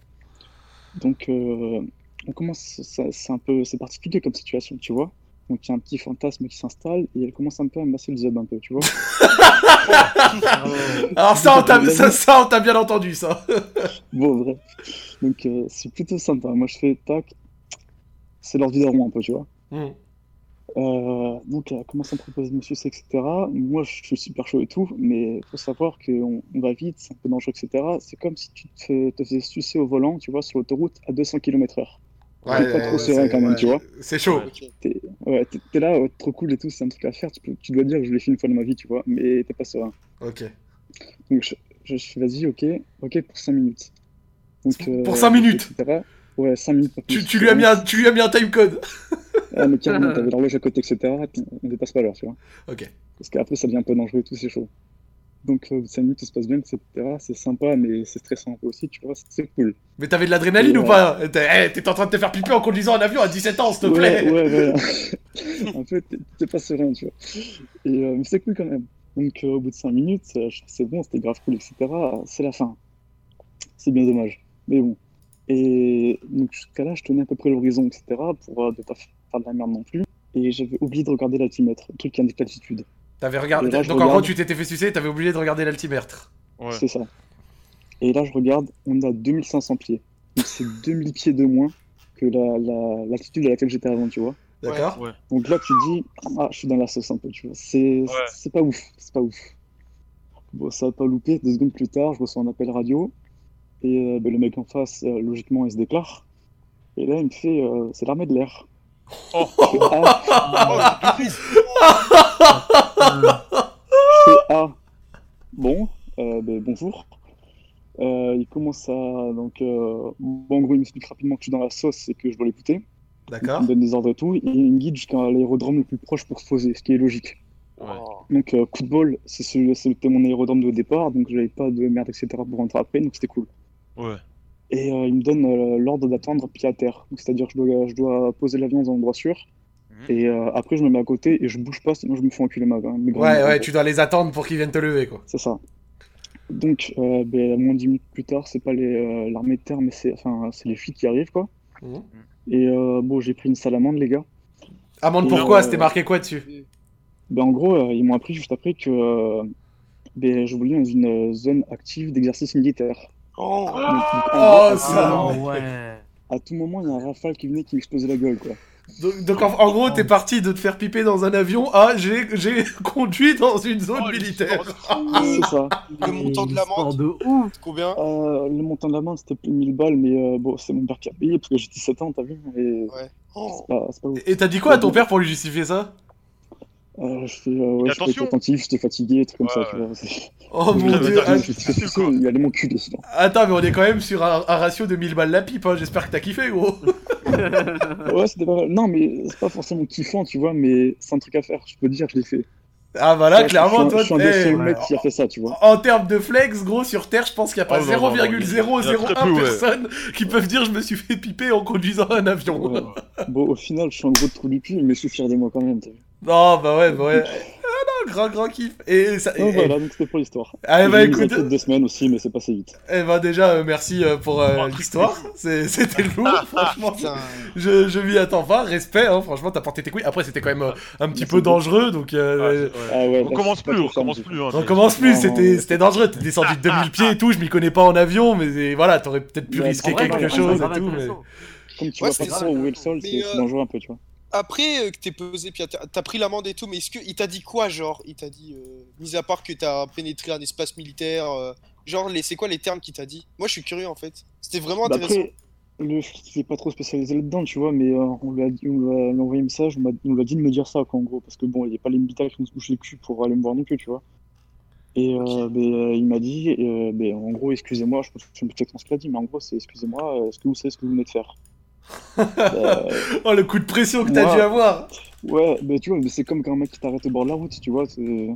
Speaker 16: Donc, euh, on commence, c'est un peu, c'est particulier comme situation, tu vois. Donc, il y a un petit fantasme qui s'installe et elle commence un peu à me masser le zob un peu, tu vois.
Speaker 1: Alors ça, on t'a ça, ça, on t'a bien entendu, ça.
Speaker 16: Bon, bref. Donc, euh, c'est plutôt sympa. Moi, je fais tac. C'est l'heure du daron un peu, tu vois.
Speaker 1: Hmm.
Speaker 16: Euh, donc, elle commence à me proposer de me sucer, etc. Moi, je suis super chaud et tout, mais il faut savoir qu'on on va vite, c'est un peu dangereux, etc. C'est comme si tu te, te faisais sucer au volant, tu vois, sur l'autoroute à 200 km/h.
Speaker 1: Ouais,
Speaker 16: T'es pas trop serein
Speaker 1: c'est-
Speaker 16: quand même,
Speaker 1: ouais.
Speaker 16: tu vois.
Speaker 1: C'est chaud.
Speaker 16: T'es ouais, là, ouais, trop cool et tout, c'est un truc à faire. Tu, peux- tu dois dire que je l'ai fait une fois dans ma vie, tu vois, mais t'es pas serein.
Speaker 1: Ok.
Speaker 16: Donc, je, je, je vas-y, ok, ok pour 5 minutes. Donc, euh,
Speaker 1: Pour 5 minutes
Speaker 16: etc. Ouais, 5 minutes.
Speaker 1: Tu, tu lui as mis un, tu lui as mis un timecode.
Speaker 16: Ah, mais carrément, t'avais l'horloge à côté, etc. On dépasse pas l'heure, tu vois.
Speaker 1: Ok.
Speaker 16: Parce qu'après, ça devient un peu dangereux et tout, c'est chaud. Donc, euh, 5 minutes, tout se passe bien, etc. C'est sympa, mais c'est stressant aussi, tu vois, c'est- cool.
Speaker 1: Mais t'avais de l'adrénaline ou pas T'es eh, t'étais en train de te faire piper en conduisant un avion à 17 ans, s'il te plaît.
Speaker 16: Ouais, ouais, un peu, t'es- pas serein, tu vois. Et, euh, mais c'est cool quand même. Donc, euh, au bout de 5 minutes, euh, c'est bon, c'était grave cool, etc. C'est la fin. C'est bien dommage. Mais bon. Et donc jusqu'à là, je tenais à peu près l'horizon, etc. pour euh, ne pas faire de la merde non plus. Et j'avais oublié de regarder l'altimètre, le truc qui indique l'altitude.
Speaker 1: T'avais regardé.
Speaker 16: Là,
Speaker 1: Donc
Speaker 16: je
Speaker 1: en gros,
Speaker 16: regarde.
Speaker 1: tu t'étais fait sucer, t'avais oublié de regarder l'altimètre.
Speaker 16: C'est ça. Et là, je regarde, on est à 2500 pieds. Donc c'est 2000 pieds de moins que la, la- l'altitude à laquelle j'étais avant, tu vois.
Speaker 1: D'accord
Speaker 5: Ouais.
Speaker 16: Donc là, tu dis, ah, je suis dans la sauce un peu, tu vois. C'est c'est pas ouf, c'est pas ouf. Bon, ça va pas louper. Deux secondes plus tard, je reçois un appel radio. Et euh, ben, le mec en face, euh, logiquement, il se déclare. Et là, il me fait, euh, c'est l'armée de l'air.
Speaker 5: Oh.
Speaker 16: Ah. Je fais, ah, bon, euh, ben, bonjour. Euh, il commence à. Donc, euh, bon, en gros, il m'explique rapidement que je suis dans la sauce et que je dois l'écouter.
Speaker 1: D'accord.
Speaker 16: Il me donne des ordres et tout. Et il me guide jusqu'à l'aérodrome le plus proche pour se poser, ce qui est logique. Donc, euh, coup de bol, c'était mon aérodrome de départ, donc j'avais pas de merde, etc. pour rentrer après, donc c'était cool.
Speaker 5: Ouais.
Speaker 16: Et euh, il me donne euh, l'ordre d'attendre pied à terre. C'est-à-dire que je dois, je dois poser l'avion dans un endroit sûr. Et euh, après, je me mets à côté et je bouge pas, sinon je me fais enculer ma grands-
Speaker 1: Ouais, ouais, tu dois les attendre pour qu'ils viennent te lever, quoi.
Speaker 16: C'est ça. Donc, ben, moins de 10 minutes plus tard, c'est pas l'armée de terre, mais c'est enfin, les flics qui arrivent, quoi.
Speaker 1: Mhm.
Speaker 16: Et bon, j'ai pris une salamande, les gars.
Speaker 1: Amende
Speaker 16: Et,
Speaker 1: pourquoi C'était marqué quoi dessus?
Speaker 16: Ben, en gros, ils m'ont appris juste après que ben, je voulais dans une zone active d'exercice militaire.
Speaker 7: Oh,
Speaker 1: Oh, ça.
Speaker 16: moment-
Speaker 6: Ouais.
Speaker 16: À tout moment, il y a un rafale qui venait qui m'explosait la gueule, quoi.
Speaker 1: Donc, donc, en, en gros, t'es parti de te faire piper dans un avion à j'ai j'ai conduit dans une zone militaire.
Speaker 16: C'est ça.
Speaker 7: Le montant de l'amende
Speaker 6: de ouf.
Speaker 7: Combien
Speaker 16: Euh, le montant de l'amende, c'était plus de 1000 balles, mais euh, bon, c'est mon père qui a payé parce que j'ai 17 ans, t'as vu et... C'est pas, c'est pas ouf.
Speaker 1: Et t'as dit quoi à ton père pour lui justifier ça?
Speaker 16: Euh, je fais, euh, ouais, je
Speaker 1: attention.
Speaker 16: attentif, j'étais fatigué, trucs comme ça, tu vois.
Speaker 1: Oh mon
Speaker 16: Je-
Speaker 1: dieu,
Speaker 16: je-
Speaker 1: ah,
Speaker 16: je- je- je- je- Il allait m'enculer sinon.
Speaker 1: Attends, mais on est quand même sur un, un ratio de 1000 balles la pipe, hein. j'espère que t'as kiffé, gros.
Speaker 16: Ouais, c'était pas mal. Non, mais c'est pas forcément kiffant, tu vois, mais c'est un truc à faire, je peux te dire, je l'ai fait.
Speaker 1: Ah bah là,
Speaker 16: Ouais, je-
Speaker 1: clairement,
Speaker 16: je, suis
Speaker 1: toi,
Speaker 16: je suis un des
Speaker 1: eh,
Speaker 16: seuls mecs qui a fait ça, tu vois.
Speaker 1: En termes de flex, gros, sur Terre, je pense qu'il n'y a pas
Speaker 16: Oh non, non, non, il y a- il y a très
Speaker 1: 0,001
Speaker 16: peu, ouais.
Speaker 1: personnes qui peuvent dire je me suis fait piper en conduisant un avion.
Speaker 16: Ouais. Bon, au final, je suis un gros trou du cul, mais je suis fier de moi quand même, t'as vu.
Speaker 1: Non, bah ouais, bah ouais. Ah non, grand, grand kiff. Et ça.
Speaker 16: Donc
Speaker 1: et-
Speaker 16: voilà, donc c'était pour l'histoire.
Speaker 1: Ah, bah,
Speaker 16: mis
Speaker 1: écoute-
Speaker 16: de deux semaines aussi, mais c'est passé vite.
Speaker 1: Eh ben déjà, euh, merci euh, pour euh, l'histoire. C'est- C'était lourd, franchement. Je, je m'y attends pas. Respect, hein, franchement, t'as porté tes couilles. Après, c'était quand même euh, un petit peu dangereux, donc. euh,
Speaker 16: Ah ouais,
Speaker 5: On commence plus, on commence plus. hein,
Speaker 1: On commence plus, c'était dangereux. T'es descendu de 2000 pieds et tout. Je m'y connais pas en avion, mais voilà, t'aurais peut-être pu
Speaker 16: Ouais,
Speaker 1: risquer quelque chose et tout. mais-
Speaker 16: Comme tu vois pas où est le sol, c'est dangereux un peu, tu vois.
Speaker 7: Après euh, que t'es posé, puis t'as pris l'amende et tout, mais est-ce qu'il t'a dit quoi, genre? Il t'a dit, euh, mis à part que t'as pénétré un espace militaire, euh, genre, les- c'est quoi les termes qu'il t'a dit? Moi, je suis curieux en fait. C'était vraiment
Speaker 16: Bah
Speaker 7: intéressant.
Speaker 16: après, le flic il est pas trop spécialisé là-dedans, tu vois, mais on lui a, dit- on lui a- on lui a envoyé un message, on, lui a dit de me dire ça, quoi, en gros, parce que bon, il n'y a pas les militaires qui vont se boucher le cul pour aller me voir non plus, tu vois. Et ben, il m'a dit, ben, en gros, excusez-moi, je pense que je me exactement ce qu'il a dit, mais en gros, c'est excusez-moi, est-ce que vous savez ce que vous venez de faire?
Speaker 1: Oh, le coup de pression que t'as dû avoir.
Speaker 16: Ouais, mais tu vois, mais c'est comme quand un mec qui t'arrête au bord de la route, tu vois, c'est.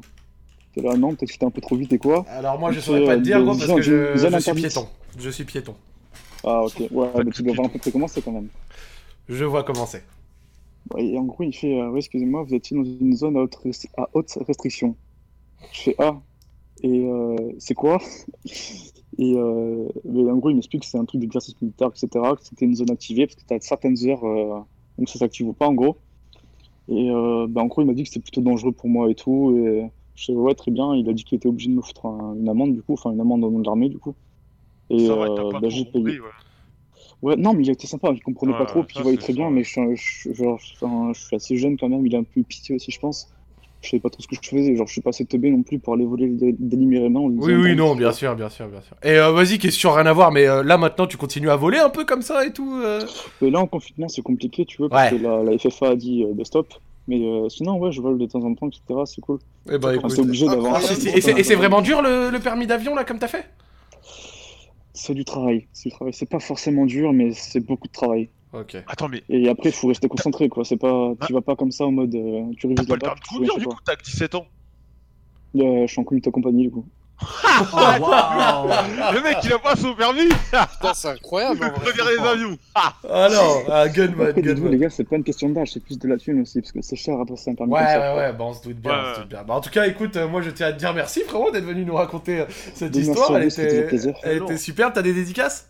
Speaker 16: T'es là, non, peut-être que t'es un peu trop vite et quoi.
Speaker 1: Alors moi, je saurais pas te dire,
Speaker 16: des
Speaker 1: gros, parce que je, suis piéton. Je suis piéton.
Speaker 16: Ah, ok, ouais, mais tu dois voir un peu comment c'est quand même.
Speaker 1: Je vois comment c'est.
Speaker 16: Ouais, Et en gros, il fait, euh, ouais, excusez-moi, vous êtes dans une zone à haute, à haute restriction. Je fais, ah, et euh, c'est quoi? Et euh, mais en gros, il m'explique que c'est un truc d'exercice militaire, etc., que c'était une zone activée, parce que tu as certaines heures euh, où ça s'active ou pas, en gros. Et euh, bah, en gros, il m'a dit que c'était plutôt dangereux pour moi et tout. Et je fais, ouais, très bien. Il a dit qu'il était obligé de me foutre un- une amende, du coup, enfin, une amende au nom de l'armée, du coup. Et
Speaker 5: Ça pas
Speaker 16: bah, j'ai payé.
Speaker 5: compris, ouais.
Speaker 16: Ouais, non, mais il était sympa, il comprenait
Speaker 5: Ouais,
Speaker 16: pas trop, puis il voyait très bien, mais je, je suis assez jeune quand même, il a un peu pitié aussi, je pense. Je savais pas trop ce que je faisais, genre, je suis pas assez teubé non plus pour aller voler en lui
Speaker 1: Oui, oui, non, bien sûr, bien sûr, bien sûr. Et euh, vas-y, question rien à voir, mais euh, là maintenant, tu continues à voler un peu comme ça et tout euh
Speaker 16: Mais là, en confinement, c'est compliqué, tu vois, parce
Speaker 1: Ouais.
Speaker 16: que la, la FFA a dit euh, de stop. Mais euh, sinon, ouais, je vole de temps en temps, etc. C'est cool.
Speaker 1: Eh ben,
Speaker 16: Enfin,
Speaker 1: écoute.
Speaker 16: t'es obligé d'avoir.
Speaker 1: Ah, c'est- Et et c'est vraiment dur le, le permis d'avion là, comme t'as fait?
Speaker 16: C'est du travail. C'est du travail. C'est pas forcément dur, mais c'est beaucoup de travail.
Speaker 1: Ok.
Speaker 5: Attends, mais
Speaker 16: Et après, il faut rester concentré, quoi. C'est pas, tu vas pas comme ça en mode, euh, tu révises
Speaker 5: pas
Speaker 16: la barre,
Speaker 5: de
Speaker 16: tu
Speaker 5: conduire
Speaker 16: fais
Speaker 5: du coup, t'as que 17 ans.
Speaker 16: Euh, je suis en comité compagnie, du coup.
Speaker 5: Le mec, il a pas son permis
Speaker 7: Putain, c'est incroyable.
Speaker 5: Préfère les avions. Ah
Speaker 1: Ah non, ah, gunman,
Speaker 16: Après, les gars, c'est pas une question d'âge, c'est plus de la thune aussi, parce que c'est cher après c'est un permis
Speaker 1: Ouais,
Speaker 16: comme ça.
Speaker 1: ouais, ouais, bah on se doute bien, on se doute bien. Bah, en tout cas, écoute, euh, moi je tiens à te dire merci frérot d'être venu nous raconter euh, cette histoire.
Speaker 16: à
Speaker 1: Elle était, elle était super. T'as des dédicaces?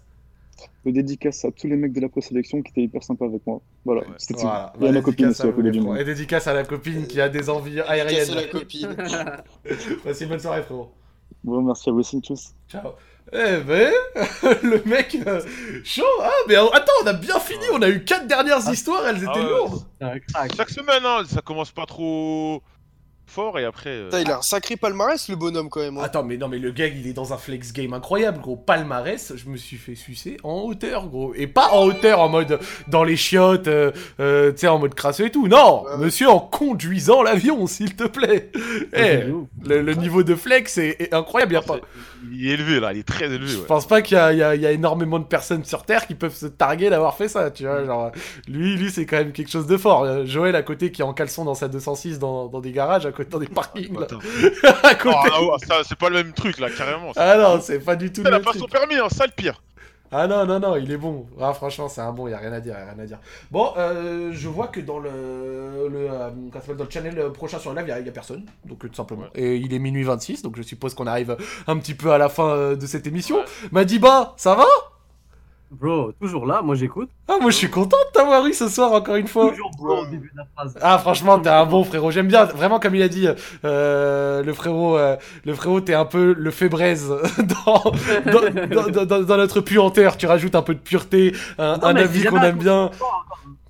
Speaker 16: Le dédicace à tous les mecs de la présélection qui étaient hyper sympas avec moi. Voilà, c'était.
Speaker 1: Voilà,
Speaker 16: Et à ma copine aussi,
Speaker 1: à
Speaker 16: côté du.
Speaker 1: Et dédicace à la copine qui a des envies aériennes.
Speaker 9: Dédicace à la copine.
Speaker 1: Bonne soirée, frérot.
Speaker 16: Bon, merci à vous aussi, tchuss.
Speaker 1: Ciao. Eh ben, le mec, euh, chaud. Ah, mais attends, on a bien fini. On a eu quatre dernières histoires, elles étaient
Speaker 5: Ah
Speaker 1: lourdes.
Speaker 5: Chaque semaine, hein, ça commence pas trop fort et après. euh,
Speaker 9: Putain, il a un sacré palmarès, le bonhomme, quand même. hein.
Speaker 1: Attends, mais non, mais le gars, il est dans un flex game incroyable, gros. Palmarès, je me suis fait sucer en hauteur, gros. Et pas en hauteur en mode dans les chiottes, euh, euh, tu sais, en mode crasseux et tout. Non, monsieur, en conduisant l'avion, s'il te plaît. Eh, le, le niveau de flex est, est incroyable. Y a pas...
Speaker 5: Il est élevé là, il est très élevé.
Speaker 1: Je
Speaker 5: ouais.
Speaker 1: pense pas qu'il y, a- il y a- il y a énormément de personnes sur Terre qui peuvent se targuer d'avoir fait ça, tu vois. Genre, lui, lui c'est quand même quelque chose de fort. Euh, Joël à côté qui est en caleçon dans sa 206 dans, dans des garages, à côté dans des parkings. là. à côté.
Speaker 5: Ah, ah ouais, ça, c'est pas le même truc là, carrément.
Speaker 1: Ah non, c'est pas du tout
Speaker 5: Il
Speaker 1: le
Speaker 5: a
Speaker 1: même
Speaker 5: pas
Speaker 1: truc.
Speaker 5: son permis, hein, ça le pire.
Speaker 1: Ah non, non, non, il est bon. Ah, franchement, c'est un bon, il y a rien à dire, y a rien à dire. Bon, euh, je vois que dans le, le, euh, dans le channel euh, prochain sur le live, il y a- il a personne, donc euh, tout simplement. Et il est minuit 26, donc je suppose qu'on arrive un petit peu à la fin euh, de cette émission. Madiba, ça va?
Speaker 6: Bro, toujours là, moi j'écoute.
Speaker 1: Ah, moi je suis content de t'avoir eu ce soir encore une fois.
Speaker 6: Toujours bro au début de la phrase.
Speaker 1: Ah franchement t'es un bon frérot, j'aime bien, vraiment comme il a dit, euh, le frérot, euh, le frérot t'es un peu le fébraise dans, dans, dans- dans- dans- dans notre puanteur, tu rajoutes un peu de pureté, un,
Speaker 6: Non,
Speaker 1: avis qu'on aime bien.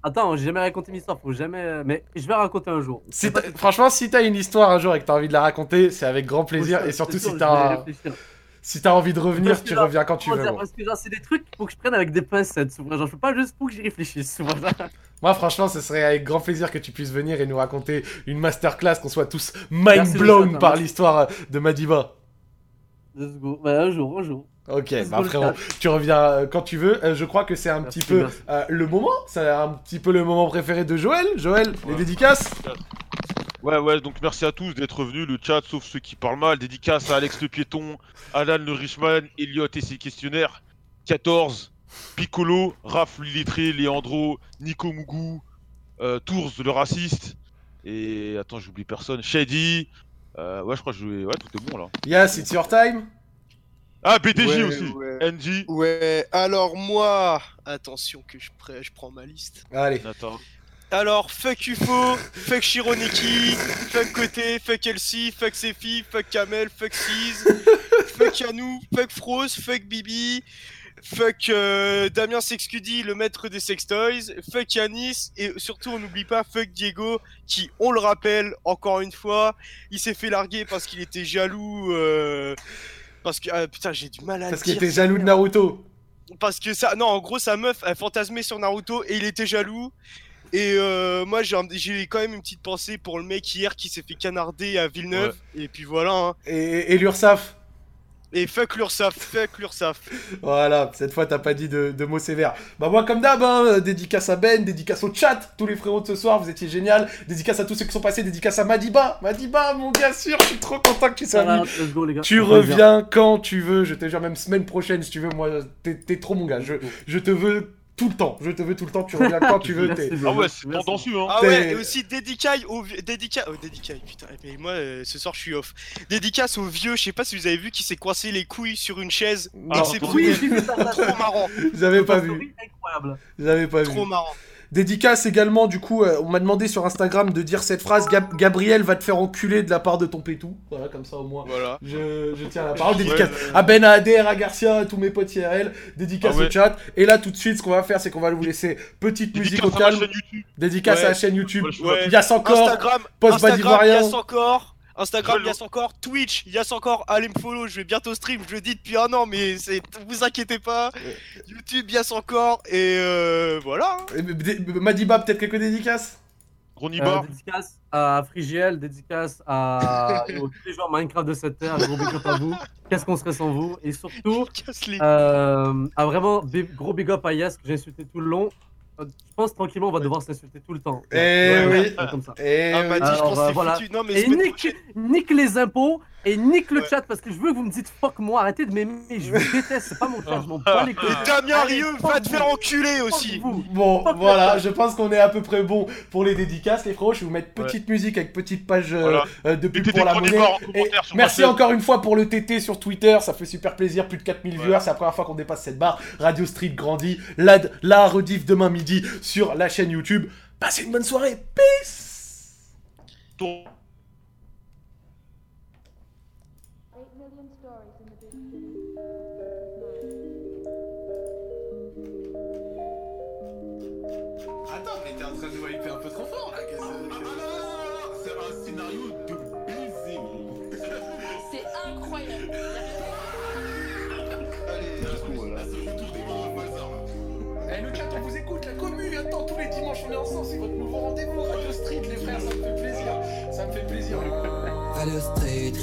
Speaker 6: Attends, j'ai jamais raconté une histoire, faut jamais. Mais je vais raconter un jour.
Speaker 1: Si franchement si t'as une histoire un jour et que t'as envie de la raconter, c'est avec grand plaisir,
Speaker 6: sûr,
Speaker 1: et surtout
Speaker 6: sûr,
Speaker 1: si t'as. Si t'as envie de revenir, tu reviens quand tu veux.
Speaker 6: Parce que genre, c'est des trucs faut que je prenne avec des pincettes souvent. Genre, je peux pas juste pour que j'y réfléchisse souvent.
Speaker 1: Moi franchement ce serait avec grand plaisir que tu puisses venir et nous raconter une masterclass, qu'on soit tous mind blown
Speaker 6: ça,
Speaker 1: par l'histoire de Madiba.
Speaker 6: Let's go. Bah, un jour, un jour.
Speaker 1: Ok, bah frérot, tu reviens euh, quand tu veux. Euh, je crois que c'est un petit peu euh, le moment. C'est un petit peu le moment préféré de Joël. Joël, les dédicaces
Speaker 5: Ouais, ouais, donc merci à tous d'être venus, le chat, sauf ceux qui parlent mal. Dédicace à Alex le piéton, Alan le Richman, Elliot et ses questionnaires, 14, Piccolo, Raph l'illettré, Leandro, Nico Mougou, euh, Tours le raciste, et attends, j'oublie personne, Shady, euh, ouais, je crois que je... ouais, tout est bon là.
Speaker 1: Yes, it's your time.
Speaker 5: Ah, BTJ
Speaker 9: Ouais,
Speaker 5: aussi,
Speaker 9: ouais.
Speaker 5: NG.
Speaker 9: Ouais, alors moi, attention que je, pré- je prends ma liste.
Speaker 1: Allez.
Speaker 5: Attends.
Speaker 9: Alors, fuck UFO, fuck Shironiki, fuck Côté, fuck Elsie, fuck Sefi, fuck Kamel, fuck Siz, fuck Yanou, fuck Froze, fuck Bibi, fuck euh, Damien Sexcudi, le maître des sextoys, fuck Yanis, et surtout on n'oublie pas fuck Diego, qui, on le rappelle, encore une fois, il s'est fait larguer parce qu'il était jaloux, euh, parce que, ah, putain, j'ai du mal à
Speaker 1: Parce qu'il était jaloux de Naruto.
Speaker 9: Parce que ça, non, en gros, sa meuf, elle fantasmait sur Naruto et il était jaloux. Et euh, moi, j'ai un- j'ai quand même une petite pensée pour le mec hier qui s'est fait canarder à Villeneuve. Et puis voilà. hein.
Speaker 1: Et, et l'URSAF
Speaker 9: Et fuck l'URSAF, fuck l'URSAF.
Speaker 1: Voilà, cette fois t'as pas dit de, de mots sévères. Bah moi comme d'hab, hein, euh, dédicace à Ben, dédicace au chat, tous les frérots de ce soir, vous étiez génial. Dédicace à tous ceux qui sont passés, dédicace à Madiba. Madiba, mon gars sûr, je suis trop content que tu sois
Speaker 6: Voilà,
Speaker 1: venu.
Speaker 6: let's go, les gars.
Speaker 1: Tu reviens quand tu veux, je te jure même semaine prochaine si tu veux, moi t'es t'es trop mon gars, je, je te veux tout le temps, je te veux tout le temps, tu reviens quand tu veux.
Speaker 6: Merci.
Speaker 5: Ah ouais, c'est tendancieux, hein.
Speaker 9: Ah ouais, et aussi dédicace au vieux. Dédicace. Oh, dédicace, putain. Mais moi, euh, ce soir, je suis off. Dédicace au vieux, je sais pas si vous avez vu, qui s'est coincé les couilles sur une chaise.
Speaker 1: Non.
Speaker 9: exceptionnel.
Speaker 6: Oui, j'ai vu ça.
Speaker 9: Trop marrant.
Speaker 1: J'avais pas vu,
Speaker 6: Incroyable.
Speaker 1: j'avais pas vu.
Speaker 9: Trop marrant.
Speaker 1: Dédicace également, du coup, euh, on m'a demandé sur Instagram de dire cette phrase Gab- Gabriel va te faire enculer de la part de ton pétou. Voilà, comme ça au moins.
Speaker 9: Voilà.
Speaker 1: Je, je tiens la parole. Dédicace
Speaker 9: ouais.
Speaker 1: à Ben, à Adair, à Garcia, à tous mes potes IRL. Dédicace
Speaker 5: Ah ouais.
Speaker 1: au chat. Et là, tout de suite, ce qu'on va faire, c'est qu'on va vous laisser petite musique
Speaker 5: Dédicace
Speaker 1: au
Speaker 5: à
Speaker 1: calme.
Speaker 5: chaîne YouTube.
Speaker 1: Dédicace à la chaîne YouTube.
Speaker 9: Ouais.
Speaker 1: Yass encore.
Speaker 9: Instagram,
Speaker 1: Post
Speaker 9: Instagram. Yass encore. Instagram, Yass encore. Twitch, Yass encore. Allez me follow, je vais bientôt stream. Je le dis depuis un an, mais c'est, vous inquiétez pas. YouTube, Yass encore. Et euh, voilà.
Speaker 1: Madiba, peut-être quelques dédicaces?
Speaker 5: Gros
Speaker 6: Euh, dédicace à Frigiel, dédicace à tous les joueurs Minecraft de cette terre, gros big up à vous. Qu'est-ce qu'on serait sans vous? Et surtout, euh, à vraiment big- gros big up à Yas que j'ai insulté tout le long. Euh, Je pense tranquillement on va devoir s'insulter tout le temps.
Speaker 1: Eh
Speaker 6: Ouais,
Speaker 1: oui.
Speaker 6: comme ça.
Speaker 1: Eh
Speaker 9: Ah, bah, dis, je pense
Speaker 6: euh,
Speaker 9: c'est
Speaker 6: voilà.
Speaker 9: foutu. Non, mais
Speaker 6: Et nique, nique les impôts Et nique le chat parce que je veux que vous me dites fuck moi, arrêtez de m'aimer, je vous déteste, c'est pas mon chat, je m'en bats les couilles.
Speaker 9: Et Damien Rieu va te faire enculer aussi.
Speaker 1: Bon, voilà, je pense qu'on est à peu près bon pour les dédicaces, les frérots. Je vais vous mettre petite musique avec petite page euh,
Speaker 5: Voilà.
Speaker 1: euh, de pub pour la monnaie. Et merci encore une fois pour le TT sur Twitter, ça fait super plaisir. Plus de 4000 viewers, c'est la première fois qu'on dépasse cette barre. Radio Street grandit. La, la rediff demain midi sur la chaîne YouTube. Passez une bonne soirée. Peace!
Speaker 5: Ton-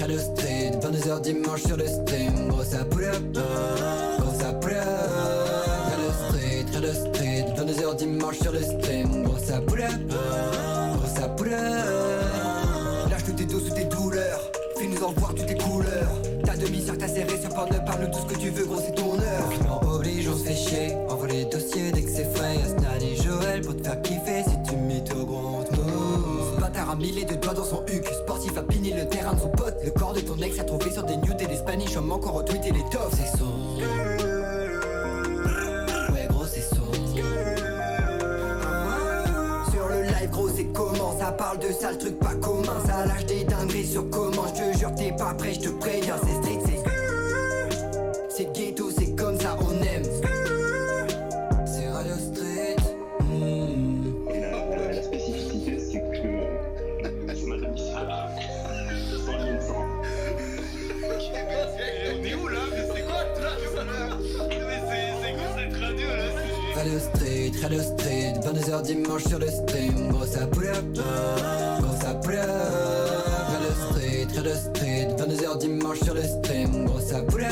Speaker 1: Street,
Speaker 8: Radio Street, 22h dimanche sur le stream, gros ça pull up, gros ça pull up. Radio Street, Radio Street, 22h dimanche sur le stream, gros ça pull up, gros ça pull up. Lâche tous tes dos sous tes douleurs, fais-nous en voir toutes tes couleurs. Ta demi-sœur t'a serré sur Pornhub, parle tout ce que tu veux, gros c'est ton heure. Oblige, on se fait chier, envoie les dossiers dès que c'est frais. Asnan et Joël pour te faire kiffer si a mis les deux doigts dans son huc, sportif a pigné le terrain de son pote. Le corps de ton ex a trouvé sur des news et des spanish, homme encore les tops. C'est son. Ouais, gros, c'est son. Sur le live, gros, c'est comment Ça parle de sale truc pas commun. Ça lâche des dingueries sur comment. Je te jure, t'es pas prêt, je te préviens. C'est street, 22h dimanche sur le stream, gros ça pull up, gros ça pull up. Radio Street, Radio Street, 22h dimanche sur le stream, gros ça pull